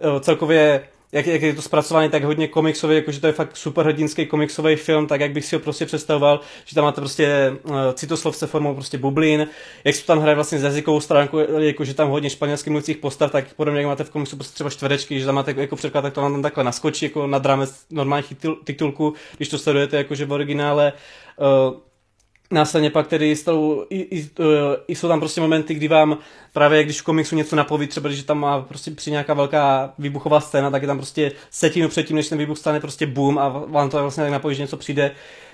Eh, celkově jak, jak je to zpracované tak hodně komiksový, jakože to je fakt superhrdinský komiksový film, tak jak bych si ho prostě představoval, že tam máte prostě uh, citoslovce formou prostě bublin, jak se tam hraje vlastně z jazykovou stránku, jakože tam hodně španělských mluvících postav, tak podobně jak máte v komiksu prostě třeba čtverečky, že tam máte jako překlad, tak to vám tam takhle naskočí jako na rámec normálních titulku, když to sledujete jakože v originále. Uh, Následně pak tedy jsou, i, jsou tam prostě momenty, kdy vám právě když v komiksu něco napoví, třeba když tam má prostě při nějaká velká výbuchová scéna, tak je tam prostě setinu předtím, než ten výbuch stane prostě boom a vám to vlastně tak napoví, že něco přijde.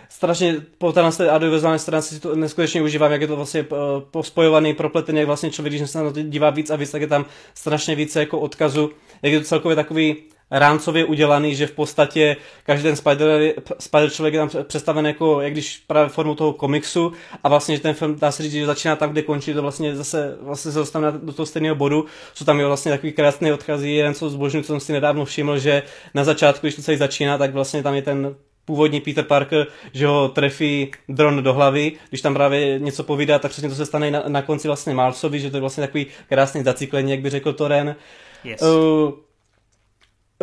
Strašně po té audiovizuální stránce si to neskutečně užívám, jak je to vlastně uh, spojovaný, propletený, jak vlastně člověk, když se na to dívá víc a víc, tak je tam strašně více jako odkazu jak je to celkově takový rámcově udělaný, že v podstatě každý ten Spider, Spider člověk je tam představen jako, jak když právě formu toho komiksu a vlastně, že ten film dá se říct, že začíná tam, kde končí, to vlastně zase vlastně se dostane do toho stejného bodu, co tam je vlastně takový krásný odchází, jeden co zbožňuji, co jsem si nedávno všiml, že na začátku, když to celý začíná, tak vlastně tam je ten původní Peter Parker, že ho trefí dron do hlavy, když tam právě něco povídá, tak přesně to se stane na, na konci vlastně Milesovi, že to je vlastně takový krásný zacyklení, jak by řekl Toren. Yes. Uh,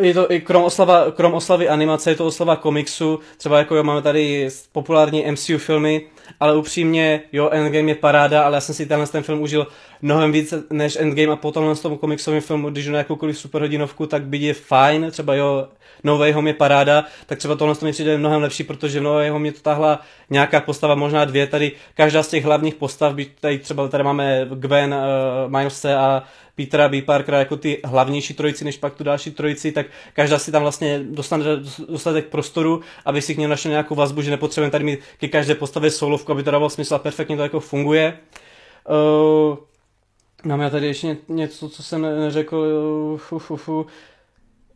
je to i krom, oslava, krom oslavy animace, je to oslava komiksu, třeba jako jo, máme tady populární MCU filmy, ale upřímně, jo, Endgame je paráda, ale já jsem si tenhle ten film užil mnohem víc než Endgame a potom s tom komiksovým filmu, když na jakoukoliv superhodinovku, tak by je fajn, třeba jo, No Way Home je paráda, tak třeba tohle mi přijde mnohem lepší, protože v No Way Home mě to tahla nějaká postava, možná dvě, tady každá z těch hlavních postav, byť tady třeba tady máme Gwen, uh, Milese a Petera B. Parkera jako ty hlavnější trojici, než pak tu další trojici, tak každá si tam vlastně dostane dostatek prostoru, aby si k ní našel nějakou vazbu, že nepotřebujeme tady mít ke každé postavě solovku, aby to dávalo smysl a perfektně to jako funguje. Uh, Mám já tady ještě něco, co jsem neřekl. Uh, uh, uh, uh.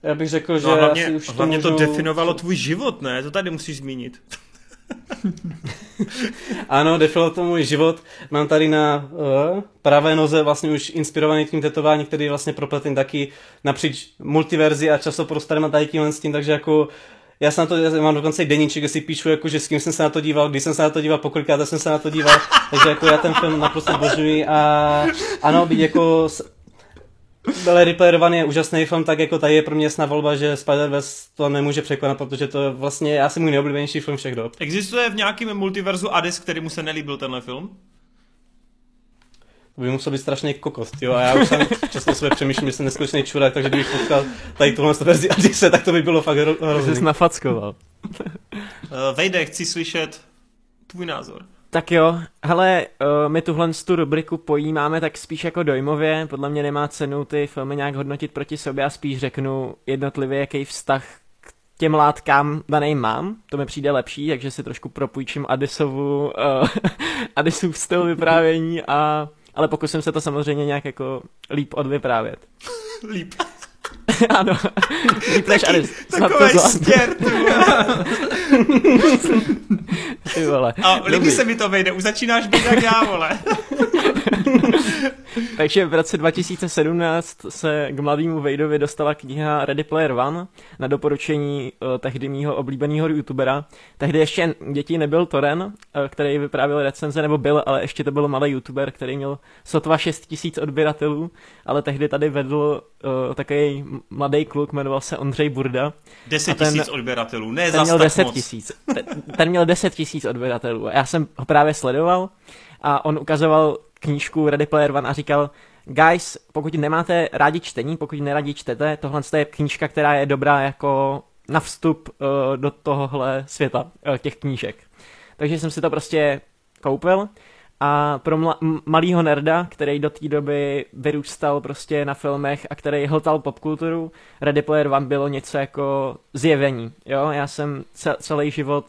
Já bych řekl, že no hlavně, asi už hlavně to, můžu... to definovalo tvůj život, ne? To tady musíš zmínit. ano, definovalo to můj život. Mám tady na uh, pravé noze vlastně už inspirovaný tím tetování, který je vlastně propletný taky napříč multiverzi a časoprostorem a tady tímhle s tím, takže jako já jsem na to, já mám dokonce i deníček, kde si píšu, jako, že s kým jsem se na to díval, když jsem se na to díval, pokolikrát jsem se na to díval, takže jako já ten film naprosto božuji a ano, být jako byl Ready One je úžasný film, tak jako tady je pro mě jasná volba, že Spider-Verse to nemůže překonat, protože to je vlastně asi můj nejoblíbenější film všech dob. Existuje v nějakém multiverzu Addis, který mu se nelíbil tenhle film? To by musel být strašný kokos, jo, a já už jsem často své přemýšlím, že jsem neskutečný čurák, takže kdybych potkal tady tuhle verzi Adise, tak to by bylo fakt hrozný. Jsi nafackoval. uh, Vejde, chci slyšet tvůj názor. Tak jo, hele, uh, my tuhle tu rubriku pojímáme tak spíš jako dojmově, podle mě nemá cenu ty filmy nějak hodnotit proti sobě a spíš řeknu jednotlivě, jaký vztah k těm látkám daný mám, to mi přijde lepší, takže si trošku propůjčím Adisovu, uh, Adisův styl vyprávění a ale pokusím se to samozřejmě nějak jako líp odvyprávět. líp. ano, líp než Aris. Takový stěr, ty vole. A líbí Dobrý. se mi to vejde, už začínáš být jak já, vole. Takže v roce 2017 se k mladému Vejdovi dostala kniha Ready Player One na doporučení uh, tehdy mýho oblíbeného youtubera. Tehdy ještě dětí nebyl Toren, uh, který vyprávěl recenze, nebo byl, ale ještě to byl malý youtuber, který měl sotva 6 tisíc odběratelů, ale tehdy tady vedl uh, takový mladý kluk, jmenoval se Ondřej Burda. 10 tisíc odběratelů, ne ten měl 10 tisíc. Ten, ten měl 10 tisíc odběratelů. Já jsem ho právě sledoval a on ukazoval knížku Ready Player One a říkal, guys, pokud nemáte rádi čtení, pokud neradí čtete, tohle je knížka, která je dobrá jako na vstup uh, do tohohle světa uh, těch knížek. Takže jsem si to prostě koupil a pro mla- malýho nerda, který do té doby vyrůstal prostě na filmech a který hltal popkulturu, Ready Player One bylo něco jako zjevení. Jo? Já jsem celý život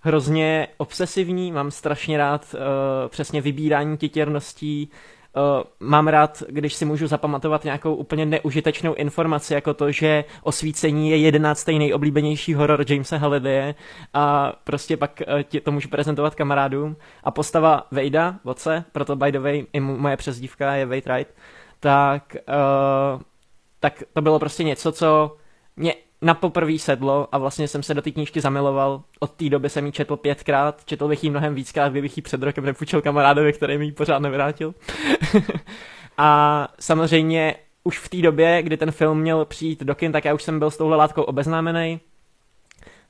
hrozně obsesivní, mám strašně rád uh, přesně vybírání titěrností, Uh, mám rád, když si můžu zapamatovat nějakou úplně neužitečnou informaci, jako to, že osvícení je jedenáctý nejoblíbenější horor Jamesa Hallidaye a prostě pak uh, ti to můžu prezentovat kamarádům. A postava Vejda, Voce, proto by the way i moje přezdívka je Wade Wright, tak, uh, tak to bylo prostě něco, co mě na poprvé sedlo a vlastně jsem se do té knížky zamiloval. Od té doby jsem ji četl pětkrát, četl bych ji mnohem víckrát, kdybych ji před rokem nepůjčil kamarádovi, který mi ji pořád nevrátil. a samozřejmě už v té době, kdy ten film měl přijít do kin, tak já už jsem byl s touhle látkou obeznámený.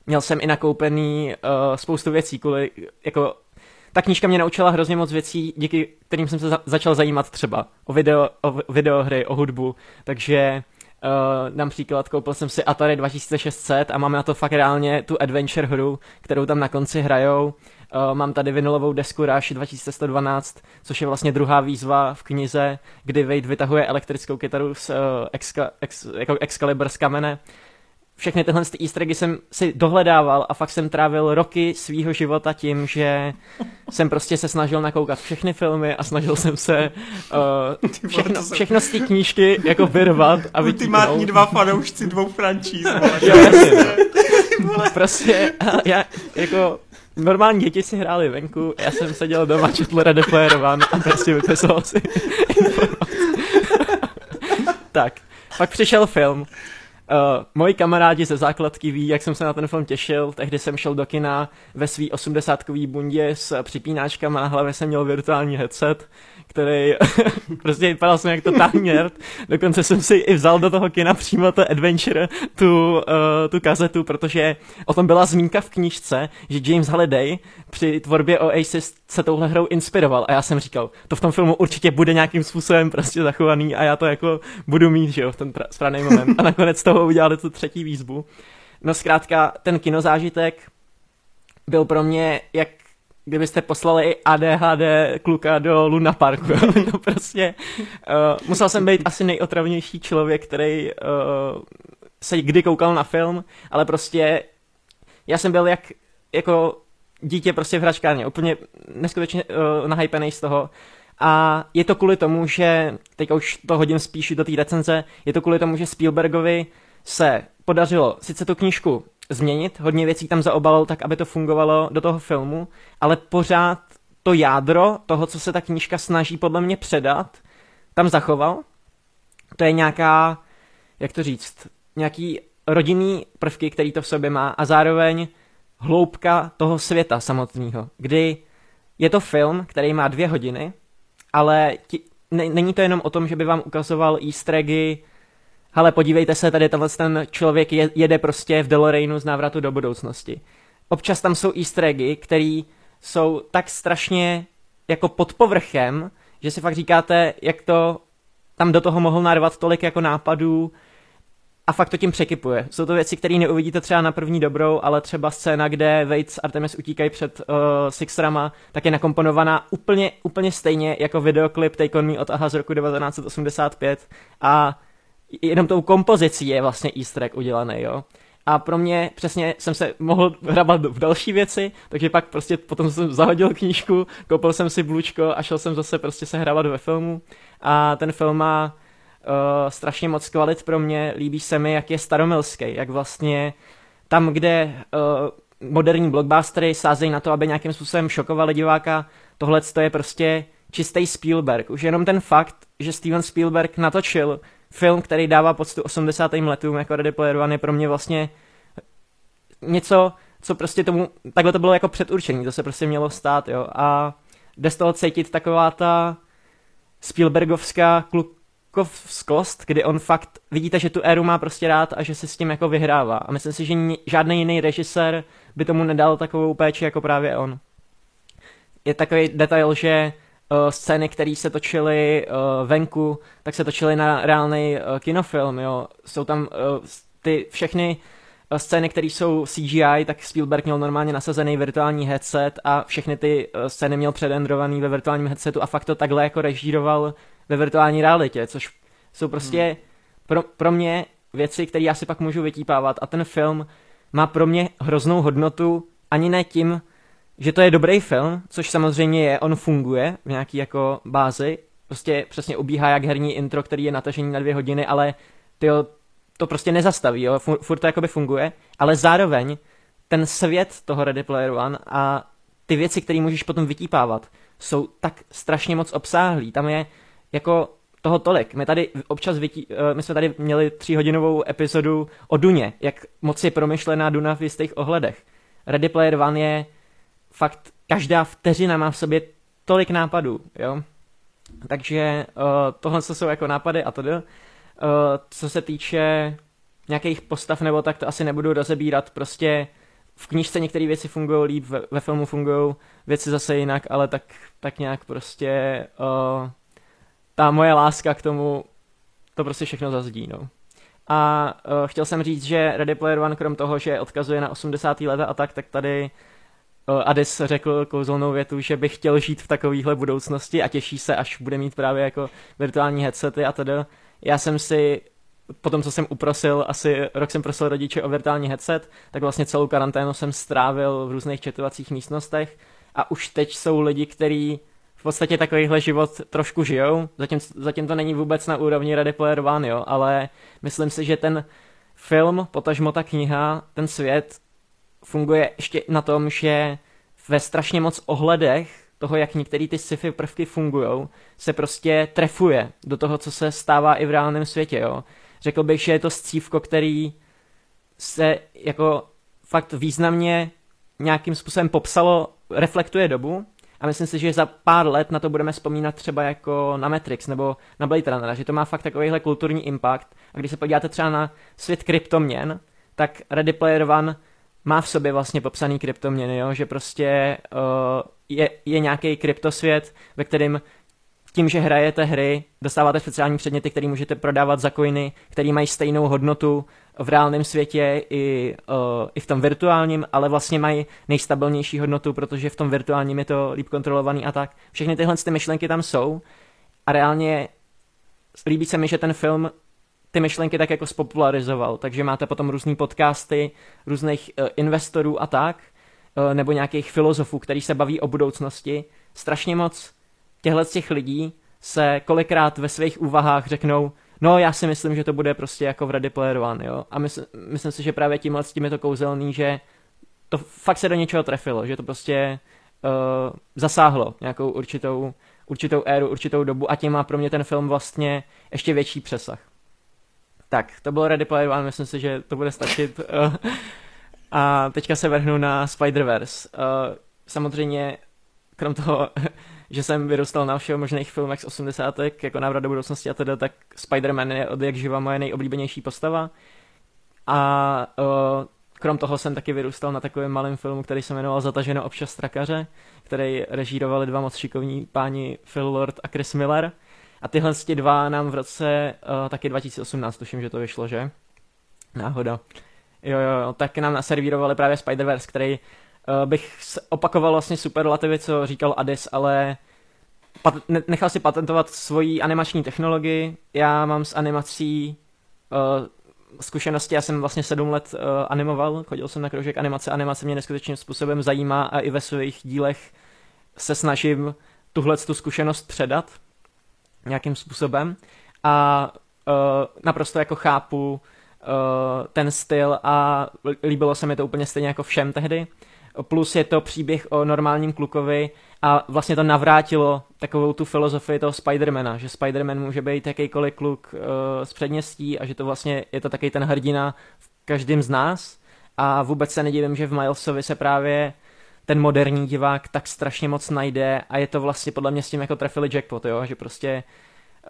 Měl jsem i nakoupený uh, spoustu věcí, kvůli, jako ta knížka mě naučila hrozně moc věcí, díky kterým jsem se za- začal zajímat třeba o, video, o videohry, o hudbu, takže Uh, například koupil jsem si Atari 2600 a mám na to fakt reálně tu adventure hru, kterou tam na konci hrajou. Uh, mám tady vinylovou desku Rush 2112, což je vlastně druhá výzva v knize, kdy Wade vytahuje elektrickou kytaru z uh, Exca, ex, jako Excalibur z kamene. Všechny tyhle ty easter eggy jsem si dohledával a fakt jsem trávil roky svýho života tím, že jsem prostě se snažil nakoukat všechny filmy a snažil jsem se uh, všechno, všechno z té knížky jako vyrvat a Ultimátní vytíknout. dva fanoušci dvou frančíz. Jo, jasně, no. Prostě já jako normální děti si hráli venku, já jsem seděl doma, četl Ready Player One a prostě vypisoval si tak, pak přišel film. Uh, moji kamarádi ze základky ví, jak jsem se na ten film těšil. Tehdy jsem šel do kina ve svý 80-kový bundě s připínáčkama, na hlavě jsem měl virtuální headset, který prostě vypadal jsem jak totální nerd. Dokonce jsem si i vzal do toho kina přímo to Adventure, tu, uh, tu kazetu, protože o tom byla zmínka v knížce, že James Halliday při tvorbě Oasis se touhle hrou inspiroval a já jsem říkal, to v tom filmu určitě bude nějakým způsobem prostě zachovaný a já to jako budu mít, že jo, v ten pra- správný moment. A nakonec toho udělali tu třetí výzvu. No zkrátka, ten kinozážitek byl pro mě jak kdybyste poslali ADHD kluka do Luna Parku. to prostě, uh, musel jsem být asi nejotravnější člověk, který uh, se kdy koukal na film, ale prostě já jsem byl jak jako dítě prostě v hračkárně, úplně neskutečně uh, nahypený z toho. A je to kvůli tomu, že, teďka už to hodím spíš do té recenze, je to kvůli tomu, že Spielbergovi se podařilo sice tu knížku změnit, hodně věcí tam zaobalil tak, aby to fungovalo do toho filmu, ale pořád to jádro toho, co se ta knížka snaží podle mě předat, tam zachoval. To je nějaká, jak to říct, nějaký rodinný prvky, který to v sobě má a zároveň hloubka toho světa samotného, kdy je to film, který má dvě hodiny, ale ti, ne, není to jenom o tom, že by vám ukazoval easter eggy, hele, podívejte se, tady tenhle ten člověk je, jede prostě v DeLoreanu z návratu do budoucnosti. Občas tam jsou easter eggy, který jsou tak strašně jako pod povrchem, že si fakt říkáte, jak to tam do toho mohl narvat tolik jako nápadů a fakt to tím překypuje. Jsou to věci, které neuvidíte třeba na první dobrou, ale třeba scéna, kde Wade s Artemis utíkají před uh, Sixrama, tak je nakomponovaná úplně, úplně stejně jako videoklip Take On Me od Aha z roku 1985 a jenom tou kompozicí je vlastně easter egg udělaný, jo. A pro mě přesně jsem se mohl hrabat v další věci, takže pak prostě potom jsem zahodil knížku, koupil jsem si blůčko a šel jsem zase prostě se hrabat ve filmu. A ten film má uh, strašně moc kvalit pro mě, líbí se mi, jak je staromilský, jak vlastně tam, kde uh, moderní blockbustery sázejí na to, aby nějakým způsobem šokovali diváka, tohle je prostě čistý Spielberg. Už jenom ten fakt, že Steven Spielberg natočil film, který dává poctu 80. letům jako Ready Player One je pro mě vlastně něco, co prostě tomu, takhle to bylo jako předurčení, to se prostě mělo stát, jo, a jde z toho cítit taková ta Spielbergovská klukovskost, kdy on fakt, vidíte, že tu éru má prostě rád a že se s tím jako vyhrává a myslím si, že ni- žádný jiný režisér by tomu nedal takovou péči jako právě on. Je takový detail, že uh, scény, které se točily uh, venku, tak se točily na reálný uh, kinofilm, jo. Jsou tam uh, ty všechny uh, scény, které jsou CGI, tak Spielberg měl normálně nasazený virtuální headset a všechny ty uh, scény měl předendrovaný ve virtuálním headsetu a fakt to takhle jako režíroval ve virtuální realitě, což jsou prostě hmm. pro, pro mě věci, které já si pak můžu vytípávat a ten film má pro mě hroznou hodnotu ani ne tím, že to je dobrý film, což samozřejmě je, on funguje v nějaký jako bázi, prostě přesně ubíhá jak herní intro, který je natažený na dvě hodiny, ale tyjo, to prostě nezastaví, jo, Fur, furt to jakoby funguje, ale zároveň ten svět toho Ready Player One a ty věci, které můžeš potom vytípávat, jsou tak strašně moc obsáhlý. Tam je jako toho tolik. My tady občas vytí, my jsme tady měli tříhodinovou epizodu o Duně, jak moc je promyšlená Duna v jistých ohledech. Ready Player One je fakt každá vteřina má v sobě tolik nápadů, jo. Takže uh, tohle jsou jako nápady a tedy. Uh, co se týče nějakých postav nebo tak, to asi nebudu rozebírat, prostě v knížce některé věci fungují líp, ve, ve filmu fungují věci zase jinak, ale tak, tak nějak prostě uh, ta moje láska k tomu to prostě všechno zazdí, no. A uh, chtěl jsem říct, že Ready Player One, krom toho, že odkazuje na 80. leta a tak, tak tady Adis řekl kouzelnou větu, že by chtěl žít v takovéhle budoucnosti a těší se, až bude mít právě jako virtuální headsety a tedy. Já jsem si potom, co jsem uprosil, asi rok jsem prosil rodiče o virtuální headset, tak vlastně celou karanténu jsem strávil v různých četovacích místnostech a už teď jsou lidi, kteří v podstatě takovýhle život trošku žijou. Zatím, zatím to není vůbec na úrovni Ready Player One, jo, ale myslím si, že ten film, potažmo ta kniha, ten svět funguje ještě na tom, že ve strašně moc ohledech toho, jak některé ty sci-fi prvky fungují, se prostě trefuje do toho, co se stává i v reálném světě, jo. Řekl bych, že je to scívko, který se jako fakt významně nějakým způsobem popsalo, reflektuje dobu a myslím si, že za pár let na to budeme vzpomínat třeba jako na Matrix nebo na Blade Runnera, že to má fakt takovýhle kulturní impact a když se podíváte třeba na svět kryptoměn, tak Ready Player One má v sobě vlastně popsaný kryptoměny, jo? že prostě uh, je, je nějaký kryptosvět, ve kterém tím, že hrajete hry, dostáváte speciální předměty, které můžete prodávat za coiny, které mají stejnou hodnotu v reálném světě i, uh, i v tom virtuálním, ale vlastně mají nejstabilnější hodnotu, protože v tom virtuálním je to líp kontrolovaný a tak. Všechny tyhle ty myšlenky tam jsou a reálně líbí se mi, že ten film ty myšlenky tak jako spopularizoval, takže máte potom různé podcasty různých uh, investorů a tak, uh, nebo nějakých filozofů, který se baví o budoucnosti. Strašně moc těchto těch lidí se kolikrát ve svých úvahách řeknou, no já si myslím, že to bude prostě jako v Ready Player One, jo. A mysl, myslím si, že právě tímhle s tím je to kouzelný, že to fakt se do něčeho trefilo, že to prostě uh, zasáhlo nějakou určitou, určitou éru, určitou dobu a tím má pro mě ten film vlastně ještě větší přesah. Tak, to bylo Ready Player One, myslím si, že to bude stačit. A teďka se vrhnu na Spider-Verse. Uh, samozřejmě, krom toho, že jsem vyrůstal na všech možných filmech z 80. jako návrat do budoucnosti a teda, tak Spider-Man je od jak živa moje nejoblíbenější postava. A uh, krom toho jsem taky vyrůstal na takovém malém filmu, který se jmenoval Zataženo občas strakaře, který režírovali dva moc šikovní páni Phil Lord a Chris Miller. A tyhle dva nám v roce uh, taky 2018, tuším, že to vyšlo, že? Náhoda. Jo, jo, tak nám naservírovali právě Spider-Verse, který uh, bych opakoval vlastně superlativy, co říkal Adis, ale pat- nechal si patentovat svoji animační technologii. Já mám s animací uh, zkušenosti, já jsem vlastně sedm let uh, animoval, chodil jsem na kroužek animace, animace mě neskutečným způsobem zajímá a i ve svých dílech se snažím tuhle tu zkušenost předat nějakým způsobem. A uh, naprosto jako chápu uh, ten styl a líbilo se mi to úplně stejně jako všem tehdy. Plus je to příběh o normálním klukovi a vlastně to navrátilo takovou tu filozofii toho Spidermana, že Spiderman může být jakýkoliv kluk uh, z předměstí a že to vlastně je to taky ten hrdina v každém z nás. A vůbec se nedivím, že v Milesovi se právě ten moderní divák tak strašně moc najde a je to vlastně podle mě s tím jako trefili jackpot, jo? že prostě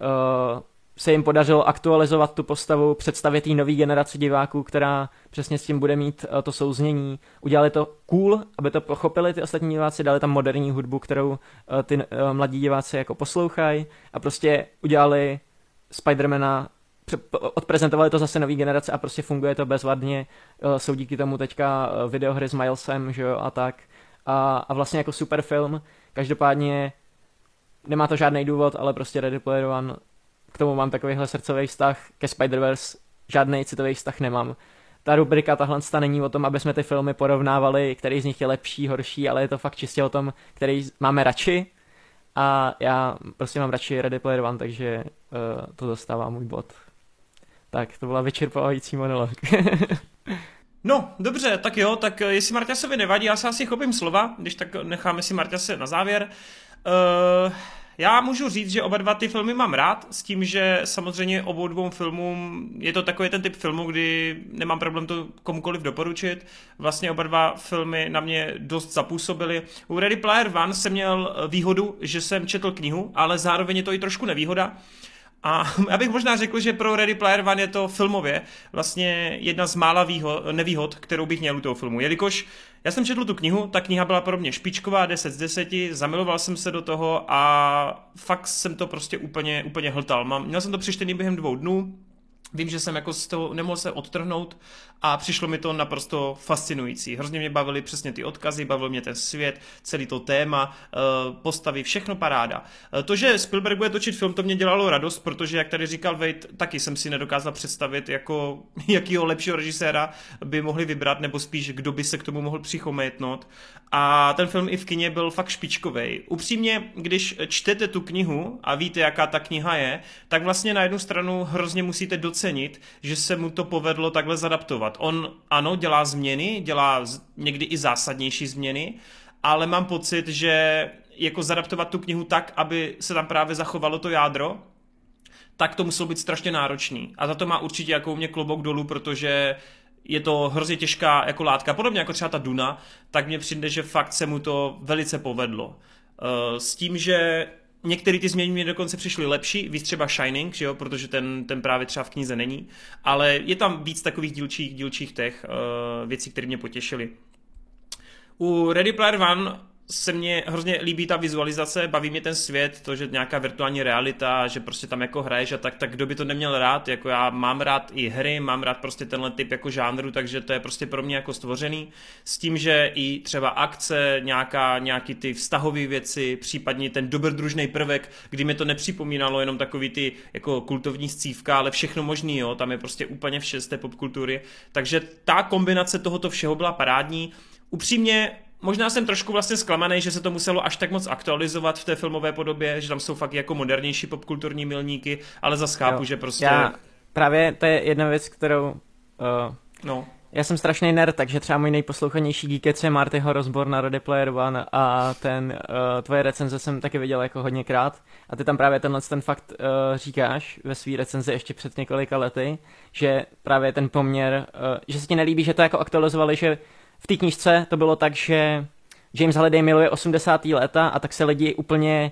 uh, se jim podařilo aktualizovat tu postavu, představit jí nový generaci diváků, která přesně s tím bude mít uh, to souznění. Udělali to cool, aby to pochopili ty ostatní diváci, dali tam moderní hudbu, kterou uh, ty uh, mladí diváci jako poslouchají a prostě udělali Spidermana odprezentovali to zase nový generace a prostě funguje to bezvadně. Jsou díky tomu teďka videohry s Milesem, že jo, a tak. A, a vlastně jako super film. Každopádně nemá to žádný důvod, ale prostě Ready Player One k tomu mám takovýhle srdcový vztah, ke Spider-Verse žádný citový vztah nemám. Ta rubrika tahle není o tom, aby jsme ty filmy porovnávali, který z nich je lepší, horší, ale je to fakt čistě o tom, který máme radši. A já prostě mám radši Ready Player One, takže uh, to dostává můj bod. Tak, to byla vyčerpávající monolog. No, dobře, tak jo, tak eh, jestli Marťasovi nevadí, já se asi chopím slova, když tak necháme si Marťase na závěr. Uh, já můžu říct, že oba dva ty filmy mám rád, s tím, že samozřejmě obou dvou filmům je to takový ten typ filmu, kdy nemám problém to komukoliv doporučit. Vlastně oba dva filmy na mě dost zapůsobily. U Ready Player One jsem měl výhodu, že jsem četl knihu, ale zároveň je to i trošku nevýhoda. A já bych možná řekl, že pro Ready Player One je to filmově vlastně jedna z mála výhod, nevýhod, kterou bych měl u toho filmu. Jelikož já jsem četl tu knihu, ta kniha byla pro mě špičková, 10 z 10, zamiloval jsem se do toho a fakt jsem to prostě úplně, úplně hltal. Mám, měl jsem to přečtený během dvou dnů, Vím, že jsem jako z toho nemohl se odtrhnout a přišlo mi to naprosto fascinující. Hrozně mě bavily přesně ty odkazy, bavil mě ten svět, celý to téma, eh, postavy, všechno paráda. Eh, to, že Spielberg bude točit film, to mě dělalo radost, protože, jak tady říkal Wade, taky jsem si nedokázal představit, jako jakýho lepšího režiséra by mohli vybrat, nebo spíš, kdo by se k tomu mohl přichomejtnout. A ten film i v kině byl fakt špičkový. Upřímně, když čtete tu knihu a víte, jaká ta kniha je, tak vlastně na jednu stranu hrozně musíte docenit, že se mu to povedlo takhle zadaptovat. On ano, dělá změny, dělá někdy i zásadnější změny, ale mám pocit, že jako zadaptovat tu knihu tak, aby se tam právě zachovalo to jádro, tak to muselo být strašně náročný. A za to má určitě jako u mě klobouk dolů, protože je to hrozně těžká jako látka, podobně jako třeba ta Duna, tak mně přijde, že fakt se mu to velice povedlo. Eh, s tím, že některé ty změny mě dokonce přišly lepší, víc třeba Shining, že jo, protože ten, ten právě třeba v knize není, ale je tam víc takových dílčích, dílčích těch uh, věcí, které mě potěšily. U Ready Player One se mně hrozně líbí ta vizualizace, baví mě ten svět, to, že nějaká virtuální realita, že prostě tam jako hraješ a tak, tak kdo by to neměl rád, jako já mám rád i hry, mám rád prostě tenhle typ jako žánru, takže to je prostě pro mě jako stvořený, s tím, že i třeba akce, nějaká, nějaký ty vztahové věci, případně ten dobrodružný prvek, kdy mi to nepřipomínalo jenom takový ty jako kultovní scívka, ale všechno možný, jo, tam je prostě úplně vše z té popkultury, takže ta kombinace tohoto všeho byla parádní, Upřímně možná jsem trošku vlastně zklamaný, že se to muselo až tak moc aktualizovat v té filmové podobě, že tam jsou fakt jako modernější popkulturní milníky, ale zase chápu, jo. že prostě... Já právě to je jedna věc, kterou... Uh, no. Já jsem strašný nerd, takže třeba můj nejposlouchanější geekec je Martyho rozbor na Ready Player One a ten, uh, tvoje recenze jsem taky viděl jako hodněkrát a ty tam právě tenhle ten fakt uh, říkáš ve své recenzi ještě před několika lety, že právě ten poměr, uh, že se ti nelíbí, že to jako aktualizovali, že v té knižce to bylo tak, že James Halliday miluje 80. léta a tak se lidi úplně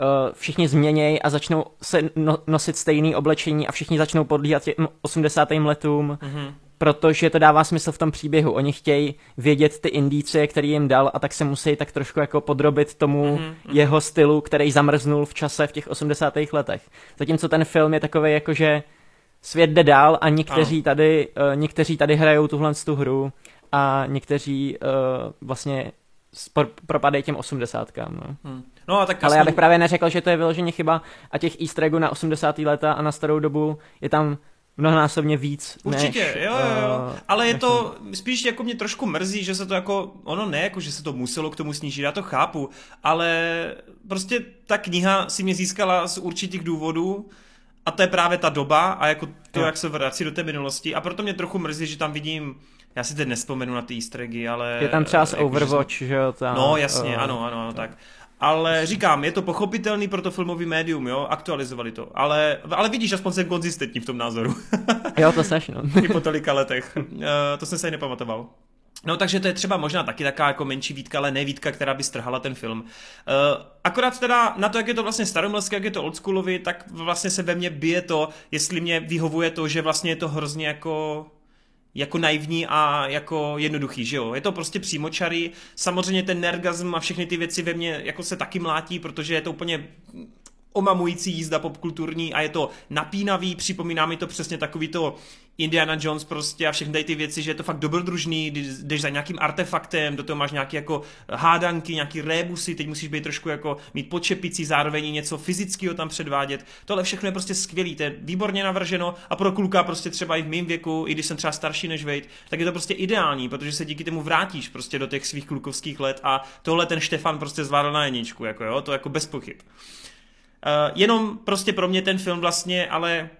uh, všichni změnějí a začnou se no, nosit stejný oblečení a všichni začnou podlíhat těm 80. letům, mm-hmm. protože to dává smysl v tom příběhu. Oni chtějí vědět ty indicie, který jim dal a tak se musí tak trošku jako podrobit tomu mm-hmm. jeho stylu, který zamrznul v čase v těch 80. letech. Zatímco ten film je takový jako, že svět jde dál a někteří tady, uh, někteří tady hrajou tuhle tu hru a někteří uh, vlastně propadají těm osmdesátkám. No. Hmm. No, a tak Ale já bych právě neřekl, že to je vyloženě chyba a těch easter eggů na 80. léta a na starou dobu je tam mnohonásobně víc. Určitě, než, jo, jo, jo. Uh, Ale je to spíš jako mě trošku mrzí, že se to jako, ono ne jako, že se to muselo k tomu snížit, já to chápu, ale prostě ta kniha si mě získala z určitých důvodů a to je právě ta doba a jako to, jo. jak se vrací do té minulosti a proto mě trochu mrzí, že tam vidím já si teď nespomenu na ty easter eggy, ale... Je tam třeba z jako, Overwatch, že jo? Tam, no jasně, uh, ano, ano, ano, tak. Ale říkám, je to pochopitelný pro to filmový médium, jo, aktualizovali to. Ale, ale vidíš, aspoň jsem konzistentní v tom názoru. jo, to seš, no. I po tolika letech. Uh, to jsem se nepamatoval. No takže to je třeba možná taky taková jako menší výtka, ale ne výtka, která by strhala ten film. Uh, akorát teda na to, jak je to vlastně staromilské, jak je to oldschoolovi, tak vlastně se ve mně bije to, jestli mě vyhovuje to, že vlastně je to hrozně jako jako naivní a jako jednoduchý, že jo. Je to prostě přímočarý. Samozřejmě ten nergazm a všechny ty věci ve mně jako se taky mlátí, protože je to úplně omamující jízda popkulturní a je to napínavý, připomíná mi to přesně takový to Indiana Jones prostě a všechny ty věci, že je to fakt dobrodružný, jdeš za nějakým artefaktem, do toho máš nějaké jako hádanky, nějaký rébusy, teď musíš být trošku jako mít počepicí, zároveň něco fyzického tam předvádět. Tohle všechno je prostě skvělý, to je výborně navrženo a pro kluka prostě třeba i v mém věku, i když jsem třeba starší než Vejt, tak je to prostě ideální, protože se díky tomu vrátíš prostě do těch svých klukovských let a tohle ten Štefan prostě zvládl na jedničku, jako jo, to jako bez pochyb. Uh, jenom prostě pro mě ten film vlastně, ale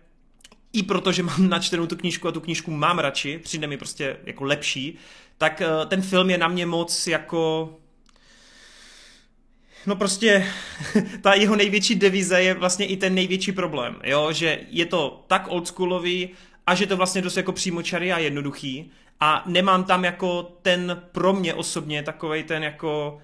i protože mám načtenou tu knížku a tu knížku mám radši, přijde mi prostě jako lepší, tak uh, ten film je na mě moc jako No prostě ta jeho největší devize je vlastně i ten největší problém, jo, že je to tak oldschoolový a že to vlastně dost jako přímočarý a jednoduchý a nemám tam jako ten pro mě osobně takovej ten jako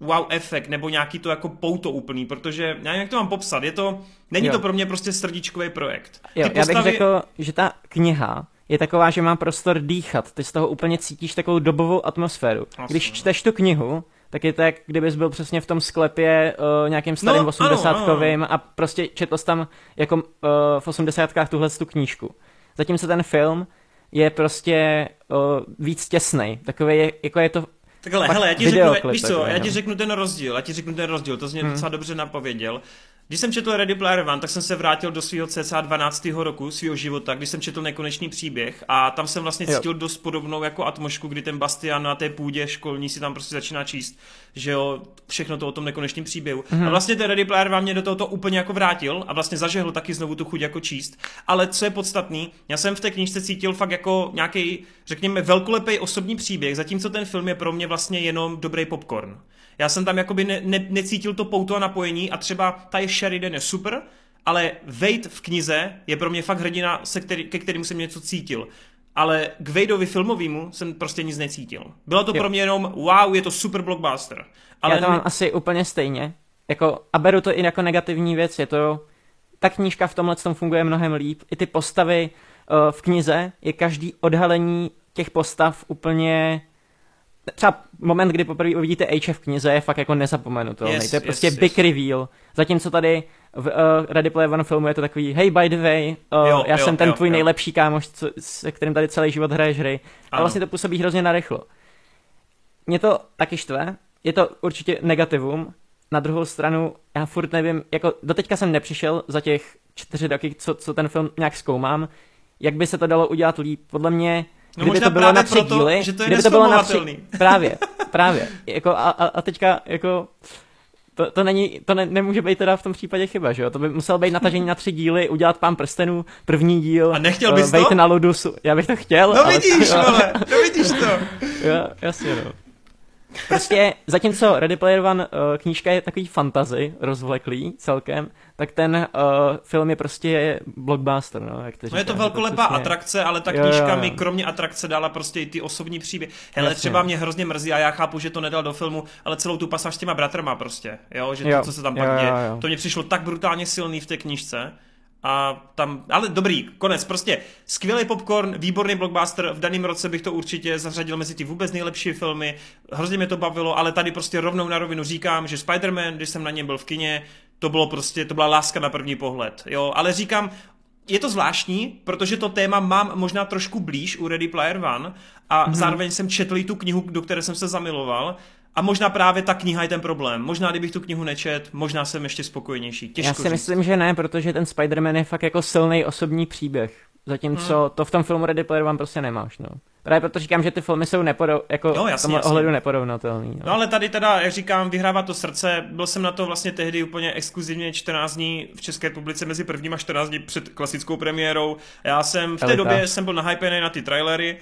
wow efekt nebo nějaký to jako pouto úplný, protože já nevím, jak to mám popsat, je to, není jo. to pro mě prostě srdíčkový projekt. Jo, postavy... já bych řekl, že ta kniha je taková, že má prostor dýchat, ty z toho úplně cítíš takovou dobovou atmosféru. Asi, Když čteš tu knihu, tak je to jak kdybys byl přesně v tom sklepě uh, nějakým starým no, osmdesátkovým a prostě četl jsi tam jako uh, v osmdesátkách tuhle tu knížku. Zatímco ten film je prostě o, víc těsnej. Takový je, jako je to Takhle, Pak hele, já ti řeknu, víš co, já ti no. řeknu ten rozdíl, já ti řeknu ten rozdíl, to jsi mě Hmm. docela dobře napověděl. Když jsem četl Ready Player One, tak jsem se vrátil do svého cca 12. roku svého života, když jsem četl Nekonečný příběh a tam jsem vlastně Jo. cítil dost podobnou jako atmosféru, kdy ten Bastian na té půdě školní si tam prostě začíná číst, že jo, všechno to o tom nekonečném příběhu. Mhm. A vlastně ten Ready Player One mě do tohoto úplně jako vrátil a vlastně zažehl taky znovu tu chuť jako číst. Ale co je podstatný, já jsem v té knížce cítil fakt jako nějaký, řekněme, velkolepý osobní příběh, zatímco ten film je pro mě vlastně jenom dobrý popcorn. Já jsem tam jakoby ne, ne, necítil to pouto a napojení a třeba ta je Sheridan je super, ale Wade v knize je pro mě fakt hrdina, se který, ke kterému jsem něco cítil. Ale k Wadeovi filmovému jsem prostě nic necítil. Bylo to Jo. pro mě jenom wow, je to super blockbuster. Ale Ale já to mám asi úplně stejně. Jako, a beru to i jako negativní věc, je to, ta knížka v tomhle tom funguje mnohem líp. I ty postavy uh, v knize je každý odhalení těch postav úplně třeba moment, kdy poprvé uvidíte H v knize je fakt jako nezapomenutelný. Yes, to je yes, prostě yes. big reveal. Zatímco tady v uh, Ready Player One filmu je to takový hey by the way, uh, Jo, já jo, jsem ten jo, tvůj jo. nejlepší kámoš, co, se kterým tady celý život hraješ hry. A Ano. vlastně to působí hrozně narychlo. Mě to taky štve, je to určitě negativum, na druhou stranu já furt nevím, jako doteďka jsem nepřišel za těch čtyři roky, co, co ten film nějak zkoumám, jak by se to dalo udělat líp. Podle mě, No kdyby možná to bylo právě na tři proto, díly, že to je kdyby to bylo na tři, právě, právě. Jako a, a, a teďka, jako, to, to, není, to ne, nemůže být teda v tom případě chyba, že jo? To by muselo být natažení na tři díly, udělat pán prstenů, první díl, A nechtěl bys vejt to? na Ludusu. Já bych to chtěl, No ale vidíš, vole, no vidíš to. Jo, jasně, no. Prostě, zatímco Ready Player One uh, knížka je takový fantazy, rozvleklý celkem, tak ten uh, film je prostě blockbuster, no, jak to No je to velkolepá přesně- atrakce, ale ta knížka jo, mi jo. kromě atrakce dala prostě i ty osobní příběhy. Hele, Jasně. třeba mě hrozně mrzí a já chápu, že to nedal do filmu, ale celou tu pasáž s těma bratrama prostě, jo, že to, Jo, co se tam jo, pak děje, to mě přišlo tak brutálně silný v té knížce. A tam, ale dobrý, konec, prostě skvělý popcorn, výborný blockbuster, v daném roce bych to určitě zařadil mezi ty vůbec nejlepší filmy, hrozně mě to bavilo, ale tady prostě rovnou na rovinu říkám, že Spider-Man, když jsem na něm byl v kině, to bylo prostě, to byla láska na první pohled, jo, ale říkám, je to zvláštní, protože to téma mám možná trošku blíž u Ready Player One a Mhm. mm-hmm. zároveň jsem četl i tu knihu, do které jsem se zamiloval a možná právě ta kniha je ten problém. Možná kdybych tu knihu nečet, možná jsem ještě spokojenější. Těžko Já si říct. myslím, že ne, protože ten Spider-Man je fakt jako silný osobní příběh. Zatímco Hmm. to v tom filmu Ready Player One prostě nemáš, no. Právě proto říkám, že ty filmy jsou nepodov, jako No, v jasně, jasně. ohledu neporovnatelný. No. No ale tady teda, jak říkám, vyhrává to srdce. Byl jsem na to vlastně tehdy úplně exkluzivně 14 dní v České republice mezi prvním a 14 dní před klasickou premiérou. Já jsem v té Elitář. době jsem byl nahypený na ty trailery,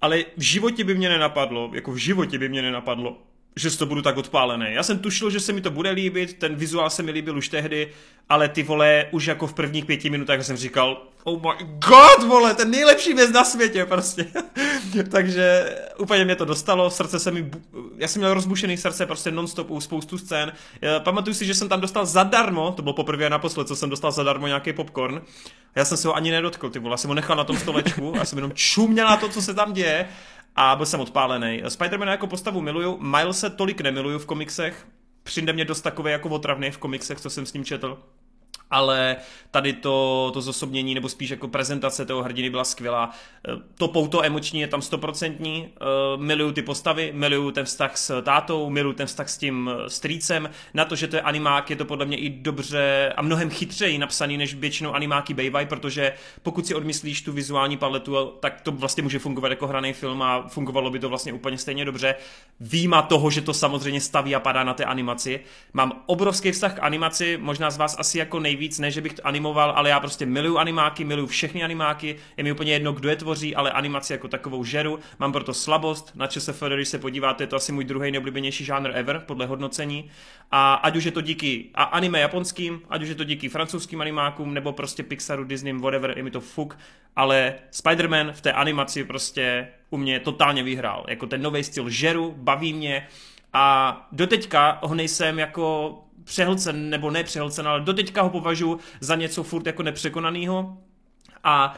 ale v životě by mě nenapadlo, jako v životě by mě nenapadlo, že to budu tak odpálený. Já jsem tušil, že se mi to bude líbit, ten vizuál se mi líbil už tehdy, ale ty vole, už jako v prvních pěti minutách jsem říkal, oh my god, vole, ten nejlepší věc na světě prostě. Takže úplně mě to dostalo, srdce se mi, já jsem měl rozbušený srdce prostě nonstop u spoustu scén. Já Pamatuju si, že jsem tam dostal zadarmo, to bylo poprvé a naposled, co jsem dostal zadarmo nějaký popcorn. Já jsem se ho ani nedotkl, ty vole, já jsem ho nechal na tom stolečku, já jsem jenom čuměl na to, co se tam děje a byl jsem odpálený. Spider-Man jako postavu miluju, Milese tolik nemiluju v komiksech, přijde mě dost takový jako otravný v komiksech, co jsem s ním četl ale tady to, to zosobnění, nebo spíš jako prezentace toho hrdiny byla skvělá. Eh, To pouto emoční je tam stoprocentní, Eh, miluju ty postavy, miluju ten vztah s tátou, miluju ten vztah s tím eh, strýcem, na to, že to je animák, je to podle mě i dobře a mnohem chytřeji napsaný, než většinou animáky bývají, protože pokud si odmyslíš tu vizuální paletu, tak to vlastně může fungovat jako hraný film a fungovalo by to vlastně úplně stejně dobře. Výjima toho, že to samozřejmě staví a padá na té animaci. Mám obrovský vztah k animaci, možná z vás asi jako nejvíc, ne, že bych to animoval, ale já prostě miluju animáky, miluju všechny animáky, je mi úplně jedno, kdo je tvoří, ale animaci jako takovou žeru, mám proto slabost, na ČSFD, když se podíváte, je to asi můj druhý nejoblíbenější žánr ever, podle hodnocení. A ať už je to díky a anime japonským, ať už je to díky francouzským animákům, nebo prostě Pixaru, Disney, whatever, je mi to fuk, ale Spider-Man v té animaci prostě u mě totálně vyhrál. Jako ten nový styl žeru, baví mě. A doteďka ho nejsem jako přehlcen, nebo ne přehlcen, ale doteďka ho považuji za něco furt jako nepřekonanýho a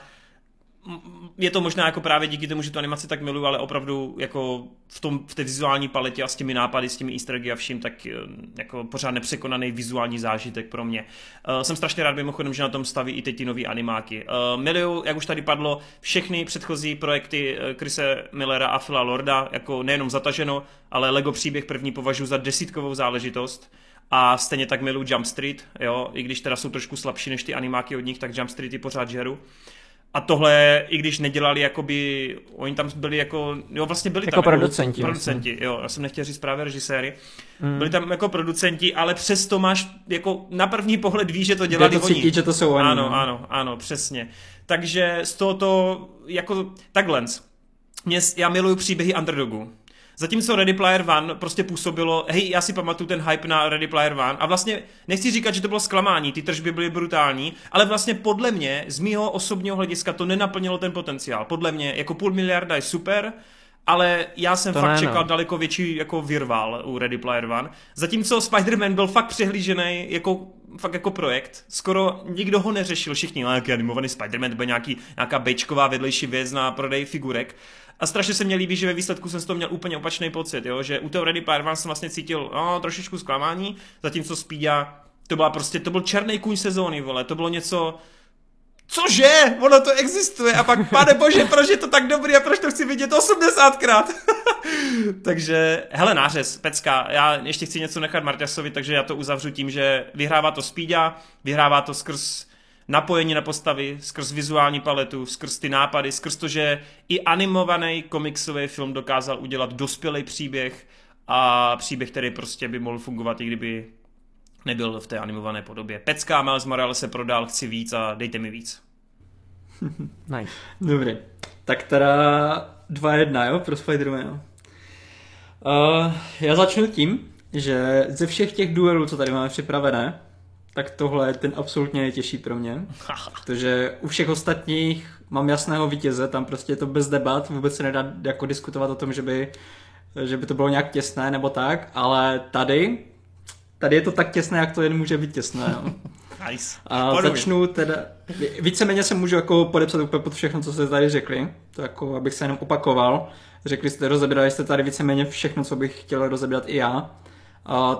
je to možná jako právě díky tomu, že tu animaci tak miluju, ale opravdu jako v, tom, v té vizuální paletě a s těmi nápady, s těmi easter eggy a vším, tak eh, jako pořád nepřekonaný vizuální zážitek pro mě. Uh, jsem strašně rád mimochodem, že na tom staví i teď ty nový animáky. Uh, miluju, jak už tady padlo, všechny předchozí projekty Chrise Millera a Phila Lorda, jako nejenom zataženo, ale Lego příběh první považuji za desítkovou záležitost a stejně tak miluji Jump Street, jo, i když teda jsou trošku slabší než ty animáky od nich, tak Jump Street je pořád žeru. A tohle, i když nedělali, jakoby, oni tam byli jako, jo, vlastně byli jako tam producenti. Jako producenti, myslím. jo, já jsem nechtěl říct právě režiséry. Mm. Byli tam jako producenti, ale přesto máš, jako na první pohled víš, že to dělali to cítit, oni. že to jsou oni. Ano, no. ano, ano, přesně. Takže z tohoto, jako, takhle, mě, já miluju příběhy underdogů. Zatímco Ready Player One prostě působilo, hej, já si pamatuju ten hype na Ready Player One a vlastně nechci říkat, že to bylo zklamání, ty tržby byly brutální, ale vlastně podle mě, z mýho osobního hlediska, to nenaplnilo ten potenciál. Podle mě, jako půl miliarda je super, ale já jsem to fakt ne, čekal no. daleko větší jako virval u Ready Player One. Zatímco Spider-Man byl fakt přehlížený jako fakt jako projekt. Skoro nikdo ho neřešil, všichni, no, jaký animovaný Spider-Man, to byl nějaký, nějaká bečková vedlejší věc na prodej figurek. A strašně se mi líbí, že ve výsledku jsem z toho měl úplně opačný pocit, jo? že u toho Ready Player One jsem vlastně cítil no, trošičku zklamání, zatímco Speedia, to byla prostě, to byl černý kůň sezóny, vole, to bylo něco, cože, ono to existuje a pak, pane bože, proč je to tak dobrý a proč to chci vidět 80krát. takže, hele, nářez, pecka, já ještě chci něco nechat Marťasovi, takže já to uzavřu tím, že vyhrává to Speedia, vyhrává to skrz napojení na postavy, skrz vizuální paletu, skrz ty nápady, skrz to, že i animovaný komiksový film dokázal udělat dospělý příběh a příběh, který prostě by mohl fungovat, i kdyby nebyl v té animované podobě. Pecka Miles Morales se prodal, chci víc a dejte mi víc. nice. Dobrý. Tak teda 2-1, jo, pro Spider-Man. Uh, já začnu tím, že ze všech těch duelů, co tady máme připravené, tak tohle je ten absolutně nejtěžší pro mě. Protože u všech ostatních mám jasného vítěze, tam prostě je to bez debat, vůbec se nedá jako diskutovat o tom, že by, že by to bylo nějak těsné nebo tak, ale tady, tady je to tak těsné, jak to jen může být těsné. Jo. Nice. A Podobně. začnu teda, víceméně se můžu jako podepsat úplně pod všechno, co jste tady řekli, to jako abych se jenom opakoval. Řekli jste, rozebrali jste tady víceméně všechno, co bych chtěl rozebrat i já.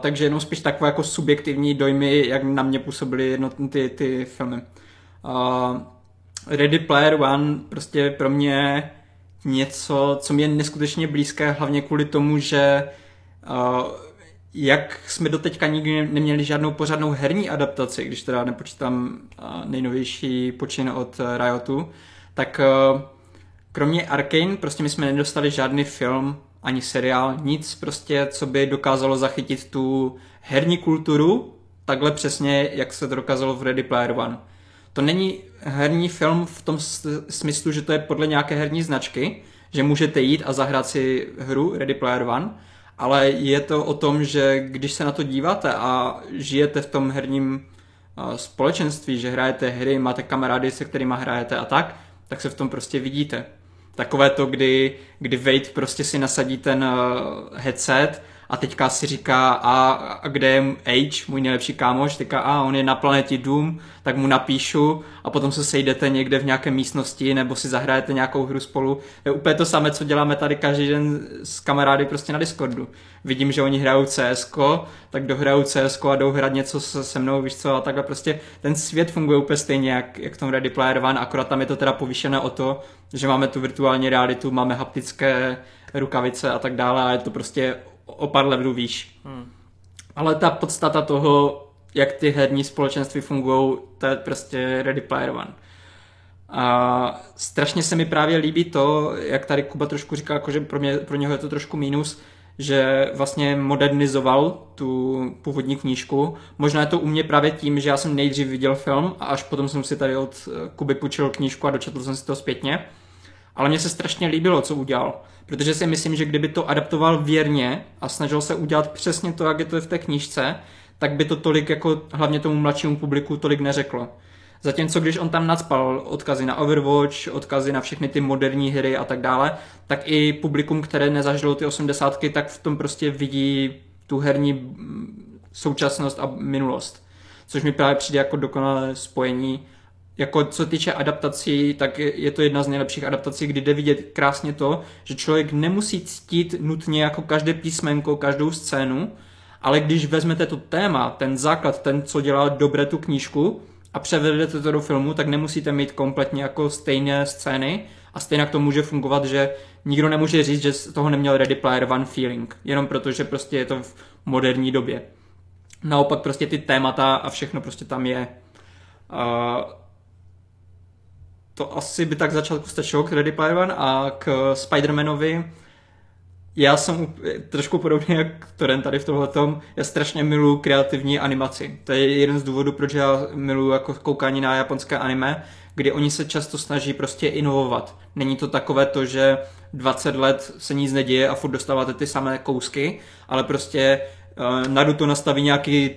Takže jenom spíš takové jako subjektivní dojmy, jak na mě působily jednotné ty, ty filmy. Uh, Ready Player One prostě pro mě něco, co mi je neskutečně blízké, hlavně kvůli tomu, že uh, jak jsme doteďka nikdy neměli žádnou pořádnou herní adaptaci, když teda nepočítám uh, nejnovější počin od uh, Riotu, tak uh, kromě Arkane prostě my jsme nedostali žádný film ani seriál, nic prostě, co by dokázalo zachytit tu herní kulturu takhle přesně, jak se to dokázalo v Ready Player One. To není herní film v tom smyslu, že to je podle nějaké herní značky, že můžete jít a zahrát si hru Ready Player One, ale je to o tom, že když se na to díváte a žijete v tom herním společenství, že hrajete hry, máte kamarády, se kterými hrajete a tak, tak se v tom prostě vidíte. Takové to, kdy, kdy Wade prostě si nasadí ten uh, headset a teďka si říká, a, a kde je Age, můj nejlepší kámoš, teďka a on je na planetě Doom, tak mu napíšu a potom se sejdete někde v nějaké místnosti nebo si zahrajete nějakou hru spolu. Je úplně to samé, co děláme tady každý den s kamarády prostě na Discordu. Vidím, že oni hrajou CS, tak dohrajou CS a jdou hrát něco se, se mnou, víš co, a takhle prostě ten svět funguje úplně stejně, jak, jak v tom Ready Player One, akorát tam je to teda povýšené o to, že máme tu virtuální realitu, máme haptické rukavice a tak dále a je to prostě o pár levelů výš. Hmm. Ale ta podstata toho, jak ty herní společenství fungují, to je prostě Ready Player One. A strašně se mi právě líbí to, jak tady Kuba trošku říkal, jako že pro, mě, pro něho je to trošku mínus, že vlastně modernizoval tu původní knížku. Možná je to u mě právě tím, že já jsem nejdřív viděl film a až potom jsem si tady od Kuby půjčil knížku a dočetl jsem si to zpětně. Ale mně se strašně líbilo, co udělal. Protože si myslím, že kdyby to adaptoval věrně a snažil se udělat přesně to, jak je to v té knížce, tak by to tolik jako hlavně tomu mladšímu publiku tolik neřeklo. Zatímco když on tam nadspal odkazy na Overwatch, odkazy na všechny ty moderní hry a tak dále, tak i publikum, které nezažilo ty osmdesátky, tak v tom prostě vidí tu herní současnost a minulost. Což mi právě přijde jako dokonalé spojení jako co týče adaptací, tak je to jedna z nejlepších adaptací, kdy jde vidět krásně to, že člověk nemusí ctít nutně jako každé písmenko, každou scénu, ale když vezmete to téma, ten základ, ten, co dělá dobré tu knížku a převedete to do filmu, tak nemusíte mít kompletně jako stejné scény a stejně to může fungovat, že nikdo nemůže říct, že z toho neměl Ready Player One feeling, jenom protože prostě je to v moderní době. Naopak prostě ty témata a všechno prostě tam je. Uh, to asi by tak začátku stačilo k Ready Player One a k Spider-Manovi já jsem trošku podobný jak Toren tady v tomhletom, já strašně miluji kreativní animaci. To je jeden z důvodů, proč já miluji jako koukání na japonské anime, kdy oni se často snaží prostě inovovat. Není to takové to, že 20 let se nic neděje a furt dostáváte ty samé kousky, ale prostě uh, Naruto nastaví nějaký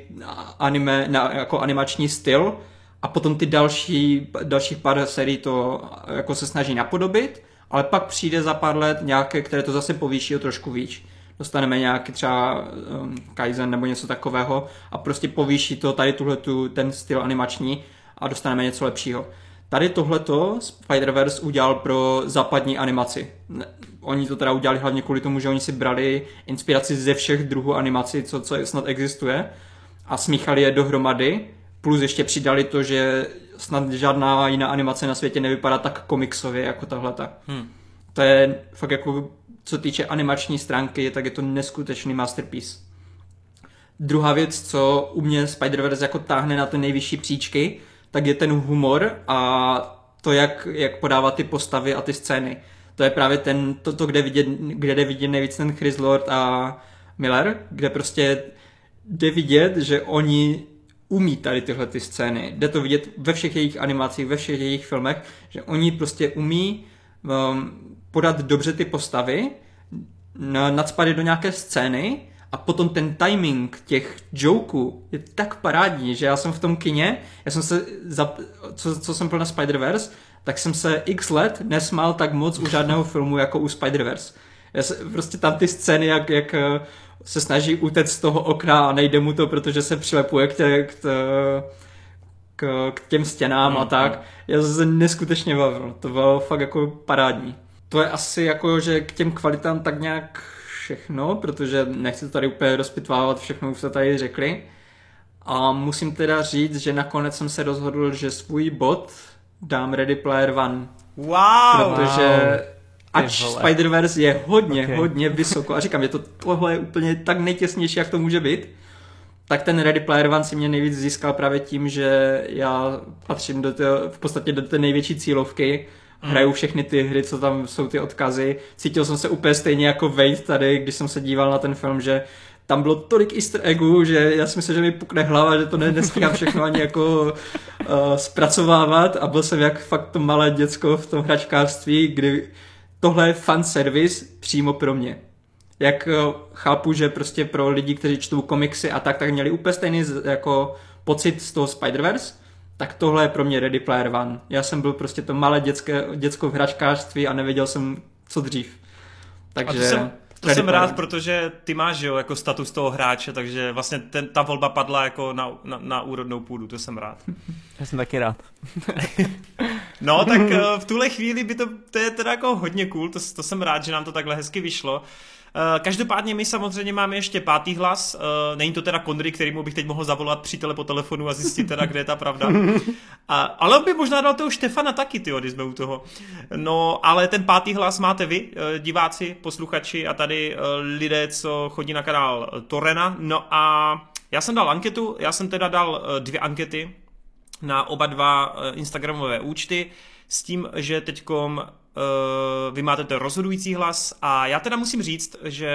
anime, jako animační styl a potom ty další, dalších pár sérií to jako se snaží napodobit ale pak přijde za pár let nějaké, které to zase povýší o trošku víc. Dostaneme nějaký třeba um, Kaizen nebo něco takového a prostě povýší to tady tuhletu, ten styl animační a dostaneme něco lepšího. Tady tohleto Spider-Verse udělal pro západní animaci. Oni to teda udělali hlavně kvůli tomu, že oni si brali inspiraci ze všech druhů animací, co, co snad existuje a smíchali je dohromady, plus ještě přidali to, že snad žádná jiná animace na světě nevypadá tak komiksově jako tahle. Hmm. To je fakt jako, co týče animační stránky, tak je to neskutečný masterpiece. Druhá věc, co u mě Spider-Verse jako táhne na ty nejvyšší příčky, tak je ten humor a to, jak, jak podává ty postavy a ty scény. To je právě ten, to, to kde, vidět, kde jde vidět nejvíc ten Chris Lord a Miller, kde prostě jde vidět, že oni umí tady tyhle ty scény. Jde to vidět ve všech jejich animacích, ve všech jejich filmech, že oni prostě umí um, podat dobře ty postavy, nadspat do nějaké scény a potom ten timing těch joků je tak parádní, že já jsem v tom kině, já jsem se, za, co, co jsem byl na Spider-Verse, tak jsem se x let nesmál tak moc u žádného filmu jako u Spider-Verse. Já se, prostě tam ty scény, jak, jak se snaží utéct z toho okna a nejde mu to, protože se přilepuje k, tě, k, tě, k, k těm stěnám mm, a tak. Mm. Já se neskutečně bavil. To bylo fakt jako parádní. To je asi jako, že k těm kvalitám tak nějak všechno, protože nechci to tady úplně rozpitvávat, všechno už se tady řekli. A musím teda říct, že nakonec jsem se rozhodl, že svůj bod dám Ready Player One. Wow! Protože Ač Spider-Verse je hodně, okay. hodně vysoko. A říkám, je to tohle je úplně tak nejtěsnější, jak to může být. Tak ten Ready Player One si mě nejvíc získal právě tím, že já patřím do té, v podstatě do té největší cílovky. Mm. Hraju všechny ty hry, co tam jsou ty odkazy. Cítil jsem se úplně stejně jako Wade tady, když jsem se díval na ten film, že tam bylo tolik easter eggů, že já si myslím, že mi pukne hlava, že to ne, nestíhám všechno ani jako uh, zpracovávat a byl jsem jak fakt to malé děcko v tom hračkářství, kdy tohle je fan service přímo pro mě. Jak eh, chápu, že prostě pro lidi, kteří čtou komiksy a tak, tak měli úplně stejný jako pocit z toho Spider-Verse, tak tohle je pro mě Ready Player One. Já jsem byl prostě to malé dětské, dětsko v hračkářství a nevěděl jsem, co dřív. Takže... A to jsem, to jsem rád, protože ty máš jo, jako status toho hráče, takže vlastně ten, ta volba padla jako na, na, na úrodnou půdu, to jsem rád. Já jsem taky rád. no, tak eh, v tuhle chvíli by to, to je teda jako hodně cool, to, to jsem rád, že nám to takhle hezky vyšlo. Eh, každopádně my samozřejmě máme ještě pátý hlas. Eh, není to teda Konry, kterýmu bych teď mohl zavolat přítele po telefonu a zjistit teda, kde je ta pravda. A, ale on by možná dal toho Štefana taky, ty když jsme u toho. No, ale ten pátý hlas máte vy, eh, diváci, posluchači a tady lidé, co chodí na kanál Torena. No a já jsem dal anketu, já jsem teda dal dvě ankety na oba dva Instagramové účty s tím, že teďkom vy máte ten rozhodující hlas a já teda musím říct, že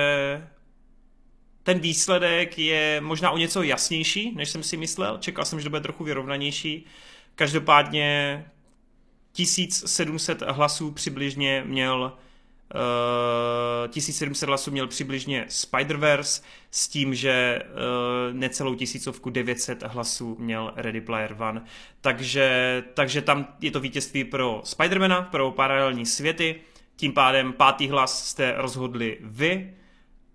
ten výsledek je možná o něco jasnější, než jsem si myslel. Čekal jsem, že to bude trochu vyrovnanější. Každopádně 1700 hlasů přibližně měl 1700 eh, hlasů měl přibližně Spider-Verse s tím, že uh, necelou tisícovku 900 hlasů měl Ready Player One. Takže, takže tam je to vítězství pro Spidermana, pro paralelní světy. Tím pádem pátý hlas jste rozhodli vy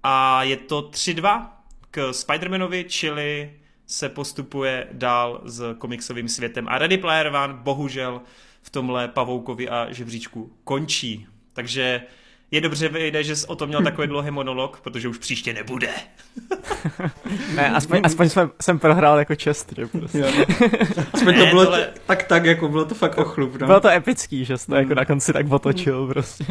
a je to 3-2 k Spidermanovi, čili se postupuje dál s komiksovým světem. A Ready Player One bohužel v tomhle pavoukovi a žebříčku končí. Takže je dobře vyjde, že jsi o tom měl takový dlouhý monolog, protože už příště nebude. ne, aspoň, aspoň jsem, jsem prohrál jako čestry. Prostě. aspoň to ne, bylo tohle... tak tak, jako bylo to fakt ochlup. No. Bylo to epický, že jsi to jako na konci tak otočil prostě.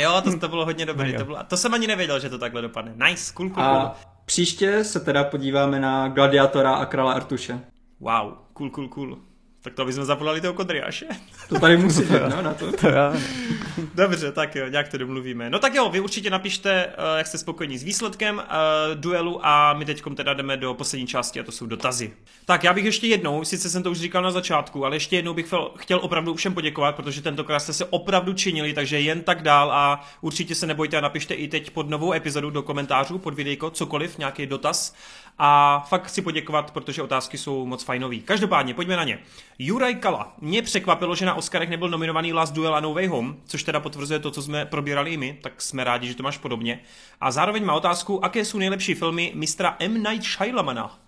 jo, to, to bylo hodně dobrý. To, bylo, to jsem ani nevěděl, že to takhle dopadne. Nice, cool, cool, a cool. příště se teda podíváme na Gladiátora a krále Artuše. Wow, cool, cool, cool. Tak to bychom zapodali toho kodriáše. To tady musí být, no, na to. to já. Dobře, tak jo, nějak to domluvíme. No tak jo, vy určitě napište, eh, jak jste spokojení s výsledkem uh, duelu a my teď teda jdeme do poslední části a to jsou dotazy. Tak já bych ještě jednou, sice jsem to už říkal na začátku, ale ještě jednou bych chtěl opravdu všem poděkovat, protože tentokrát jste se opravdu činili, takže jen tak dál a určitě se nebojte a napište i teď pod novou epizodu do komentářů, pod videjko, cokoliv, nějaký dotaz a fakt chci poděkovat, protože otázky jsou moc fajnový. Každopádně, pojďme na ně. Juraj Kala. Mě překvapilo, že na Oscarech nebyl nominovaný Last Duel a No Way Home, což teda potvrzuje to, co jsme probírali i my, tak jsme rádi, že to máš podobně. A zároveň má otázku, jaké jsou nejlepší filmy mistra M. Night Shyalamana.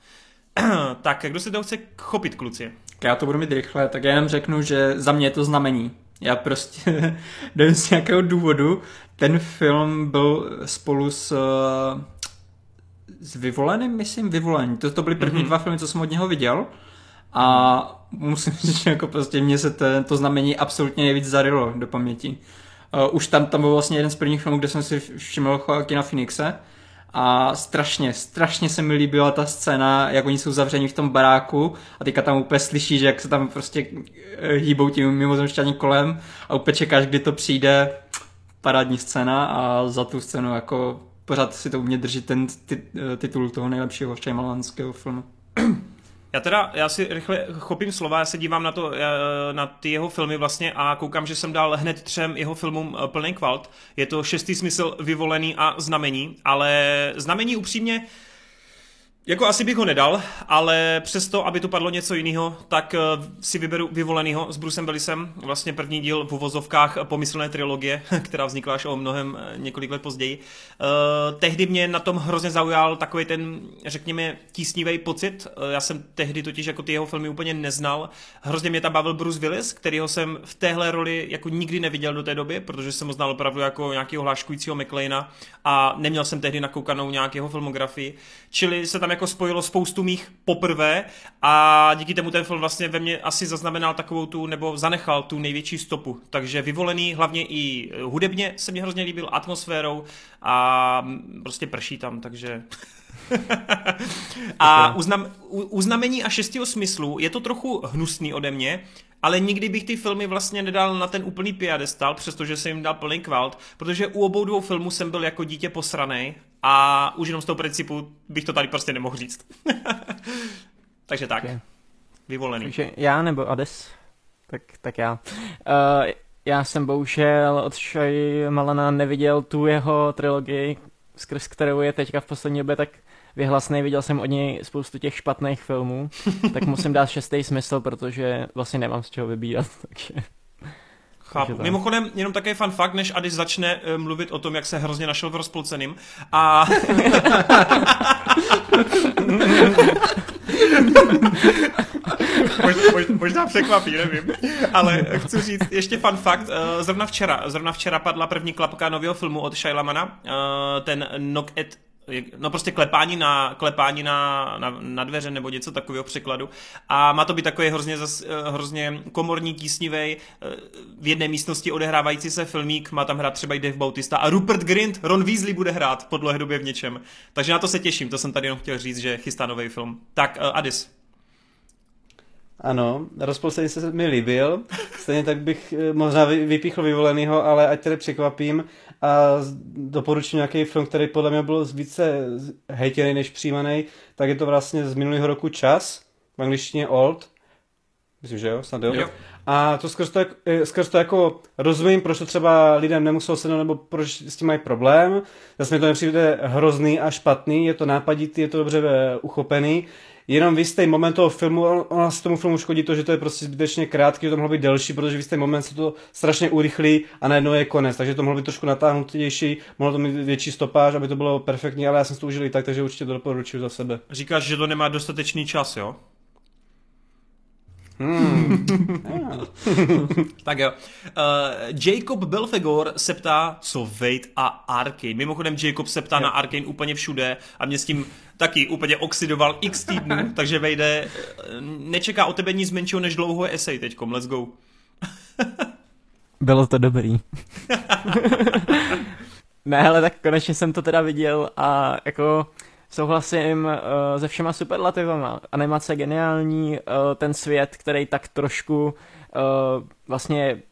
tak, kdo se toho chce chopit, kluci? Já to budu mít rychle, tak já jenom řeknu, že za mě je to znamení. Já prostě nevím z nějakého důvodu, ten film byl spolu s s Vyvoleným, myslím, Vyvolený. To, to byly první mm-hmm. dva filmy, co jsem od něho viděl. A musím říct, že jako prostě mě se to, to znamení absolutně nejvíc zarilo do paměti. Uh, už tam, tam byl vlastně jeden z prvních filmů, kde jsem si všiml Joaquina Phoenixe a strašně, strašně se mi líbila ta scéna, jak oni jsou zavřeni v tom baráku a teďka tam úplně slyšíš, jak se tam prostě eh, hýbou tím mimozemšťaní kolem a úplně čekáš, kdy to přijde. Parádní scéna a za tu scénu jako pořád si to u mě drží ten titul toho nejlepšího šajmalanského filmu. Já teda, já si rychle chopím slova, já se dívám na, to, eh, na ty jeho filmy vlastně a koukám, že jsem dal hned třem jeho filmům eh, plný kvalt. Je to šestý smysl vyvolený a znamení, ale znamení upřímně, jako asi bych ho nedal, ale přesto, aby tu padlo něco jiného, tak eh, si vyberu vyvolenýho s Brucem Willisem, vlastně první díl v uvozovkách pomyslné trilogie, která vznikla až o mnohem eh, několik let později. Uh, tehdy mě na tom hrozně zaujal takový ten, řekněme, tísnivý pocit. Já jsem tehdy totiž jako ty jeho filmy úplně neznal. Hrozně mě tam bavil Bruce Willis, kterýho jsem v téhle roli jako nikdy neviděl do té doby, protože jsem ho znal opravdu jako nějakého hláškujícího McLeana a neměl jsem tehdy nakoukanou nějakého filmografii. Čili se tam jako spojilo spoustu mých poprvé a díky tomu ten film vlastně ve mně asi zaznamenal takovou tu, nebo zanechal tu největší stopu. Takže vyvolený hlavně i hudebně se mi hrozně líbil, atmosférou a prostě prší tam, takže... a uznam, uznamení a šestého smyslu je to trochu hnusný ode mě, ale nikdy bych ty filmy vlastně nedal na ten úplný piadestal, přestože jsem jim dal plný kvalt, protože u obou dvou filmů jsem byl jako dítě posranej a už jenom z toho principu bych to tady prostě nemohl říct. Takže tak. Okay. Vyvolený. Takže já nebo Ades? Tak, tak já. Uh, já jsem bohužel od Shai Malana neviděl tu jeho trilogii, skrz kterou je teďka v poslední době tak vyhlasný, viděl jsem od něj spoustu těch špatných filmů, tak musím dát šestý smysl, protože vlastně nemám z čeho vybírat, takže... Chápu. Mimochodem, jenom takový fun fakt, než Adi začne uh, mluvit o tom, jak se hrozně našel v rozpolceným. A... možná, možná překvapí, nevím. Ale chci říct ještě fun fakt. Uh, zrovna včera, zrovna včera padla první klapka nového filmu od Shailamana, uh, ten Knock at no prostě klepání na, klepání na, na, na dveře nebo něco takového překladu. A má to být takový hrozně, zas, eh, hrozně komorní, tísnivý eh, v jedné místnosti odehrávající se filmík, má tam hrát třeba i Dave Bautista a Rupert Grint, Ron Weasley bude hrát po dlouhé době v něčem. Takže na to se těším, to jsem tady jenom chtěl říct, že chystá nový film. Tak, uh, Adis. Ano, rozpolcený se mi líbil, stejně tak bych možná vypíchl vyvolenýho, ale ať tedy překvapím, a doporučím nějaký film, který podle mě byl více hejtěný než přijímaný, tak je to vlastně z minulého roku Čas, v angličtině Old, myslím, že jo, snad jo. jo. A to skrz to, eh, skrz to jako rozumím, proč to třeba lidem nemuselo sednout, nebo proč s tím mají problém. Zase mi to nepřijde hrozný a špatný, je to nápaditý, je to dobře eh, uchopený. Jenom v jistý moment toho filmu, on, on se tomu filmu škodí to, že to je prostě zbytečně krátký, že to mohlo být delší, protože v jistý moment se to strašně urychlí a najednou je konec, takže to mohlo být trošku natáhnutější, mohlo to mít větší stopáž, aby to bylo perfektní, ale já jsem to užil i tak, takže určitě to doporučuji za sebe. Říkáš, že to nemá dostatečný čas, jo? Hmm. Tak jo. Uh, Jacob Belfegor se ptá, co Wade a Arkane. Mimochodem Jacob se ptá Jo. na Arkane úplně všude a mě s tím taky úplně oxidoval x týdnů, takže Wade, eh, nečeká o tebe nic menšího než dlouho esej teďkom. Let's go. Bylo to dobrý. ne, ale tak konečně jsem to teda viděl a jako souhlasím uh, se všema superlativama. Animace je geniální, uh, ten svět, který tak trošku uh, vlastně,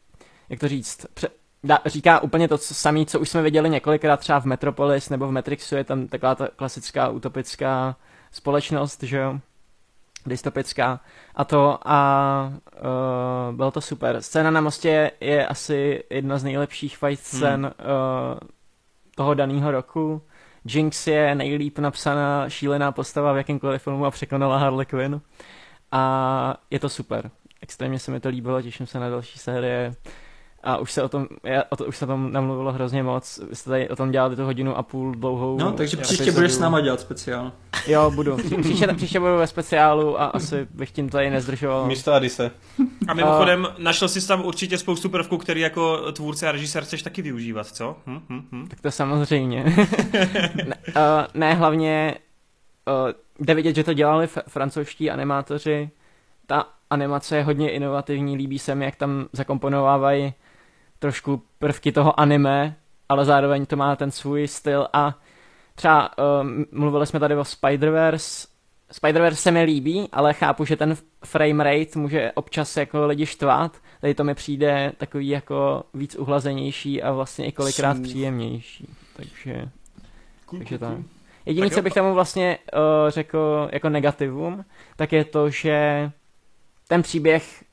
jak to říct, pře- dá, říká úplně to co, samé, co už jsme viděli několikrát třeba v Metropolis nebo v Matrixu, je tam taková ta klasická utopická společnost, že jo, dystopická a to a uh, bylo to super. Scéna na mostě je asi jedna z nejlepších fight scén uh, toho daného roku. Jinx je nejlíp napsaná šílená postava v jakémkoliv filmu a překonala Harley Quinn. A je to super. Extrémně se mi to líbilo, těším se na další série. A už se o tom, já, o to, už se o tom namluvilo hrozně moc. Vy jste tady o tom dělali tu hodinu a půl dlouhou. No, takže Já příště epizodu. budeš s náma dělat speciál. Jo, budu. Pří- Příště, příště budu ve speciálu a asi bych tím tady nezdržoval. Místo Adise. A mimochodem, našel jsi tam určitě spoustu prvků, který jako tvůrce a režisér chceš taky využívat, co? Hm, hm, hm. Tak to samozřejmě. ne, uh, ne, hlavně uh, jde vidět, že to dělali f- francouzští animátoři. Ta animace je hodně inovativní, líbí se mi, jak tam zakomponovávají trošku prvky toho anime, ale zároveň to má ten svůj styl a třeba um, mluvili jsme tady o Spider-Verse, Spider-Verse se mi líbí, ale chápu, že ten frame rate může občas jako lidi štvát. Tady to mi přijde takový jako víc uhlazenější a vlastně i kolikrát Smooth. příjemnější. Takže, Cool, takže cool, tak. Jediné, co bych tomu vlastně uh, řekl jako negativum, tak je to, že ten příběh,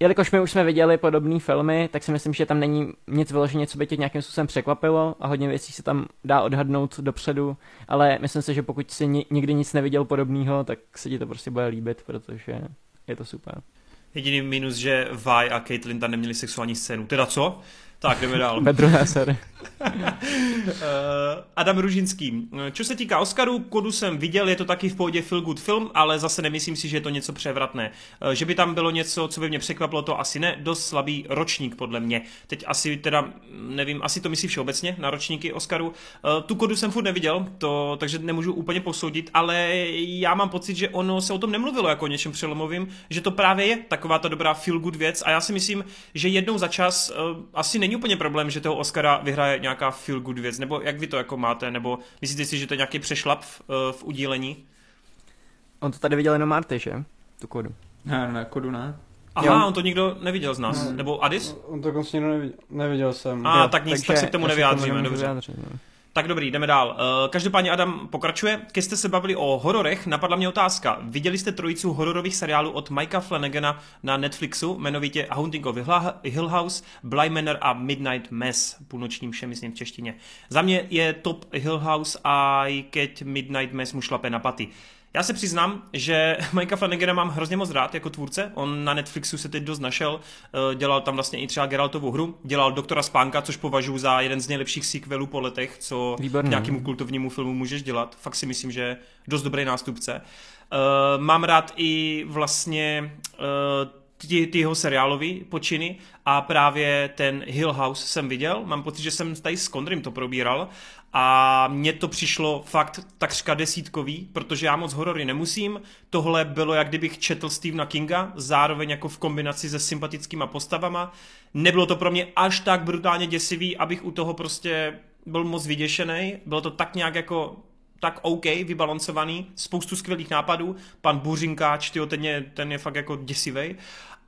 jelikož my už jsme viděli podobné filmy, tak si myslím, že tam není nic vyloženě, co by tě nějakým způsobem překvapilo a hodně věcí se tam dá odhadnout dopředu, ale myslím si, že pokud ni- nikdy nic neviděl podobného, tak se ti to prostě bude líbit, protože je to super. Jediný minus, že Vi a Caitlyn tam neměli sexuální scénu. Teda co? Tak, jdeme dál. Ve druhé sérii. Eh, Adam Ružinský. Co se týká Oscaru, kodu jsem viděl, je to taky v pohodě feel good film, ale zase nemyslím si, že je to něco převratné. Eh, Že by tam bylo něco, co by mě překvapilo, to asi ne. Dost slabý ročník, podle mě. Teď asi teda, nevím, asi to myslí všeobecně na ročníky Oscaru. Eh, Tu kodu jsem furt neviděl, to, takže nemůžu úplně posoudit, ale já mám pocit, že ono se o tom nemluvilo jako o něčem přelomovým, že to právě je taková ta dobrá feel good věc a já si myslím, že jednou za čas asi není úplně problém, že toho Oscara vyhraje nějaká feel good věc, nebo jak vy to jako máte, nebo myslíte si, že to je nějaký přešlap v, uh, v udílení? On to tady viděl jenom Marty, že? Tu kodu. Ne, ne, kodu ne. Aha, Jo. on to nikdo neviděl z nás, nebo Adis? On to konečně neviděl, neviděl jsem. A Jo, tak nic, takže tak se k tomu já nevyjádříme, dobře. vyjádřit, no. Tak dobrý, jdeme dál. Uh, každopádně Adam pokračuje. Když jste se bavili o hororech, napadla mě otázka. Viděli jste trojicu hororových seriálů od Mikea Flanagana na Netflixu, jmenovitě Haunting of Hill- Hill House, Bly Manor a Midnight Mass, půlnočním všem, myslím v češtině. Za mě je top Hill House a i keď Midnight Mass mu šlape na paty. Já se přiznám, že Mikea Flanagana mám hrozně moc rád jako tvůrce. On na Netflixu se teď dost našel, eh, dělal tam vlastně i třeba Geraltovu hru, dělal Doktora Spánka, což považuji za jeden z nejlepších sequelů po letech, co Výborný. nějakému kultovnímu filmu můžeš dělat. Fakt si myslím, že je dost dobrý nástupce. Uh, mám rád i vlastně uh, ty, ty jeho seriálový počiny a právě ten Hill House jsem viděl. Mám pocit, že jsem tady s Kondrym to probíral a mně to přišlo fakt takřka desítkový, protože já moc horory nemusím. Tohle bylo, jak kdybych četl Stephena Kinga, zároveň jako v kombinaci se sympatickýma postavama. Nebylo to pro mě až tak brutálně děsivý, abych u toho prostě byl moc vyděšený. Bylo to tak nějak jako tak OK, vybalancovaný, spoustu skvělých nápadů. Pan Buřinkáč, tyjo, ten je, ten je fakt jako děsivej.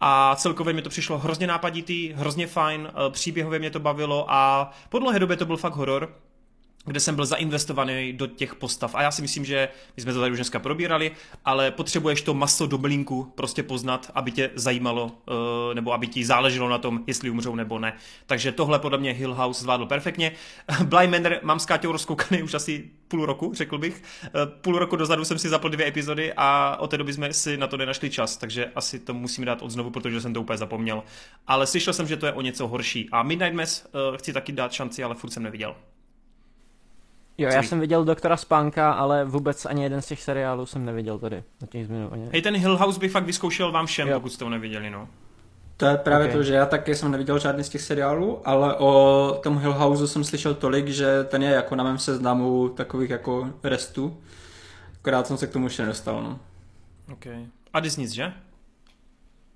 A celkově mi to přišlo hrozně nápaditý, hrozně fajn, příběhově mě to bavilo a po dlouhé době to byl fakt horor. Kde jsem byl zainvestovaný do těch postav. A já si myslím, že my jsme to tady už dneska probírali, ale potřebuješ to maso do blinku prostě poznat, aby tě zajímalo, eh, nebo aby ti záleželo na tom, jestli umřou nebo ne. Takže tohle podle mě Hill House zvládl perfektně. Blind Manor mám s Káťou rozkoukaný už asi půl roku, řekl bych. Eh, půl roku dozadu jsem si zapl dvě epizody a od té doby jsme si na to nenašli čas, takže asi to musím dát od znovu, protože jsem to úplně zapomněl. Ale slyšel jsem, že to je o něco horší. A Midnight Mass uh, chci taky dát šanci, ale furt jsem neviděl. Jo, já jsem viděl Doktora Spánka, ale vůbec ani jeden z těch seriálů jsem neviděl tady. Na těch zmiňovaně. Hej, ten Hill House bych fakt vyzkoušel vám všem, Jo. pokud jste ho neviděli, no. To je právě Ok. to, že já taky jsem neviděl žádný z těch seriálů, ale o tom Hill Houseu jsem slyšel tolik, že ten je jako na mém seznamu takových jako restů. Akorát jsem se k tomu ještě nedostal, no. Okay. A Disney, že?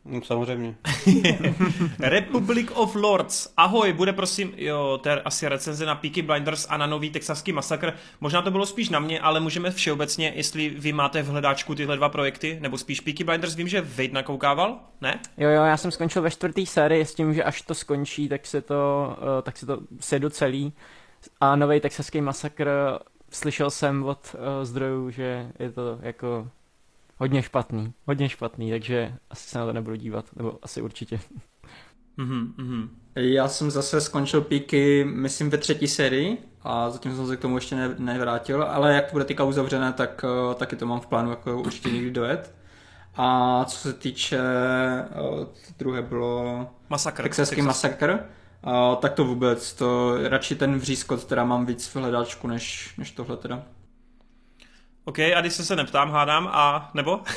No, samozřejmě. Republic of Lords. Ahoj, bude prosím, jo, to je asi recenze na Peaky Blinders a na nový texaský masakr. Možná to bylo spíš na mě, ale můžeme všeobecně, jestli vy máte v hledáčku tyhle dva projekty, nebo spíš Peaky Blinders, vím, že Wade nakoukával, ne? Jo, jo, já jsem skončil ve čtvrté sérii s tím, že až to skončí, tak se to, uh, tak se to sedu celý. A nový texaský masakr slyšel jsem od uh, zdrojů, že je to jako hodně špatný, hodně špatný, takže asi se na to nebudu dívat, nebo asi určitě. Mhm, mhm. Já jsem zase skončil píky, myslím, ve třetí sérii a zatím jsem se k tomu ještě ne, nevrátil, ale jak to bude teďka uzavřené, tak uh, taky to mám v plánu jako určitě někdy dojet. A co se týče, uh, druhé bylo Masakr. Texaský Texas- masakr, uh, tak to vůbec, to radši ten vřízkot teda mám víc v hledáčku, než, než tohle teda. OK, a když se se neptám, hádám, a nebo?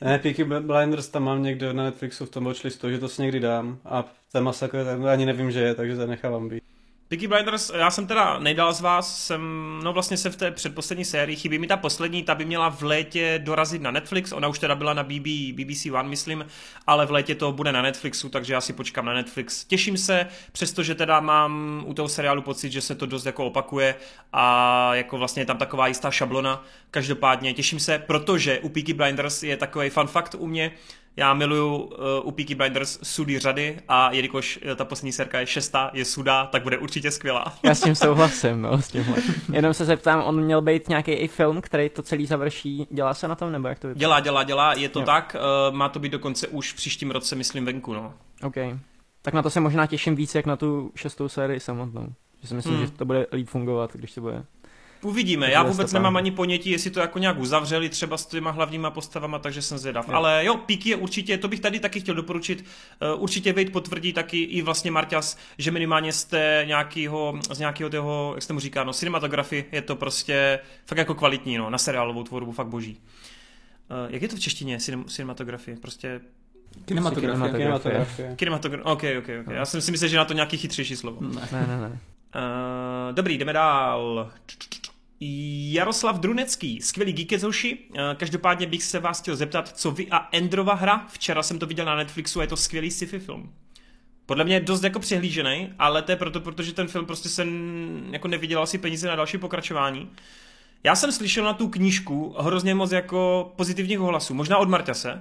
Ne, Peaky Blinders tam mám někde na Netflixu v tom watchlistu, že to si někdy dám. A ten masakr ani nevím, že je, takže to nechávám být. Peaky Blinders, já jsem teda nejdál z vás, jsem, no vlastně se v té předposlední sérii, chybí mi ta poslední, ta by měla v létě dorazit na Netflix, ona už teda byla na BB, BBC One, myslím, ale v létě to bude na Netflixu, takže já si počkám na Netflix. Těším se, přestože teda mám u toho seriálu pocit, že se to dost jako opakuje a jako vlastně je tam taková jistá šablona, každopádně těším se, protože u Peaky Blinders je takový fun fact u mě, já miluju uh, u Peaky Blinders sudy řady a jelikož eh, ta poslední serka je šestá, je suda, tak bude určitě skvělá. Já s tím souhlasím, no, s tímhle. Jenom se zeptám, on měl být nějaký i film, který to celý završí, dělá se na tom, nebo jak to vypadá? Dělá, dělá, dělá, je to Jo. tak, uh, má to být dokonce už v příštím roce, myslím, venku, no. OK. Tak na to se možná těším víc, jak na tu šestou sérii samotnou. Že si myslím, Hmm. že to bude líp fungovat, když to bude. Uvidíme, já vůbec nemám ani ponětí, jestli to jako nějak uzavřeli třeba s těma hlavníma postavama, takže jsem zvědav. Jo. Ale jo, Píky je určitě, to bych tady taky chtěl doporučit, uh, určitě Vejt potvrdí taky i vlastně Marťas, že minimálně z té nějakého, z nějakého toho, jak se tomu říká, no, cinematografii je to prostě fakt jako kvalitní, no, na seriálovou tvorbu, fakt boží. Uh, jak je to v češtině, cinem, cinematografie? Prostě Kinematografie. Kinematografie. kinematografie, ok, ok, ok. Já jsem si myslel, že na to nějaký chytřejší slovo. Ne. Ne, ne. Uh, dobrý, jdeme dál. Jaroslav Drunecký, skvělý Geekezoši. Uh, každopádně bych se vás chtěl zeptat, co vy a Endrova hra. Včera jsem to viděl na Netflixu a je to skvělý sci-fi film. Podle mě je dost jako přehlížený, ale to je proto, protože ten film prostě jsem jako nevydělal si peníze na další pokračování. Já jsem slyšel na tu knížku hrozně moc jako pozitivních ohlasů, možná od Marťase,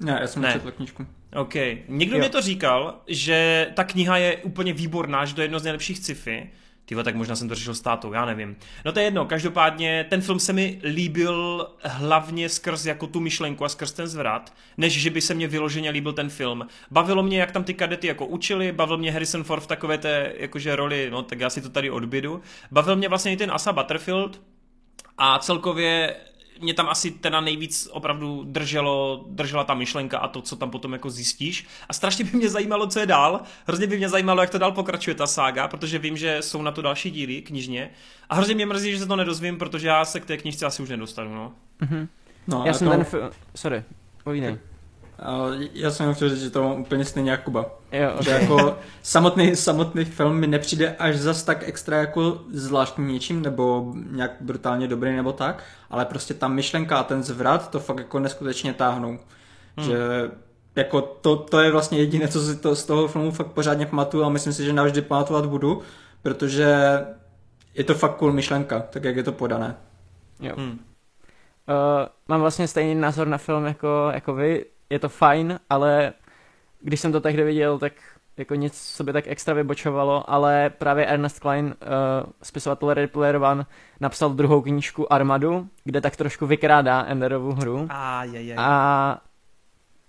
Ne, já jsem Ne. nečetl knížku. OK. Někdo Jo. mi to říkal, že ta kniha je úplně výborná, že to je jedno z nejlepších sci-fi. Ty tak možná jsem to řešil s tátou, já nevím. No to je jedno, každopádně ten film se mi líbil hlavně skrz jako tu myšlenku a skrz ten zvrat, než že by se mě vyloženě líbil ten film. Bavilo mě, jak tam ty kadety jako učili, bavil mě Harrison Ford v takové té jakože roli, no tak já si to tady odbydu. Bavil mě vlastně i ten Asa Butterfield, a celkově mě tam asi teda nejvíc opravdu drželo, držela ta myšlenka a to, co tam potom jako zjistíš. A strašně by mě zajímalo, co je dál. Hrozně by mě zajímalo, jak to dál pokračuje ta sága, protože vím, že jsou na to další díly knižně. A hrozně mě mrzí, že se to nedozvím, protože já se k té knižce asi už nedostanu. No. Mhm. No, Já jsem to, ten film... Sorry, povídej. Uh, já jsem jenom chtěl říct, že to mám úplně stejně jak Kuba. Jo, Že okay. jako samotný, samotný film mi nepřijde až zas tak extra jako zvláštní něčím, nebo nějak brutálně dobrý nebo tak, ale prostě ta myšlenka a ten zvrat to fakt jako neskutečně táhnou. Hmm. Že jako to, to je vlastně jediné, co si to z toho filmu fakt pořádně pamatuju a myslím si, že navždy pamatovat budu, protože je to fakt cool myšlenka, tak jak je to podané. jo. Hm. Uh, mám vlastně stejný názor na film jako, jako vy. Je to fajn, ale když jsem to tehdy viděl, tak jako nic sobě tak extra vybočovalo, ale právě Ernest Klein, uh, spisovatel Ready Player One, napsal druhou knížku Armadu, kde tak trošku vykrádá Enderovu hru. A, je, je. A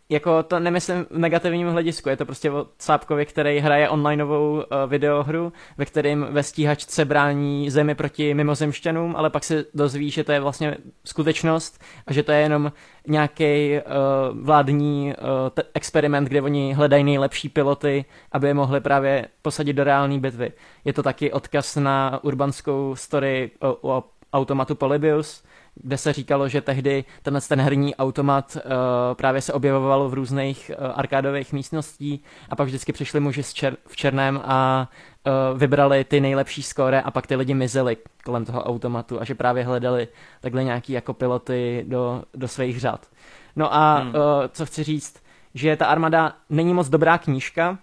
jako to nemyslím v negativním hledisku, je to prostě o Sápkovi, který hraje onlineovou uh, videohru, ve kterém ve stíhačce brání zemi proti mimozemšťanům, ale pak se dozví, že to je vlastně skutečnost a že to je jenom nějaký uh, vládní uh, t- experiment, kde oni hledají nejlepší piloty, aby je mohli právě posadit do reálné bitvy. Je to taky odkaz na urbanskou story o, o automatu Polybius, kde se říkalo, že tehdy tenhle ten herní automat uh, právě se objevoval v různých uh, arkádových místností a pak vždycky přišli muži čer- v černém a uh, vybrali ty nejlepší skóre a pak ty lidi mizeli kolem toho automatu a že právě hledali takhle nějaký jako piloty do, do svých řad. No a hmm. uh, co chci říct, že ta armada není moc dobrá knížka,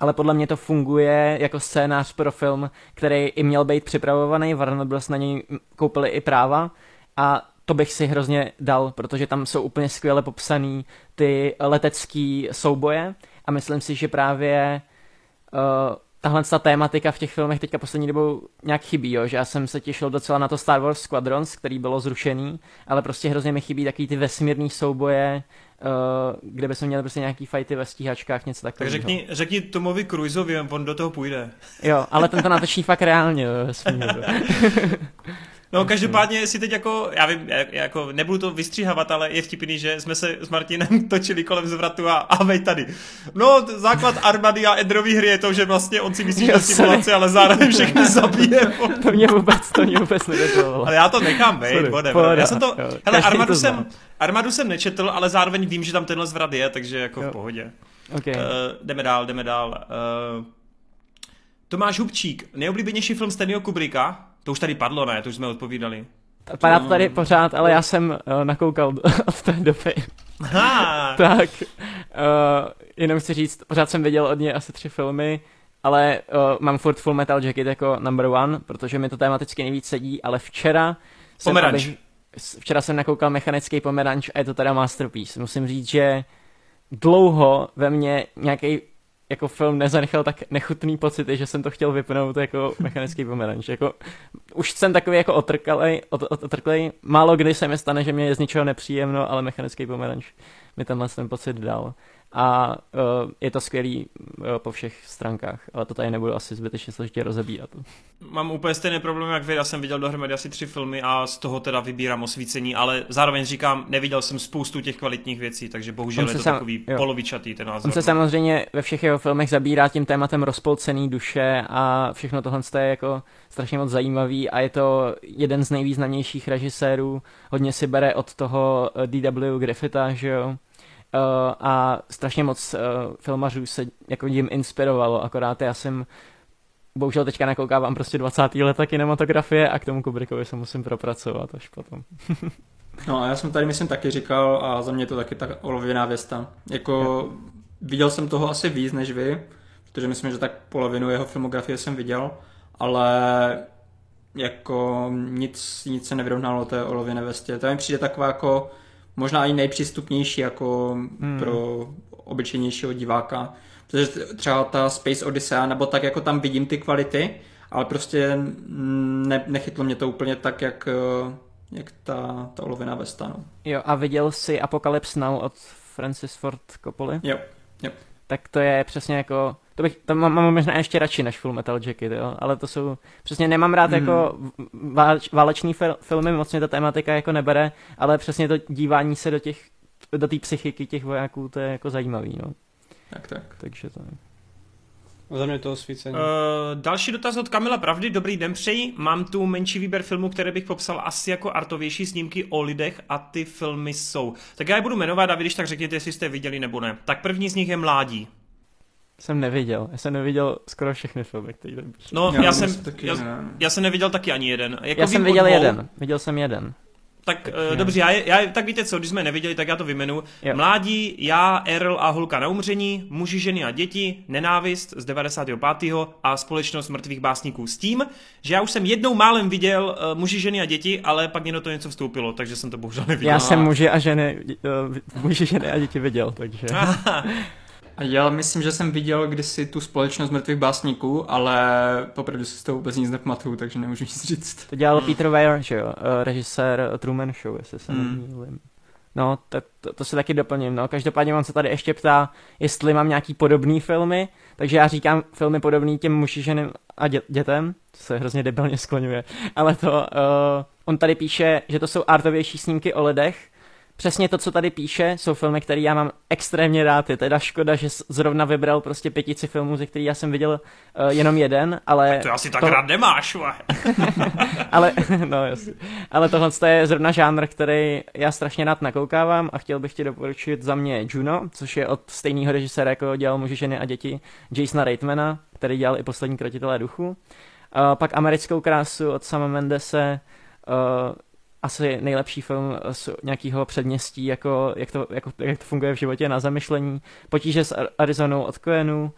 ale podle mě to funguje jako scénář pro film, který i měl být připravovaný, Warner Bros. na něj koupili i práva a to bych si hrozně dal, protože tam jsou úplně skvěle popsaný ty letecký souboje a myslím si, že právě uh, tahle ta tématika v těch filmech teďka poslední dobou nějak chybí, jo? že já jsem se těšil docela na to Star Wars Squadrons, který bylo zrušený, ale prostě hrozně mi chybí takový ty vesmírný souboje, uh, kde by se měli prostě nějaký fighty ve stíhačkách, něco takového. Tak řekni, řekni Tomovi Cruiseovi, on do toho půjde. Jo, ale ten to natočí fakt reálně jo. No každopádně si teď jako, já vím, jako nebudu to vystříhávat, ale je vtipný, že jsme se s Martinem točili kolem zvratu a, a vej tady. No, základ armady a Edrový hry je to, že vlastně on si myslí, že simulace, ale zároveň všechny zabije. to mě vůbec, to mě vůbec. Ale já to nechám vejt, whatever. Já jsem to, jo, hele, armadu jsem, armadu jsem nečetl, ale zároveň vím, že tam tenhle zvrat je, takže jako jo. v pohodě. Okay. Uh, jdeme dál, jdeme dál. Uh, Tomáš Hubčík, nejoblíbenější film Stanleyho Kubricka? To už tady padlo, ne? To už jsme odpovídali. Padá to tady pořád, ale já jsem uh, nakoukal od té doby. Aha. tak, uh, jenom chci říct, pořád jsem viděl od něj asi tři filmy, ale uh, mám furt Full Metal Jacket jako number one, protože mi to tematicky nejvíc sedí, ale včera jsem, abych, včera jsem nakoukal Mechanický pomeranč a je to teda masterpiece. Musím říct, že dlouho ve mně nějaký jako film nezanechal tak nechutný pocity, že jsem to chtěl vypnout jako mechanický pomeranč. Jako, už jsem takový jako otrklej, otrklej, málo kdy se mi stane, že mě je z ničeho nepříjemno, ale mechanický pomeranč mi tenhle ten pocit dal a uh, je to skvělý uh, po všech stránkách, ale to tady nebudu asi zbytečně složitě rozebírat. Mám úplně stejný problém jak vy, já jsem viděl dohromady asi tři filmy a z toho teda vybírám osvícení, ale zároveň říkám, neviděl jsem spoustu těch kvalitních věcí, takže bohužel je to sam, takový jo. polovičatý ten názor. On se samozřejmě ve všech jeho filmech zabírá tím tématem rozpolcený duše a všechno tohle je jako strašně moc zajímavý a je to jeden z nejvýznamnějších režisérů, hodně si bere od toho eh, D.W. Griffitha, že jo, Uh, a strašně moc uh, filmařů se jako jim inspirovalo, akorát já jsem bohužel teďka nakoukávám prostě 20. leta kinematografie a k tomu Kubrickovi se musím propracovat až potom. no a já jsem tady myslím taky říkal a za mě to taky tak olověná věsta. Jako viděl jsem toho asi víc než vy, protože myslím, že tak polovinu jeho filmografie jsem viděl, ale jako nic, nic se nevyrovnalo té olověné vestě. To mi přijde taková jako možná i nejpřístupnější jako hmm. pro obyčejnějšího diváka. Protože třeba ta Space Odyssey, nebo tak jako tam vidím ty kvality, ale prostě ne, nechytlo mě to úplně tak, jak, jak ta, ta olověná vesta. No. Jo, a viděl jsi Apocalypse Now od Francis Ford Coppola? Jo, jo. Tak to je přesně jako to bych, to mám, mám možná ještě radši než Full Metal Jacket, jo, ale to jsou, přesně nemám rád mm. jako váleč, válečný fil, filmy, moc mě ta tematika jako nebere, ale přesně to dívání se do těch, do té psychiky těch vojáků, to je jako zajímavý, no. Tak, tak. Takže to je. Za mě to osvícení. Uh, další dotaz od Kamila Pravdy. Dobrý den přeji. Mám tu menší výběr filmů, které bych popsal asi jako artovější snímky o lidech a ty filmy jsou. Tak já je budu jmenovat a vy když tak řekněte, jestli jste viděli nebo ne. Tak první z nich je Mládí jsem neviděl. Já jsem neviděl skoro všechny filmy, které tady No, já, já jsem, taky, já, já, jsem neviděl taky ani jeden. Jako já jsem viděl dvou, jeden, viděl jsem jeden. Tak uh, dobře, já, já, tak víte co, když jsme neviděli, tak já to vymenu. Jo. Mládí, já, Erl a Hulka na umření, muži, ženy a děti, nenávist z 95. a společnost mrtvých básníků. S tím, že já už jsem jednou málem viděl uh, muži, ženy a děti, ale pak mě do toho něco vstoupilo, takže jsem to bohužel neviděl. Já jsem muži a ženy, uh, muži, ženy a děti viděl, takže... Já myslím, že jsem viděl kdysi tu společnost mrtvých básníků, ale popravdě si z toho vůbec nic nepamatuju, takže nemůžu nic říct. To dělal Peter Weir, že jo, eh, režisér Truman Show, jestli se Hmm. nemýlím. No, tak to, to si taky doplním, no. Každopádně on se tady ještě ptá, jestli mám nějaký podobný filmy, takže já říkám filmy podobný těm muži, ženým a dě, dětem, to se hrozně debilně skloňuje, ale to, uh, on tady píše, že to jsou artovější snímky o lidech, Přesně to, co tady píše, jsou filmy, které já mám extrémně rád. Je teda škoda, že zrovna vybral prostě pětici filmů, ze kterých já jsem viděl uh, jenom jeden, ale... To asi tak to- rád nemáš, ale, no jasně. Ale tohle je zrovna žánr, který já strašně rád nakoukávám a chtěl bych ti doporučit za mě Juno, což je od stejného režiséra, jako dělal Muži, ženy a děti, Jasona Reitmana, který dělal i poslední krotitelé duchu. Uh, pak Americkou krásu od Sama Mendese, uh, asi nejlepší film z nějakého předměstí, jako, jak, to, jako, jak to funguje v životě na zamyšlení. Potíže s Ar- Arizonou od Coenu, uh,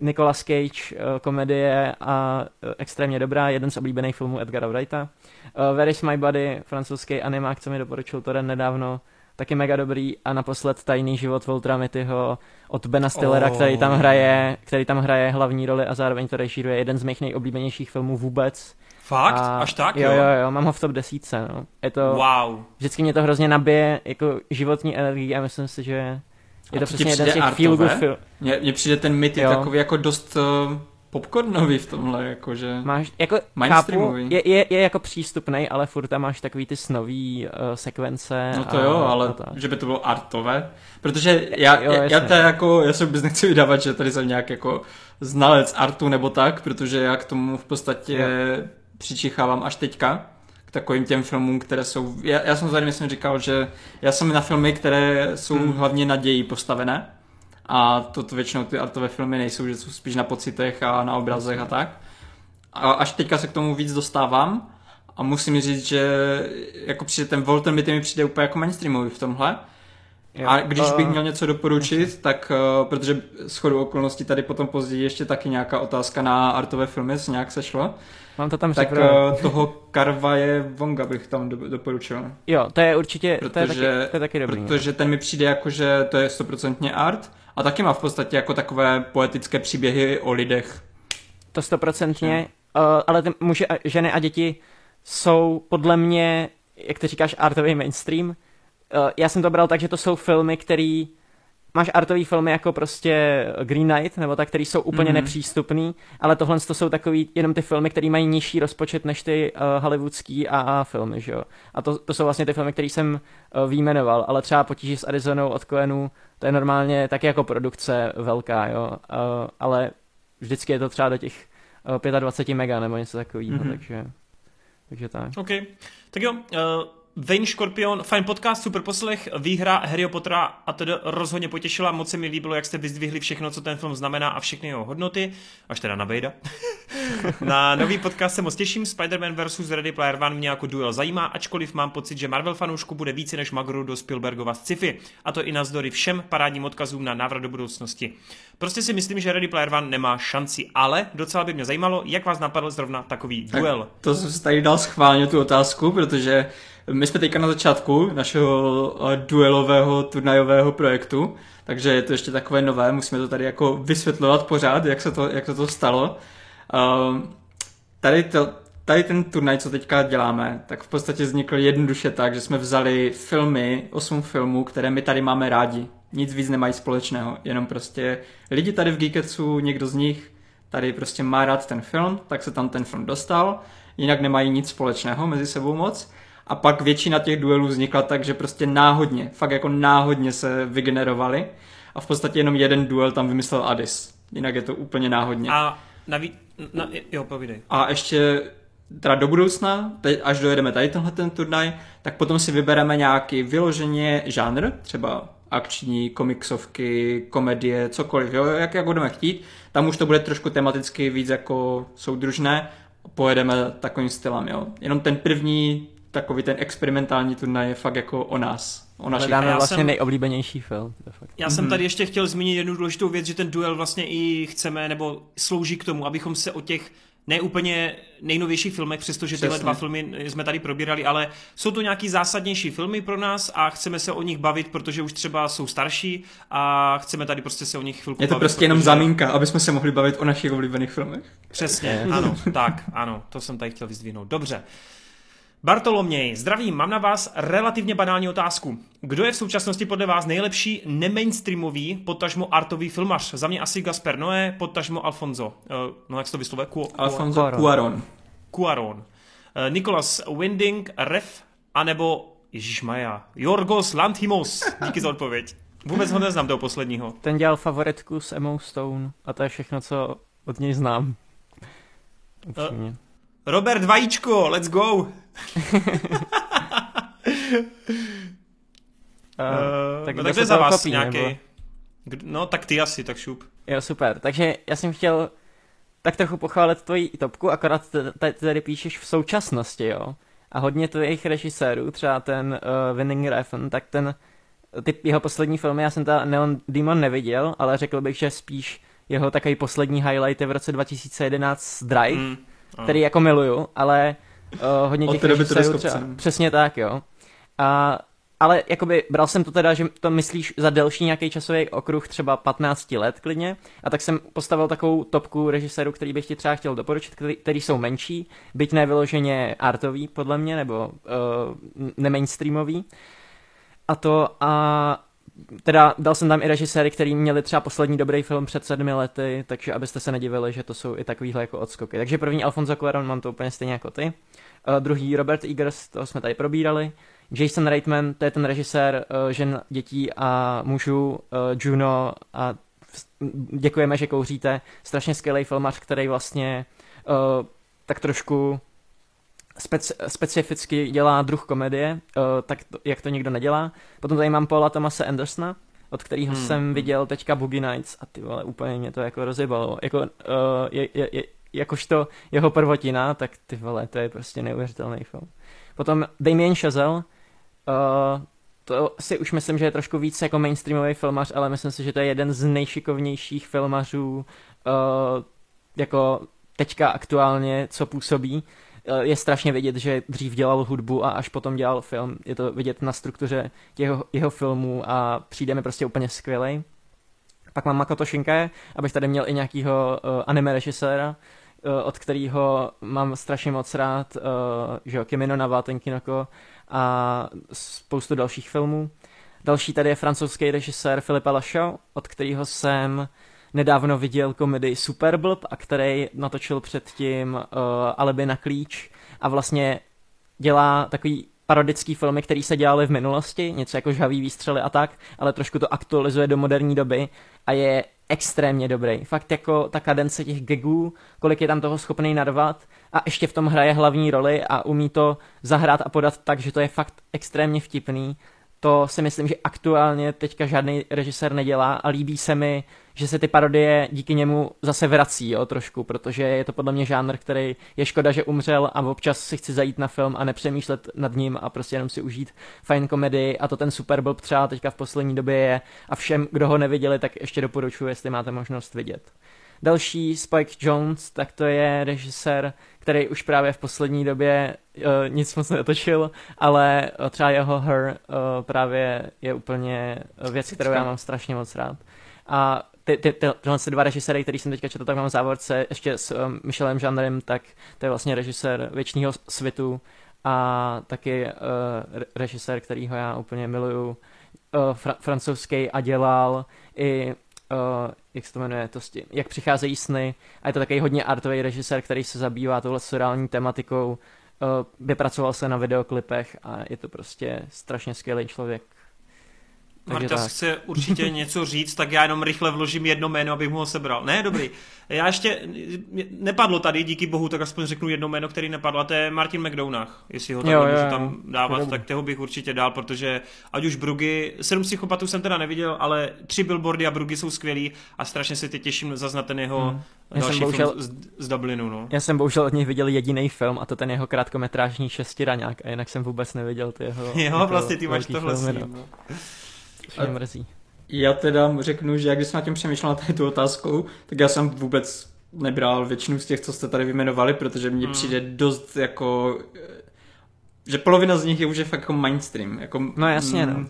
Nicolas Cage, uh, komedie a uh, extrémně dobrá, jeden z oblíbených filmů Edgara Wrighta. Uh, Where is my body, francouzský animák, co mi doporučil Toren nedávno, taky mega dobrý a naposled Tajný život Voltra Mittyho od Bena Stillera, Oh. který tam hraje, který tam hraje hlavní roli a zároveň to režíruje jeden z mých nejoblíbenějších filmů vůbec. Fakt? A Až tak, jo? Jo, jo, mám ho v top desítce, no. Je to, Wow. vždycky mě to hrozně nabije jako životní energii a myslím si, že je A to to ti přesně jeden z těch feel good film. Mně, mně přijde ten myt je Jo. takový jako dost uh, popcornový v tomhle, jakože... Máš, jako chápu, Mainstreamový. je, je, je, jako přístupný, ale furt tam máš takový ty snový uh, sekvence. No to a, jo, a ale tak. že by to bylo artové. Protože já, Jo, já, já to jako, já se vůbec nechci vydávat, že tady jsem nějak jako znalec artu nebo tak, protože já k tomu v podstatě přičichávám až teďka k takovým těm filmům, které jsou, já, já jsem tady myslím říkal, že já jsem na filmy, které jsou Hmm. hlavně na ději postavené a toto většinou ty artové filmy nejsou, že jsou spíš na pocitech a na obrazech a tak. A až teďka se k tomu víc dostávám a musím říct, že jako přijde ten Walter Mitty mi přijde úplně jako mainstreamový v tomhle. Jo. A když bych Eh, měl něco doporučit, tak uh, protože s chodou okolností tady potom později ještě taky nějaká otázka na artové filmy, se nějak sešlo, Mám to tam tak připravené. uh, toho Karvaje Vonga bych tam do, doporučil. Jo, to je určitě, to je taky, Protože, to je taky dobrý. no. protože ten mi přijde jako, že to je stoprocentně art a taky má v podstatě jako takové poetické příběhy o lidech. To stoprocentně, uh, ale ty muži a ženy a děti jsou podle mě, jak ty říkáš, artový mainstream. Uh, já jsem to bral tak, že to jsou filmy, který máš artový filmy jako prostě Green Knight, nebo tak, který jsou úplně mm-hmm. nepřístupný, ale tohle to jsou takový jenom ty filmy, které mají nižší rozpočet než ty uh, hollywoodský AA filmy, že jo. A to, to jsou vlastně ty filmy, které jsem uh, výjmenoval, ale třeba Potíži s Arizonou od Coenu, to je normálně taky jako produkce velká, jo. Uh, ale vždycky je to třeba do těch uh, 25 mega nebo něco takového, Mhm. mm-hmm. takže, takže tak. OK. Tak jo, uh, Vane Scorpion, fajn podcast, super poslech, výhra Harryho Pottera a tedy rozhodně potěšila, moc se mi líbilo, jak jste vyzdvihli všechno, co ten film znamená a všechny jeho hodnoty, až teda na Vejda. na nový podcast se moc těším, Spider-Man vs. Ready Player One mě jako duel zajímá, ačkoliv mám pocit, že Marvel fanoušku bude více než Magru do Spielbergova sci-fi, a to i navzdory všem parádním odkazům na návrat do budoucnosti. Prostě si myslím, že Ready Player One nemá šanci, ale docela by mě zajímalo, jak vás napadl zrovna takový duel. To jsem si tady dal schválně tu otázku, protože my jsme teďka na začátku našeho eh, duelového turnajového projektu, takže je to ještě takové nové, musíme to tady jako vysvětlovat pořád, jak se to, jak se to stalo. Um, tady, to, tady ten turnaj, co teďka děláme, tak v podstatě vznikl jednoduše tak, že jsme vzali filmy, osm filmů, které my tady máme rádi. Nic víc nemají společného, jenom prostě lidi tady v Geeketsu, někdo z nich tady prostě má rád ten film, tak se tam ten film dostal, jinak nemají nic společného mezi sebou moc. A pak většina těch duelů vznikla tak, že prostě náhodně, fakt jako náhodně se vygenerovali a v podstatě jenom jeden duel tam vymyslel Addis. Jinak je to úplně náhodně. A navíc, na, jo, povídej. A ještě teda do budoucna, teď, až dojedeme tady tenhle ten turnaj, tak potom si vybereme nějaký vyloženě žánr, třeba akční, komiksovky, komedie, cokoliv, jo, jak, jak budeme chtít. Tam už to bude trošku tematicky víc jako soudružné, pojedeme takovým stylem, jo. Jenom ten první, takový ten experimentální turnaj je fakt jako o nás, o našich Hledáme já vlastně jsem- nejoblíbenější film. de facto. Já jsem tady ještě chtěl zmínit jednu důležitou věc, že ten duel vlastně i chceme, nebo slouží k tomu, abychom se o těch ne úplně nejnovějších filmech, přestože tyhle dva filmy jsme tady probírali, ale jsou to nějaký zásadnější filmy pro nás a chceme se o nich bavit, protože už třeba jsou starší a chceme tady prostě se o nich chvilku Je to bavit. prostě jenom protože- zamínka, aby jsme se mohli bavit o našich oblíbených filmech. Přesně, ano, tak, ano, to jsem tady chtěl vyzdvihnout. Dobře. Bartoloměj, zdravím, mám na vás relativně banální otázku. Kdo je v současnosti podle vás nejlepší nemainstreamový, potažmo artový filmař? Za mě asi Gasper Noé, potažmo Alfonso. Uh, no jak se to vyslovuje? Ku, Alfonso Cuarón. Cuaron. Cuaron. Uh, Nicholas Winding, Ref, anebo Ježíš Maja, Jorgos Lanthimos. Díky za odpověď. Vůbec ho neznám toho posledního. Ten dělal favoritku s Emma Stone a to je všechno, co od něj znám. Upřímně. Robert Vajíčko, let's go! Uh, tak no, tak to je za vás chopí, nějaký. nebo? No tak ty asi, tak šup. Jo, super. Takže já jsem chtěl tak trochu pochválit tvoji topku, akorát tady píšeš v současnosti, jo. A hodně tvojich režisérů, třeba ten uh, Winning Refn, tak ten, ty jeho poslední filmy, já jsem ta Neon Demon neviděl, ale řekl bych, že spíš jeho takový poslední highlight je v roce 2011 Drive, Mm. Který jako miluju, ale uh, hodně Od těch režisérů třeba, přesně tak, jo. A, ale jakoby bral jsem to teda, že to myslíš za delší nějaký časový okruh, třeba 15 let klidně, a tak jsem postavil takovou topku režisérů, který bych ti třeba chtěl doporučit, který, který jsou menší, byť nevyloženě artový, podle mě, nebo uh, nemainstreamový. A to a teda dal jsem tam i režiséry, který měli třeba poslední dobrý film před sedmi lety, takže abyste se nedivili, že to jsou i takovýhle jako odskoky. Takže první Alfonso Cuarón mám to úplně stejně jako ty. Uh, druhý Robert Eggers, to jsme tady probírali. Jason Reitman, to je ten režisér uh, žen, dětí a mužů, uh, Juno a děkujeme, že kouříte. Strašně skvělý filmař, který vlastně uh, tak trošku speci- specificky dělá druh komedie, uh, tak to, jak to nikdo nedělá. Potom tady mám Paula Thomase Andersona, od kterého Hmm, jsem viděl teďka Boogie Nights a ty vole, úplně mě to jako rozjebalo. Jako, uh, je, je, je, jakožto jeho prvotina, tak ty vole, to je prostě neuvěřitelný film. Potom Damien Chazelle, uh, to si už myslím, že je trošku víc jako mainstreamový filmař, ale myslím si, že to je jeden z nejšikovnějších filmařů uh, jako teďka aktuálně, co působí. Uh, je strašně vidět, že dřív dělal hudbu a až potom dělal film. Je to vidět na struktuře jeho, jeho filmů a přijde mi prostě úplně skvělej. Pak mám Makoto Shinkai, abych tady měl i nějakýho uh, anime režiséra, uh, od kterého mám strašně moc rád, uh, že jo, Kimino na Tenkinoko a spoustu dalších filmů. Další tady je francouzský režisér Philippe Lachaud, od kterého jsem nedávno viděl komedii Superblb a který natočil předtím uh, Alibi na klíč a vlastně dělá takový parodický filmy, které se dělaly v minulosti, něco jako žhavý výstřely a tak, ale trošku to aktualizuje do moderní doby a je extrémně dobrý. Fakt jako ta kadence těch gagů, kolik je tam toho schopný narvat a ještě v tom hraje hlavní roli a umí to zahrát a podat tak, že to je fakt extrémně vtipný. To si myslím, že aktuálně teďka žádný režisér nedělá a líbí se mi, že se ty parodie díky němu zase vrací, jo, trošku, protože je to podle mě žánr, který je škoda, že umřel a občas si chci zajít na film a nepřemýšlet nad ním a prostě jenom si užít fajn komedii a to ten super blb třeba teďka v poslední době je a všem, kdo ho neviděli, tak ještě doporučuji, jestli máte možnost vidět. Další Spike Jones, tak to je režisér, který už právě v poslední době uh, nic moc netočil, ale uh, třeba jeho Her uh, právě je úplně věc, kterou já mám strašně moc rád. A ty, ty, ty, tyhle ty dva režiséry, který jsem teďka četl, tak mám v závorce ještě s um, Michelem Žanderem, tak to je vlastně režisér Věčného svitu a taky uh, režisér, kterýho já úplně miluju, uh, fra- francouzský a dělal i uh, jak se to jmenuje, to sti- jak přicházejí sny a je to takový hodně artový režisér, který se zabývá touhle surreální tematikou, uh, vypracoval se na videoklipech a je to prostě strašně skvělý člověk. Takže Marta tak. chce určitě něco říct, tak já jenom rychle vložím jedno jméno, abych mu ho sebral. Ne, dobrý. Já ještě, nepadlo tady, díky bohu, tak aspoň řeknu jedno jméno, který nepadlo, a to je Martin McDonagh. Jestli ho tam Jo, můžu jo, tam dávat, To tak toho bych určitě dal, protože ať už Brugy, sedm psychopatů jsem teda neviděl, ale tři billboardy a Brugy jsou skvělý a strašně se teď těším zaznat ten jeho Hmm. Já jsem další bohužel- film z, z Dublinu. No. Já jsem bohužel od něj viděl jediný film a to ten jeho krátkometrážní šestiraňák a jinak jsem vůbec neviděl ty jeho Jo, vlastně ty máš tohle s filmy, ním. no. Což mě mrzí. Já teda řeknu, že jak když jsem nad tím přemýšlel na této otázkou, tak já jsem vůbec nebral většinu z těch, co jste tady vyjmenovali, protože mně Hmm. přijde dost jako, že polovina z nich je už je fakt jako mainstream. Jako, No jasně, no.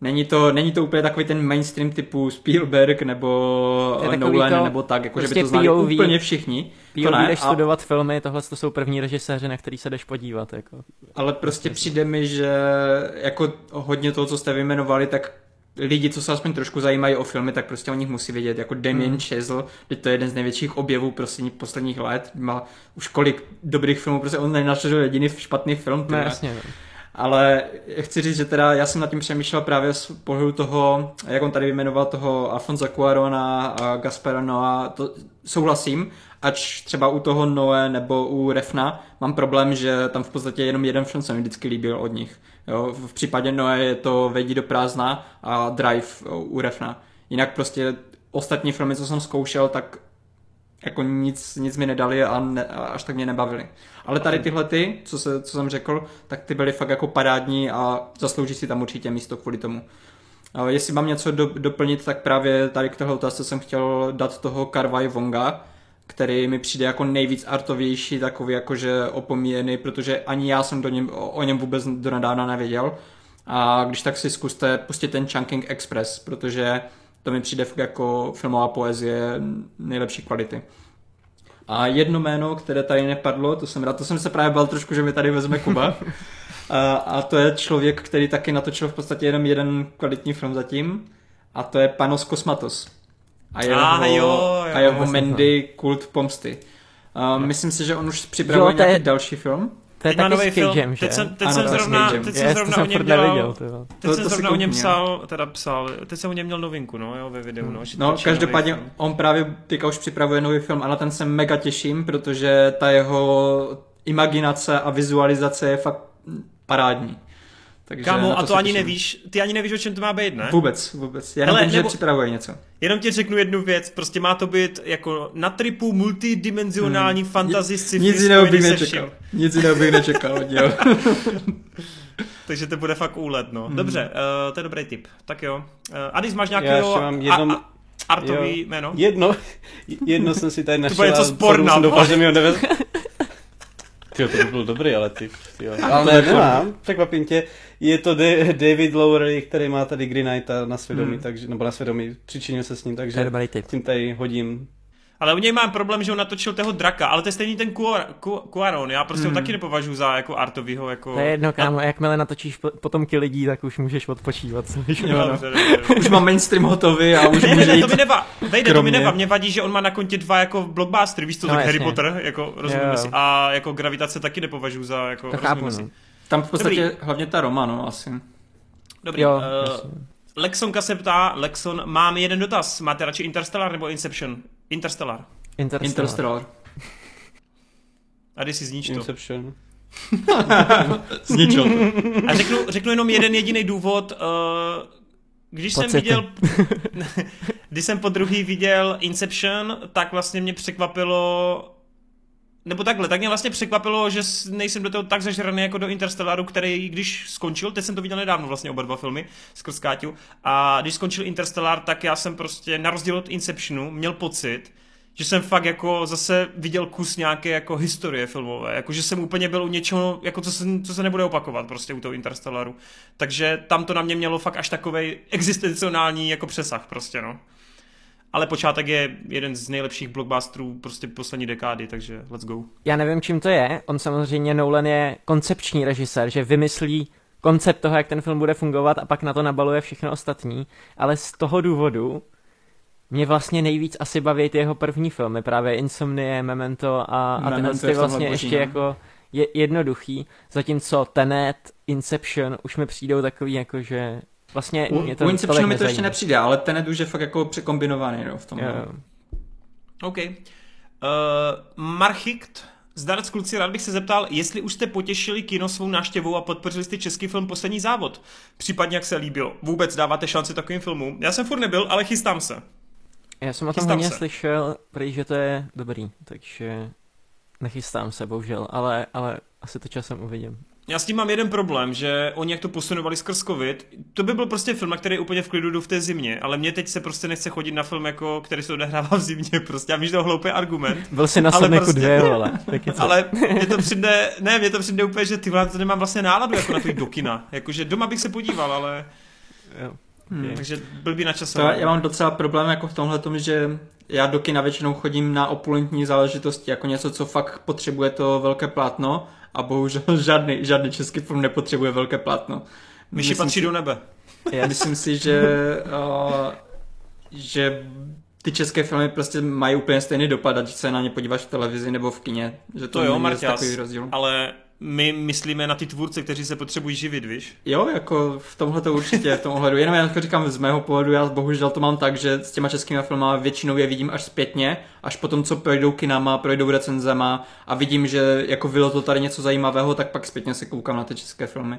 Není to, není to úplně takový ten mainstream typu Spielberg nebo eh, Nolan to nebo tak, jako že by prostě to znali POV. úplně všichni. To POV ne, jdeš a- studovat filmy, tohle to jsou první režiséři, na který se jdeš podívat. Jako. Ale prostě přijde mi, že jako hodně toho, co jste vyjmenovali, tak lidi, co se aspoň trošku zajímají o filmy, tak prostě o nich musí vědět. Jako Damien Hmm. Chazelle, to je jeden z největších objevů prostě posledních let. Má už kolik dobrých filmů, prostě on nenašel jediný špatný film. Tyhle. jasně, no. Ale chci říct, že teda já jsem nad tím přemýšlel právě z pohledu toho, jak on tady vyjmenoval toho Alfonso Cuarona a Gaspara Noa, to souhlasím, ač třeba u toho Noe nebo u Refna mám problém, že tam v podstatě jenom jeden film se mi vždycky líbil od nich. Jo, v případě Noe je to Vejdi do prázdna a Drive u Refna. Jinak prostě ostatní filmy, co jsem zkoušel, tak jako nic, nic mi nedali a, ne, a až tak mě nebavili. Ale tady tyhle ty, co, se, co jsem řekl, tak ty byly fakt jako parádní a zaslouží si tam určitě místo kvůli tomu. A jestli mám něco do, doplnit, tak právě tady k téhle otázce jsem chtěl dát toho Karvaj Vonga, který mi přijde jako nejvíc artovější, takový jakože opomíjený, protože ani já jsem do něm, o, něm vůbec do nedávna nevěděl. A když tak si zkuste pustit ten Chunking Express, protože to mi přijde jako filmová poezie nejlepší kvality. A jedno jméno, které tady nepadlo, to jsem rád, to jsem se právě bál trošku, že mi tady vezme Kuba. A, a to je člověk, který taky natočil v podstatě jenom jeden kvalitní film zatím. A to je Panos Kosmatos. A jeho, Ah, jo, jo, a jeho Mandy Kult Pomsty. A myslím si, že on už připravuje Jo, je- nějaký další film. To je Teď taky nový s film, Cagem, že? teď jsem, teď Ano, jsem zrovna, teď jsem zrovna jsem o něm dělal, neviděl, teď To- jsem to zrovna o něm psal, teda psal, teď jsem o něm měl novinku, no, jo, ve videu, no. že No, točí každopádně on právě teďka už připravuje nový film a na ten se mega těším, protože ta jeho imaginace a vizualizace je fakt parádní. Takže Kámo, a to ani těším. nevíš, ty ani nevíš, o čem to má být, ne? Vůbec, vůbec. Já Hele, nevím, že nebo- připravuje něco. Jenom ti řeknu jednu věc, prostě má to být jako na tripu multidimenzionální hmm. fantasy sci-fi Nic jiného bych nečekal. Nic jiného bych nečekal od něho. Takže to bude fakt úlet, no. Dobře, uh, to je dobrý tip. Tak jo. Uh, Adis, máš Já nějakého ještě mám jedno- a, a, artový jo. jméno? Jedno, jedno jsem si tady našel. bude něco a sporná, vole. že mi ho nevez... Tyjo, to by byl dobrý, ale ty, tyjo. Ale Ale jako- nemám, překvapím tě. Je to De- David Lowery, který má tady Green Knighta na svědomí, Hmm. takže, nebo na svědomí, přičinil se s ním, To je takže tím tady hodím. Ale u něj mám problém, že on natočil toho draka, ale to je stejný ten Cuar- Cu- Cuaron, já prostě hmm. ho taky nepovažuji za jako artovýho, jako... To je jedno, kámo, jakmile natočíš po- potomky lidí, tak už můžeš odpočívat. co víš? Jo, no. dobře, dobře, dobře. Už mám mainstream hotový a už Ne, ne, může ne, jít. to mi nevá, vejde, to mi nevá, mě vadí, že on má na kontě dva jako blockbustery, víš co, No, tak Harry. Potter, jako rozumíme Jo. si, a jako gravitace taky nepovažuji za, jako To chápu, no. si. Tam v podstatě hlavně ta Roma, no, asi. Dobrý, Jo, uh. Lexonka se ptá, Lexon, mám jeden dotaz, máte radši Interstellar nebo Inception? Interstellar. Interstellar. Interstellar. A jdi si zníč to. Inception. Zničil to. A řeknu, řeknu jenom jeden jediný důvod. Uh, když jsem Pocity. viděl, když jsem po druhý viděl Inception, tak vlastně mě překvapilo, nebo takhle, tak mě vlastně překvapilo, že nejsem do toho tak zažraný jako do Interstellaru, který když skončil, teď jsem to viděl nedávno vlastně oba dva filmy skrz Káťu, a když skončil Interstellar, tak já jsem prostě na rozdíl od Inceptionu měl pocit, že jsem fakt jako zase viděl kus nějaké jako historie filmové, jako že jsem úplně byl u něčeho, jako co se, co se nebude opakovat prostě u toho Interstellaru. Takže tam to na mě mělo fakt až takovej existenciální jako přesah prostě, no. Ale počátek je jeden z nejlepších blockbusterů prostě poslední dekády, takže let's go. Já nevím, čím to je. On samozřejmě, Nolan je koncepční režisér, že vymyslí koncept toho, jak ten film bude fungovat a pak na to nabaluje všechno ostatní. Ale z toho důvodu mě vlastně nejvíc asi baví ty jeho první filmy, právě Insomnie, Memento a, a Memento tyhle je ty vlastně boží, ještě no. jako je, jednoduchý, zatímco Tenet, Inception už mi přijdou takový jako, že vlastně U, mě to u Inceptionu mi to ještě nepřijde, ale ten už je fakt jako překombinovaný, no, v tom. Jo, no. jo. OK. Uh, Marchikt, Zdarec kluci, rád bych se zeptal, jestli už jste potěšili kino svou návštěvou a podpořili jste český film Poslední závod. Případně jak se líbil. Vůbec dáváte šanci takovým filmům? Já jsem furt nebyl, ale chystám se. Já jsem o tom hodně slyšel, prý, že to je dobrý, takže nechystám se, bohužel, ale, ale asi to časem uvidím. Já s tím mám jeden problém, že oni jak to posunovali skrz covid, to by byl prostě film, na který úplně v klidu jdu v té zimě, ale mě teď se prostě nechce chodit na film, jako, který se odehrává v zimě, prostě. Já vím, že to je hloupý argument. Byl si na Ale prostě- dvě, vole. Co? Ale mě to přijde, ne, mě to přijde úplně, že ty to nemám vlastně náladu jako na to jít do kina. Jakože doma bych se podíval, ale... Jo. Hmm. Takže byl by na To já mám docela problém jako v tomhle tom, že já do kina většinou chodím na opulentní záležitosti, jako něco, co fakt potřebuje to velké plátno a bohužel žádný, žádný český film nepotřebuje velké plátno. Myši patří si- do nebe. Já myslím si, že, uh, že ty české filmy prostě mají úplně stejný dopad, ať se na ně podíváš v televizi nebo v kině. Že to, To jo, Marťas, takový rozdíl. ale my myslíme na ty tvůrce, kteří se potřebují živit, víš? Jo, jako v tomhle to určitě, v tom ohledu. Jenom já jako říkám, z mého pohledu, já bohužel to mám tak, že s těma českými filmama většinou je vidím až zpětně, až potom, co projdou kinama, projdou recenzema a vidím, že jako bylo to tady něco zajímavého, tak pak zpětně se koukám na ty české filmy.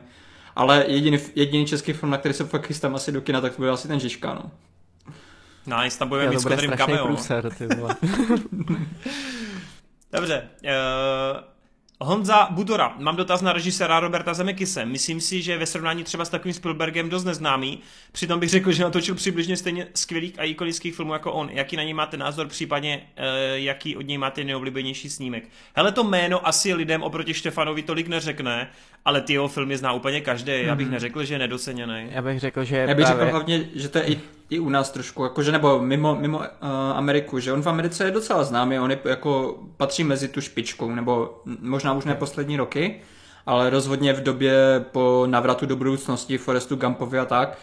Ale jediný, jediný český film, na který se fakt chystám asi do kina, tak to byl asi ten Žižka, no. Nice, tam budeme mít to s průser, ty vole. Dobře. Uh, Honza Budora. Mám dotaz na režiséra Roberta Zemekise. Myslím si, že ve srovnání třeba s takovým Spielbergem dost neznámý. Přitom bych řekl, že natočil přibližně stejně skvělých a ikonických filmů jako on. Jaký na něj máte názor, případně uh, jaký od něj máte nejoblíbenější snímek? Hele, to jméno asi lidem oproti Štefanovi tolik neřekne, ale ty jeho filmy zná úplně každý. Já bych neřekl, že je nedoceněný. Já bych řekl, že Já bych právě... řekl hlavně, že to je i, i u nás trošku, jakože nebo mimo, mimo uh, Ameriku, že on v Americe je docela známý, on je jako patří mezi tu špičku, nebo možná už ne poslední roky, ale rozhodně v době po návratu do budoucnosti, Forestu Gumpovi a tak,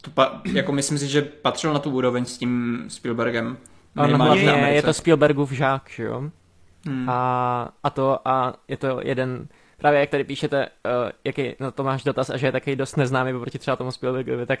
to pa, jako myslím si, že patřil na tu úroveň s tím Spielbergem. Hlavně Americe. je to Spielbergův žák, že jo? Hmm. A, a to, a je to jeden, právě jak tady píšete, uh, jaký na to máš dotaz a že je taky dost neznámý oproti třeba tomu Spielbergovi, tak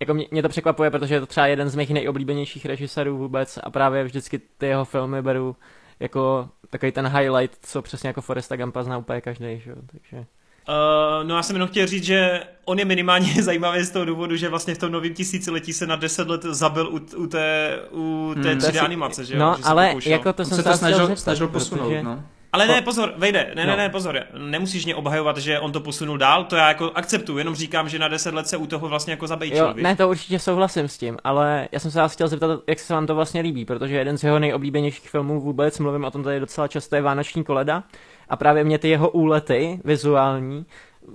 jako mě, mě to překvapuje, protože je to třeba jeden z mých nejoblíbenějších režisérů vůbec a právě vždycky ty jeho filmy beru jako takový ten highlight, co přesně jako Foresta Gumpa zná úplně každý, že jo, takže... Uh, no já jsem jenom chtěl říct, že on je minimálně zajímavý z toho důvodu, že vlastně v tom novém tisíciletí se na 10 let zabil u, u té, u té Hmm. 3D animace, že jo? No, že se ale jako to On jsem se to snažil, snažil posunout, protože- no. Ale ne, pozor, vejde, ne, ne, No. ne, pozor, nemusíš mě obhajovat, že on to posunul dál, to já jako akceptuju, jenom říkám, že na 10 let se u toho vlastně jako zabejčil, Jo, víš? ne, to určitě souhlasím s tím, ale já jsem se vás chtěl zeptat, jak se vám to vlastně líbí, protože jeden z jeho nejoblíbenějších filmů vůbec, mluvím o tom tady docela často, je Vánoční koleda a právě mě ty jeho úlety vizuální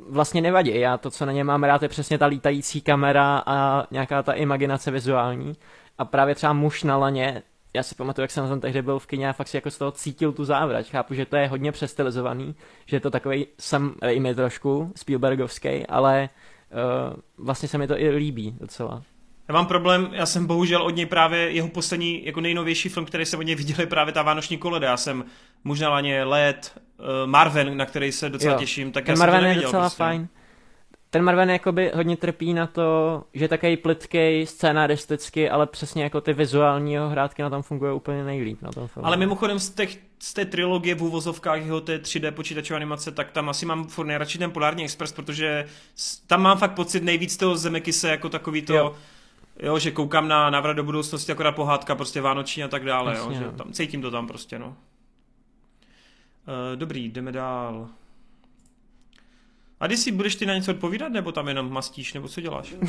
vlastně nevadí. Já to, co na něm mám rád, je přesně ta lítající kamera a nějaká ta imaginace vizuální. A právě třeba muž na laně, já si pamatuju, jak jsem na tom tehdy byl v kině a fakt si jako z toho cítil tu závrať. Chápu, že to je hodně přestylizovaný, že je to takový Sam Raimi trošku, Spielbergovský, ale uh, vlastně se mi to i líbí docela. Já mám problém, já jsem bohužel od něj právě jeho poslední, jako nejnovější film, který jsem od něj viděl, je právě ta Vánoční koleda. Já jsem možná na ně let, uh, Marven, na který se docela Jo. těším, tak já Ten jsem to Marven je neviděl docela prostě. fajn. Ten Marven jakoby hodně trpí na to, že takový plitkej, scénaristicky, ale přesně jako ty vizuální jeho hrátky na tom fungují úplně nejlíp na tom filmu. Ale mimochodem z, těch, z té trilogie v úvozovkách jeho té 3D počítačové animace, tak tam asi mám furt nejradši ten Polární Express, protože tam mám fakt pocit nejvíc toho Zemekise jako takový to, jo. Jo. jo že koukám na návrat do budoucnosti, akorát pohádka prostě vánoční a tak dále, jo, Jasně, že no. tam, cítím to tam prostě, no. Uh, dobrý, jdeme dál. A když si budeš ty na něco odpovídat, nebo tam jenom mastíš, nebo co děláš?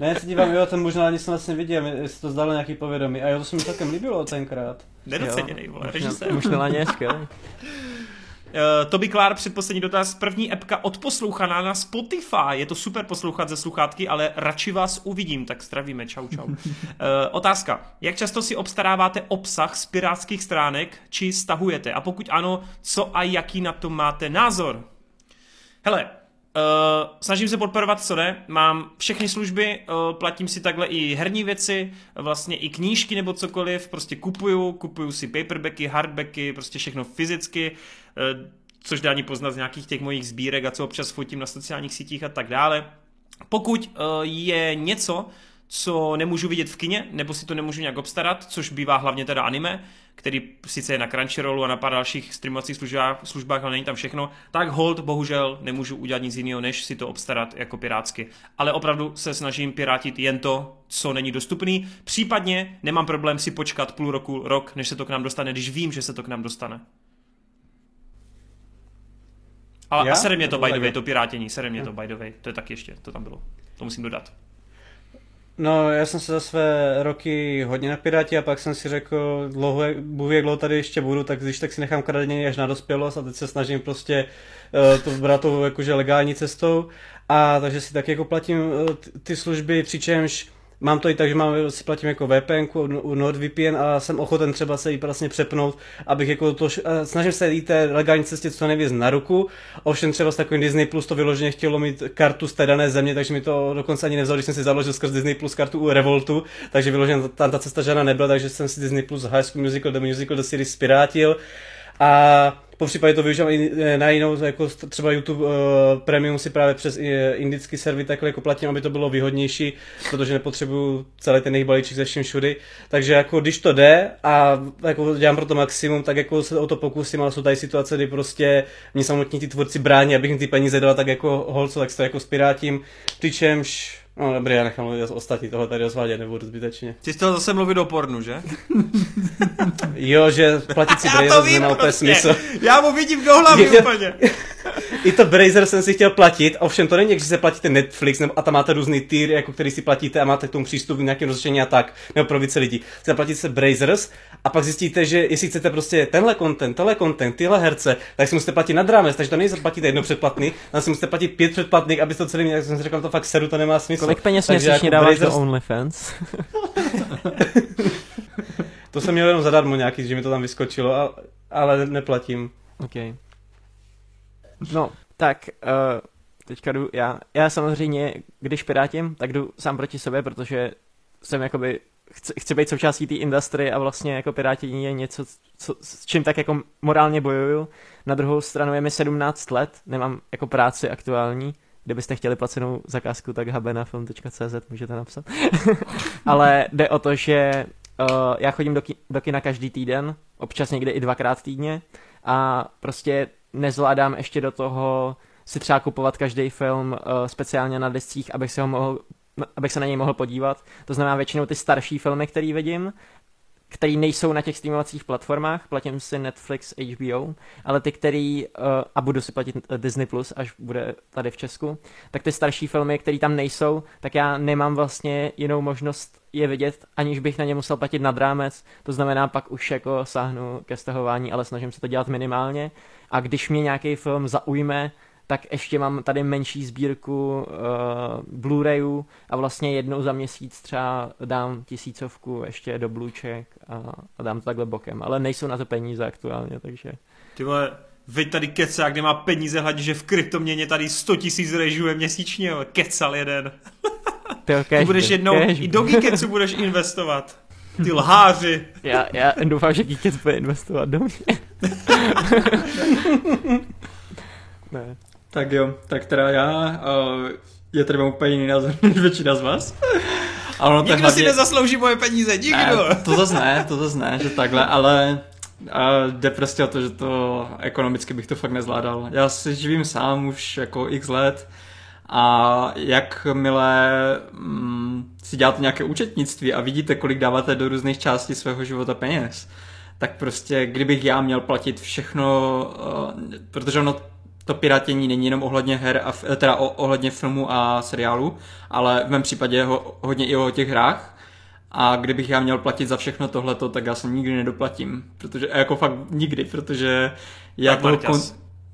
Ne, já se dívám, jo, ten možná ani jsem vlastně viděl, se to zdalo nějaký povědomí. A jo, to se mi celkem líbilo tenkrát. Nedoceněnej, vole, režisér. Muž na skvělý. Uh, Toby Klár, předposlední dotaz. První epka odposlouchaná na Spotify. Je to super poslouchat ze sluchátky, ale radši vás uvidím, tak zdravíme, čau čau. Uh, otázka. Jak často si obstaráváte obsah z pirátských stránek, či stahujete? A pokud ano, co a jaký na to máte názor? Hele, uh, snažím se podporovat, co jde. Mám všechny služby, uh, platím si takhle i herní věci, vlastně i knížky nebo cokoliv, prostě kupuju, kupuju si paperbacky, hardbacky, prostě všechno fyzicky, uh, což dá ani poznat z nějakých těch mojich sbírek a co občas fotím na sociálních sítích a tak dále. Pokud uh, je něco, co nemůžu vidět v kině, nebo si to nemůžu nějak obstarat, což bývá hlavně teda anime, který sice je na Crunchyrollu a na pár dalších streamovacích službách, službách, ale není tam všechno, tak hold bohužel nemůžu udělat nic jiného, než si to obstarat jako pirátsky. Ale opravdu se snažím pirátit jen to, co není dostupný. Případně nemám problém si počkat půl roku, rok, než se to k nám dostane, když vím, že se to k nám dostane. Ale a sere mě to by the way, to pirátění, sere mě to by the way, to je tak ještě, to tam bylo. To musím dodat. No, já jsem se za své roky hodně na Piráti a pak jsem si řekl, dlouho, Bůh jak dlouho tady ještě budu, tak když tak si nechám kradění až na dospělost a teď se snažím prostě uh, to brát tou jakože legální cestou. A takže si tak jako platím uh, ty služby, přičemž Mám to i tak, že mám, si platím jako VPN NordVPN a jsem ochoten třeba se jí vlastně přepnout, abych jako to, snažím se jít té legální cestě co nejvíc na ruku. Ovšem třeba s takovým Disney Plus to vyloženě chtělo mít kartu z té dané země, takže mi to dokonce ani nevzal, když jsem si založil skrz Disney Plus kartu u Revoltu, takže vyloženě tam ta cesta žádná nebyla, takže jsem si Disney Plus High School Musical, The Musical, The Series spirátil. A po případě to využívám i eh, na jinou, jako třeba YouTube uh, Premium si právě přes eh, indický server takhle jako platím, aby to bylo výhodnější, protože nepotřebuju celý ten jejich balíček ze vším všudy. Takže jako když to jde a jako dělám pro to maximum, tak jako se o to pokusím, ale jsou tady situace, kdy prostě mě samotní ty tvůrci brání, abych jim ty peníze dal tak jako holco, tak se to jako spirátím, přičemž No dobrý, já nechám mluvit ostatní, toho tady rozvádět nebudu zbytečně. Ty jsi chtěl zase mluvit o pornu, že? Jo, že platit si Brazer znamená úplně smysl. Já mu vidím do hlavy Je- úplně. I to Brazer jsem si chtěl platit, ovšem to není, jak že se platíte Netflix, nebo, a tam máte různý tier, jako který si platíte a máte k tomu přístup v nějakém rozlišení a tak, nebo pro více lidí. Zaplatíte se Brazers a pak zjistíte, že jestli chcete prostě tenhle content, tenhle content, tyhle herce, tak si musíte platit nad rámec, takže to není zaplatíte jedno předplatný, tam si musíte platit pět předplatných, aby to celý měl, jak jsem si řekl, to fakt seru, to nemá smysl. Kolik peněz měsíčně jako dáváš do Brazers- OnlyFans? To jsem měl jenom zadarmo nějaký, že mi to tam vyskočilo, ale neplatím. OK. No, tak uh, teďka jdu já. Já samozřejmě, když pirátím, tak jdu sám proti sobě, protože jsem jakoby, chci, chci být součástí té industry a vlastně jako pirátění je něco, co, s čím tak jako morálně bojuju. Na druhou stranu je mi 17 let, nemám jako práci aktuální, Kdybyste chtěli placenou zakázku, tak habenafilm.cz můžete napsat. Ale jde o to, že uh, já chodím do, ki- do kina každý týden, občas někdy i dvakrát týdně a prostě nezvládám ještě do toho si třeba kupovat každý film uh, speciálně na discích, abych se ho mohl abych se na něj mohl podívat. To znamená většinou ty starší filmy, které vidím, které nejsou na těch streamovacích platformách, platím si Netflix, HBO, ale ty, který, uh, a budu si platit Disney+, Plus, až bude tady v Česku, tak ty starší filmy, které tam nejsou, tak já nemám vlastně jinou možnost je vidět, aniž bych na ně musel platit nad rámec, to znamená pak už jako sáhnu ke stahování, ale snažím se to dělat minimálně. A když mě nějaký film zaujme, tak ještě mám tady menší sbírku uh, Blu-rayů a vlastně jednou za měsíc třeba dám tisícovku ještě do Blueček a, a dám to takhle bokem, ale nejsou na to peníze aktuálně, takže Ty vole, veď tady kecák, kde má peníze, hladí, že v kryptoměně tady 100 tisíc režuje měsíčně, kecal jeden. ty, cashby, budeš jednou, cashby. i do Geeketsu budeš investovat. Ty lháři. Já, já doufám, že Geekets bude investovat do mě. ne. Tak jo, tak teda já, uh, je tady mám úplně jiný názor než většina z vás. A ono to je Nikdo si nezaslouží moje peníze, nikdo. Ne, to zase ne, to zase ne, že takhle, ale a jde prostě o to, že to ekonomicky bych to fakt nezvládal. Já si živím sám už jako x let a jakmile mm, si děláte nějaké účetnictví a vidíte, kolik dáváte do různých částí svého života peněz, tak prostě kdybych já měl platit všechno, uh, protože ono to pirátění není jenom ohledně her, a, teda o, ohledně filmu a seriálu, ale v mém případě ho, hodně i o těch hrách. A kdybych já měl platit za všechno tohleto, tak já se nikdy nedoplatím. Protože, jako fakt nikdy, protože já Tak toho, kon,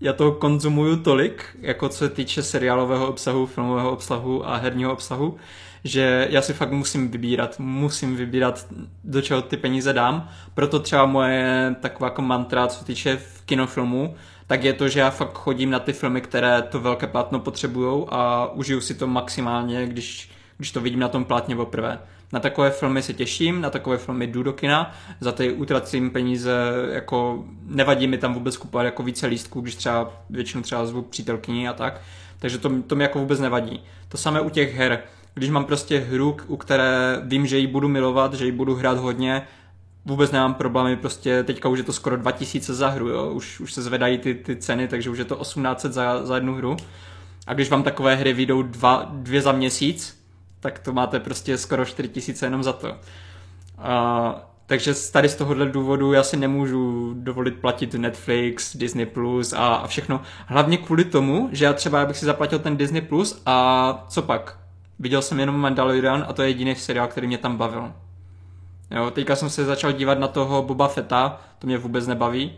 já toho konzumuju tolik, jako co se týče seriálového obsahu, filmového obsahu a herního obsahu, že já si fakt musím vybírat, musím vybírat, do čeho ty peníze dám. Proto třeba moje taková jako mantra, co se týče kinofilmu, tak je to, že já fakt chodím na ty filmy, které to velké plátno potřebují a užiju si to maximálně, když, když to vidím na tom plátně poprvé. Na takové filmy se těším, na takové filmy jdu do kina, za ty utracím peníze, jako nevadí mi tam vůbec kupovat jako více lístků, když třeba většinou třeba zvu přítelkyni a tak, takže to, to mi jako vůbec nevadí. To samé u těch her, když mám prostě hru, u které vím, že ji budu milovat, že ji budu hrát hodně, vůbec nemám problémy, prostě teďka už je to skoro 2000 za hru, jo? Už, už se zvedají ty, ty ceny, takže už je to 1800 za, za jednu hru. A když vám takové hry vyjdou dva, dvě za měsíc, tak to máte prostě skoro 4000 jenom za to. A takže tady z tohohle důvodu já si nemůžu dovolit platit Netflix, Disney Plus a, a všechno. Hlavně kvůli tomu, že já třeba bych si zaplatil ten Disney Plus a co pak? Viděl jsem jenom Mandalorian a to je jediný seriál, který mě tam bavil. Jo, teďka jsem se začal dívat na toho Boba Fetta, to mě vůbec nebaví.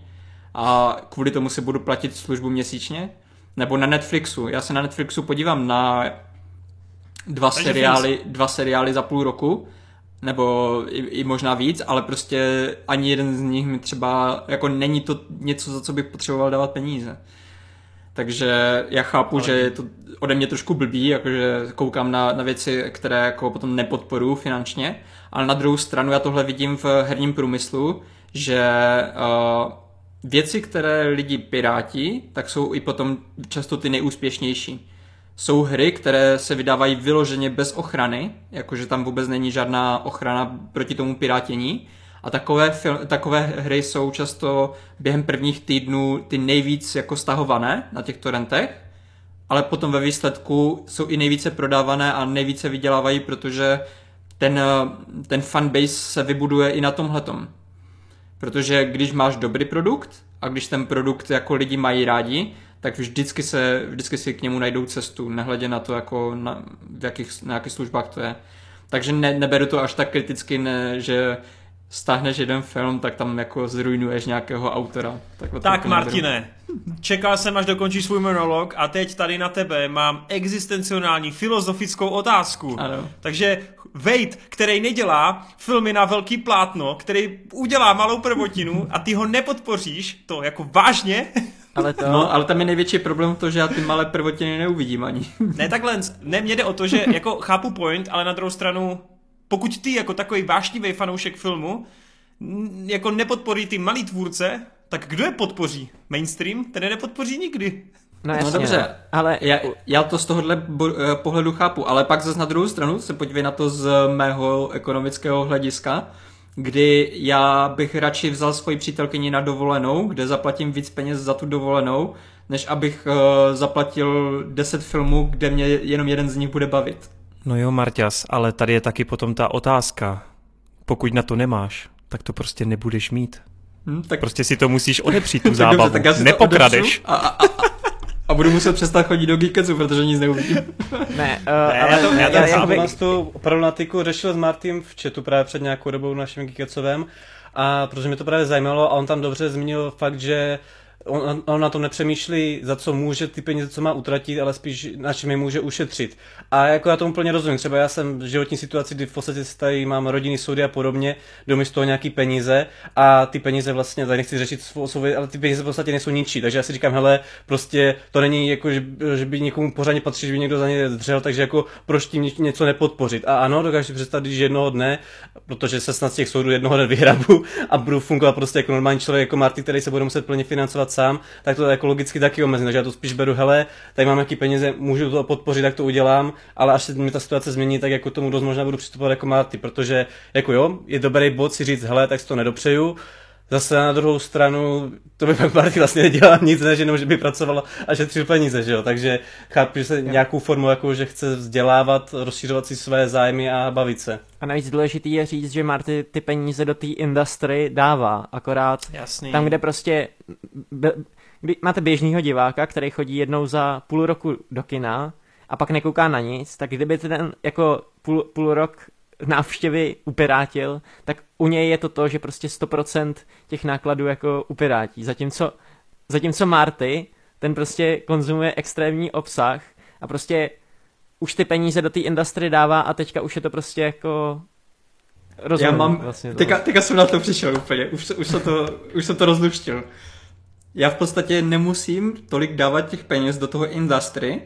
A kvůli tomu si budu platit službu měsíčně. Nebo na Netflixu. Já se na Netflixu podívám na dva Takže seriály, dva seriály za půl roku, nebo i, i možná víc, ale prostě ani jeden z nich mi třeba, jako není to něco, za co bych potřeboval dávat peníze. Takže já chápu, že je to ode mě trošku blbý, jakože koukám na, na věci, které jako potom nepodporuji finančně, ale na druhou stranu já tohle vidím v herním průmyslu, že uh, věci, které lidi pirátí, tak jsou i potom často ty nejúspěšnější. Jsou hry, které se vydávají vyloženě bez ochrany, jakože tam vůbec není žádná ochrana proti tomu pirátění. A takové, fil- takové hry jsou často během prvních týdnů ty nejvíc jako stahované na těch torrentech, ale potom ve výsledku jsou i nejvíce prodávané a nejvíce vydělávají, protože ten, ten fanbase se vybuduje i na tomhletom. Protože když máš dobrý produkt a když ten produkt jako lidi mají rádi, tak vždycky, se, vždycky si k němu najdou cestu, nehledě na to, jako na, v jakých, na jakých službách to je. Takže ne, neberu to až tak kriticky, ne, že stáhneš jeden film, tak tam jako zrujnuješ nějakého autora. Tak, Tak neberu. Martine, čekal jsem, až dokončíš svůj monolog a teď tady na tebe mám existenciální filozofickou otázku. Ano. Takže Wade, který nedělá filmy na velký plátno, který udělá malou prvotinu a ty ho nepodpoříš, to jako vážně? Ale to... No, ale tam je největší problém to, že já ty malé prvotiny neuvidím ani. ne, takhle, ne, mě jde o to, že jako chápu point, ale na druhou stranu, pokud ty jako takový vášnivý fanoušek filmu jako nepodporí ty malý tvůrce, tak kdo je podpoří? Mainstream? Ten je nepodpoří nikdy. No, No jasně, dobře, ale Já, já to z tohohle bo- eh, pohledu chápu, ale pak zase na druhou stranu se podívej na to z mého ekonomického hlediska, kdy já bych radši vzal svoji přítelkyni na dovolenou, kde zaplatím víc peněz za tu dovolenou, než abych uh, zaplatil 10 filmů, kde mě jenom jeden z nich bude bavit. No jo, Marťas, ale tady je taky potom ta otázka. Pokud na to nemáš, tak to prostě nebudeš mít. Hm, tak, Prostě si to musíš odepřít, tu tak zábavu. dobře, tak já si to Nepokradeš. A, a, a, a budu muset přestat chodit do Geeketsu, protože nic neuvidím. ne, uh, Ne, ale já to- já to já. Já jsem tu problematiku řešil s Martym v chatu právě před nějakou dobou v našem Geekecovém a protože mě to právě zajímalo a on tam dobře zmínil fakt, že on, on na tom nepřemýšlí, za co může ty peníze, co má utratit, ale spíš na čem je může ušetřit. A jako já tomu úplně rozumím. Třeba já jsem v životní situaci, kdy v podstatě tady mám rodinný soudy a podobně, jdou mi z toho nějaký peníze a ty peníze vlastně, tady nechci řešit svou ale ty peníze v podstatě nejsou ničí. Takže já si říkám, hele, prostě to není jako, že, že by někomu pořádně patří, že by někdo za ně dřel, takže jako proč tím ně- něco nepodpořit. A ano, dokážu si představit, že jednoho dne, protože se snad z těch soudů jednoho dne vyhrabu a budu fungovat prostě jako normální člověk, jako Marty, který se bude muset plně financovat sám, tak to jako logicky taky omezím. Takže já to spíš beru, hele, tady mám nějaký peníze, můžu to podpořit, tak to udělám, ale až se mi ta situace změní, tak jako tomu dost možná budu přistupovat jako Marty, protože jako jo, je dobrý bod si říct, hele, tak si to nedopřeju, Zase na druhou stranu, to by pak Marty vlastně nedělala nic, než jenom, že by pracovala a šetřil peníze, že jo? Takže chápu, že se nějakou formu, jako že chce vzdělávat, rozšířovat si své zájmy a bavit se. a navíc důležitý je říct, že Marty ty peníze do té industry dává, akorát Jasný. tam, kde prostě kdy máte běžného diváka, který chodí jednou za půl roku do kina a pak nekouká na nic, tak kdyby ten jako půl, půl rok návštěvy upirátil, tak u něj je to to, že prostě 100% těch nákladů jako upirátí. Zatímco, zatímco Marty, ten prostě konzumuje extrémní obsah a prostě už ty peníze do té industry dává a teďka už je to prostě jako rozumím, Já mám, vlastně teďka, teďka jsem na to přišel úplně, už, už, jsem to, už jsem to rozluštil. Já v podstatě nemusím tolik dávat těch peněz do toho industry,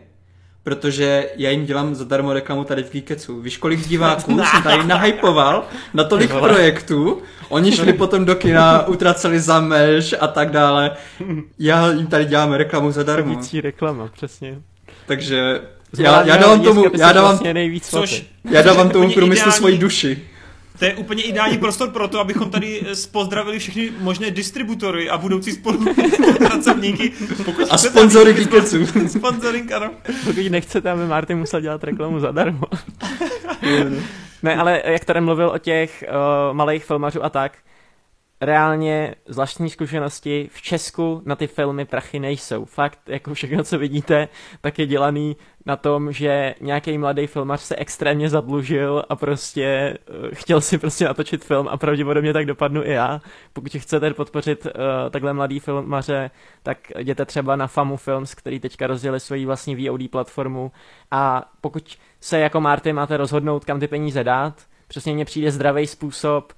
protože já jim dělám zadarmo reklamu tady v Geeketsu. Víš, kolik diváků jsem tady nahypoval na tolik projektů, oni šli potom do kina, utraceli za meš a tak dále. Já jim tady dělám reklamu zadarmo. Vící reklama, přesně. Takže já, já dávám tomu, já dávám, vlastně nejvíc Což, já dávám tomu průmyslu ideální- svoji duši. To je úplně ideální prostor pro to, abychom tady eh, pozdravili všechny možné distributory a budoucí spolupracovníky. Pokud A sponzory Geeketsu. Sponsoring, ano. Pokud nechcete, aby Martin musel dělat reklamu zadarmo. Ne, ale jak tady mluvil o těch uh, malých filmařů a tak, reálně z vlastní zkušenosti v Česku na ty filmy prachy nejsou. Fakt, jako všechno, co vidíte, tak je dělaný na tom, že nějaký mladý filmař se extrémně zadlužil a prostě uh, chtěl si prostě natočit film a pravděpodobně tak dopadnu i já. Pokud chcete podpořit uh, takhle mladý filmaře, tak jděte třeba na Famu Films, který teďka rozdělili svoji vlastní VOD platformu a pokud se jako Marty máte rozhodnout, kam ty peníze dát, přesně mně přijde zdravý způsob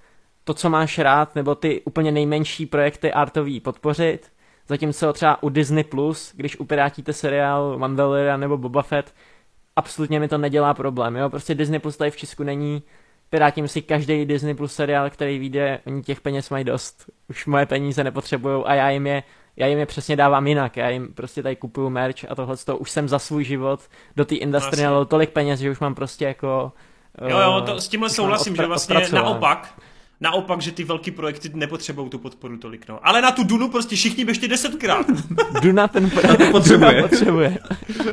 to, co máš rád, nebo ty úplně nejmenší projekty artový podpořit, zatímco třeba u Disney+, Plus, když upirátíte seriál Mandalorian nebo Boba Fett, absolutně mi to nedělá problém, jo, prostě Disney Plus tady v Česku není, pirátím si každý Disney Plus seriál, který vyjde, oni těch peněz mají dost, už moje peníze nepotřebují a já jim je já jim je přesně dávám jinak, já jim prostě tady kupuju merch a tohle to už jsem za svůj život do té industrie nalil tolik peněz, že už mám prostě jako... Jo, jo, to, s tímhle souhlasím, že vlastně naopak, Naopak, že ty velký projekty nepotřebují tu podporu tolik, no. Ale na tu Dunu prostě všichni běžte desetkrát. Duna ten to potřebuje. Duna potřebuje.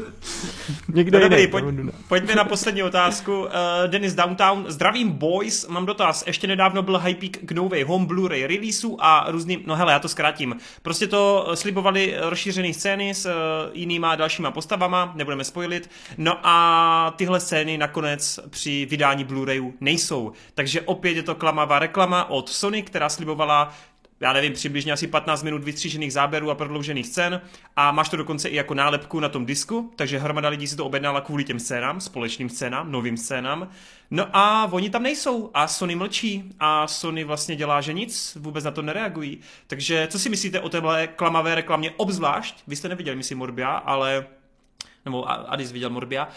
Někdo no dobrý, pojď, pojďme na poslední otázku. Uh, Dennis Downtown, zdravím boys, mám dotaz. Ještě nedávno byl hype k nové home Blu-ray releaseu a různým, no hele, já to zkrátím. Prostě to slibovali rozšířené scény s uh, jinýma dalšíma postavama, nebudeme spojilit. No a tyhle scény nakonec při vydání Blu-rayu nejsou. Takže opět je to klamavá reklama od Sony, která slibovala já nevím, přibližně asi 15 minut vystřížených záběrů a prodloužených scén a máš to dokonce i jako nálepku na tom disku, takže hromada lidí si to objednala kvůli těm scénám, společným scénám, novým scénám. No a oni tam nejsou a Sony mlčí a Sony vlastně dělá, že nic, vůbec na to nereagují. Takže co si myslíte o téhle klamavé reklamě obzvlášť? Vy jste neviděli, myslím, Morbia, ale nebo Adis viděl Morbia,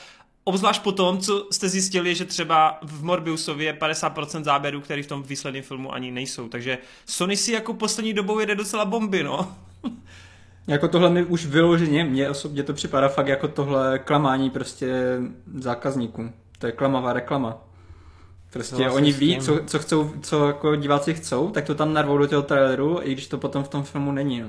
Obzvlášť po tom, co jste zjistili, že třeba v Morbiusově je 50% záběrů, které v tom výsledném filmu ani nejsou. Takže Sony si jako poslední dobou jede docela bomby, no. Jako tohle mi už vyloženě, mně osobně to připadá fakt jako tohle klamání prostě zákazníků. To je klamavá reklama. Prostě oni ví, co, co chcou, co jako diváci chcou, tak to tam narvou do toho traileru, i když to potom v tom filmu není. No.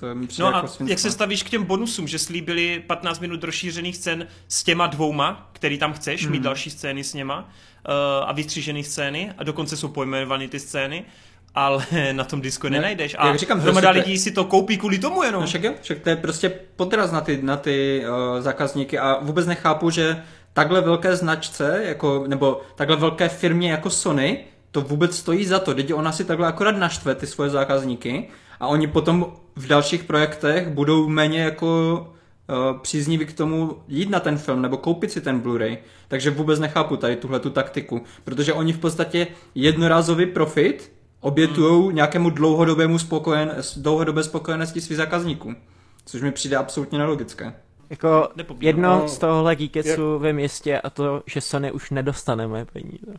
To mi no jako a jak se stavíš k těm bonusům, že slíbili 15 minut rozšířených scén s těma dvouma, který tam chceš, hmm. mít další scény s něma uh, a vystřížené scény a dokonce jsou pojmenované ty scény ale na tom disku ne, nenajdeš. A jak říkám, hromada lidí si to koupí kvůli tomu jenom. No však jo, však to je prostě podraz na ty, na ty uh, zákazníky a vůbec nechápu, že takhle velké značce, jako, nebo takhle velké firmě jako Sony, to vůbec stojí za to. Teď ona si takhle akorát naštve ty svoje zákazníky a oni potom v dalších projektech budou méně jako uh, přízniví k tomu jít na ten film nebo koupit si ten Blu-ray. Takže vůbec nechápu tady tuhle tu taktiku, protože oni v podstatě jednorázový profit obětují hmm. nějakému dlouhodobému spokojen, dlouhodobé spokojenosti svých zákazníků. Což mi přijde absolutně nelogické. Jako jedno no, z tohohle geeketsu jak... ve městě a to, že Sony už nedostane moje peníze.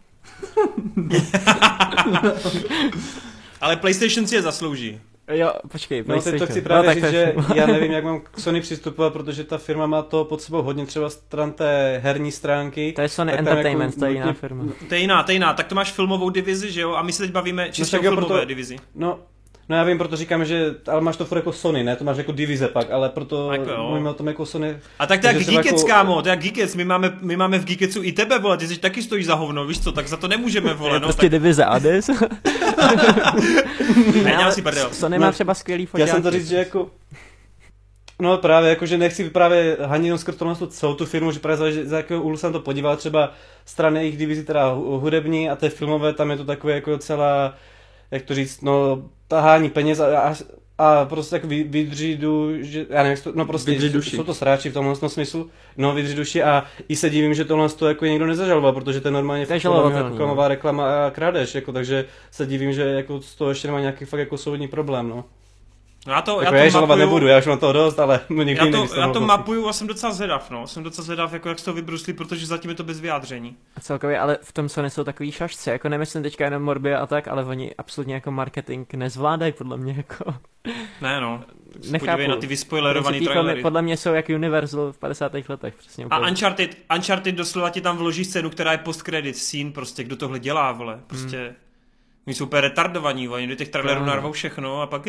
Ale PlayStation si je zaslouží. Jo, počkej, No teď to chci právě no, říct, že já nevím, jak mám k Sony přistupovat, protože ta firma má to pod sebou hodně třeba stran té herní stránky. To je Sony Entertainment, jako, to je jiná firma. To je jiná, to je jiná. Tak to máš filmovou divizi, že jo? A my se teď bavíme no čistě no, o filmové proto, divizi. No, No já vím, proto říkám, že ale máš to furt jako Sony, ne? To máš jako divize pak, ale proto jako mluvíme o tom jako Sony. A tak to je jak Geekets, jako... kámo, to je jak Geekets, my máme, my máme v Geeketsu i tebe, vole, ty jsi taky stojíš za hovno, víš co, tak za to nemůžeme, vole, no. prostě tak... divize Ades. ne, já si prdel. Sony má no, třeba skvělý fotáky. Já jsem to říct, že jako No právě, jakože nechci právě hanit jenom skrz celou tu firmu, že právě za, za jakého úhlu jsem to podíval, třeba strany jejich divizí, teda hudební a té filmové, tam je to takové jako docela jak to říct, no, tahání peněz a, a, a prostě tak vy, vydřídu, že, já nevím, to, no prostě duši. jsou to sráči v tomhle smyslu, no vydří duši a i se divím, že tohle to jako někdo nezažaloval, protože to je normálně to je jako klamová reklama a krádež, jako, takže se divím, že jako z toho ještě nemá nějaký fakt jako soudní problém, no. No já to, jako já to já mapuju, nebudu, já už mám toho dost, ale no někdy já to, já to mapuju a jsem docela zvědav, no. Jsem docela zvědav, jako jak z toho vybrusli, protože zatím je to bez vyjádření. A celkově, ale v tom Sony jsou takový šašci, jako nemyslím teďka jenom Morbia a tak, ale oni absolutně jako marketing nezvládají, podle mě, jako. Ne, no. Nechápu. na ty vyspoilerovaný trailery. Podle mě jsou jak Universal v 50. letech, přesně. A Uncharted, Uncharted doslova ti tam vloží scénu, která je post-credit scene, prostě kdo tohle dělá, vole. Prostě... Hmm. Oni jsou úplně retardovaní, oni do těch trailerů narvou všechno a pak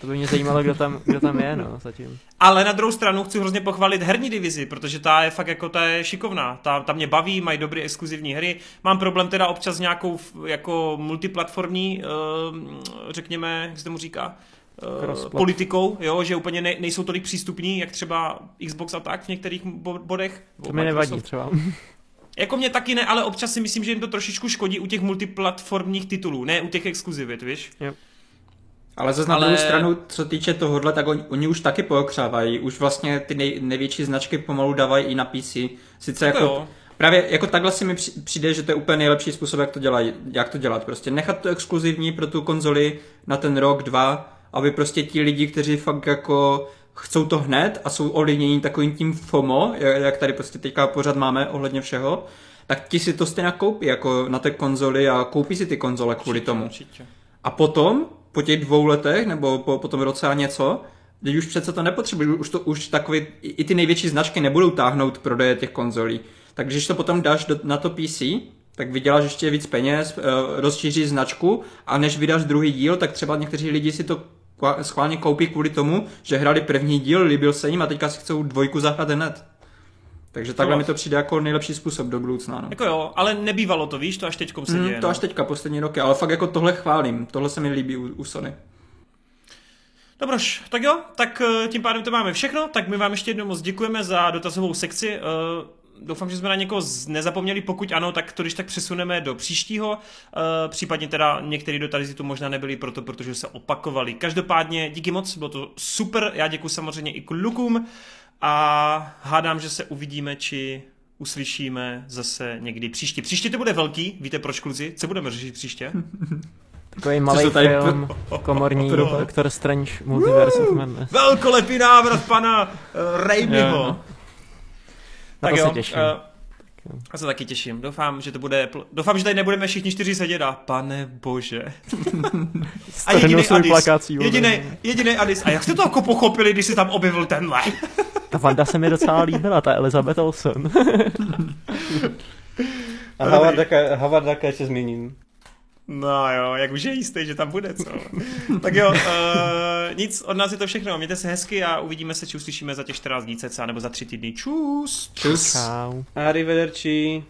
To by mě zajímalo, kdo tam, kdo tam je, no, zatím. Ale na druhou stranu chci hrozně pochválit herní divizi, protože ta je fakt jako ta je šikovná. Ta, ta mě baví, mají dobré exkluzivní hry. Mám problém teda občas s nějakou jako multiplatformní, uh, řekněme, jak se tomu říká, Crossplat. politikou, jo, že úplně ne, nejsou tolik přístupní, jak třeba Xbox a tak v některých bo- bodech. To mi nevadí třeba. Jako mě taky ne, ale občas si myslím, že jim to trošičku škodí u těch multiplatformních titulů, ne u těch exkluzivit, víš? Ale zase na Ale- druhou stranu, co týče tohohle, tak oni, oni už taky pookřávají. Už vlastně ty nej, největší značky pomalu dávají i na PC. Sice Jako jo. právě jako takhle si mi při- přijde, že to je úplně nejlepší způsob, jak to, dělají, jak to dělat. Prostě nechat to exkluzivní pro tu konzoli na ten rok, dva, aby prostě ti lidi, kteří fakt jako chcou to hned a jsou ovlivnění takovým tím FOMO, jak tady prostě teďka pořád máme ohledně všeho, tak ti si to stejně koupí jako na té konzoli a koupí si ty konzole kvůli tomu. Určitě. A potom, po těch dvou letech, nebo po, po tom roce a něco, teď už přece to nepotřebují, už, to, už takový, i ty největší značky nebudou táhnout prodeje těch konzolí. Tak když to potom dáš do, na to PC, tak vyděláš ještě víc peněz, eh, rozšíříš značku a než vydáš druhý díl, tak třeba někteří lidi si to schválně koupí kvůli tomu, že hrali první díl, líbil se jim a teďka si chcou dvojku zahrát hned. Takže takhle No. mi to přijde jako nejlepší způsob do budoucna. No. Jako jo, ale nebývalo to, víš, to až teďkom se děje. Hmm, to no. až teďka, poslední roky, ale fakt jako tohle chválím. Tohle se mi líbí u, u Sony. Dobroš, tak jo, tak eh, tím pádem to máme všechno, tak my vám ještě jednou moc děkujeme za dotazovou sekci. Doufám, že jsme na někoho nezapomněli, pokud ano, tak to když tak přesuneme do příštího. Eh, Případně teda některé dotazy tu možná nebyly proto, protože se opakovali. Každopádně díky moc, bylo to super, já děkuji samozřejmě i klukům a hádám, že se uvidíme, či uslyšíme zase někdy příště. Příště to bude velký, víte proč kluci? Co budeme řešit příště? Takový malý tady film, komorní, Doctor Strange, Multiverse of Madness. Velkolepý návrat pana uh, Raimiho. Na Tak to jo, se těším. eh, já se taky těším. Doufám, že to bude... Doufám, že tady nebudeme všichni čtyři sedět a pane bože. A jediný Adis. Jediný, jediný Adis. A jak jste to jako pochopili, když se tam objevil tenhle? Ta Vanda se mi docela líbila, ta Elizabeth Olsen. A Havarda, Havarda ještě zmíním. No jo, jak už je jistý, že tam bude, co? tak jo, uh, nic, od nás je to všechno. Mějte se hezky a uvidíme se, či uslyšíme za těch 14 dní cca, nebo za 3 týdny. Čus! Čus. Čau. Arrivederci.